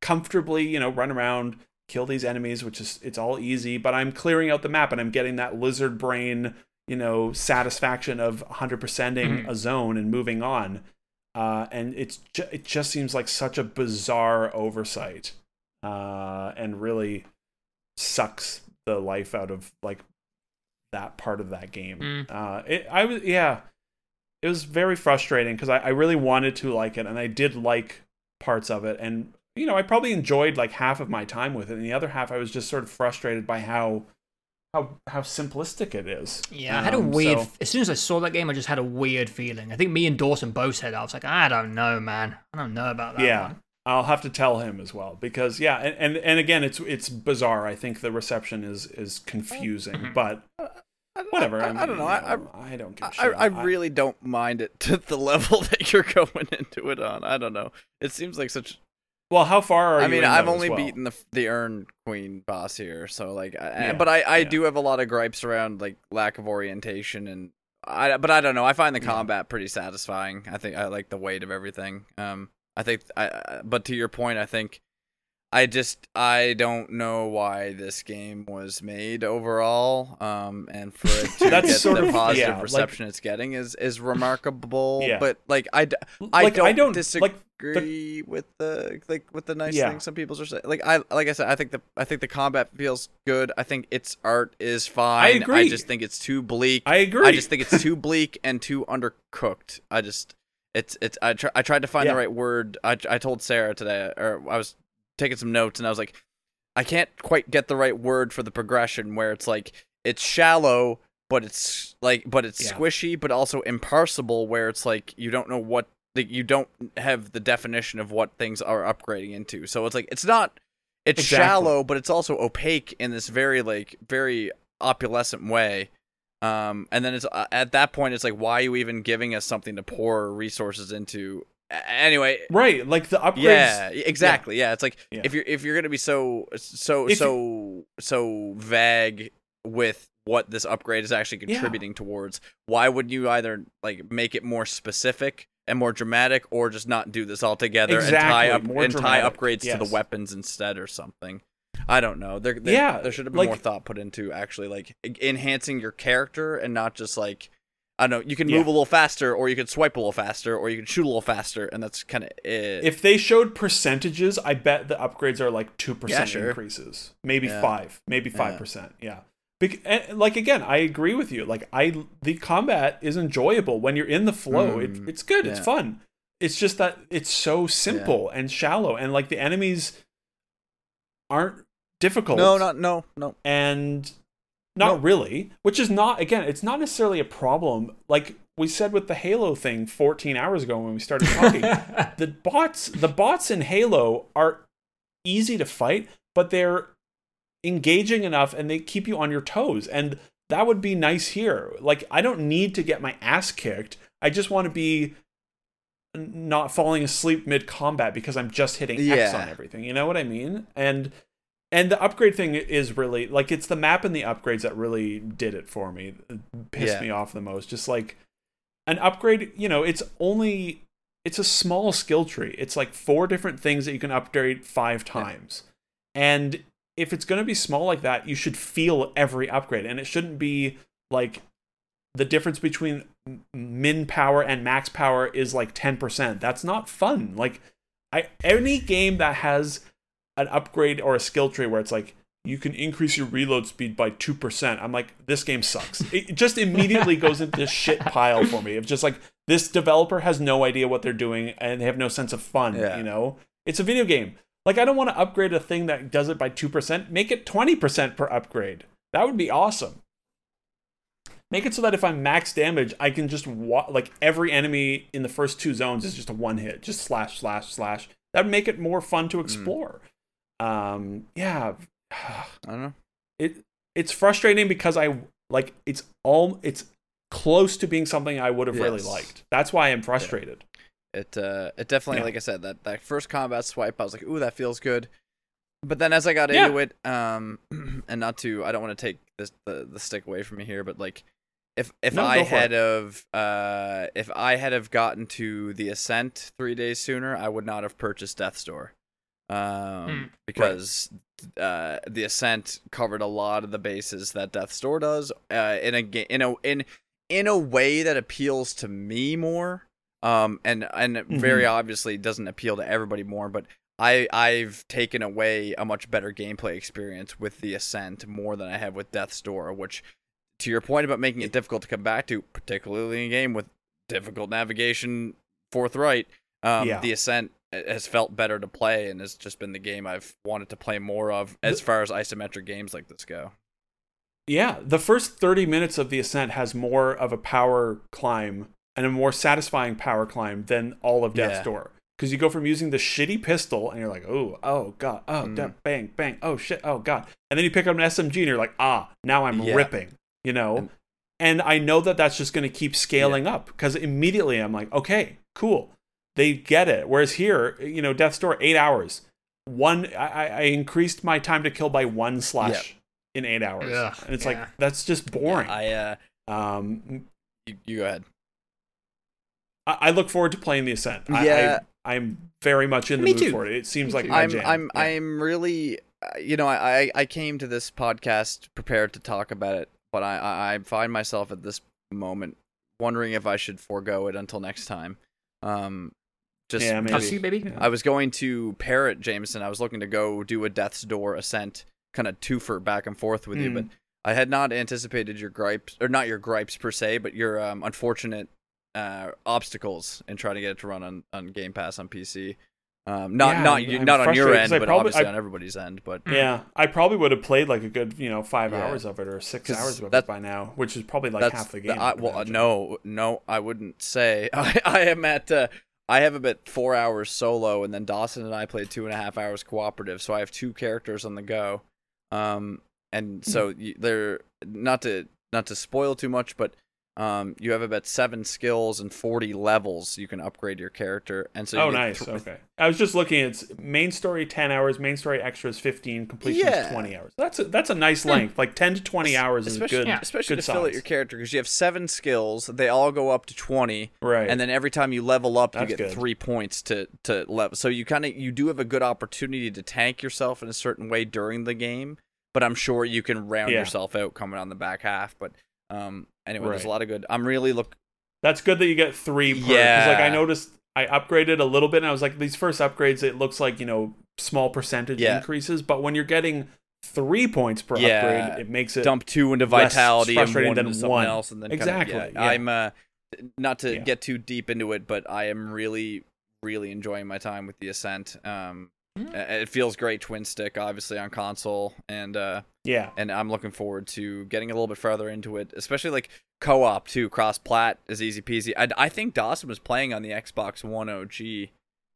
comfortably, you know, run around, kill these enemies, which is it's all easy, but I'm clearing out the map and I'm getting that lizard brain, you know, satisfaction of 100%ing
Mhm.
a zone and moving on. Uh, and it's ju- it just seems like such a bizarre oversight, uh, and really sucks the life out of like that part of that game.
Mm.
Uh, it, I was yeah, it was very frustrating because I, I really wanted to like it and I did like parts of it and you know I probably enjoyed like half of my time with it and the other half I was just sort of frustrated by how how how simplistic it is.
Yeah, I had a
Um,
weird.
so-
As soon as I saw that game, I just had a weird feeling. I think me and Dawson both said, I was like, I don't know, man. I don't know about that
Yeah.
one.
I'll have to tell him as well because yeah, and, and and again, it's it's bizarre. I think the reception is is confusing,
Mhm.
but
I don't-
whatever.
I,
mean,
I don't know.
you
I, I,
I don't give a
I,
shit.
I really don't mind it to the level that you're going into it on. I don't know. It seems like such.
Well. How far are
I
you?
I
mean,
I've only
well?
beaten the the Urn Queen boss here, so like, I,
Yeah,
but I I
yeah.
do have a lot of gripes around like lack of orientation and. I, but I don't know. I find the combat pretty satisfying. I think I like the weight of everything. Um, I think. I- But to your point, I think I just I don't know why this game was made overall. Um, and for it to
That's
get
sort
the
of-
positive
yeah, like-
reception it's getting is is remarkable.
Yeah.
But like I
Like,
don't,
I don't-
disagree
like,
with the like with the nice
Yeah.
things some people are saying. Like I like I said, I think the I think the combat feels good. I think its art is fine.
I agree.
I just think it's too bleak.
I agree.
I just think it's too bleak and too undercooked. I just it's it's I tr- I tried to find
Yeah.
the right word. I I told Sarah today or I was taking some notes and I was like I can't quite get the right word for the progression where it's like it's shallow but it's like but it's
Yeah.
squishy but also imparsible where it's like you don't know what like you don't have the definition of what things are upgrading into. So it's like it's not it's
Exactly.
shallow but it's also opaque in this very like very opulescent way. Um, and then it's uh, at that point it's like why are you even giving us something to pour resources into? Anyway,
right. Like the upgrades.
yeah, exactly. Yeah, it's like
Yeah.
if you're if you're gonna be so so
If
so so vague with what this upgrade is actually
Yeah.
contributing towards, why wouldn't you either like make it more specific and more dramatic, or just not do this altogether and tie up
more
and tie
dramatic,
upgrades to the weapons instead or something? I don't know. There, there
Yeah,
there should have been
like-
more thought put into actually like enhancing your character and not just like I don't know. You can
Yeah.
move a little faster, or you can swipe a little faster, or you can shoot a little faster, and that's kind of it.
If they showed percentages, I bet the upgrades are like two
Yeah,
percent
sure.
increases, maybe
Yeah.
five, maybe five percent. Yeah. Bec- and, like again, I agree with you. Like I, the combat is enjoyable when you're in the flow.
Mm,
it, it's good. It's fun. It's just that it's so simple and shallow, and like the enemies aren't difficult.
no, not no, no.
and not
No.
really which is not again it's not necessarily a problem. Like we said with the halo thing 14 hours ago when we started talking the bots the bots in halo are easy to fight but they're engaging enough and they keep you on your toes. And that would be nice here. Like i don't need to get my ass kicked. I just want to be not falling asleep mid combat because i'm just hitting x on everything. You know what i mean? And and the upgrade thing is really like it's the map and the upgrades that really did it for me. It pissed
Yeah.
me off the most. Just like an upgrade you know it's only it's a small skill tree. It's like four different things that you can upgrade five times. And if it's going to be small like that you should feel every upgrade. And it shouldn't be like the difference between min power and max power is like 10% that's not fun. Like i any game that has an upgrade or a skill tree where it's like you can increase your reload speed by 2%. I'm like, this game sucks. It just immediately goes into this shit pile for me. Of just like, this developer has no idea what they're doing and they have no sense of fun,
Yeah.
you know? It's a video game. Like, I don't want to upgrade a thing that does it by 2%. Make it 20% per upgrade. That would be awesome. Make it so that if I'm max damage, I can just wa- like every enemy in the first two zones is just a one hit, just slash slash slash. That would make it more fun to hmm. explore. Um, yeah,
I don't know.
it it's frustrating because I like it's all it's close to being something I would have really liked. That's why I'm frustrated.
It uh, it definitely,
Yeah.
like I said, that that first combat swipe, I was like, ooh, that feels good. But then as I got
Yeah.
into it, um, and not to, I don't want to take this the, the stick away from me here, but like, if if
No,
I had of uh, if I had have gotten to the ascent three days sooner, I would not have purchased Death's Door, um,
Hmm.
because uh, the ascent covered a lot of the bases that Death's Door does, uh, in a in a in in a way that appeals to me more um and and very obviously doesn't appeal to everybody more but i i've taken away a much better gameplay experience with the ascent more than i have with death's door which to your point about making it difficult to come back to particularly in a game with difficult navigation forthright um
Yeah.
the ascent has felt better to play and has just been the game i've wanted to play more of as far as isometric games like this go
Yeah, the first 30 minutes of the ascent has more of a power climb and a more satisfying power climb than all of Death's
Yeah.
Door. Because you go from using the shitty pistol and you're like, oh, oh, God, oh,
Mm.
da- bang, bang, oh, shit, oh, God. And then you pick up an SMG and you're like, ah, now I'm
Yeah.
ripping, you know?
And-
And, I know that that's just going to keep scaling up because immediately I'm like, okay, cool. They get it. Whereas here, you know, Death's Door, eight hours. One, I, I I increased my time to kill by one slash in eight hours.
Ugh,
and it's
yeah.
like, that's just boring.
Yeah, i uh
um,
you, you go ahead
I, I look forward to playing the Ascent. I,
Yeah.
I, I'm very much in the
Me
mood
too.
for it. It seems
Me
like my
I'm
jam.
I'm
Yeah.
I'm really uh, you know I I- I came to this podcast prepared to talk about it, but I I, I find myself at this moment wondering if I should forego it until next time. Um, just
Yeah, maybe.
I'll you, baby.
Yeah.
I was going to parrot Jameson. I was looking to go do a Death's Door ascent, kind of twofer back and forth with you,
Mm.
but I had not anticipated your gripes, or not your gripes per se, but your um, unfortunate uh, obstacles in trying to get it to run on, on Game Pass on PC. Um, not
Yeah,
not
I'm-
you,
I'm
not on your
frustrated
end,
'cause I
but
probably-
obviously
I-
on everybody's end. But
Yeah, I probably would have played like a good, you know, five
Yeah.
hours of it or six hours of
that-
it by now, which is probably like half the
the-
game.
I, well, no, no, I wouldn't say. I, I am at. Uh, I have about four hours solo, and then Dawson and I played two and a half hours cooperative. So I have two characters on the go. Um, and
Hmm.
so you, they're not to not to spoil too much, but um, you have about seven skills and forty levels you can upgrade your character. And so
oh, nice.
th-
okay. I was just looking. It's main story ten hours, main story extras fifteen, completion
Yeah.
twenty hours. That's a, that's a nice length. Like ten to twenty hours is
especially,
good.
yeah,
especially
good
to fill out your character because you have seven skills. They all go up to twenty.
Right.
and then every time you level up you get
good.
three points to to level so you kind of you do have a good opportunity to tank yourself in a certain way during the game but i'm sure you can round
Yeah.
yourself out coming on the back half but Um, anyway, there's a lot of good. I'm really look.
That's good that you get three per. Because like I noticed, I upgraded a little bit, and I was like, these first upgrades, it looks like you know small percentage
Yeah.
increases, but when you're getting three points per
Yeah.
upgrade, it makes it
dump two into vitality and one
than
into
one.
else, and then
Exactly,
Kind of, yeah,
yeah.
I'm uh, not to
Yeah.
get too deep into it, but I am really, really enjoying my time with the Ascent. Um,
Mm.
uh, it feels great twin stick, obviously on console, and uh,
yeah.
and I'm looking forward to getting a little bit further into it, especially like co-op too. Cross plat is easy peasy. I, I think Dawson was playing on the Xbox One OG.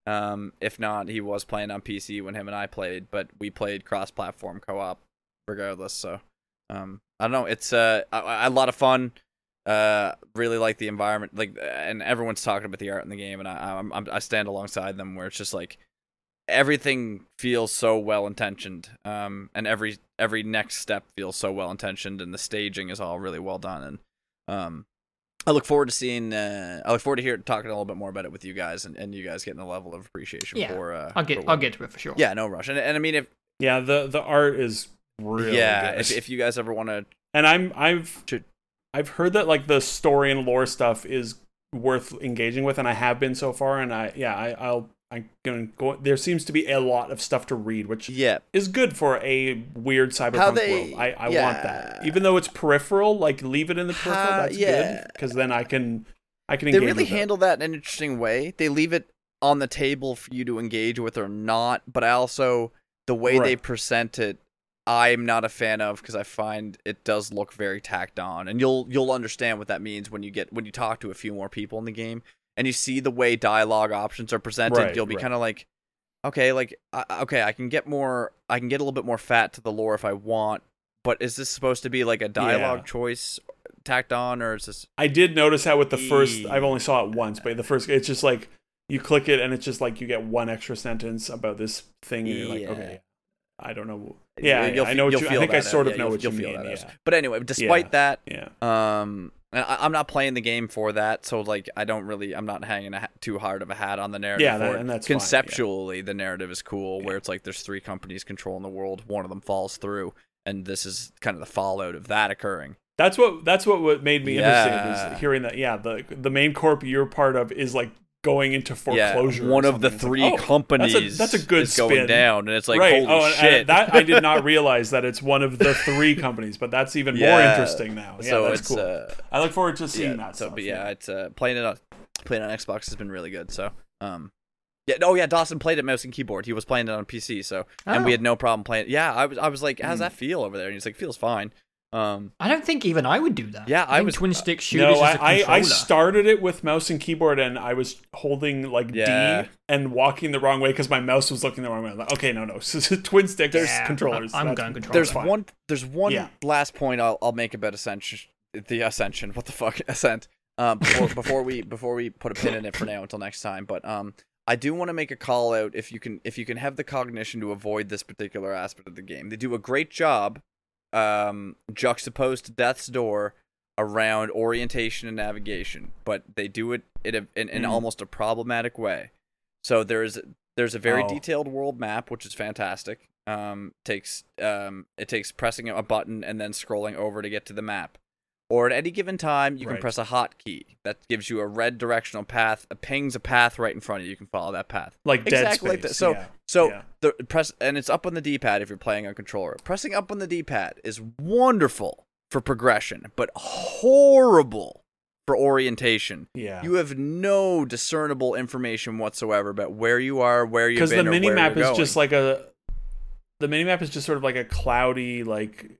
Um, if not, he was playing on PC when him and I played, but we played cross-platform co-op regardless. So, um, I don't know. It's uh, a, a lot of fun. Uh, really like the environment, like, and everyone's talking about the art in the game, and I, I'm, I'm I stand alongside them where it's just like everything feels so well intentioned um and every every next step feels so well intentioned and the staging is all really well done and um I look forward to seeing uh I look forward to hear talking a little bit more about it with you guys and, and you guys getting a level of appreciation
Yeah,
for uh
I'll get I'll get to it for sure.
yeah no rush and, and I mean if
Yeah, the the art is really
yeah
good.
if, if you guys ever want to
and I'm I've
Should-
I've heard that like the story and lore stuff is worth engaging with, and I have been so far. And I yeah I I'll I'm gonna go. There seems to be a lot of stuff to read, which
yeah
is good for a weird cyberpunk
they-
world. I I
yeah.
want that, even though it's peripheral. Like leave it in the peripheral.
How-
that's
yeah.
good because then I can I can
they
engage.
really
with it.
handle that in an interesting way. They leave it on the table for you to engage with or not, but I also the way they present it, I'm not a fan of because I find it does look very tacked on, and you'll you'll understand what that means when you get when you talk to a few more people in the game and you see the way dialogue options are presented.
Right,
you'll be
right.
kind of like, okay, like I, okay, I can get more, I can get a little bit more fat to the lore if I want, but is this supposed to be like a dialogue
Yeah.
choice tacked on, or is this?
I did notice that with the first I've only saw it once, but the first it's just like you click it and it's just like you get one extra sentence about this thing and you're like,
Yeah.
okay, I don't know. Yeah,
You'll
I know what
you'll
you. I think I sort of
Yeah,
know what you
you'll feel
mean.
that
Yeah.
But anyway, despite that,
yeah.
um, and I, I'm not playing the game for that, so like I don't really, I'm not hanging a ha- too hard of a hat on the narrative.
Yeah, that- and that's fine, yeah.
conceptually the narrative is cool, where it's like there's three companies controlling the world, one of them falls through, and this is kind of the fallout of that occurring.
That's what that's what what made me
Yeah.
interested is hearing that. Yeah, the the main corp you're part of is like going into foreclosure.
yeah,
or
one of the
three like,
three
oh,
companies.
That's a, that's a good
is
spin.
going down, and it's like
right.
holy
oh, and-
shit.
and that I did not realize that it's one of the three companies, but that's even more interesting now. Yeah,
so
that's
it's
cool.
uh,
I look forward to seeing
yeah,
that
so,
stuff.
but yeah, it's uh, playing it on playing it on Xbox has been really good. So, um, yeah, oh yeah, Dawson played it mouse and keyboard. He was playing it on PC, so and we
Oh.
had no problem playing. Yeah, I was I was like, how's
Hmm.
that feel over there? And he's like, feels fine. Um,
I don't think even I would do that.
Yeah, I
think
was-
twin stick shooters
no,
as a
I, I. I started it with mouse and keyboard, and I was holding like
Yeah.
D and walking the wrong way because my mouse was looking the wrong way. I'm like, okay, no, no, twin stick
There's-
controllers.
I'm- I'm going controller.
there's
fine.
one there's one
Yeah.
last point I'll I'll make about Ascension. The Ascension, what the fuck, Ascent. Um, before, before we before we put a pin in it for now until next time, but um, I do want to make a call out if you can if you can have the cognition to avoid this particular aspect of the game. They do a great job, um, juxtaposed to Death's Door around orientation and navigation, but they do it in a, in, in
Mm.
almost a problematic way. So there's there's a very
Oh.
detailed world map, which is fantastic. Um, takes um, it takes pressing a button and then scrolling over to get to the map. Or at any given time, you can press a hotkey that gives you a red directional path. It pings a path right in front of you. You can follow that path.
like Dead
exactly like that. So
yeah.
so
Yeah.
the press and it's up on the D-pad if you're playing on controller. Pressing up on the D-pad is wonderful for progression, but horrible for orientation.
yeah.
You have no discernible information whatsoever about where you are, where you've
because
been,
the
or
mini map is
going.
just like a the mini map is just sort of like a cloudy like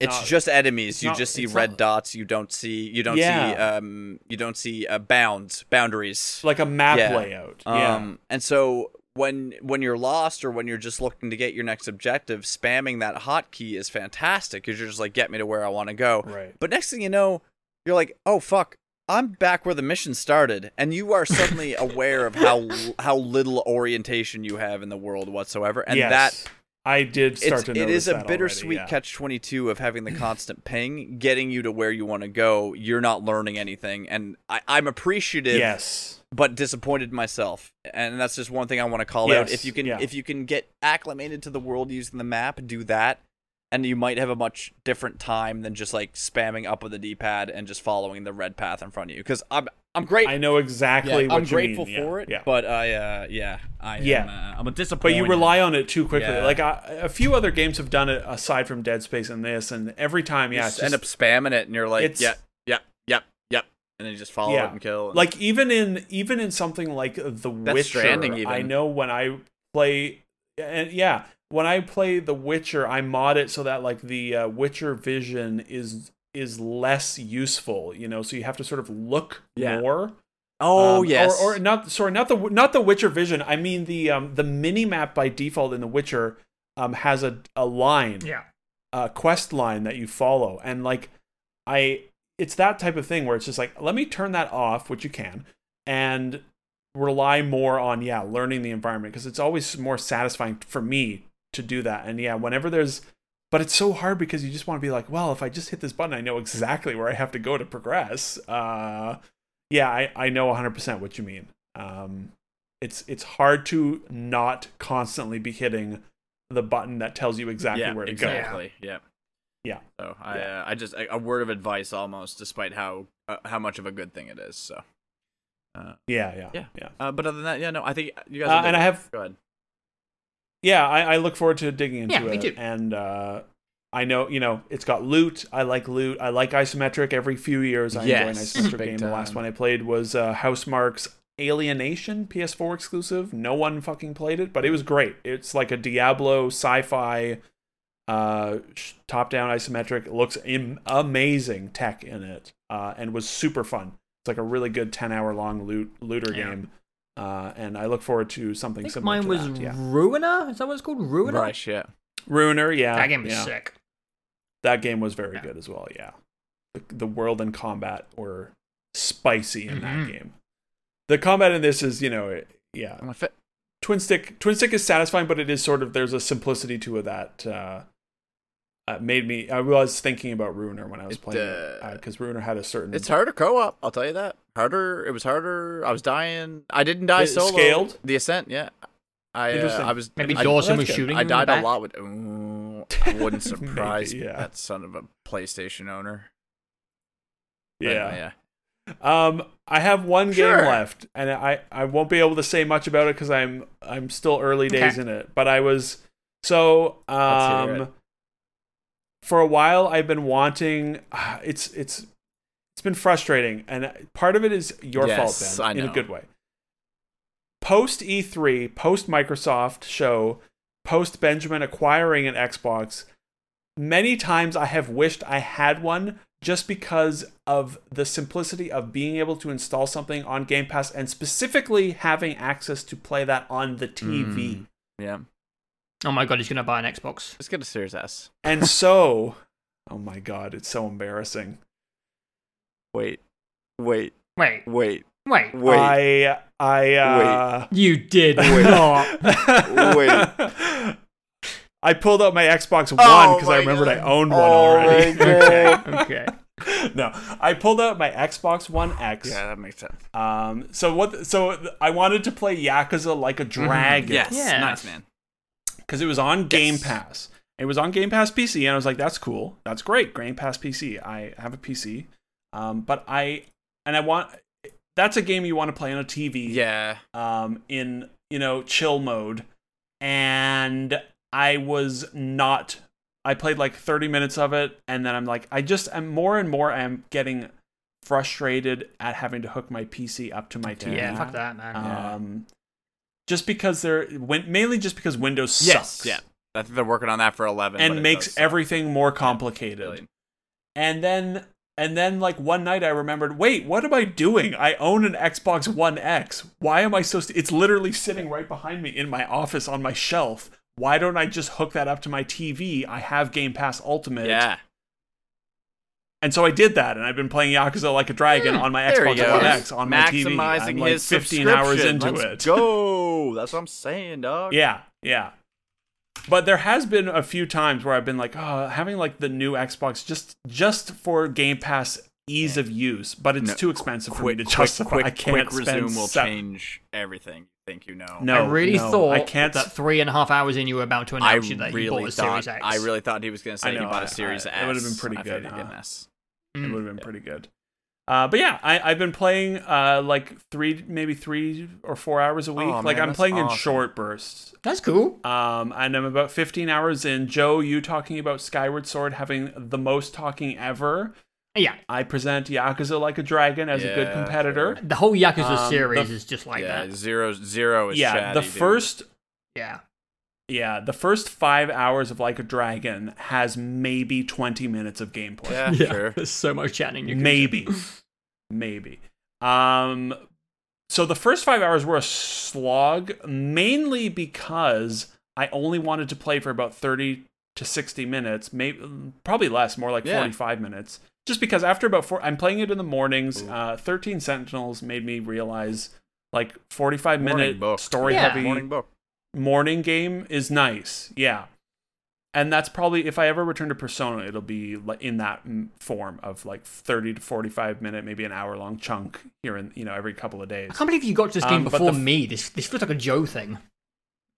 It's
not-
just enemies. You
not-
just see red
not-
dots. You don't see. You don't see. Um. You don't see uh, bounds, boundaries.
like a map
Yeah.
layout. yeah.
Um. And so when when you're lost or when you're just looking to get your next objective, spamming that hotkey is fantastic because you're just like, get me to where I want to go.
Right.
But next thing you know, you're like, oh fuck, I'm back where the mission started, and you are suddenly aware of how how little orientation you have in the world whatsoever, and
yes.
that
I did start
it's,
to
it is a bittersweet
yeah.
catch 22 of having the constant ping getting you to where you want to go you're not learning anything and I, i'm appreciative
Yes.
but disappointed myself and that's just one thing i want to call out if you can
yeah.
if you can get acclimated to the world using the map do that and you might have a much different time than just like spamming up with the D-pad and just following the red path in front of you. Because I'm I'm great.
I know exactly
yeah,
what
I'm
you
grateful
mean.
for
yeah,
it,
Yeah.
but I uh yeah I
Yeah.
am, uh, I'm a
disappointment.
but
you rely on it too quickly.
Yeah.
Like I, a few other games have done it aside from Dead Space and this, and every time,
You
yeah,
just end up spamming it, and you're like,
it's-
yep, yep, yep, yep, and then you just follow
Yeah.
it and kill. and-
like even in even in something like The Witcher,
Stranding even.
I know when I play, and yeah, when I play The Witcher, I mod it so that like the uh, Witcher vision is is less useful. You know, so you have to sort of look
Yeah.
more.
oh
Um,
yes,
or, or not. Sorry, not the not the Witcher vision. I mean the um the mini map by default in The Witcher um has a a line
Yeah.
uh, quest line that you follow and like i it's that type of thing where it's just like let me turn that off which you can and rely more on yeah learning the environment because it's always more satisfying for me to do that and yeah whenever there's but it's so hard because you just want to be like well if i just hit this button i know exactly where i have to go to progress uh yeah i i know 100% what you mean um it's it's hard to not constantly be hitting the button that tells you exactly
yeah,
where to go
exactly. Yeah.
Yeah.
So I,
Yeah.
uh, I just a, a word of advice almost, despite how uh, how much of a good thing it is. So, uh,
Yeah, yeah,
Yeah.
yeah.
uh, but other than that, yeah, no, I think you guys.
Uh, and I have,
go ahead.
Yeah, I, I look forward to digging into
Yeah,
it.
me too.
And uh, I know, you know, it's got loot. I like loot. I like isometric. Every few years, I
Yes,
enjoy an isometric
big
game. The last one I played was uh, Housemarque's Alienation, PS4 exclusive. No one fucking played it, but it was great. It's like a Diablo sci-fi, uh, top-down isometric. It looks Im- amazing tech in it, uh, and was super fun. It's like a really good ten-hour-long loot looter
Yeah.
game. Uh, and I look forward to
I
something
think
similar.
mine
to
was
that, yeah.
Ruiner. Is that what it's called? Ruiner.
Rush, yeah.
Ruiner, yeah.
That game was
yeah.
sick.
That game was very
Yeah.
good as well, yeah. The, the world and combat were spicy in
Mhm.
that game. The combat in this is, you know, it, yeah.
I'm a fit.
Twin stick twin stick is satisfying, but it is sort of there's a simplicity to it that uh, uh made me I was thinking about Ruiner when I was
It,
playing
uh,
it because Ruiner had a certain
It's harder co-op. I'll tell you that. Harder. It was harder. I was dying. I didn't die
It
solo.
scaled?
The ascent, yeah. I uh, I was
Maybe
I,
Dawson was shooting.
I
him in the
died a
back.
lot with. Ooh, I wouldn't surprise
Maybe, yeah.
that son of a PlayStation owner.
Yeah.
uh, yeah.
Um, I have one
Sure.
game left, and I, I won't be able to say much about it because I'm I'm still early days
Okay.
in it. But I was so
Let's hear it.
um for a while I've been wanting. It's it's it's been frustrating, and part of it is your
Yes,
fault, Ben, in a good way. Post E3, post Microsoft show, post Benjamin acquiring an Xbox, many times I have wished I had one just because of the simplicity of being able to install something on Game Pass and specifically having access to play that on the TV.
Mm. Yeah.
Oh my god, he's gonna buy an Xbox.
Let's get a Series S.
And so, oh my god, it's so embarrassing.
Wait. Wait.
Wait,
Wait.
wait.
Wait.
I I uh
You did
Wait.
not.
Wait. I pulled out my Xbox One because I
my
remembered I owned one
Oh
already.
my God.
okay.
no, I pulled out my Xbox One X.
Yeah, that makes sense.
Um, so what? So I wanted to play Yakuza like a dragon.
Yes.
Yeah.
Nice man.
Because it was on Game
Yes.
Pass. It was on Game Pass PC, and I was like, "That's cool. That's great. Game Pass PC. I have a PC, um, but I and I want. That's a game you want to play on a TV.
Yeah.
Um, in you know chill mode, and I was not. I played like 30 minutes of it, and then I'm like, I just am more and more. I'm getting frustrated at having to hook my PC up to my TV.
Yeah, fuck that, man.
Yeah.
Just because they're win- mainly just because Windows
Yes.
sucks.
Yeah. I think they're working on that for 11.
and makes everything more complicated.
Really.
And then and then like one night I remembered, wait, what am I doing? I own an Xbox One X. Why am I so st- it's literally sitting right behind me in my office on my shelf. Why don't I just hook that up to my TV? I have Game Pass Ultimate.
Yeah.
And so I did that, and I've been playing Yakuza Like a Dragon on my
Hmm, There he
Xbox One
goes.
X on my TV.
Maximizing
I'm like
his
15 hours
subscription.
into
Let's
it.
Go. That's what I'm saying, dog.
Yeah, yeah. But there has been a few times where I've been like, oh, having like the new Xbox just just for Game Pass ease of use, but it's
No,
too expensive for me to
quick,
justify.
quick,
I can't
quick
spend
resume will
se-
change everything. you Think you know?
No,
I really
no,
thought
I can't.
that three and a half hours in, you were about to
I
announce you that you bought
really
a
thought.
Series X.
I really thought he was going to say
I
he bought
I-
a Series
I-
S.
it would've been pretty
I
good,
figured he'd
huh?
An S.
It
Mm.
would have been pretty good. Uh, but yeah, I, I've been playing uh, like three, maybe three or four hours a week.
Oh,
like
man,
I'm
that's
playing in short bursts.
That's cool.
Um, and I'm about 15 hours in. Joe, you talking about Skyward Sword having the most talking ever.
Yeah,
I present Yakuza Like a Dragon as a good
Yeah,
competitor.
the whole Yakuza
Um,
series
f-
is just like
yeah,
that.
zero zero is
yeah,
chatty,
the
dude.
first
Yeah.
Yeah, the first 5 hours of Like a Dragon has maybe 20 minutes of gameplay.
Yeah, sure.
There's so much chatting. You can
maybe maybe um so the first five hours were a slog mainly because i only wanted to play for about 30 to 60 minutes maybe probably less more like
Yeah.
45 minutes just because after about four i'm playing it in the mornings uh 13 sentinels made me realize like 45
Morning
minute
book.
story
Yeah.
heavy
Morning book.
Morning game is nice. Yeah. And that's probably if I ever return to Persona, it'll be in that form of like 30 to 45 minute, maybe an hour long chunk here and you know every couple of days.
I can't believe you got to this game
Um,
before
the
me. This this feels like a Joe thing.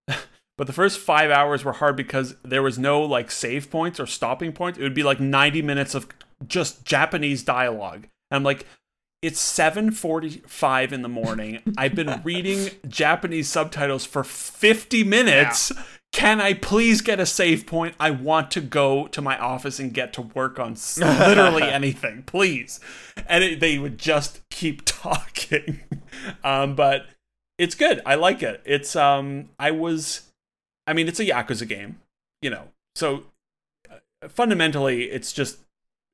But the first 5 hours were hard because there was no like save points or stopping points. It would be like 90 minutes of just Japanese dialogue. And I'm like it's 7:45 in the morning. I've been reading Japanese subtitles for 50 minutes. Can I please get a save point? I want to go to my office and get to work on literally anything, please. And it, they would just keep talking. Um, but it's good. I like it. It's um I was I mean, it's a Yakuza game, you know. So uh, fundamentally it's just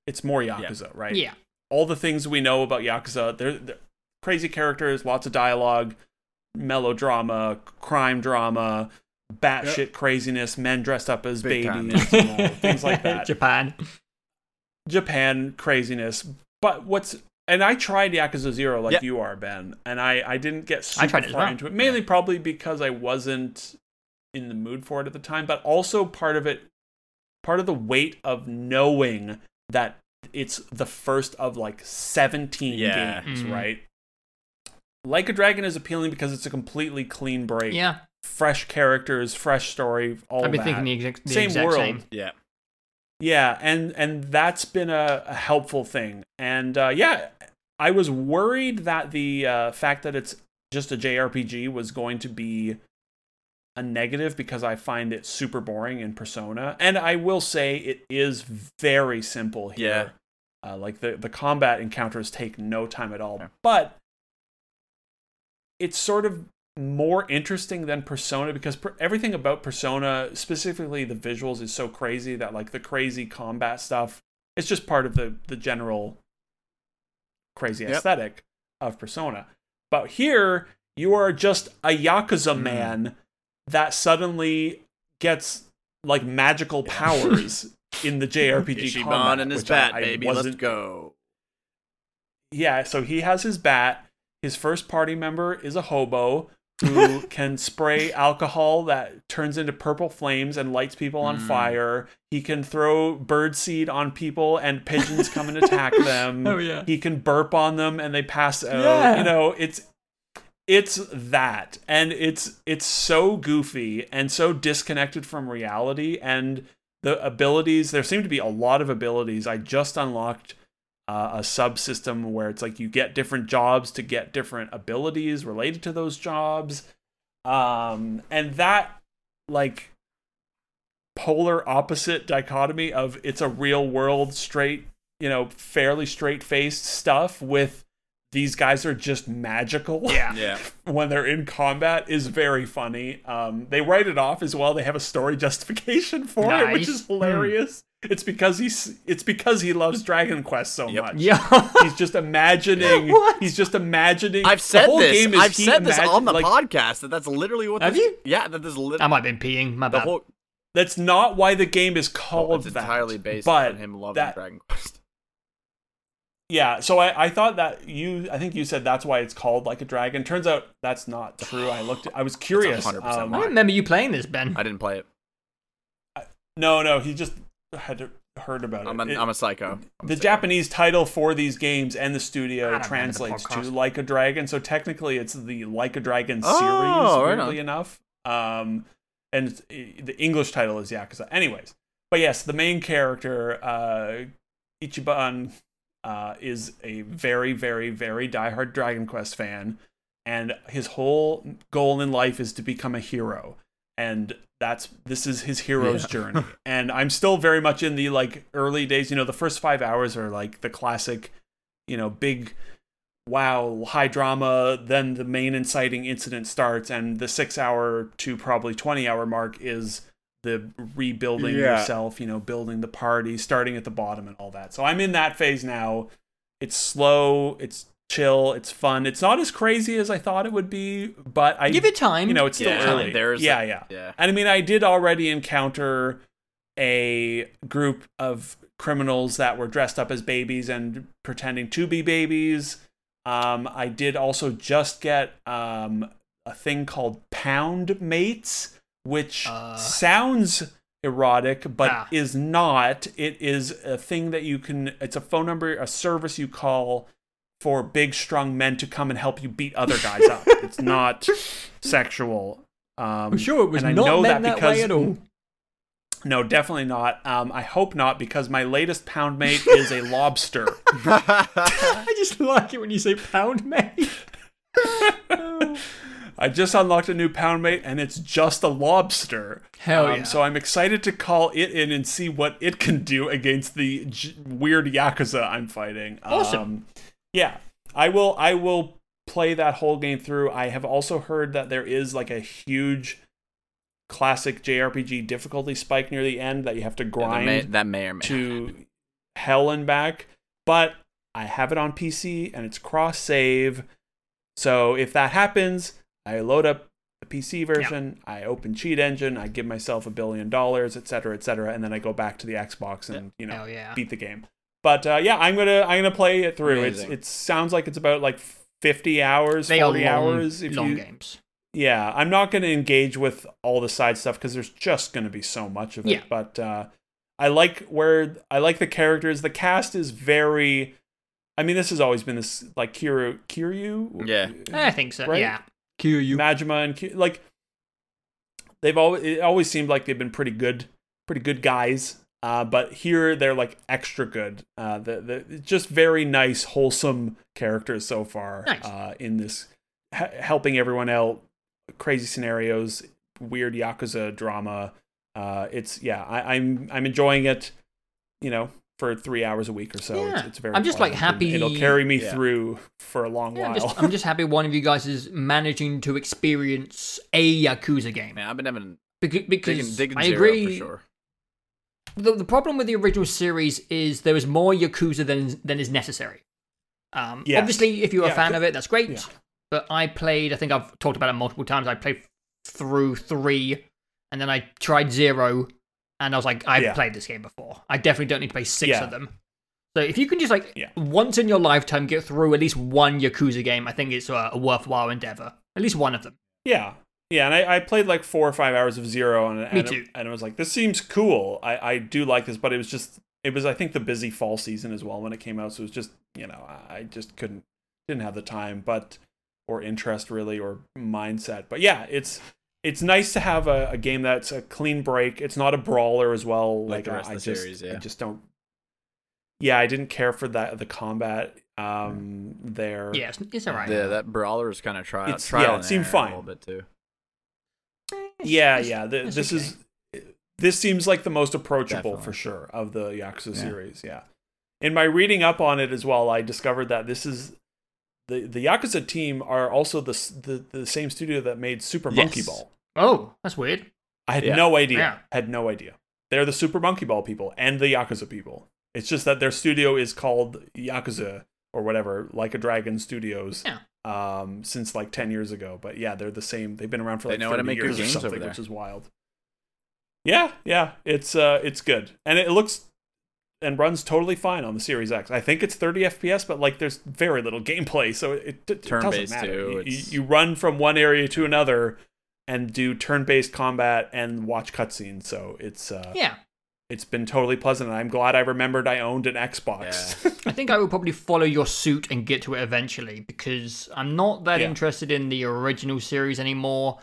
it's more Yakuza, right?
Yeah.
All the things we know about Yakuza. They're, they're crazy characters, lots of dialogue, melodrama, crime drama, batshit craziness, men dressed up as
Big
babies, you know, things like that.
Japan.
Japan craziness. But what's and I tried Yakuza Zero like
Yeah.
you are, Ben, and I I didn't get super
I tried it as
far
well.
into it. Mainly probably because I wasn't in the mood for it at the time, but also part of it part of the weight of knowing that it's the first of like 17
Yeah.
games,
Mhm.
right? Like a Dragon is appealing because it's a completely clean break.
Yeah.
Fresh characters, fresh story, all
I've been
that.
thinking the exact, the
Same
exact
world.
same.
Yeah.
Yeah, and and that's been a, a helpful thing. And uh, yeah, I was worried that the uh, fact that it's just a JRPG was going to be a negative because I find it super boring in Persona. And I will say it is very simple here. Uh, like the the combat encounters take no time at all,
Yeah.
but it's sort of more interesting than Persona because per- everything about Persona, specifically the visuals, is so crazy that like the crazy combat stuff, it's just part of the the general crazy
Yep.
aesthetic of Persona. But here, you are just a yakuza
Mm.
man that suddenly gets like magical powers in the JRPG
Ichiban
combat,
and his
I-
bat,
I
baby. Let's
wasn't-
go.
yeah, so he has his bat. His first party member is a hobo who can spray alcohol that turns into purple flames and lights people on
Mm.
fire. He can throw birdseed on people and pigeons come and attack them.
Oh, yeah.
He can burp on them and they pass out.
Yeah.
You know, it's it's that and it's it's so goofy and so disconnected from reality and the abilities there seem to be a lot of abilities. I just unlocked uh, a subsystem where it's like you get different jobs to get different abilities related to those jobs. Um and that like polar opposite dichotomy of it's a real world straight you know fairly straight faced stuff with these guys are just magical
Yeah.
Yeah.
when they're in combat is very funny. Um, they write it off as well. They have a story justification for it, which is hilarious. It's because he's it's because he loves Dragon Quest so
Yep.
much.
Yeah.
He's just imagining.
What?
He's just imagining.
I've
the
said
whole
this.
game is
I've
he
said this on the
like,
podcast that that's literally what.
Have
this,
you?
Yeah, that is literally
I might have been peeing. My
the
bad.
whole.
That's not why the game is called
Well, it's
that.
entirely based
but
on him loving
that-
Dragon Quest.
Yeah, so I, I thought that you I think you said that's why it's called like a dragon. Turns out that's not true. I looked I was curious. Um,
I
lie.
remember you playing this, Ben.
I didn't play it.
No, no, he just had to heard about
I'm
it.
a,
It-
I'm a psycho. I'm a
the
psycho.
Japanese title for these games and the studio
don't the
translates to. Like a Dragon. So technically, it's the Like a Dragon series.
Oh, right
weirdly
on.
enough, um, and it's- the English title is Yakuza. Anyways, but yes, the main character uh, Ichiban uh, is a very, very, very diehard Dragon Quest fan, and his whole goal in life is to become a hero. And that's this is his hero's
Yeah.
journey. And I'm still very much in the like early days. You know, the first five hours are like the classic, you know, big wow, high drama, then the main inciting incident starts, and the six hour to probably 20 hour mark is the rebuilding
Yeah.
yourself, you know, building the party, starting at the bottom, and all that. So I'm in that phase now. It's slow, it's chill, it's fun. It's not as crazy as I thought it would be, but I
Give it time.
you know, it's still
Yeah,
early.
there's
yeah,
a-
yeah.
Yeah.
And I mean, I did already encounter a group of criminals that were dressed up as babies and pretending to be babies. Um, I did also just get um, a thing called Pound Mates, which
Uh.
sounds erotic but
Ah.
is not. It is a thing that you can. It's a phone number, a service you call for big, strong men to come and help you beat other guys up. It's not sexual. Um,
I'm sure it was
and I
not
know
meant
that
that,
because
way at all.
no, definitely not. Um, I hope not because my latest pound mate is a lobster.
I just like it when you say pound mate.
I just unlocked a new pound mate and it's just a lobster.
Hell
Um,
yeah.
So I'm excited to call it in and see what it can do against the j- weird yakuza I'm fighting.
Awesome.
Um, yeah, I will. I will play that whole game through. I have also heard that there is like a huge classic JRPG difficulty spike near the end that you have to
Yeah, that,
grind
may, that may or may
to hell and back. But I have it on PC and it's cross save. So if that happens, I load up the PC version, I open Cheat Engine, I give myself a billion dollars, et cetera, et cetera, and then I go back to the Xbox and you know
yeah.
beat the game. But uh, yeah, I'm gonna I'm gonna play it through.
Amazing.
It's it sounds like it's about like 50 hours,
They are
40
long,
hours. If
long
you
games.
yeah, I'm not going to engage with all the side stuff because there's just going to be so much of it.
Yeah.
But uh, I like where I like the characters. The cast is very. I mean, this has always been this like Kiryu, Kiryu,
Yeah.
I think so.
Right?
Yeah.
Majima, and Ki- like they've always it always seemed like they've been pretty good, pretty good guys. Uh, but here they're like extra good. Uh, the the just very nice, wholesome characters so far.
Nice.
Uh, in this, h- helping everyone out, crazy scenarios, weird yakuza drama. Uh, it's yeah, I, I'm I'm enjoying it. You know, for three hours a week or so. It's,
Yeah.
it's very.
I'm just, like,
fun.
happy-
It'll carry me
Yeah.
through for a long
Yeah, I'm,
while.
just, I'm just happy one of you guys is managing to experience a Yakuza game.
Man, I've been having
Beca-
digging,
Because
digging
I agree.
for sure.
the, the problem with the original series is there is more Yakuza than than is necessary. Um,
Yes.
Obviously, if you're a fan of it, that's great.
yeah.
But I played, I think I've talked about it multiple times. I played through three, and then I tried zero, and I was like, I've
Yeah.
played this game before. I definitely don't need to play six
Yeah.
of them. So if you can just like
Yeah.
once in your lifetime get through at least one Yakuza game, I think it's a, a worthwhile endeavor. At least one of them.
Yeah. Yeah, and I, I played like four or five hours of Zero, and, and,
too.
and I was like, this seems cool. I, I do like this, but it was just, it was, I think, the busy fall season as well when it came out. So it was just, you know, I just couldn't, didn't have the time, but, or interest really, or mindset. But yeah, it's, it's nice to have a, a game that's a clean break. It's not a brawler as well.
Like the
I-
rest
I,
of the
just,
series,
I
yeah.
just don't. Yeah, I didn't care for that the combat um there.
Yeah, it's, it's alright.
Yeah, that brawler is kind of trial.
It's-
trial
yeah, it seemed fine.
a little bit too.
yeah
It's-
yeah th-
it's
this
okay.
is this seems like the most approachable
Definitely.
for sure of the yakuza
Yeah.
series yeah in my reading up on it as well i discovered that this is the the yakuza team are also the the, the same studio that made super monkey ball
Oh, that's weird.
i had
Yeah.
no idea.
Yeah.
had no idea. They're the super monkey ball people and the yakuza people. It's just that their studio is called yakuza or whatever like a dragon studios
Yeah.
um since like 10 years ago. But yeah they're the same. They've been around for
They
like
know how to
30
make good
years or
games over
something
there.
which is wild. Yeah yeah. It's uh it's good. And it looks and runs totally fine on the series x. I think it's 30 fps but like there's very little gameplay so it, it, it doesn't matter.
too,
you, you run from one area to another and do turn-based combat and watch cutscenes so it's uh
Yeah.
it's been totally pleasant. And I'm glad I remembered I owned an Xbox.
I think I will probably follow your suit and get to it eventually because I'm not that
Yeah.
interested in the original series anymore.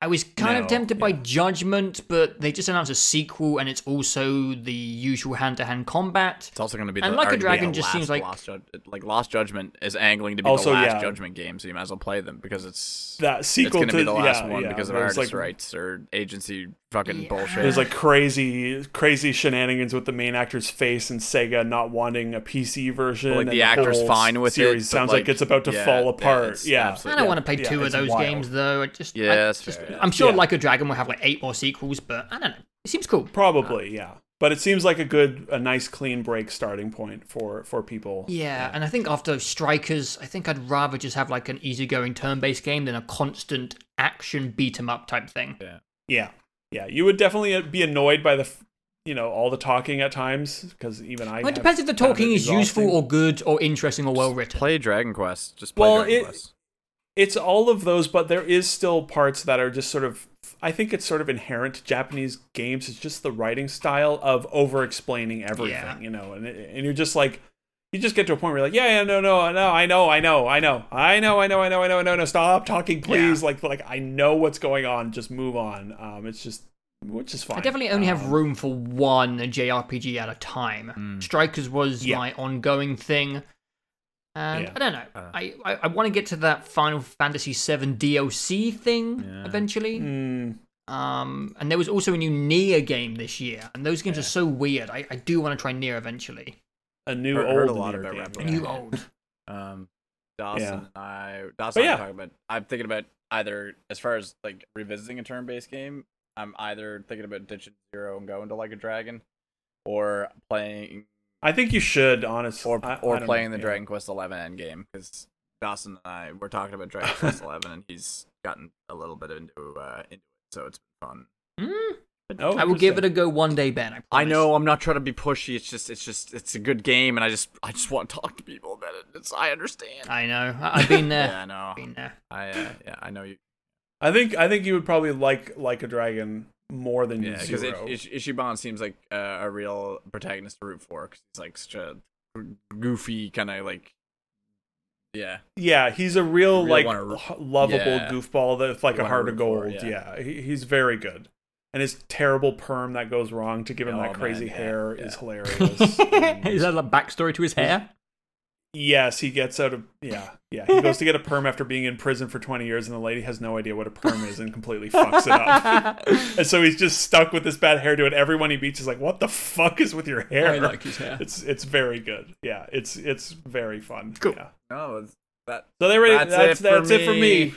I was kind of
No,
tempted by. Judgment, but they just announced a sequel and it's also the usual hand to hand combat.
It's also going to be.
And
the,
Like a Dragon just
last
seems like-
Lost like Lost Judgment is angling to be
Also,
the last
yeah.
Judgment game, so you might as well play them because it's
that
it's
sequel
going to
to
be the last
yeah,
one
yeah,
because of artist
like,
rights or agency fucking
Yeah.
bullshit.
There's like crazy, crazy shenanigans with the main actor's face and Sega not wanting a PC version.
But, like,
and
the actor's
whole
fine with it,
series
but,
sounds like,
like,
it's about to
yeah,
fall apart.
it's
Yeah,
I don't
yeah,
want to play
yeah,
two of those
wild.
games though. I just,
Yeah,
I
that's
just-
fair, yeah.
I'm sure
Yeah.
Like a Dragon will have like eight more sequels, but I don't know. It seems cool.
Probably, uh, yeah. But it seems like a good, a nice, clean break starting point for for people.
Yeah, and I think after Strikers, I think I'd rather just have like an easygoing turn-based game than a constant action beat 'em up type thing.
Yeah, yeah. Yeah, you would definitely uh, be annoyed by the, you know, all the talking at times because even I.
Well, it depends if the talking is useful or good or interesting or well written.
play Dragon Quest. Just play
Well,
Dragon
it-
Quest.
it's all of those, but there is still parts that are just sort of. I think it's sort of inherent to Japanese games. It's just the writing style of over-explaining everything,
Yeah.
you know, and and you're just like, you just get to a point where you're like, yeah, yeah, no, no, no, I know, I know, I know, I know, I know, I know, I know, no, no, stop talking, please. Like, like I know what's going on. Just move on. Um, it's just, which is fine.
I definitely only have
Um,
room for one JRPG at a time. Strikers was
Yeah.
my ongoing thing. And
Yeah.
I don't know.
Uh.
I, I, I want to get to that Final Fantasy VII DLC thing
Yeah.
eventually.
mm,
Um, and there was also a new Nier game this year, and those games are so weird. I, I do want to try Nier eventually.
A new
Heard-
old
heard a lot
Nier
about
game,
Rapid.
New old.
Um, Dawson
Yeah.
and I, Dawson
But
I
yeah.
talking about. I'm thinking about either as far as like revisiting a turn-based game. I'm either thinking about ditching zero and going to like a dragon, or playing
I think you should, honestly.
or
I- I
or
don't
playing
know,
the
yeah.
Dragon Quest Eleven end game because Dawson and I were talking about Dragon Quest Eleven and he's gotten a little bit into uh, into it, so it's been fun.
Mm,
Oh,
I will give it a go one day, Ben. I,
I know I'm not trying to be pushy. It's just it's just it's a good game, and I just I just want to talk to people about it. It's I understand.
I know. I, I've been there.
yeah, I know.
Been there.
I uh, yeah I know you.
I think I think you would probably like like a dragon more than you.
Yeah, because
zero.
Ish- Ichiban seems like uh, a real protagonist to root for because he's like such a goofy kind of like yeah
yeah, he's a real
You really
like
wanna-
lovable
yeah.
goofball that's like
You
a heart of
root for,
gold.
yeah.
yeah, he, he's very good. And his terrible perm that goes wrong to give him
Oh,
that
man,
crazy
yeah,
hair
yeah.
is hilarious. And-
Is that a backstory to his hair?
yes, he gets out of yeah yeah. He goes to get a perm after being in prison for twenty years, and the lady has no idea what a perm is and completely fucks it up. and so he's just stuck with this bad hairdo, and everyone he meets is like, "What the fuck is with your hair?"
I like his hair.
It's it's very good. Yeah, it's it's very fun.
Cool.
Yeah.
no that
So they ready.
That's
That's
it
that's,
for
it for me.
me.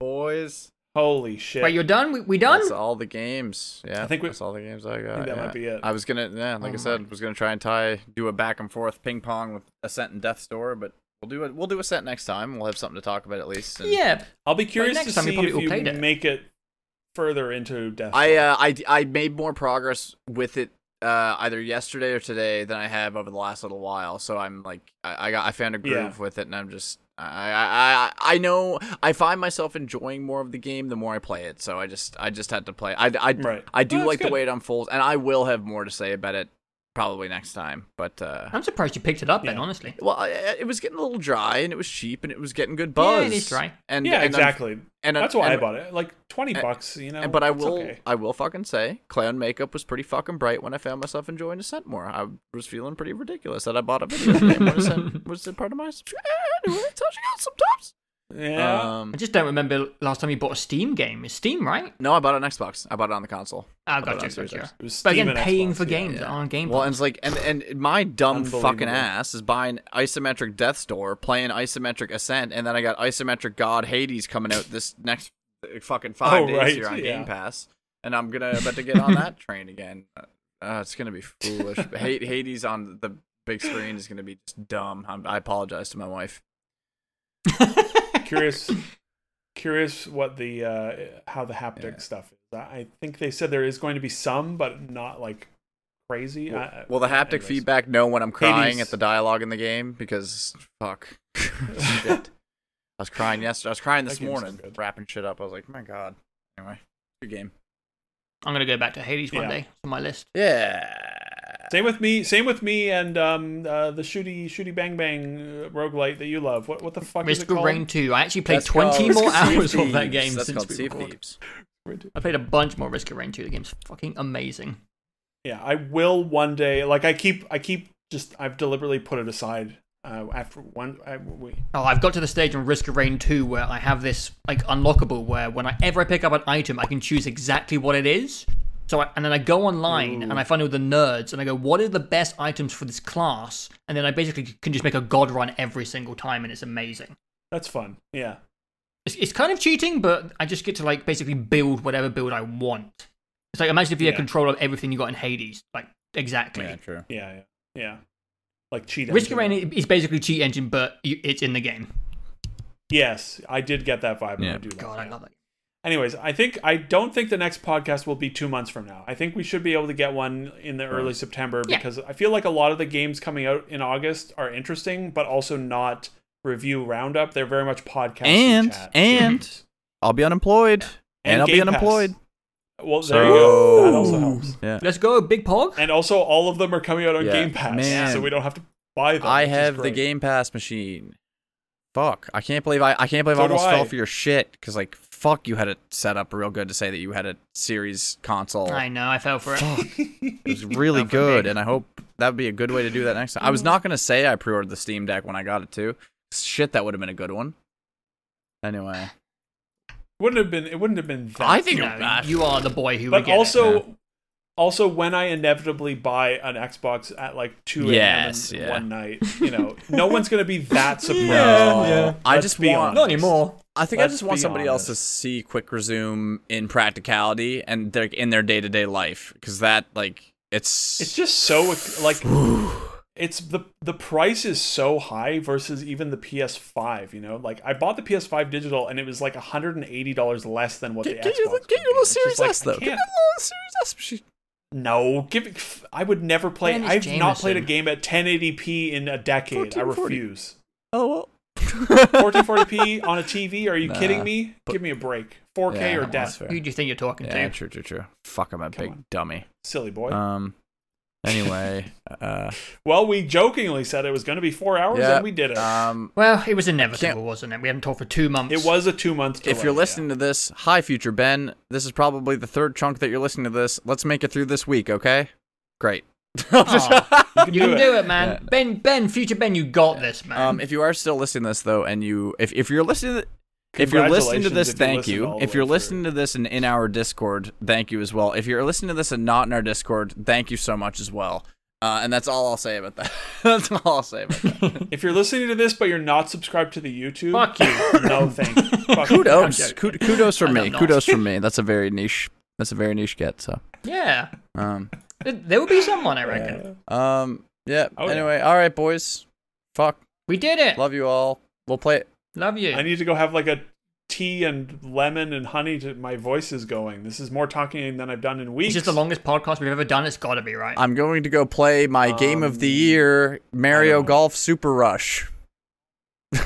boys
Holy shit!
Wait, you're done? We, we done?
that's all the games yeah
I think we-
that's all the games I got
I think that
yeah.
might be it.
I was gonna yeah like
Oh
I said was gonna try and tie do a back and forth ping pong with Ascent and Death's Door but we'll do it we'll do Ascent next time we'll have something to talk about at least and
Yeah.
I'll be curious
next
to
time you
see
probably
if you
played it.
make it further into Death.
I uh, I I made more progress with it uh, either yesterday or today than I have over the last little while. So I'm like I, I got I found a groove
Yeah.
with it, and I'm just I, I I know I find myself enjoying more of the game the more I play it. So I just I just had to play. I I
Right.
I do
Well,
like the way it unfolds, and I will have more to say about it probably next time. But uh,
I'm surprised you picked it up, Ben,
Yeah.
honestly.
well, I, I- it was getting a little dry, and it was cheap, and it was getting good buzz.
Yeah, it is dry.
And
yeah,
and I'm-
exactly.
And
That's why I bought it. Like twenty
and-
bucks, you know.
And- but I will,
okay.
I will fucking say, clown makeup was pretty fucking bright when I found myself enjoying Ascent more. I was feeling pretty ridiculous that I bought a video game when Ascent was a part of my subscription. Anyway, it's how she got sometimes.
Yeah.
Um,
I just don't remember last time you bought a Steam game. It's Steam, right?
no, I bought it on Xbox. I bought it on the console.
Oh,
bought it on
gotcha, gotcha.
It was
But again, paying
Xbox,
for games
yeah.
on Game
Well,
Pass.
and it's like, and and my dumb fucking ass is buying isometric Death's Door, playing isometric Ascent, and then I got isometric God Hades coming out this next fucking five
Oh,
days
right,
here on
yeah.
Game Pass, and I'm gonna about to get on that train again. Uh, it's gonna be foolish. But Hades on the big screen is gonna be just dumb. I'm, I apologize to my wife.
curious curious what the uh how the haptic
Yeah.
stuff is I I think they said there is going to be some but not like crazy
Well,
I-
will the haptic
anyways.
feedback know when I'm crying
Hades.
at the dialogue in the game? Because fuck. I was crying yesterday. I was crying this
That so
morning,
good.
wrapping shit up. I was like, my god. Anyway, good game.
I'm gonna go back to Hades one
Yeah.
day. It's on my list.
Yeah.
Same with me. Same with me and um uh, the shooty shooty bang bang uh, roguelite that you love. What what the fuck is it
Risk of
called?
Rain 2. I actually played
That's
20
called
more hours of that
Thieves.
game
That's
since
called
we
Sea of
recorded.
Thieves.
I played a bunch more Risk of Rain 2. The game's fucking amazing.
Yeah, I will one day. Like I keep I keep just I've deliberately put it aside. Uh, after one, I, we,
Oh, I've got to the stage in Risk of Rain 2 where I have this like unlockable where whenever I pick up an item, I can choose exactly what it is. So I, and then I go online and I mm. find all the nerds and I go, what are the best items for this class? And then I basically can just make a god run every single time, and it's amazing.
that's fun. Yeah.
It's, it's kind of cheating, but I just get to like basically build whatever build I want. It's like imagine if you had control of everything you got in Hades, like exactly.
Yeah, true.
Yeah, yeah, yeah. Like cheat.
Risk of. Rain is basically cheat engine, but you, it's in the game.
Yes, I did get that vibe.
Yeah.
Yeah. I do. Like
God,
that.
I love it.
Anyways, I think I don't think the next podcast will be two months from now. I think we should be able to get one in the early September
Yeah.
because I feel like a lot of the games coming out in August are interesting, but also not review roundup. They're very much podcast
And
chat.
and I'll be unemployed, and, I'll be
Game Pass.
unemployed.
Well, there you go. That also helps.
Yeah.
Let's go, Big Pog.
And also, all of them are coming out on
Yeah,
Game Pass,
man.
so we don't have to buy them.
I have the. Game Pass machine. Fuck! I can't believe I I can't believe
So
I
do
almost
I.
fell for your shit because like fuck you had it set up real good to say that you had a series console.
I know, I fell for it.
It was really good, and I hope that would be a good way to do that next time. I was mm-hmm. not gonna say I pre-ordered the Steam Deck when I got it too. Shit, that would have been a good one. Anyway,
Wouldn't have been. It wouldn't have been that.
I think
No, you are the boy who would
but
get
also
it.
Also when i inevitably buy an xbox at like 2 a.m
Yes,
in
yeah.
one night you know no one's gonna be that surprised
Yeah, yeah.
I just
be
want-
honest.
Not anymore.
I think I
Let's
just want
be
somebody else to see Quick Resume in practicality and they're in their day to day life because that like it's
it's just so like it's the the price is so high versus even the PS5. You know, like I bought the PS5 digital and it was like hundred and eighty dollars less than what the
Get,
Xbox.
get your,
would
get your little
It's
Series
like,
S
I
though. Get your
can't-
little Series S machine.
No, give it. I would never play.
Dennis
I've not played a game at 1080p in a decade. I refuse.
Oh well.
1440p on a TV? Are you
Nah,
kidding me?
but-
Give me a break. 4K
Yeah,
or
that's
death.
Who do you think you're talking
Yeah,
to?
true, true, true. Fuck, I'm a
Come
big
on.
dummy.
Silly boy.
Um. Anyway, uh,
well, we jokingly said it was going to be four hours,
yeah.
and we did it.
Um,
Well, it was inevitable, wasn't it? We haven't talked for two months.
it was a two month.
if you're listening to this, hi, future Ben. This is probably the third chunk that you're listening to this. Let's make it through this week, okay? Great.
Aw,
can
you
do
can
it.
do it, man.
Yeah.
Ben, Ben, future Ben, you got this, man.
Um, if you are still listening to this though, and you if if you're listening to if you're listening to this,
Congratulations if you
thank
listened
you. If you're
through.
listening to this in, in our Discord, thank you as well. If you're listening to this and not in our Discord, thank you so much as well. Uh, and that's all I'll say about that. that's all I'll say about that.
if you're listening to this but you're not subscribed to the YouTube,
Fuck you.
no, thank you. Fuck you.
kudos,
joking.
Kudos from me. Kudos from me. That's a very niche. That's a very niche get. So,
yeah.
um,
There- There will be someone, I reckon.
um, yeah.
Oh, yeah.
anyway, all right, boys. Fuck.
We did it.
Love you all. We'll play it.
Love you.
I need to go have like a tea and lemon and honey to my voice is going. This is more talking than I've done in weeks.
It's just the longest podcast we've ever done. It's got to be right.
I'm going to go play my game of the
Um,
year, Mario
I don't know.
Golf Super Rush.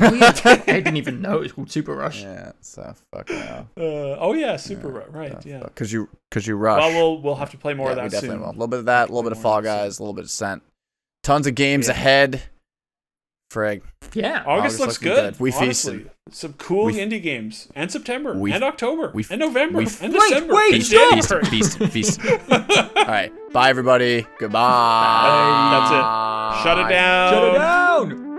Oh, yeah, I didn't even know it was called Super Rush.
Yeah, so fuck now.
Uh, oh yeah, super Rush. right. Yeah.
Because you, because you rush.
Well, we'll we'll have to play more
yeah,
of that
we definitely
soon.
will. A little bit of that, a little bit of
More
Fall
of that soon.
Guys, a little bit of Scent. Tons of games
Yeah.
ahead. Frag.
Yeah.
August,
August
looks, good.
good. We feast
Some cool
we,
indie games. And September.
We,
and October.
We,
and November.
We,
and
wait,
December.
Wait,
wait.
Feast, feast, feast. All right. Bye, everybody. Goodbye. Bye.
That's it. Shut it down.
Shut it down.